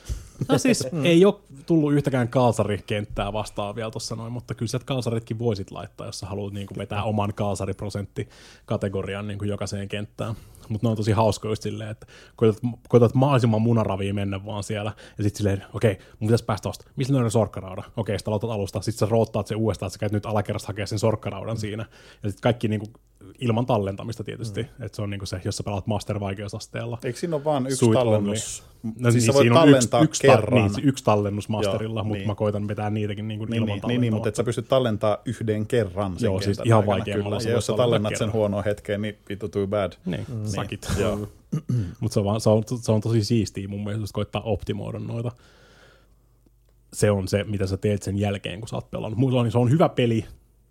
No siis ei ole tullut yhtäkään kalsarikenttää vastaan vielä tuossa noin, mutta kyllä sieltä kalsaritkin voisit laittaa, jos sä haluat niin kuin vetää oman kalsariprosenttikategorian niin kuin jokaiseen kenttään. Mutta ne on tosi hauskoja just silleen, että koetat, koetat mahdollisimman munaravia mennä vaan siellä, ja sitten silleen, okei, okay, mun pitäisi päästä tosta. Mistä löydän sorkkaraudan? Okei, okay, sitten aloitat alusta, sitten sä roottaat se uudestaan, että sä käyt nyt alakerrasta hakea sen sorkkaraudan mm. siinä. Ja sitten kaikki niin kuin, ilman tallentamista tietysti, mm. että se on niin kuin se, jos sä pelaat master-vaikeusasteella. Eikö siinä ole vaan yksi Sweet tallennus? No siis niin, siinä on yksi, tallentaa yksi, kerran. niin, se yksi tallennus masterilla, mutta niin. mä koitan vetää niitäkin niin kuin Niin, ilman niin, niin, niin, mutta et sä pystyt tallentaa yhden kerran sen Joo, siis ihan vaikeammalla Ja jos sä tallentaa tallennat sen huonoon hetkeen, niin vittu too bad. Niin, mm. sakit. Joo. Mutta se, on se, on, se on tosi siistiä mun mielestä, jos koittaa optimoida noita. Se on se, mitä sä teet sen jälkeen, kun sä oot pelannut. Mulla on, se on hyvä peli,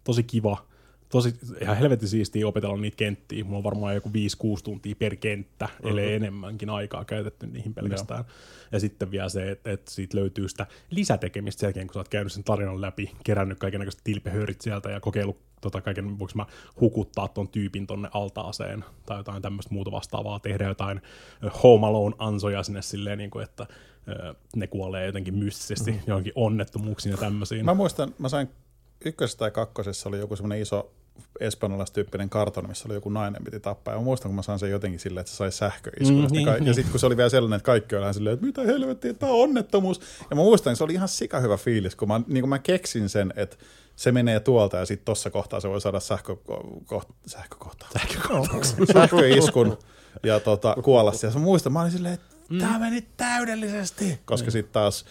tosi kiva, tosi ihan helvetin siistiä opetella niitä kenttiä. Mulla on varmaan joku 5-6 tuntia per kenttä, uh-huh. ellei enemmänkin aikaa käytetty niihin pelkästään. Ja sitten vielä se, että, että siitä löytyy sitä lisätekemistä sen jälkeen, kun sä oot käynyt sen tarinan läpi, kerännyt kaikenlaiset tilpehörit sieltä ja kokeillut tota kaiken, voiko mä hukuttaa ton tyypin tonne altaaseen tai jotain tämmöistä muuta vastaavaa, tehdä jotain Home Alone-ansoja sinne silleen, niin kuin, että ne kuolee jotenkin mystisesti mm. johonkin onnettomuuksiin ja tämmöisiin. Mä muistan, mä sain ykkösessä tai kakkosessa oli joku semmoinen iso espanjalaistyyppinen kartoni, missä oli joku nainen piti tappaa. Ja mä muistan, kun mä sain sen jotenkin silleen, että se sai sähköiskun. Mm, Mm, niin, niin, ja niin. sitten kun se oli vielä sellainen, että kaikki oli silleen, että mitä helvettiä, tämä on onnettomuus. Ja mä muistan, että se oli ihan sika hyvä fiilis, kun mä, niin kun mä keksin sen, että se menee tuolta ja sitten tossa kohtaa se voi saada sähkö, ko, sähkökohtaa. sähköiskun ja tota, kuolla siellä. Mä muistan, mä olin silleen, että tämä meni täydellisesti. Koska sitten taas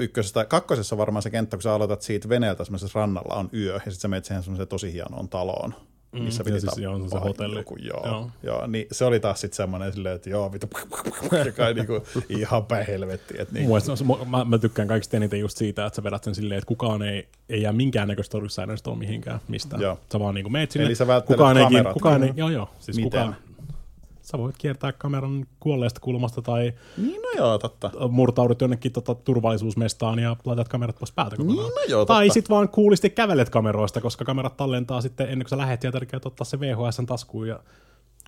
ykkösessä, kakkosessa varmaan se kenttä, kun sä aloitat siitä veneeltä semmoisessa rannalla on yö, ja sitten sä menet siihen semmoiseen tosi hienoon taloon, missä Mm, piti ja siis joo, se hotelli. Joku, joo, Joo. joo. niin se oli taas sitten semmoinen silleen, että joo, vittu, joka niinku ihan päin helvetti. Että niin, se on- mä, mä, tykkään kaikista eniten just siitä, että sä vedät sen silleen, että kukaan ei, ei jää minkäännäköistä torjussäännöstä ole mihinkään mistään. Joo. Sä vaan niinku meet sinne. Eli sä kukaan ei, kamerat. kukaan ei, joo joo, siis Miten? kukaan, sä voit kiertää kameran kuolleesta kulmasta tai niin no joo, totta. murtaudut jonnekin tota, turvallisuusmestaan ja laitat kamerat pois päältä kokonaan. Niin, no joo, tai totta. sit vaan kuulisti kävelet kameroista, koska kamerat tallentaa sitten ennen kuin sä lähet sieltä, eli ottaa se VHSn taskuun ja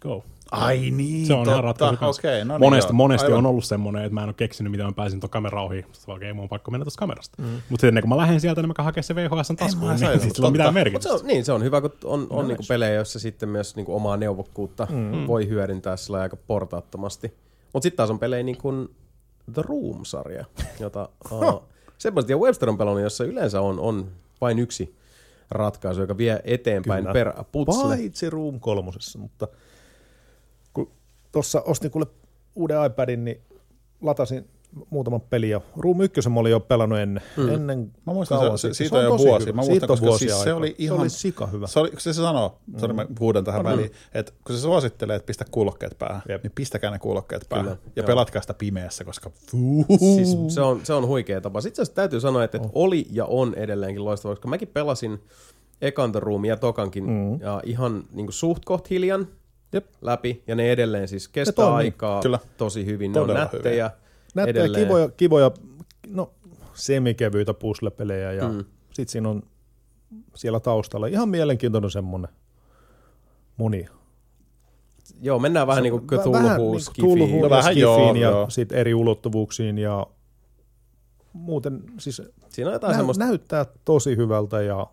go. Ai niin, Se on ihan totta. ratkaisu. Okei, no niin, monesti joo. monesti Aivan. on ollut semmoinen, että mä en ole keksinyt, miten mä pääsin tuon kameran ohi. Sitten okei, mun on pakko mennä tuosta kamerasta. Mm. Mutta ennen kuin mä lähden sieltä, niin mä hakea se VHSn taskuun, niin sain sit sillä on mitään merkitystä. se on, niin, se on hyvä, kun on, on niinku pelejä, joissa sitten myös niinku omaa neuvokkuutta mm. voi hyödyntää sillä aika portaattomasti. Mutta sitten taas on pelejä niin kuin The Room-sarja, jota uh. Ja Webster on pelannut, jossa yleensä on, on vain yksi ratkaisu, joka vie eteenpäin Kyllä. per putsle. Paitsi Room kolmosessa, mutta kun tuossa ostin kuule uuden iPadin, niin latasin muutaman pelin ja Room 1 mä olin jo pelannut ennen. Mm. ennen Mä muistan, kauan se, sitten. siitä on jo vuosi. hyvä. Mä muistan, koska vuosia siis se oli ihan... Se oli sika hyvä. Se oli, kun se sanoo, mm. sorry mä huudan tähän Anna. väliin, että kun se suosittelee, että pistä kuulokkeet päähän, Jep. niin pistäkää ne kuulokkeet päähän. Kyllä, ja joo. pelatkaa sitä pimeässä, koska Siis se, on, se on huikea tapa. Sitten asiassa täytyy sanoa, että, että oli ja on edelleenkin loistava, koska mäkin pelasin ekan The Roomin ja tokankin mm. ja ihan niin kuin suht koht hiljan Jep. läpi, ja ne edelleen siis kestää toimii, aikaa kyllä. tosi hyvin. Ne Todella on nättejä Näyttää edelleen. kivoja, kivoja, no semikevyitä puzzle-pelejä ja mm. Sitten siinä on siellä taustalla ihan mielenkiintoinen semmoinen moni. Joo, mennään vähän niin kuin Cthulhu, niin Skifi. Cthulhu No ja vähän joo, Skifiin ja joo. sitten eri ulottuvuuksiin ja muuten siis Siinä on jotain nä- semmoista, näyttää tosi hyvältä ja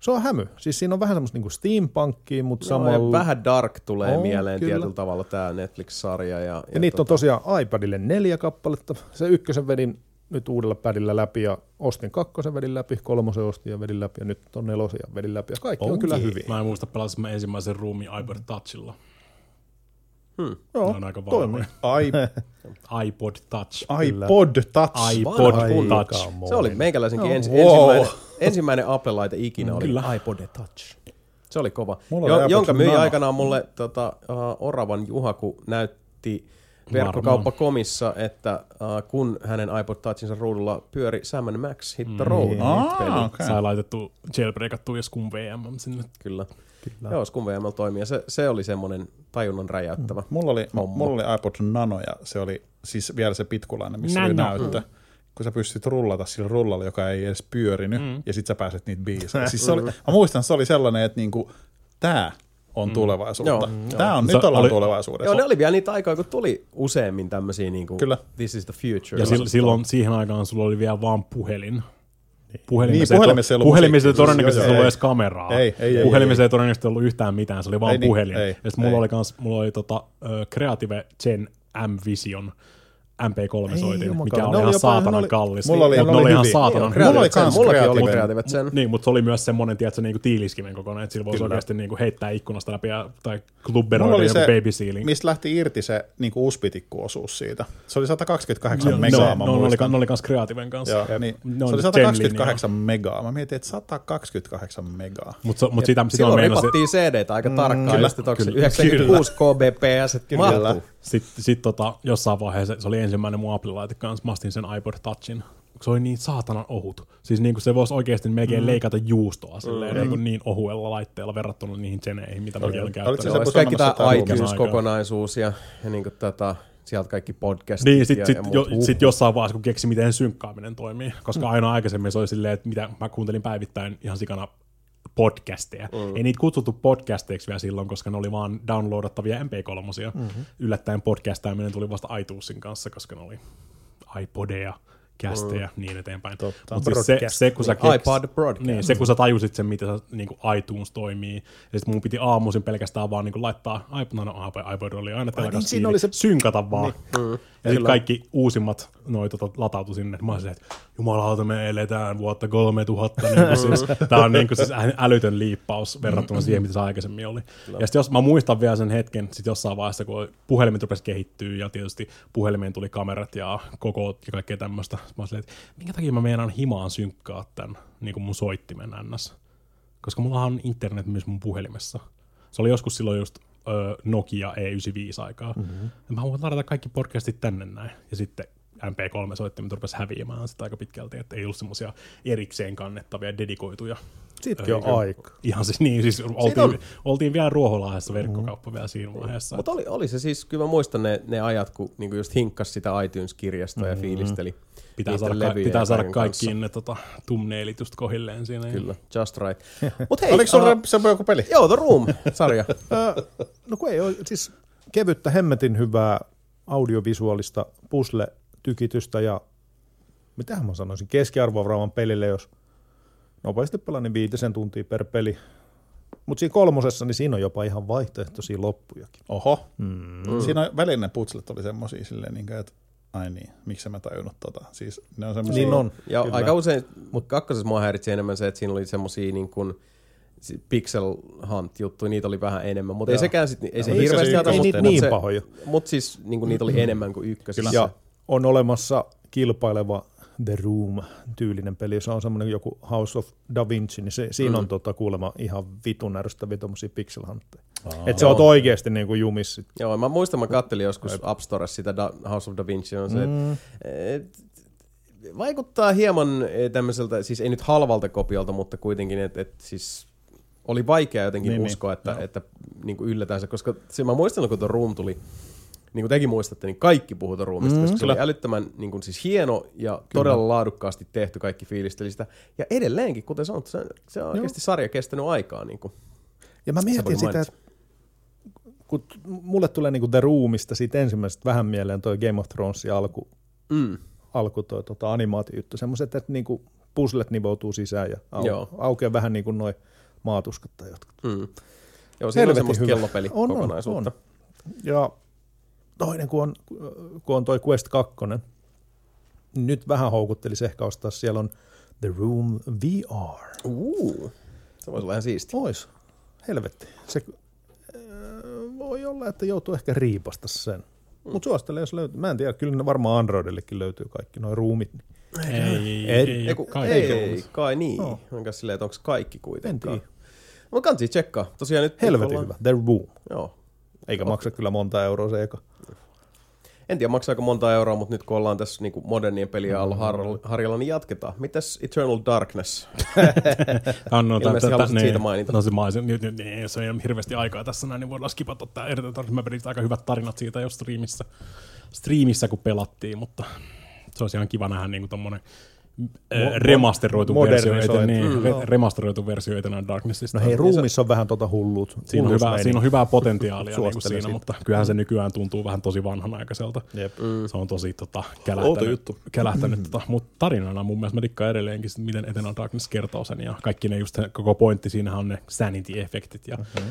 se on hämy. Siis siinä on vähän semmoista niinku steampunkkia, mutta no, samalla... vähän dark tulee On, mieleen kyllä. tietyllä tavalla tämä Netflix-sarja. Ja, ja, Ja niitä on tosiaan iPadille neljä kappaletta. Se ykkösen vedin nyt uudella padilla läpi ja ostin kakkosen vedin läpi, kolmosen ostin ja vedin läpi ja nyt on nelosen ja vedin läpi ja kaikki on Oh kyllä hyviä. Mä en muista pelasin mä ensimmäisen roomin iPod Touchilla. Joo, Ne on aika toimii. I, iPod Touch. iPod Touch. iPod Touch. Se oli meikäläisenkin ensi, Wow. ensimmäinen, ensimmäinen Apple-laite ikinä oli Kyllä. iPod Touch. Se oli kova. Mulla oli Jo, jonka myi Nano. aikanaan mulle tota, uh, Oravan Juha, kun näytti verkkokauppakomissa, että uh, kun hänen iPod Touchinsa ruudulla pyöri Sam Max Hit the Road. Ah, peli. okei. Sai laitettu jailbreakattu ja Scum VM sinne. Kyllä. Kyllä. Joo, Scum VML toimii se, se oli semmoinen tajunnan räjäyttävä. Mulla oli, Homma. mulla oli iPod Nano ja se oli siis vielä se pitkulainen, missä Nano. oli näyttö. Kun sä pystyt rullata sillä rullalla, joka ei edes pyörinyt, mm. ja sit sä pääset niitä biisejä. Siis se oli, mä muistan, se oli sellainen, että niinku, tää on tulevaisuutta. Joo, Tää on, Se nyt ollaan oli- tulevaisuudessa. Joo, ne oli vielä niitä aikoja, kun tuli useammin tämmöisiä niin kuin, Kyllä. this is the future. Ja sil, silloin siihen aikaan sulla oli vielä vaan puhelin. Niin, puhelimessa ei ollut puhelimessa ei todennäköisesti Joo, ollut ei. edes kameraa. Ei, ei, ei, puhelimessa ei, todennäköisesti ollut yhtään mitään, se oli vaan Ei niin, puhelin. ei, ja sitten mulla ei. oli, kans, mulla oli tota, Creative Gen M-Vision MP3-soitin, juman mikä oli Ne oli ihan jopa- saatanan oli- kallis. Mulla oli- Mut ne oli oli ihan saatanan Creative Mulla oli kans mullakin oli Creative. Creative Zen. niin, mutta se oli myös semmoinen, tiedätkö, niinku tiiliskiven kokoinen, että sillä voisi oikeasti niinku heittää ikkunasta läpi ja, tai klubberoida oli joku se, baby sealing. mistä lähti irti se niin uspitikkuosuus siitä. Se oli 128 Joo, megaa, no, mä no, ne oli, muistan. ne oli kans Creativen kanssa. Joo, niin, Ne se oli Gen 128 megaa. Mä mietin, että 128 megaa. Mutta mut sitä, sitä mä Silloin meinasin, ripattiin CD aika tarkkaan, kyllä, ja sitten onko se kyllä, 96 kbps, että mahtuu. Sitten sit tota, jossain vaiheessa se oli ensimmäinen mun Apple-laite kanssa, mä ostin sen iPod Touchin. Se oli niin saatanan ohut. Siis niinku se voisi oikeasti melkein leikata juustoa silleen, mm. niin, niin ohuella laitteella verrattuna niihin geneihin, mitä mäkin olen Oliko käyttänyt. se ja kaikki tämä jotain iTunes-kokonaisuus ja, ja niin tota, sieltä kaikki podcastit Niin, ja, sit, sit, ja jo, muut. sit jossain vaiheessa, kun keksi, miten synkkaaminen toimii. Koska aina aikaisemmin se oli silleen, että mitä mä kuuntelin päivittäin ihan sikana podcasteja. Mm. Ei niitä kutsuttu podcasteiksi vielä silloin, koska ne oli vaan downloadattavia MP3. Mm-hmm. Yllättäen podcastaaminen tuli vasta iTunesin kanssa, koska ne oli iPodeja, kästejä, mm. niin eteenpäin. Mutta siis se, se, kun sä Niin, keks, iPod Broadcast. Niin, se kun sä tajusit sen, miten sä, niin kuin iTunes toimii, ja sitten mun piti aamuisin pelkästään vaan niin kuin laittaa, iPod, no, no, iPod oli aina telkassa niin, siinä oli se- synkata vaan. Niin. Ja sitten kaikki uusimmat noi tota, latautui sinne. Mä olin silleen, että jumalauta, me eletään vuotta 3000. Niin kuin siis, tää on niin kuin siis älytön liippaus verrattuna siihen, mitä se aikaisemmin oli. Ja sitten jos mä muistan vielä sen hetken, sit jossain vaiheessa, kun puhelimet rupesi kehittyä ja tietysti puhelimeen tuli kamerat ja koko ja kaikkea tämmöistä. Mä olin että minkä takia mä meinaan himaan synkkaa tämän niin kuin mun soittimen ns. Koska mulla on internet myös mun puhelimessa. Se oli joskus silloin just Nokia E95 aikaa. Mm-hmm. Ja mä voin ladata kaikki podcastit tänne näin. Ja sitten MP3-soittimet rupesi häviämään sitä aika pitkälti, että ei ollut semmoisia erikseen kannettavia, dedikoituja. Sittenkin ö, on aika. Ihan siis niin, siis oltiin, oltiin vielä Ruoholahdessa verkkokauppa vielä siinä vaiheessa. Mutta oli, oli se siis, kyllä mä muistan ne, ne ajat, kun niinku just hinkkas sitä iTunes-kirjastoa mm-hmm. ja fiilisteli pitää saada, ka- levyjä pitää ja saada kaikkiin ne tota, thumbnailit just kohilleen siinä. Kyllä, just right. Mut hei, Oliko sulla uh, se joku peli? joo, The Room-sarja. No kun ei ole, siis kevyttä hemmetin hyvää audiovisuaalista puzzle-tykitystä ja mitähän mä sanoisin, keskiarvovaraavan pelille, jos nopeasti pelaa, niin viitisen tuntia per peli. Mutta siinä kolmosessa, niin siinä on jopa ihan vaihtoehtoisia loppujakin. Oho. Mm. Siinä on välinen putslet oli semmosia silleen, niin kuin, että Ai niin, miksi mä tajunnut tota? Siis ne on semmosia... Niin on. Ja Kyllä. aika usein, mutta kakkosessa mua häiritsi enemmän se, että siinä oli semmosia niin kuin, pixel hunt juttuja, niitä oli vähän enemmän, mutta ei sekään sit, ei se hirveästi se ota, Ei Ei niitä mutta niin se, pahoja. mut siis niin kuin, niitä oli enemmän kuin ykkösessä. Ja on olemassa kilpaileva The Room-tyylinen peli, se on semmoinen joku House of Da Vinci, niin se, siinä on tota, kuulemma ihan vitun ärsyttäviä tommosia pixel. Että sä oot oikeesti niinku jumis sit. Joo, mä muistan, mä kattelin joskus App Storessa sitä da, House of Da Vinci, on se, mm. et, vaikuttaa hieman eh, tämmöiseltä, siis ei nyt halvalta kopiolta, mutta kuitenkin, että et, siis oli vaikea jotenkin Niin, niin, niin. uskoa, että, että niin kuin yllätään se, koska se, mä muistan, kun tuo Room tuli, niin kuin tekin muistatte, niin kaikki puhuu tuon Roomista, mm, koska se oli älyttömän niin kuin, siis hieno ja Kyllä. todella laadukkaasti tehty, kaikki fiilisteli sitä. Ja edelleenkin, kuten sanottu, se, se on oikeasti sarja kestänyt aikaa. Niin kuin. Ja mä mietin sitä, että kun mulle tulee niinku The Roomista siitä ensimmäisestä vähän mieleen toi Game of Thronesin alku, Mm. alku toi tota animaatiojuttu, semmoiset, että niinku puzzlet nivoutuu sisään ja au, Joo. aukeaa vähän niin kuin noin maatuskat tai jotkut. Mm. Joo, siinä on Helvetin semmoista hyvä. kellopeli On, on, on. Ja toinen, kun on, kun on toi Quest 2, niin nyt vähän houkuttelisi ehkä ostaa, siellä on The Room VR. Uh, se voisi olla ihan siisti. Ois, helvetti. Se äh, voi olla, että joutuu ehkä riipasta sen. Mutta suosittelen, jos löytyy. Mä en tiedä, kyllä ne varmaan Androidillekin löytyy kaikki nuo ruumit. Ei, Ei- ei, Ei, ku, kai, ei, ei, ei kai niin. No. No. Onko silleen, että onko kaikki En kuitenkaan? tiedä. Mutta kansi tsekkaa. Tosiaan nyt Helvetin ollaan- hyvä. The Room. Joo. Eikä maksa kyllä monta euroa se eka. En tiedä maksaako monta euroa, mutta nyt kun ollaan tässä niinku modernien peliä alla Mm. har- harjalla, niin jatketaan. Mitäs Eternal Darkness? On, no, Ilmeisesti tätä- halusit niin, siitä mainita. No se mä olisin, niin, niin, se ei ole hirveästi aikaa tässä näin, niin voidaan skipata tämä. Mä vedin aika hyvät tarinat siitä jo striimissä, striimissä kun pelattiin, mutta se olisi ihan kiva nähdä niin tommonen äh, remasteroitu versio, eten, niin, Mm, remasteroitu versio Eternal Darknessista. No hei, ruumissa on vähän tota hulluut. Siinä on, hyvä, hulluusmeininki. siinä on hyvää potentiaalia niin kuin siinä, mutta kyllähän se nykyään tuntuu vähän tosi vanhanaikaiselta. Jep. Mm. Se on tosi tota, kälähtänyt, juttu. kälähtänyt tota, mutta tarinana mun mielestä mä dikkaan edelleenkin, miten Eternal Darkness kertoo sen, ja kaikki ne just koko pointti siinähän on ne sanity-efektit, ja Mhm.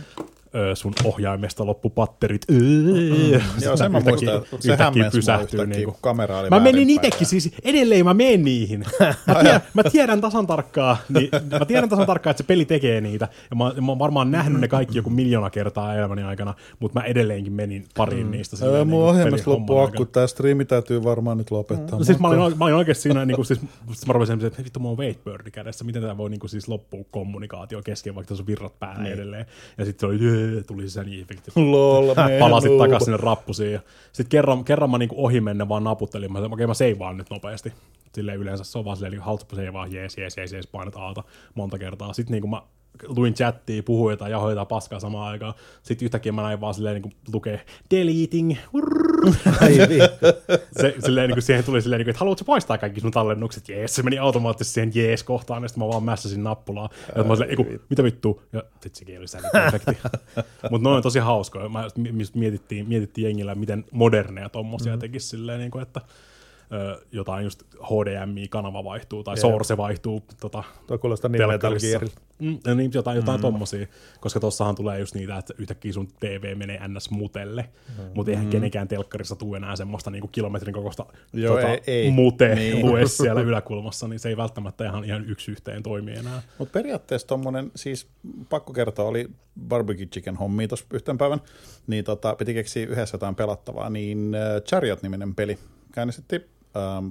Sun ohjaimesta loppu patterit, öö, Joo, sen mä muistan, se yhtäkkiä, niinku. kun kamera oli Mä menin itekin, siis edelleen mä menen niihin. Mä tiedän, mä tiedän tasan tarkkaan, niin, mä tiedän tasan tarkkaan, että se peli tekee niitä. Ja mä, mä oon varmaan nähnyt ne kaikki joku miljoona kertaa elämäni aikana, mutta mä edelleenkin menin pariin niistä. Öö, mun niinku ohjelmassa aikana. akku, tää striimi täytyy varmaan nyt lopettaa. No siis mä olin, mä olin oikeasti siinä, niin kuin, siis, mä rupesin, että vittu, mulla on wakebirdi kädessä, miten tämä voi niin kuin, siis loppua kommunikaatio kesken, vaikka tässä on virrat päällä niin. edelleen. Ja sitten se oli, tuli se niin efekti. Lol, Palasit takaisin sinne rappusiin. ja Sitten kerran, kerran mä niinku ohi mennä vaan naputtelin. Mä okei mä seivaan nyt nopeasti. Silleen yleensä se on vaan silleen, niin haltupa seivaa, jees, jees, jees, jees, painat aata monta kertaa. Sitten niinku mä luin chattia, puhuin jotain, jahoin jotain paskaa samaan aikaan. Sitten yhtäkkiä mä näin vaan silleen niin kuin lukee deleting. Ai vittu. Se, silleen, niin kuin siihen tuli silleen, niin kuin, että haluatko poistaa kaikki sun tallennukset? Jees, se meni automaattisesti siihen jees-kohtaan, ja sitten mä vaan mässäsin nappulaa. Ja mä silleen, "Eiku, mitä vittu? Ja sit sekin oli sanity-efekti. Mutta noin on tosi hauskoja. Mä mietittiin, mietittiin jengillä, miten moderneja tommosia mm. tekisi silleen, niin kuin, että ö, jotain just HDMI-kanava vaihtuu tai Source vaihtuu tota, Toi kuulostaa niin Metal. Mm, ja niin, jotain, jotain mm. tommosia, koska tossahan tulee just niitä, että yhtäkkiä sun TV menee ns mutelle, mm. mutta eihän kenenkään telkkarissa tule enää semmoista niinku kilometrin kokoista Joo, tota, ei- ei. mute Niin. lue siellä yläkulmassa, niin se ei välttämättä ihan, ihan yksi yhteen toimi enää. Mutta periaatteessa tommonen, siis pakko kertoa, oli barbecue chicken hommi tuossa yhten päivän, niin tota, piti keksiä yhdessä jotain pelattavaa, niin äh, Chariot-niminen peli käynnistettiin. Ähm,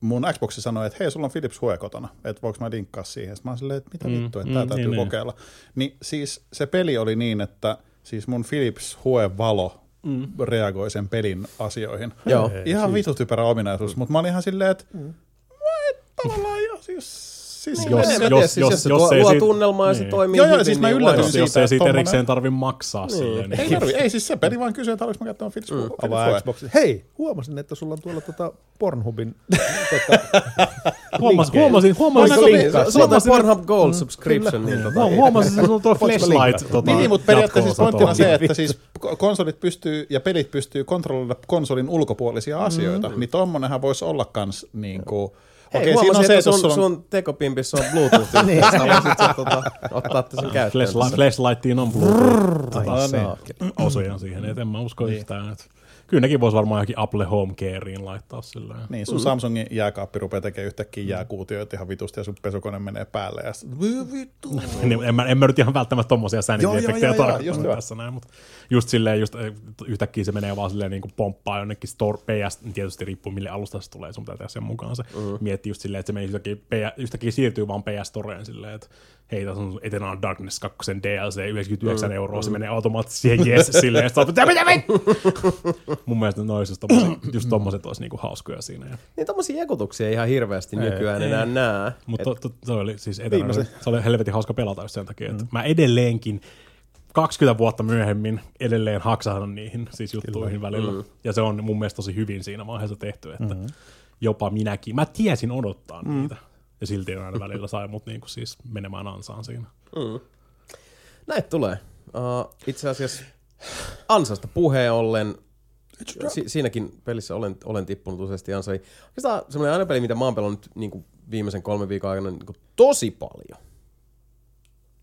mun Xboxi sanoi, että hei, sulla on Philips Hue kotona, että voiko mä linkkaa siihen. Sitten mä silleen, että mitä Mm, vittu, että mm, tää täytyy niin, niin. kokeilla. Niin siis se peli oli niin, että siis mun Philips Hue-valo mm. reagoi sen pelin asioihin. Joo. Ihan vittu typerä ominaisuus, mutta mä olin ihan silleen, että mm. tavallaan jo, siis, siis Jos- silleen, jos- tiedä, siis jos- jos, se jos tuo, ei luo tunnelmaa ja se niin. toimii Joo, joo, hyvin, siis mä niin yllätyin? Jos, siitä, jos ei siitä erikseen tarvi maksaa silleen, Ei, niin tarvi, ei siis se peli vaan kysyy, että haluaisinko mä käyttää Philips mm. Avaa Xboxin. Hei, huomasin, että sulla on tuolla tota Pornhubin tota, huomasin, huomasin, huomasin, niin? Sulla on Pornhub Gold subscription, niin tota, Huom- huomasin, että sulla on tuo flashlight. Tota, Niin, niin mutta periaatteessa siis pointtina se, että siis ko- konsolit pystyy ja pelit pystyy kontrolloida konsolin ulkopuolisia asioita, niin tommonenhan voisi olla kans niin kuin, Hei, okei, siinä on se, että sun, on, sun tekopimpissä on Bluetooth niin. Sä voisit sä, tota, ottaa sen käyttöön. Flashlight, flashlightiin on Bluetooth tota, Ai niin. osuja siihen, et en mä usko yhtään. Et. Kyllä nekin voisi varmaan johonkin Apple Home Careen laittaa silleen. Niin, sun Samsungin jääkaappi rupeaa tekemään yhtäkkiä jääkuutioita ihan vitusti ja sun pesukone menee päälle ja sit, "Voi vittu. Niin, en, mä, en mä nyt ihan välttämättä tommosia sanity-efektejä tarkoittanut tässä näin, mutta just silleen, just eh, yhtäkkiä se menee vaan silleen niin kuin pomppaa jonnekin store, PS, niin tietysti riippuu mille alusta se tulee, sun pitää tehdä sen mukaan se. Mm. Miettii just silleen, että se menee yhtäkkiä, yhtäkkiä siirtyy vaan PS Storeen silleen, että hei, tässä on Eternal Darkness 2 DLC, 99 mm. euroa, se menee automaattisesti siihen yes, silleen, että mitä, mitä? Mun mielestä noin just tommoset, just tommoset olisi niinku hauskoja siinä. Ja, Niin tommosia ekutuksia ei ihan hirveästi nykyään enää näe. mutta to, to, se oli siis Eternal, se oli helvetin hauska pelata just sen takia, että mä edelleenkin 20 vuotta myöhemmin edelleen haksahdan niihin siis juttuihin välillä. Mm. Ja se on mun mielestä tosi hyvin siinä vaiheessa tehty, että mm. jopa minäkin, mä tiesin odottaa mm. niitä. Ja silti aina välillä sai mut niinku siis menemään ansaan siinä. Näin tulee. Uh, itse asiassa ansasta puheen ollen, si- siinäkin pelissä olen, olen tippunut useasti ansai. Oikeastaan semmoinen aina peli, mitä mä oon pelannut niin kuin viimeisen kolmen viikon aikana niin kuin tosi paljon,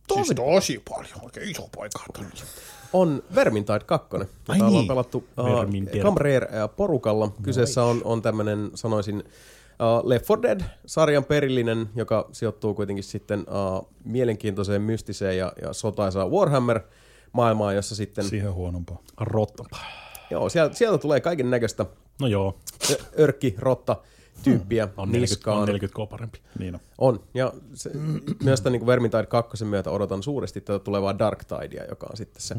Tosi, siis tosi paljon, oikein iso poika. on Vermintide 2, jota Ai ollaan niin. pelattu uh, Vermintide. Cambrere porukalla. Kyseessä on, on tämmöinen, sanoisin, uh, Left 4 Dead-sarjan perillinen, joka sijoittuu kuitenkin sitten uh, mielenkiintoiseen, mystiseen ja, ja sotaisaan Warhammer-maailmaan, jossa sitten, Siihen huonompaa. Rotta. joo, sieltä, sieltä tulee kaiken näköistä No joo, örkki, rotta, tyyppiä on 40, niskaan. on 40 k parempi. Niin on. On, ja se, myös tämän niin Vermintide 2 myötä odotan suuresti tätä tulevaa Dark Tidea, joka on sitten se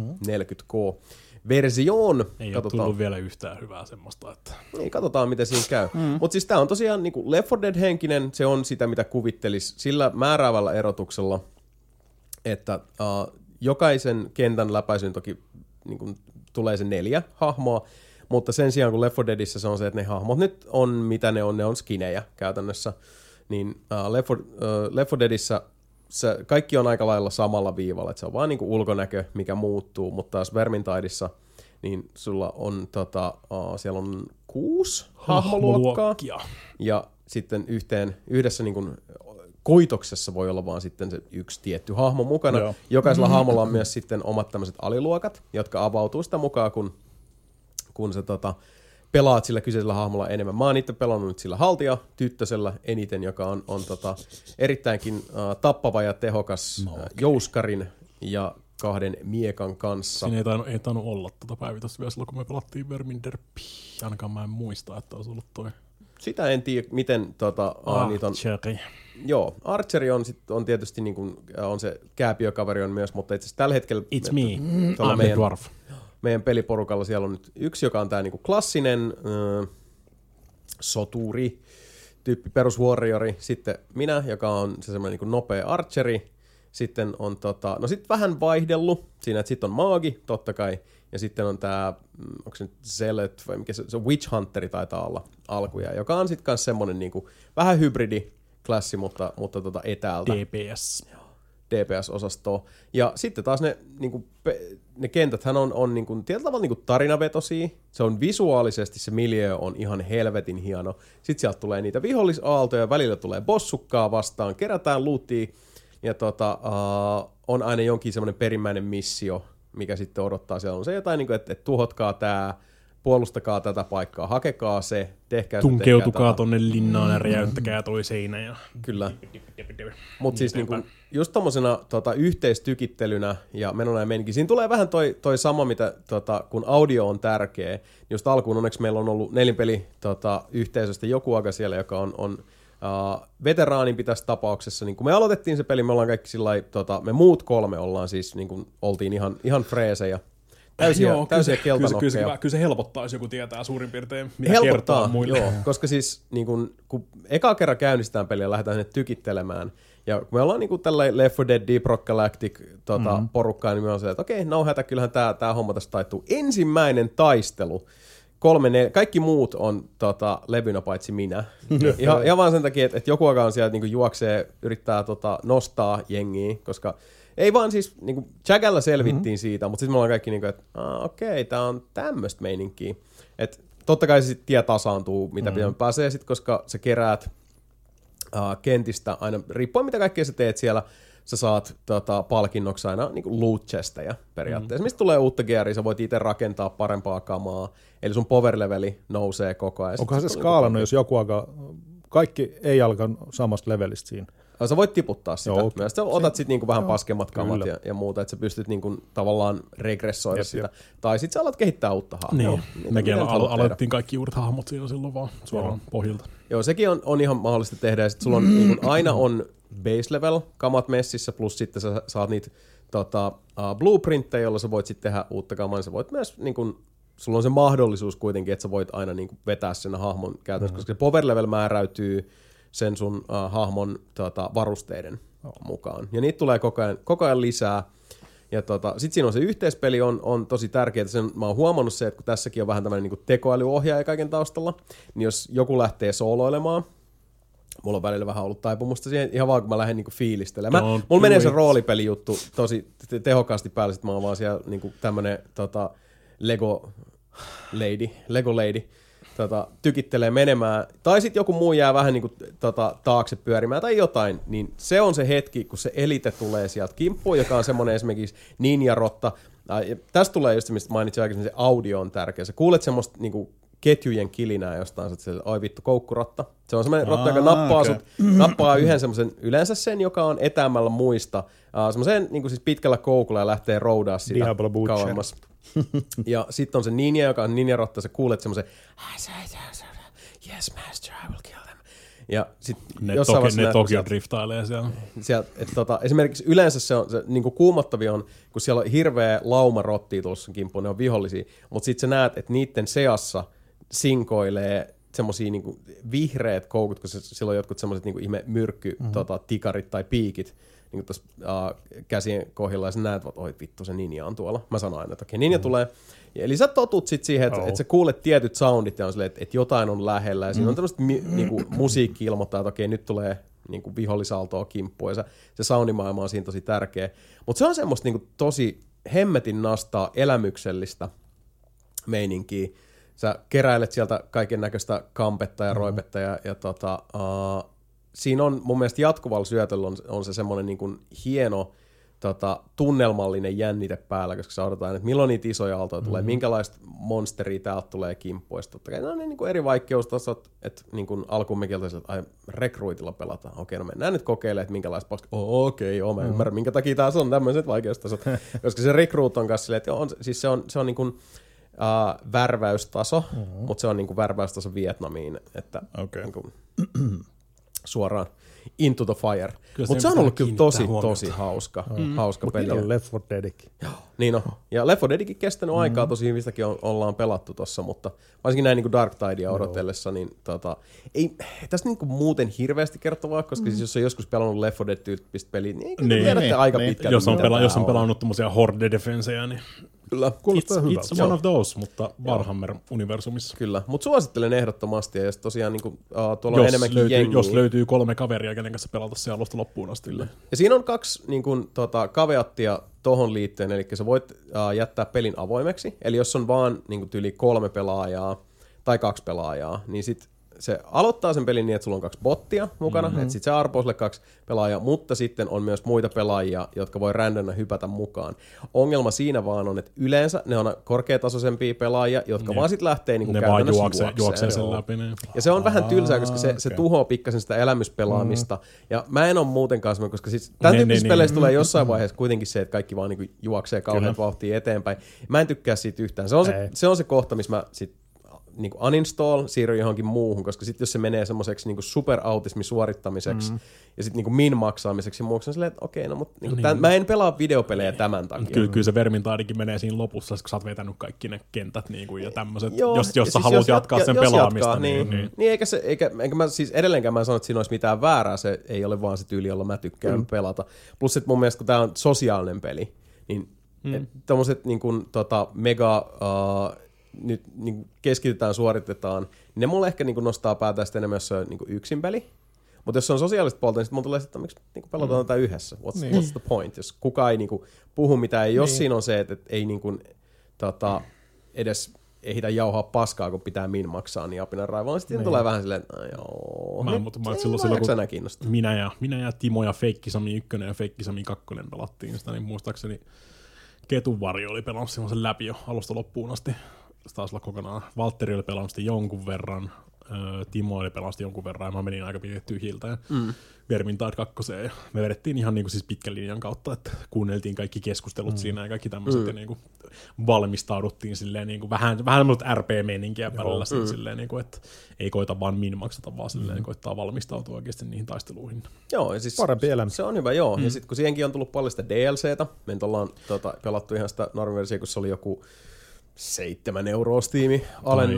40K-versioon. Ei ole tullut vielä yhtään hyvää semmoista, että Niin, katsotaan miten siinä käy. Mm. Mutta siis tämä on tosiaan niin Left 4 Dead henkinen, se on sitä mitä kuvittelis sillä määräävällä erotuksella, että uh, jokaisen kentän läpäisyn toki niin kuin, tulee se neljä hahmoa, mutta sen sijaan kun Left 4 Deadissä se on se, että ne hahmot nyt on mitä ne on, ne on skinejä käytännössä, niin uh, Left, 4, uh, Left 4 Deadissä se, kaikki on aika lailla samalla viivalla, että se on vaan niin kuin ulkonäkö, mikä muuttuu, mutta taas Vermintideissa niin sulla on, tota, uh, siellä on kuusi hahmoluokkaa, ja sitten yhteen, yhdessä niin kuin koitoksessa voi olla vaan sitten se yksi tietty hahmo mukana. Joo. Jokaisella hahmolla on myös sitten omat tämmöiset aliluokat, jotka avautuu sitä mukaan, kun, kun sä tota, pelaat sillä kyseisellä hahmolla enemmän. Mä oon itse pelannut nyt sillä haltia tyttösellä eniten, joka on, on tota, erittäinkin uh, tappava ja tehokas no, okay. jouskarin ja kahden miekan kanssa. Siinä ei tainnut, ei tainnut olla tuota päivitystä vielä silloin, kun me pelattiin Verminderpi. Ainakaan mä en muista, että olisi ollut toi Sitä en tiedä, miten tota, niitä on. Joo, Archeri on, sit, on tietysti niin kuin, on se kääpiökaveri on myös, mutta itse asiassa tällä hetkellä It's me, tuolla I'm the meidän, dwarf. Meidän peliporukalla siellä on nyt yksi, joka on tämä niin klassinen äh, soturi, tyyppi peruswarriori, sitten minä, joka on se semmoinen niin nopea archeri, sitten on tota, no sitten vähän vaihdellut siinä, että sitten on maagi, totta kai, ja sitten on tämä, onko se nyt Zealot vai mikä se, se Witch Hunteri taitaa olla alkuja, joka on sitten kanssa semmoinen niin kuin, vähän hybridi klassi, mutta, mutta tota etäältä. DPS. DPS-osastoa. Ja sitten taas ne, niin kuin, ne kentäthän on, on niin kuin, tietyllä tavalla niin kuin tarinavetosia. Se on visuaalisesti, se miljö on ihan helvetin hieno. Sitten sieltä tulee niitä vihollisaaltoja, välillä tulee bossukkaa vastaan, kerätään lootia, ja tota, uh, on aina jonkin semmoinen perimmäinen missio, mikä sitten odottaa. Siellä on se jotain, niin kuin, että, että tuhotkaa tämä, puolustakaa tätä paikkaa, hakekaa se, tehkää se, Tunkeutukaa tonne linnaan ja räjäyttäkää toi seinä. Ja... Kyllä. Mutta siis niinku, just tommosena tota, yhteistykittelynä ja menona ja meininki. Siinä tulee vähän toi, toi sama, mitä tota, kun audio on tärkeä. niin Just alkuun onneksi meillä on ollut nelinpeli tota, yhteisöstä joku aika siellä, joka on, on uh, veteraanin tässä tapauksessa. Niin kun me aloitettiin se peli, me ollaan kaikki sillä tota, me muut kolme ollaan siis, niin kun oltiin ihan, ihan freesejä. Täysiä, Joo, täysiä kyllä, se, kyllä, se, kyllä, se, keltanokkeja. kyllä se helpottaisi, joku tietää suurin piirtein, mitä Helpottaa, muille. joo, koska siis niin kun, kun eka kerran käynnistetään peliä ja lähdetään sinne tykittelemään, ja kun me ollaan niin tällä Left 4 Dead Deep Rock Galactic tota, mm-hmm. porukkaa, niin me on se, että okei, no hätä, kyllähän tämä tää homma tässä taittuu. Ensimmäinen taistelu, kolme, nel, kaikki muut on tota, levynä paitsi minä. ihan, ihan vaan sen takia, että, että joku aika on siellä niin juoksee, yrittää tota, nostaa jengiä, koska ei vaan siis, niin kuin Jagalla selvittiin mm-hmm. siitä, mutta sitten me ollaan kaikki niin kuin, että okei, tämä on tämmöistä meininkiä. Että totta kai se sit tie tasaantuu, mitä mm-hmm. pitää pääsee sitten, koska sä keräät uh, kentistä aina, riippuen mitä kaikkea sä teet siellä, sä saat tota, palkinnoksi aina niin kuin loot chestejä periaatteessa. Mm. Mistä tulee uutta gearia, sä voit itse rakentaa parempaa kamaa, eli sun power leveli nousee koko ajan. Onkohan se skaalannut, jos joku alkaa, kaikki ei alkaa samasta levelistä siinä. Ja Sä voit tiputtaa sitä Joo. Joo. myös. Sä otat sitten niinku vähän Joo, paskemmat kamat kyllä. ja, ja muuta, että sä pystyt niinku tavallaan regressoida Jep, sitä. Tai sitten sä alat kehittää uutta hahmoa. Niin, Mitä- mekin tehdä. aloitettiin kaikki uudet hahmot siinä silloin vaan suoraan pohjilta. Joo, sekin on, on ihan mahdollista tehdä. Ja sit sulla on, niin kun aina on base level kamat messissä, plus sitten sä saat niitä tota, uh, blueprintteja, joilla sä voit sitten tehdä uutta kamaa. niin Sä voit myös, niin kun, sulla on se mahdollisuus kuitenkin, että sä voit aina niin kun, vetää sen hahmon käytännössä, koska se power level määräytyy sen sun uh, hahmon tota, varusteiden mukaan. Ja niitä tulee koko ajan, koko ajan lisää. Ja tota, sitten siinä on se yhteispeli on, on tosi tärkeää. Sen, mä oon huomannut se, että kun tässäkin on vähän tämmöinen niin tekoälyohjaaja kaiken taustalla, niin jos joku lähtee sooloilemaan, mulla on välillä vähän ollut taipumusta siihen, ihan vaan kun mä lähden niinku fiilistelemään. Don't Mulla menee do se it. roolipelijuttu tosi te- tehokkaasti päälle, sit mä oon vaan siellä niinku tämmönen tota, Lego lady, Lego lady, tota, tykittelee menemään, tai sitten joku muu jää vähän niinku, tota, taakse pyörimään tai jotain, niin se on se hetki, kun se elite tulee sieltä kimppuun, joka on semmoinen esimerkiksi ninjarotta. Ja Tästä tulee just se, mistä mainitsin aikaisemmin, se audio on tärkeä. Sä kuulet semmoista niinku, ketjujen kilinää jostain, oot siellä, oi vittu, koukkurotta. Se on semmoinen rotta, joka Aa, nappaa okei. sut, nappaa yhden semmoisen, yleensä sen, joka on etäämällä muista, uh, semmoisen niin siis pitkällä koukulla ja lähtee roudaa sitä Diablo Butcher. ja sitten on se ninja, joka on ninjarotta, sä kuulet semmoisen, yes master, I will kill them. Ja sitten Ne, jossain toki, ne Tokio sieltä- driftailee siellä. sieltä, että tota, esimerkiksi yleensä se on, se niin kuumottavia on, kun siellä on hirveä lauma rottia tuossa kimppuun, ne on vihollisia, mutta sitten sä näet, että niiden seassa sinkoilee semmosia niinku vihreät koukut, kun se, sillä on jotkut semmoiset niinku ihme myrkky, mm-hmm. tota, tikarit tai piikit niinku tuossa uh, käsien kohdilla, ja sä näet, että oi vittu, se ninja on tuolla. Mä sanon aina, että okei, ninja mm-hmm. tulee. Ja, eli sä totut sit siihen, että, Joo. että sä kuulet tietyt soundit ja on silleen, että, että jotain on lähellä, ja siinä on tämmöistä mi, niinku, musiikki ilmoittaa, että okei, nyt tulee niinku vihollisaltoa kimppuun, ja se, se soundimaailma on siinä tosi tärkeä. Mutta se on semmoista niinku, tosi hemmetin nastaa elämyksellistä meininkiä. Sä keräilet sieltä kaiken näköistä kampetta ja roipetta ja, ja tota, uh, siinä on mun mielestä jatkuvalla syötöllä on, on se semmoinen niin kuin hieno tota, tunnelmallinen jännite päällä, koska odotetaan, että milloin niitä isoja aaltoja mm-hmm. tulee, minkälaista monsteria täältä tulee kimppuista. Totta kai ne on niin kuin eri vaikeustasot, että niin kuin alkuun mekin oltaisiin, että ai, rekruitilla pelataan. Okei, no mennään nyt kokeilemaan, että minkälaista paska. Oh, okei, okay, joo, mä ymmärrän, minkä takia taas on tämmöiset vaikeustasot. koska se rekruut on kanssa silleen, että joo, on, siis se on, se on niin kuin, uh, värväystaso, mm-hmm. mutta se on niin kuin värväystaso Vietnamiin, että Okei. niin kuin, suoraan into the fire. Mutta se on ollut kyllä tosi, kiinnittää tosi hauska, mm. hauska Mutta peli. on Left 4 Deadkin. Niin on. Ja Left 4 Deadikin kestänyt mm-hmm. aikaa, tosi hyvin sitäkin on, ollaan pelattu tossa, mutta varsinkin näin niin Dark Tidea odotellessa, niin tota, ei tästä niin muuten hirveästi kertovaa, koska mm. siis jos on joskus pelannut Left 4 Dead-tyyppistä peliä, niin, niin tiedätte niin, aika niin. pitkälti. Jos on, pela, jos on pelannut tommosia Horde Defenseja, niin Kyllä. Kuulostaa it's, hyvältä. it's one of those, mutta Warhammer-universumissa. Kyllä, mutta suosittelen ehdottomasti, ja jos tosiaan niin kuin, uh, tuolla on Jos enemmänkin löytyy, jengiä. jos löytyy kolme kaveria, kenen kanssa pelata se alusta loppuun asti. Kyllä. Ja siinä on kaksi niin kuin, tota, kaveattia tohon liittyen, eli sä voit uh, jättää pelin avoimeksi, eli jos on vaan niin kuin, tyyli kolme pelaajaa tai kaksi pelaajaa, niin sit se aloittaa sen pelin niin, että sulla on kaksi bottia mukana, mm-hmm. että sit se arpoo sille kaksi pelaajaa, mutta sitten on myös muita pelaajia, jotka voi randonna hypätä mukaan. Ongelma siinä vaan on, että yleensä ne on korkeatasoisempia pelaajia, jotka Ne- vaan sit lähtee niin kuin Ne vaan juoksee, juokseen. juoksee sen läpi. Niin. Ja se on vähän tylsää, koska se, se okei. tuhoaa pikkasen sitä elämyspelaamista. Mm. Ja mä en ole muutenkaan semmoinen, koska siis tämän Niin, tyyppisissä niin, peleissä niin. tulee jossain vaiheessa kuitenkin se, että kaikki vaan niinku juoksee kauhean vauhtia eteenpäin. Mä en tykkää siitä yhtään. Se on se, se, on se kohta, missä mä sit niin uninstall, siirryn johonkin muuhun, koska sitten jos se menee semmoiseksi niin superautismi suorittamiseksi mm. ja sitten niin min-maksaamiseksi ja muuksi, on silleen, että okei, no mutta niin Niin. tämän, mä en pelaa videopelejä tämän takia. Kyllä, kyllä se vermintaadikin menee siinä lopussa, kun sä oot vetänyt kaikki ne kentät niin kuin, ja tämmöiset. Joo, jos, jos ja sä siis haluat jos jatkaa jatka- sen jos pelaamista, jatkaa, niin, niin, niin, eikä se, eikä, eikä mä siis edelleenkään mä sano, että siinä olisi mitään väärää, se ei ole vaan se tyyli, jolla mä tykkään mm. pelata. Plus, että mun mielestä kun tää on sosiaalinen peli, niin mm. tommoset niin kuin, tota, mega, uh, nyt niin keskitytään, suoritetaan, niin ne mulle ehkä niin kuin nostaa päätä sitten enemmän, jos se on niin yksin peli. Mutta jos se on sosiaalista puolta, niin sitten mulla tulee että miksi niin pelataan mm. tätä yhdessä? What's, niin. what's the point? Jos kukaan ei niin kuin, puhu mitään, jos Niin. siinä on se, että, että ei niin kuin, tota, edes ehitä jauhaa paskaa, kun pitää min maksaa, niin apinan raivoon. Sitten niin. tulee vähän silleen, että no joo. Mä- mutta mä- silloin- silloin, kun- kiinnostaa. minä ja, minä ja Timo ja Feikki Sami 1 ja Feikki Sami 2 pelattiin sitä, niin muistaakseni Ketun varjo oli pelannut silloin sen läpi jo alusta loppuun asti. Se taisi olla kokonaan. Valtteri oli pelannut jonkun verran, öö, Timo oli pelannut jonkun verran ja mä menin aika pitkään tyhjiltä ja mm. Vermintide 2 ja me vedettiin ihan niin kuin siis pitkän linjan kautta, että kuunneltiin kaikki keskustelut mm. siinä ja kaikki tämmöiset mm. ja niin kuin valmistauduttiin silleen niin kuin vähän, vähän semmoista RP-meininkiä välillä mm. silleen, niin kuin, että ei koita vaan min maksata, vaan silleen mm. koittaa valmistautua oikeasti niihin taisteluihin. Joo, ja siis Parempi elämä. se on hyvä, joo. Mm. Ja sitten kun siihenkin on tullut paljon sitä DLCtä, me nyt ollaan tota, pelattu ihan sitä normiversiota, kun se oli joku seitsemän euroa Steam alen,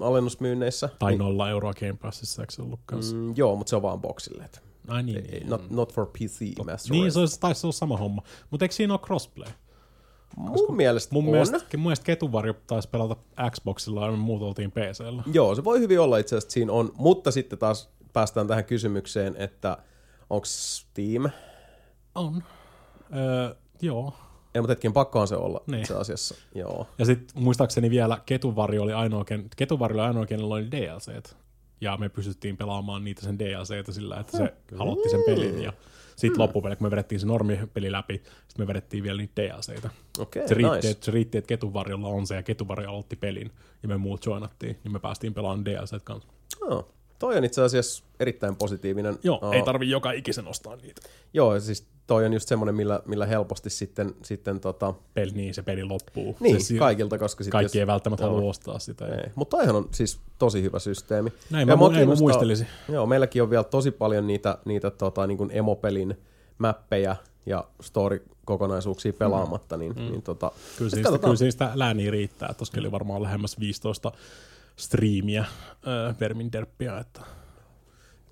alennusmyynneissä. Tai nolla euroa Game Passissa, eikö se ollut kanssa? Mm, joo, mutta se on vaan boxille. Että Ai niin, ei, niin, not, not for PC Master niin Race. se olisi, taisi olla sama homma. Mutta eikö siinä ole crossplay? Mun mielestä Mun on. mielestä, mun mielestä Ketuvarjo taisi pelata Xboxilla ja me muut oltiin PCllä. Joo, se voi hyvin olla itse asiassa, siinä on, mutta sitten taas päästään tähän kysymykseen, että onko Steam, On. Öö, joo. Ei mutta hetken pakkohan se olla Niin. itse asiassa, joo. Ja sitten muistaakseni vielä Ketuvarjo oli ainoa, ken, Ketuvarjo oli ainoa, kenellä oli DLCt. Ja me pystyttiin pelaamaan niitä sen DLCtä sillä, että se aloitti sen pelin. Ja sitten loppupeli, kun me vedettiin se normipeli läpi, sitten me vedettiin vielä niitä DLCtä. Okei, Se riitti, nice. että, se riitti, että Ketuvarjolla on se, ja Ketuvarjo aloitti pelin, ja me muut joinattiin, niin me päästiin pelaamaan DLCt kanssa. Oh, toi on itse asiassa erittäin positiivinen. Joo, Oh, ei tarvi joka ikisen ostaa niitä. Joo, siis toi on just semmoinen, millä, millä helposti sitten, sitten tota, Peli, niin se peli loppuu. niin, se, kaikilta, koska sitten kaikki ei välttämättä halua ostaa sitä. Ei. Mutta toihan on siis tosi hyvä systeemi. Näin Ja mä, ei, mä muistelisin. Joo, meilläkin on vielä tosi paljon niitä, niitä tota, niin kuin emopelin mäppejä ja story-kokonaisuuksia pelaamatta, niin, mm. niin tota, Kyllä siis, kyllä siis sitä lääniä riittää. Tuossa oli varmaan lähemmäs 15 striimiä äh, Vermin Derppiä, että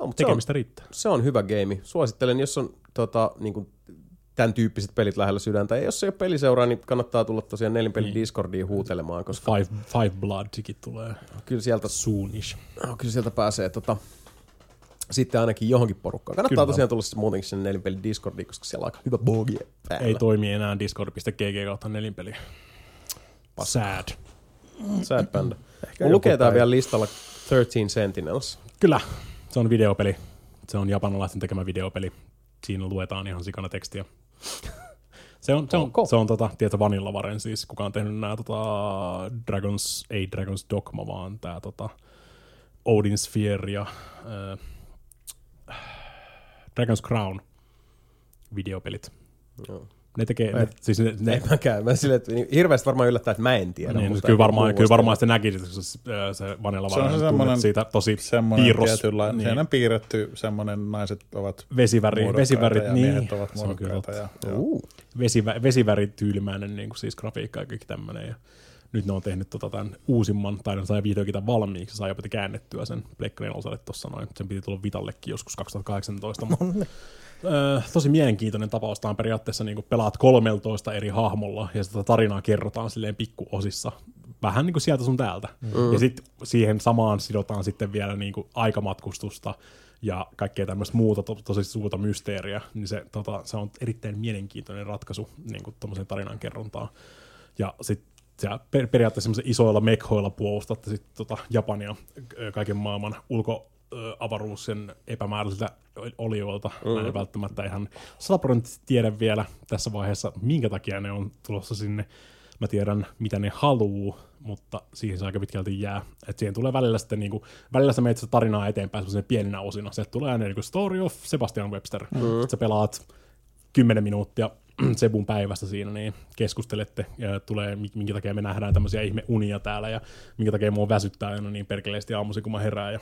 no, mutta se, on, tekemistä riittää. se on hyvä game. Suosittelen, jos on tota, niin kuin, tämän tyyppiset pelit lähellä sydäntä. Ja jos ei ole peliseuraa, niin kannattaa tulla tosiaan nelinpelin Niin. Discordiin huutelemaan, koska Five, five Bloodsikin tulee kyllä sieltä, soonish. no, kyllä sieltä pääsee tota, sitten ainakin johonkin porukkaan. Kannattaa Kyllä. tosiaan tulla siis muutenkin sinne nelinpelin Discordiin, koska siellä on aika hyvä bogi päällä. Ei toimi enää discord.gg kautta nelinpeli. Sad. Sad panda. Mun lukee tää vielä listalla 13 Sentinels. Kyllä, se on videopeli. Se on japanilaisten tekemä videopeli. Siinä luetaan ihan sikana tekstiä. Se on, se on, se on tota, tietä Vanillavaren siis, kuka on tehnyt nämä tota, Dragons, ei Dragons Dogma, vaan tämä tota, Odin Sphere ja äh, Dragon's Crown videopelit. Joo. Ne tekee, ne, siis ne, ne, Ei mäkään. Mä silleen, että hirveästi varmaan yllättää, että mä en tiedä. niin, mutta kyllä varmaan, kyllä varmaan sitten näkisit, kun se, äh, se Vanilla Se on semmoinen- siitä tosi Semmoinen piirros. tietynlainen, niin. niin. piirretty semmoinen, naiset ovat Vesiväri, muodokkaita vesivärit, ja niin. miehet ovat on muodokkaita. Ja. Uh, vesivä, vesivärityylimäinen niin kuin siis grafiikka ja kaikki tämmöinen. Ja nyt ne on tehnyt tota tämän uusimman, tai ne sai vihdoinkin tämän valmiiksi, sai jopa käännettyä sen Pleikkarien osalle tuossa noin. Sen piti tulla Vitallekin joskus 2018. mutta, öö, tosi mielenkiintoinen tapaus. Tämä on periaatteessa niin pelaat 13 eri hahmolla ja sitä tarinaa kerrotaan silleen pikkuosissa. Vähän niin kuin sieltä sun täältä. Mm. Ja sitten siihen samaan sidotaan sitten vielä niin kuin aikamatkustusta ja kaikkea tämmöistä muuta to, tosi suurta mysteeriä, niin se, tota, se on erittäin mielenkiintoinen ratkaisu niin kuin tuommoiseen tarinan kerrontaan. Ja sitten sä per, periaatteessa isoilla mekhoilla puolustatte sit tota Japania kaiken maailman ulkoavaruus sen epämääräisiltä olioilta. Mm. Mä en välttämättä ihan sataprosenttisesti tiedä vielä tässä vaiheessa, minkä takia ne on tulossa sinne. Mä tiedän, mitä ne haluu, mutta siihen se aika pitkälti jää. Et siihen tulee välillä sitten, niinku, välillä sä menet sitä tarinaa eteenpäin semmoisen pieninä osina. Sieltä tulee aina niinku Story of Sebastian Webster. Mm. Sitten sä pelaat 10 minuuttia Sebun päivästä siinä, niin keskustelette ja tulee, mi- minkä takia me nähdään tämmöisiä ihme unia täällä ja minkä takia mua väsyttää aina niin perkeleesti aamuisin, kun mä herään ja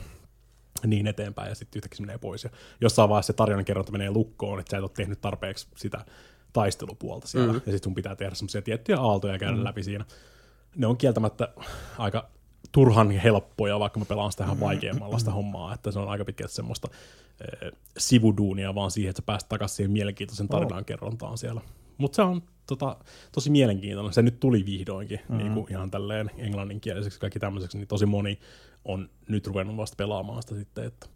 niin eteenpäin ja sitten yhtäkkiä se menee pois. Ja jossain vaiheessa se tarinan kerronta menee lukkoon, että sä et ole tehnyt tarpeeksi sitä taistelupuolta siellä. Mm. Ja sitten sun pitää tehdä semmoisia tiettyjä aaltoja ja käydä mm. läpi siinä. Ne on kieltämättä aika turhan helppoja, vaikka mä pelaan sitä ihan vaikeammalla sitä hommaa, että se on aika pitkälti semmoista eh, sivuduunia vaan siihen, että sä pääset takaisin siihen mielenkiintoisen tarinan kerrontaan siellä. Mutta se on tota, tosi mielenkiintoinen. Se nyt tuli vihdoinkin mm-hmm. niin kuin ihan tälleen englanninkieliseksi kaikki tämmöiseksi, niin tosi moni on nyt ruvennut vasta pelaamaan sitä sitten, että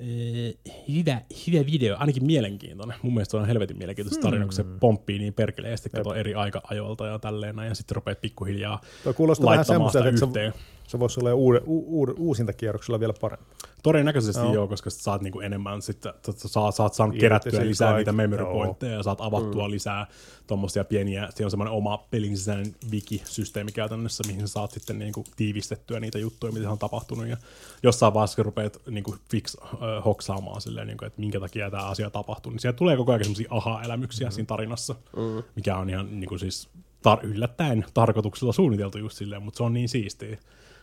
Eh, hyvä, hyvä video, ainakin mielenkiintoinen. Mun mielestä se on helvetin mielenkiintoista tarina, kun se pomppii niin perkeleesti, kato eri aika-ajoilta ja tälleen näin, ja sitten rupeat pikkuhiljaa Toi kuulostaa vähän laittamaan sitä semmoiselta, että yhteen. se, se voisi olla uude, u, u, uusinta kierroksella vielä parempi. Todennäköisesti Joo. joo, koska sit saat niinku enemmän, sit, sä- sä- saat, saat saanut Irti kerättyä lisää kaikki. niitä memory Joo. pointteja ja saat avattua mm. lisää tuommoisia pieniä, siinä on semmoinen oma pelin sisäinen wiki-systeemi käytännössä, mihin sä saat sitten niinku tiivistettyä niitä juttuja, mitä on tapahtunut ja jossain vaiheessa rupeat niinku fix äh, hoksaamaan silleen, niinku, että minkä takia tämä asia tapahtuu, niin siellä tulee koko ajan semmoisia aha-elämyksiä mm. siinä tarinassa, mm. mikä on ihan niinku siis tar- yllättäen tarkoituksella suunniteltu just silleen, mutta se on niin siistiä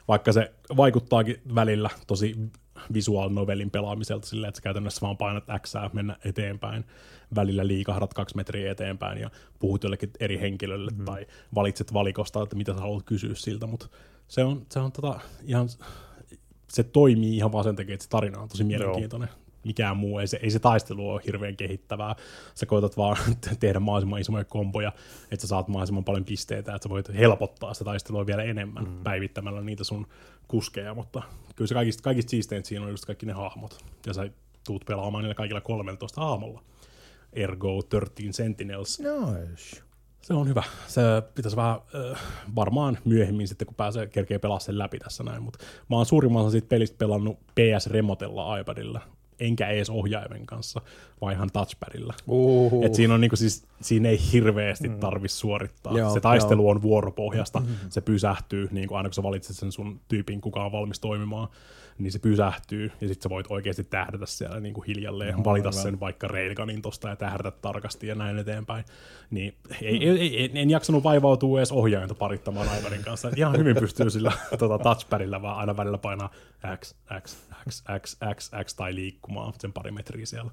vaikka se vaikuttaakin välillä tosi visual novelin pelaamiselta silleen, että sä käytännössä vaan painat X mennä eteenpäin, välillä liikahdat kaksi metriä eteenpäin ja puhut jollekin eri henkilölle mm-hmm. tai valitset valikosta, että mitä sä haluat kysyä siltä, mutta se on, se on tota ihan, se toimii ihan vaan sen takia, että se tarina on tosi mielenkiintoinen. Mikään muu, ei se, ei se taistelu ole hirveän kehittävää. Sä koetat vaan tehdä mahdollisimman isoja komboja, että sä saat mahdollisimman paljon pisteitä, että sä voit helpottaa sitä taistelua vielä enemmän mm. päivittämällä niitä sun kuskeja, mutta kyllä se kaikista, kaikista siisteintä siinä on just kaikki ne hahmot, ja sä tuut pelaamaan niillä kaikilla 13 hahmolla. Ergo 13 Sentinels. Nice. Se on hyvä. Se pitäisi vähän äh, varmaan myöhemmin sitten, kun pääsee kerkee pelaa sen läpi tässä näin, mutta mä oon suurimman osan siitä pelistä pelannut PS Remotella iPadilla, enkä edes ohjaimen kanssa, vaan ihan touchpadilla. Uhuhu. Et siinä, on niinku siis, siinä ei hirveästi tarvi suorittaa. Joo, se taistelu on vuoropohjasta, se pysähtyy, niin kuin aina kun sä valitset sen sun tyypin, kuka on valmis toimimaan, niin se pysähtyy, ja sitten sä voit oikeasti tähdätä siellä niin kuin hiljalleen, no, valita aivan. sen vaikka railgunin tosta ja tähdätä tarkasti ja näin eteenpäin. Niin ei, ei, ei, en jaksanut vaivautua edes ohjainta parittamaan iPadin kanssa. Et ihan hyvin pystyy sillä tota, touchpadilla vaan aina välillä painaa X, X, X, X, X, X tai liikkumaan sen pari metriä siellä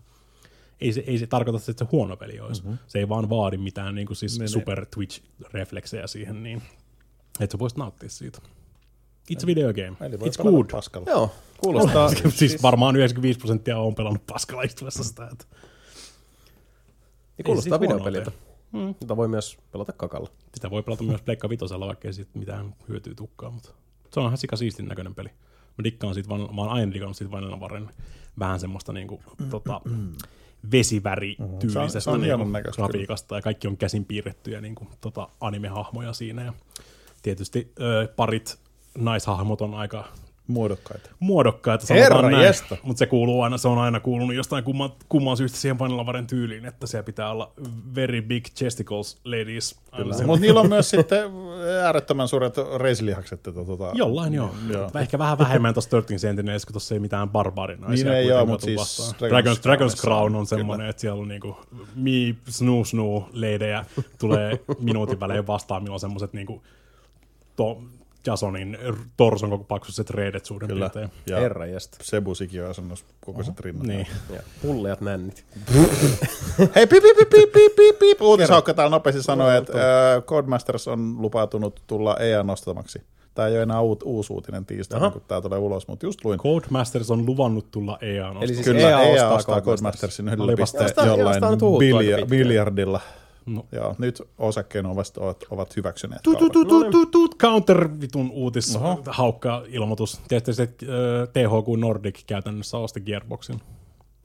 ei se, ei se tarkoita, että se huono peli olisi. Mm-hmm. Se ei vaan vaadi mitään niin kuin siis Niin, super Twitch-refleksejä siihen, niin että sä voisit nauttia siitä. It's a video game. Eli It's good. Paskalla. Joo, kuulostaa. siis varmaan 95 prosenttia on pelannut paskalla istuessa sitä. Että. Niin kuulostaa siis videopeliltä. Mm. Jota voi myös pelata kakalla. Sitä voi pelata myös Pleikka Vitosella, vaikka ei siitä mitään hyötyä tukkaa, mutta se on ihan sika siistin näköinen peli. Mä dikkaan siitä, van, mä oon aina digannut siitä Vanilla Varren vähän semmoista niinku, tota, vesiväri-tyylisestä Se on- se on niinku, näköistä grafiikasta ja kaikki on käsin piirrettyjä niinku, tota, anime-hahmoja siinä ja tietysti ö, parit naishahmot on aika Muodokkaita. muodokkaita, Herra sanotaan näin. jesta. Mutta se kuuluu aina, se on aina kuulunut jostain kumman, kumman syystä siihen Vanilavaren tyyliin, että siellä pitää olla very big chesticles ladies. Mutta niillä on myös sitten äärettömän suuret reisilihakset. Että tota, Jollain joo. Joo. joo. Ehkä vähän vähemmän tuossa 13 Sentinels, kun tuossa ei mitään barbarinaisia. Niin ei kuitenkaan oo, mut tuu siis vastaan. Dragon's Dragon's, Dragon's Crown on, semmoinen, että siellä on niinku mi, snoo, snoo, leidejä tulee minuutin välein vastaan, milloin on semmoiset niinku to, Jasonin torson koko paksuiset reidet suurin Kyllä. piirtein. Ja Herra jästä. Sebu asennossa kokoiset rinnat. Niin. Ja pulleat nännit. Hei, pip, pip, pip, pip, pip, pip. Uutisaukka täällä nopeasti sanoi, että äh, Codemasters on lupautunut tulla EA nostamaksi. Tämä ei ole enää uut, uusi uutinen tiistaina, kun tämä tulee ulos, mutta just luin. Codemasters on luvannut tulla E EA Eli siis Kyllä, EA EA, ostaa ostaa Codemasters. Codemastersin yhdellä Olipas- piste Jostain- jollain bilja, biljardilla. No. Joo, nyt osakkeen ovat, ovat, hyväksyneet. Tu, tu, kaupan. tu, tu, tu, tu, counter vitun uutis haukka ilmoitus. Tiedätte se, äh, THQ Nordic käytännössä osti Gearboxin.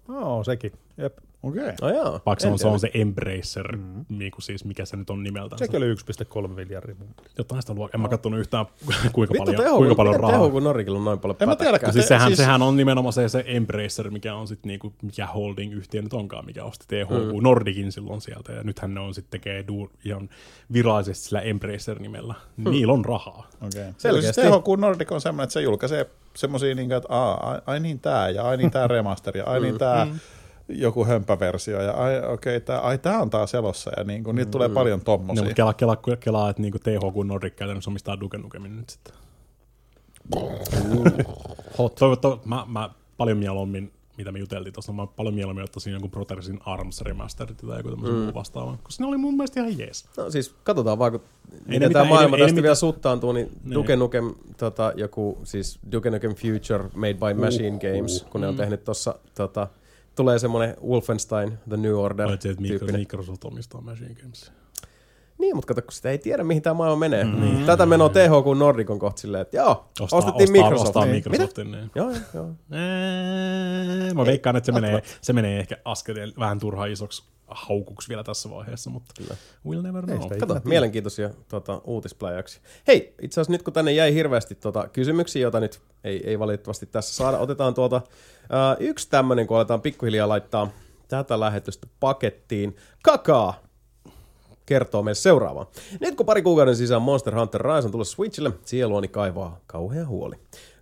Oo, sekin. Jep. Okei. No joo. Vaikka se on, se on se Embracer, mm. niin kuin siis, mikä se nyt on nimeltään. Sekin oli 1,3 miljardia. Jotain sitä luokkaa. En mä katsonut yhtään, kuinka Vittu paljon, THQ, kuinka paljon miten rahaa. THQ Norikilla on noin paljon En mä tiedä, pätäkkää? kun Siis Se- sehän, siis- sehän on nimenomaan se, se Embracer, mikä on sitten niinku, mikä holding-yhtiö nyt onkaan, mikä osti THQ mm. Nordicin silloin sieltä, ja nythän ne on sitten tekee duun, ihan virallisesti sillä Embracer-nimellä. Mm. Niillä on rahaa. Okei. Okay. Selkeästi. Siis THQ Nordic on semmoinen, että se julkaisee semmoisia, niin että ai, ai niin tää, ja ai niin tää remaster, ja ai niin tää joku hömpäversio, ja ai, okei, okay, tää, ai tää on taas elossa, ja niin kuin, niitä tulee paljon tommosia. mutta kela, kela, kelaa, että niinku THQ Nordic käytännössä omistaa Duke Nukemin nyt sitten. Hot. Toivottavasti, mä, mä paljon mieluummin, mitä me juteltiin tuossa, mä paljon mieluummin ottaisin jonkun Brothersin Arms Remastered tai joku tämmöisen mm. vastaavan, koska ne oli mun mielestä ihan jees. No siis katsotaan vaan, kun ne miten tämä ei maailma ne- ei tästä ne vielä suttaantuu, niin Niin. Duke Nukem, tota, joku, siis Duke Nukem Future Made by Machine Games, kun ne on tehnyt tossa, tota, tulee semmoinen Wolfenstein The New Order Paitsi, että. Microsoft omistaa Machine Games. Niin, mutta kato, kun sitä ei tiedä, mihin tämä maailma menee. Mm. Tätä menoa THQ Nordic on kohta silleen, että joo, Ostaa, ostettiin ostaa, Microsoft. Ostaa Niin. Microsoftin, niin. Joo, joo. Eee, Mä veikkaan, että se menee, se menee ehkä askeleen vähän turhaan isoksi haukuksi vielä tässä vaiheessa, mutta Kyllä. we'll never know. sitä Kato, mielenkiintoisia tota, uutispläjäksi. Hei, itse asiassa nyt kun tänne jäi hirveästi tota, kysymyksiä, joita nyt ei, ei valitettavasti tässä saada, otetaan tuota yksi tämmöinen, kun aletaan pikkuhiljaa laittaa tätä lähetystä pakettiin. Kakaa! kertoo meille seuraavaa. Nyt kun pari kuukauden sisään Monster Hunter Rise on tullut Switchille, sieluani kaivaa kauhea huoli.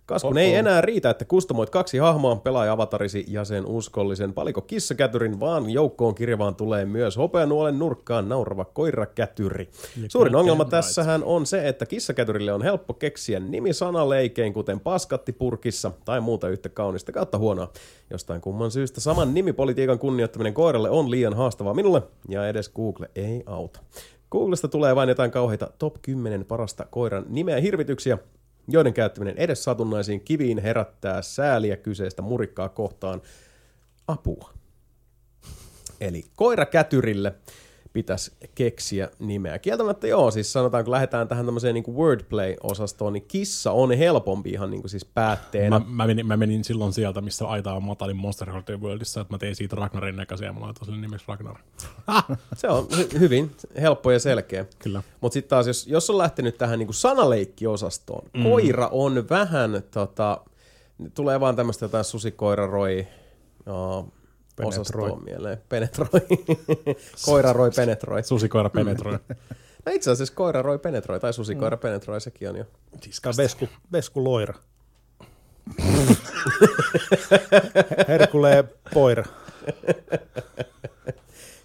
Kasvun ei enää riitä, että kustomoit kaksi hahmoa, pelaaja avatarisi ja sen uskollisen paliko kissakätyrin, vaan joukkoon kirjavaan tulee myös hopeanuolen nurkkaan naurava koirakätyri. Suurin ongelma tässähän on se, että kissakätyrille on helppo keksiä nimi sanaleikein, kuten paskatti purkissa tai muuta yhtä kaunista kautta huonoa. Jostain kumman syystä saman nimipolitiikan kunnioittaminen koiralle on liian haastavaa minulle, ja edes Google ei auta. Googlesta tulee vain jotain kauheita top 10 parasta koiran nimeä hirvityksiä, joiden käyttäminen edes satunnaisiin kiviin herättää sääliä kyseistä murikkaa kohtaan apua. Eli koirakätyrille pitäisi keksiä nimeä. Kieltämättä joo, siis sanotaan, kun lähdetään tähän tämmöiseen niin wordplay-osastoon, niin kissa on helpompi ihan niin kuin siis päätteenä. Mä, mä, menin, mä menin silloin sieltä, missä aita on matalin Monster Hunter Worldissa, että mä tein siitä Ragnarin näköisiä ja mä laitoin sille nimeksi Ragnar. Se on hy- hyvin helppo ja selkeä. Kyllä. Mutta sitten taas, jos, jos on lähtenyt tähän niin sanaleikki-osastoon, mm. koira on vähän, tota, tulee vaan tämmöistä jotain susikoiraroi, uh, osastoa mieleen. Penetroi. koira roi penetroi. Susikoira penetroi. No itse asiassa koira roi penetroi, tai susikoira mm. penetroi, sekin on jo. Tai Vesku, Vesku Loira. Herkulee Poira.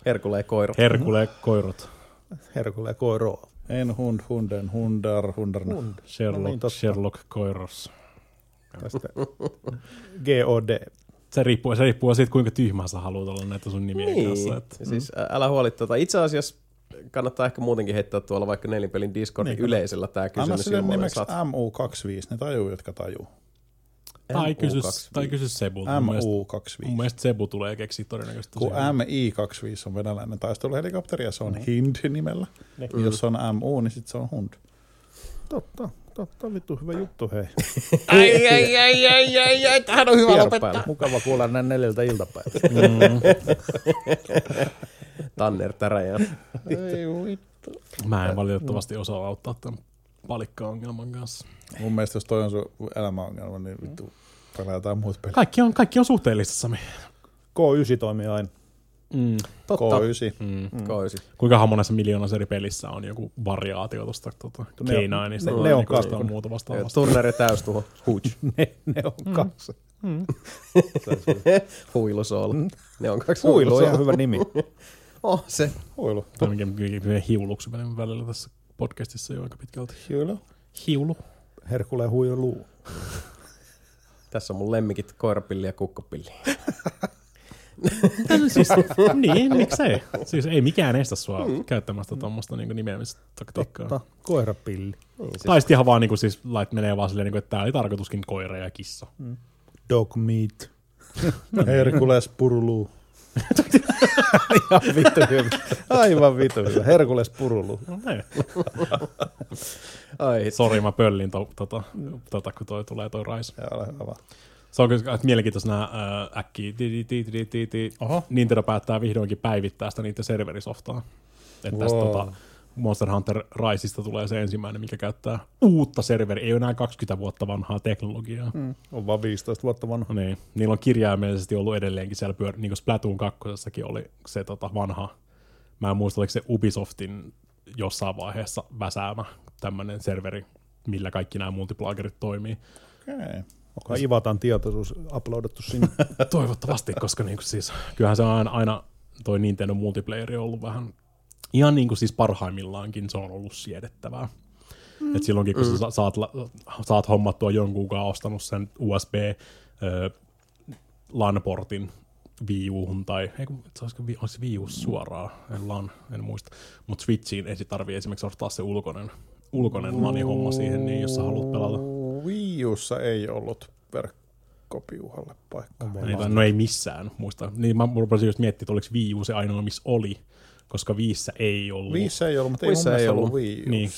Herkulee koira. Herkulee koirot. Herkulee Koiroa. En hund, hunden, hundar, hundarna. Hund. Sherlock, No niin, totta. Sherlock koiros. Tästä GOD. Se riippuu, se riippuu siitä, kuinka tyhmä sä haluat olla näitä sun nimiä Niin, kanssa. Että, ja siis älä huoli. Tota, itse asiassa kannattaa ehkä muutenkin heittää tuolla vaikka nelinpelin Discordin Niin, yleisellä tämä Anna kysymys. sille jolloin nimeksi saat MU25, ne tajuu, jotka tajuu. tai, kysy, MU25. tai kysy Sebulta. Mun mielestä, mun MU25. mielestä Sebu tulee keksiä todennäköisesti Kun tosiaan. MI25 on venäläinen taisteluhelikopteri ja se on Hind nimellä. Niin. Jos on MU, niin sitten se on Hund. Totta, totta, vittu hyvä juttu, hei. Ai, ai, ai, ai, ai, ai, tähän on hyvä Pierpäällä. Mukava kuulla näin neljältä iltapäivältä. Tanner Täräjä. Mä en valitettavasti osaa auttaa tämän palikka-ongelman kanssa. Mun mielestä jos toi on sun elämäongelma, niin vittu pelaa jotain muut pelit. Kaikki on, kaikki on suhteellista, Sami. K9 toimii aina. Mm. Totta. K9. Mm. Koisi. Kuinka monessa miljoonassa eri pelissä on joku variaatio tuosta tota, Ne on- K9, ne- ne on tai kakku. muuta vastaavasta. Turner ja täystuho. Huge. Ne, ne on kaksi. Huilusool. Ne on kaksi Huilu on ihan hyvä nimi. Oh, se. Huilu. Tämä hiuluksi välillä- välillä tässä podcastissa jo aika pitkälti. Huilu. Hiulu. Herkulee huilu. Tässä on mun lemmikit koirapilli ja kukkapilli. siis, niin, miksei? Siis ei mikään estä sua mm. käyttämästä tuommoista niin nimeämistaktiikkaa. Totta, koirapilli. Niin, siis, Tai sitten ihan vaan niin siis, lait menee vaan silleen, niin kuin, että tämä oli tarkoituskin koira ja kissa. Dog meat. Herkules purulu. Ihan vittu hyvä. Aivan vittu hyvä. Herkules purulu. No, ei. ai, Sori, mä pöllin to, tota, tota, kun toi tulee toi rais. Ja ole hyvä vaan. Se on kyllä että mielenkiintoista nämä äh, äkkiä. Nintendo päättää vihdoinkin päivittää sitä niiden serverisoftaa. Että tästä tota, Monster Hunter Riseista tulee se ensimmäinen, mikä käyttää uutta serveri, ei ole enää 20 vuotta vanhaa teknologiaa. Mm. On vaan 15 vuotta vanha. Niin, niillä on kirjaimellisesti ollut edelleenkin siellä pyör, niin kuin Splatoon 2 oli se tota, vanha, mä en muista, oliko se Ubisoftin jossain vaiheessa väsäämä tämmöinen serveri, millä kaikki nämä multiplagerit toimii. Okei. Onko Ivatan tietoisuus uploadattu sinne? Toivottavasti, koska niinku siis, kyllähän se on aina, aina toi Nintendo multiplayeri on ollut vähän, ihan niin kuin siis parhaimmillaankin se on ollut siedettävää. Mm. Et silloinkin, kun mm. sä saat, saat hommattua jonkun kanssa ostanut sen USB ö, LAN-portin Wii U:hun tai, ei kun, se olisiko, Vi- olisi Wii U suoraan, en LAN, en muista. Mutta Switchiin ei tarvii esimerkiksi ostaa se ulkoinen, ulkoinen LAN-homma siihen, niin jos sä haluat pelata. Wii Ussa ei ollut verkkopiuhalle paikkaa. Ei, no ei missään, muista. Niin mä rupesin just miettimään, että oliko Wii U se ainoa, missä oli, koska viissä ei ollut. Viissä ei ollut, mutta ei mun ei ollut. ollut Wii Niin.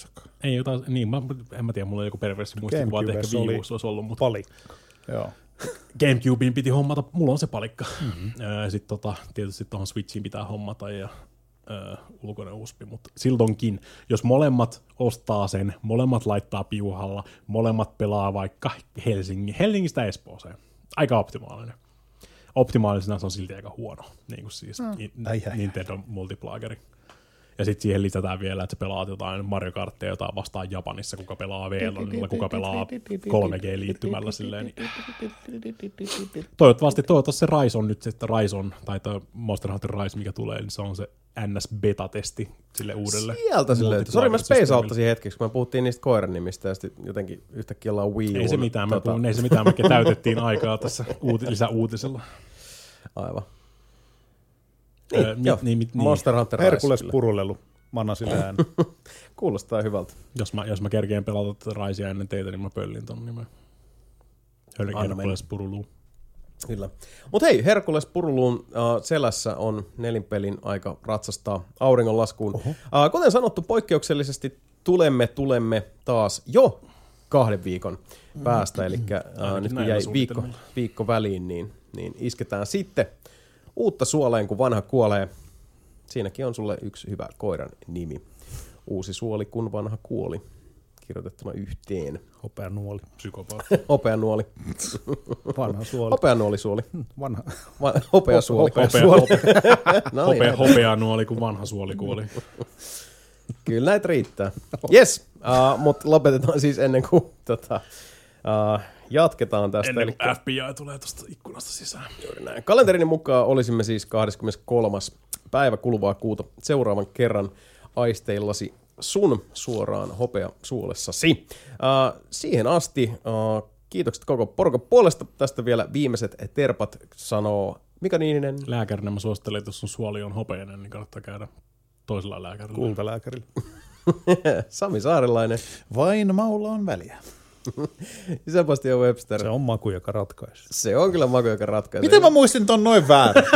Ei jotain, niin, mä, en mä tiedä, mulla on joku perversi muistikuva, että ehkä Wii olisi ollut, mutta Palikka. Joo. Gamecubeen piti hommata, mulla on se palikka. Mm-hmm. Sitten tota, tietysti tuohon Switchiin pitää hommata ja ö, ulkoinen USB, mutta silloinkin, jos molemmat ostaa sen, molemmat laittaa piuhalla, molemmat pelaa vaikka Helsingin, Helsingistä Espooseen. Aika optimaalinen. Optimaalisena se on silti aika huono, niin kuin siis mm. Ai, ai, Nintendo multiplageri. Ja sitten siihen lisätään vielä, että sä pelaat jotain Mario Karttia, jotain vastaan Japanissa, kuka pelaa VLONilla, kuka pelaa 3G-liittymällä silleen. Niin. Toivottavasti, toivottavasti se Rise on nyt sitten Rise on, tai tuo Monster Hunter Rise, mikä tulee, niin se on se NS-beta-testi sille uudelle. Sieltä silleen, että sori mä space hetkeksi, kun me puhuttiin niistä koiran nimistä ja sitten jotenkin yhtäkkiä ollaan Wii Ei se mitään, me tota, puhun, ei se mitään, me täytettiin aikaa tässä uuti, lisäuutisella. Aivan. Niin, Niin, niin, joo. niin, niin, Monster Hunter Herkules purulelu. Manna sille ääni. Kuulostaa hyvältä. jos, mä, jos mä kerkeen pelata tätä Risea ennen teitä, niin mä pöllin ton nimen. Anna Herkules Purulu. Kyllä. Mutta hei, Herkules Puruluun uh, selässä on nelinpelin aika ratsastaa auringonlaskuun. Uh, kuten sanottu, poikkeuksellisesti tulemme, tulemme taas jo kahden viikon päästä, eli uh, nyt kun jäi viikko, viikko väliin, niin, niin isketään sitten uutta suoleen, kun vanha kuolee. Siinäkin on sulle yksi hyvä koiran nimi. Uusi suoli, kun vanha kuoli. Kirjoitettuna yhteen. Hopea nuoli. Psykopaatti. Hopeanuoli. Vanha suoli. Hopeanuoli suoli. Vanha. Va- Hopeasuoli. Hopea Hopea, suoli. hopea, No hopea, niin, hopea nuoli, kun vanha suoli kuoli. Kyllä näitä riittää. Yes, uh, mutta lopetetaan siis ennen kuin tota, uh, jatketaan tästä. Ennen Eli kuin FBI tulee tuosta ikkunasta sisään. juuri näin. Kalenterini mukaan olisimme siis 23. päivä kuluvaa kuuta seuraavan kerran aisteillasi sun suoraan hopea suolessasi. Uh, siihen asti uh, kiitokset koko porukan puolesta. Tästä vielä viimeiset terpat sanoo Mika Niininen. Lääkärinä mä suosittelen, että jos sun suoli on hopeinen, niin kannattaa käydä toisella lääkärillä. Kultalääkärillä. Sami Saarelainen. Vain maulla on väliä. Sebastian Webster. Se on maku, joka ratkaisee. Se on kyllä maku, joka ratkaisee. Miten mä muistin ton noin väärin?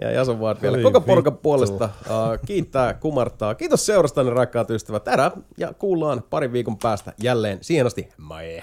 Ja Jason Ward vielä koko porukan vittu. puolesta uh, kiittää, kumartaa. Kiitos seurastanne rakkaat ystävät. Täällä ja kuullaan parin viikon päästä jälleen. Siihen asti, moi!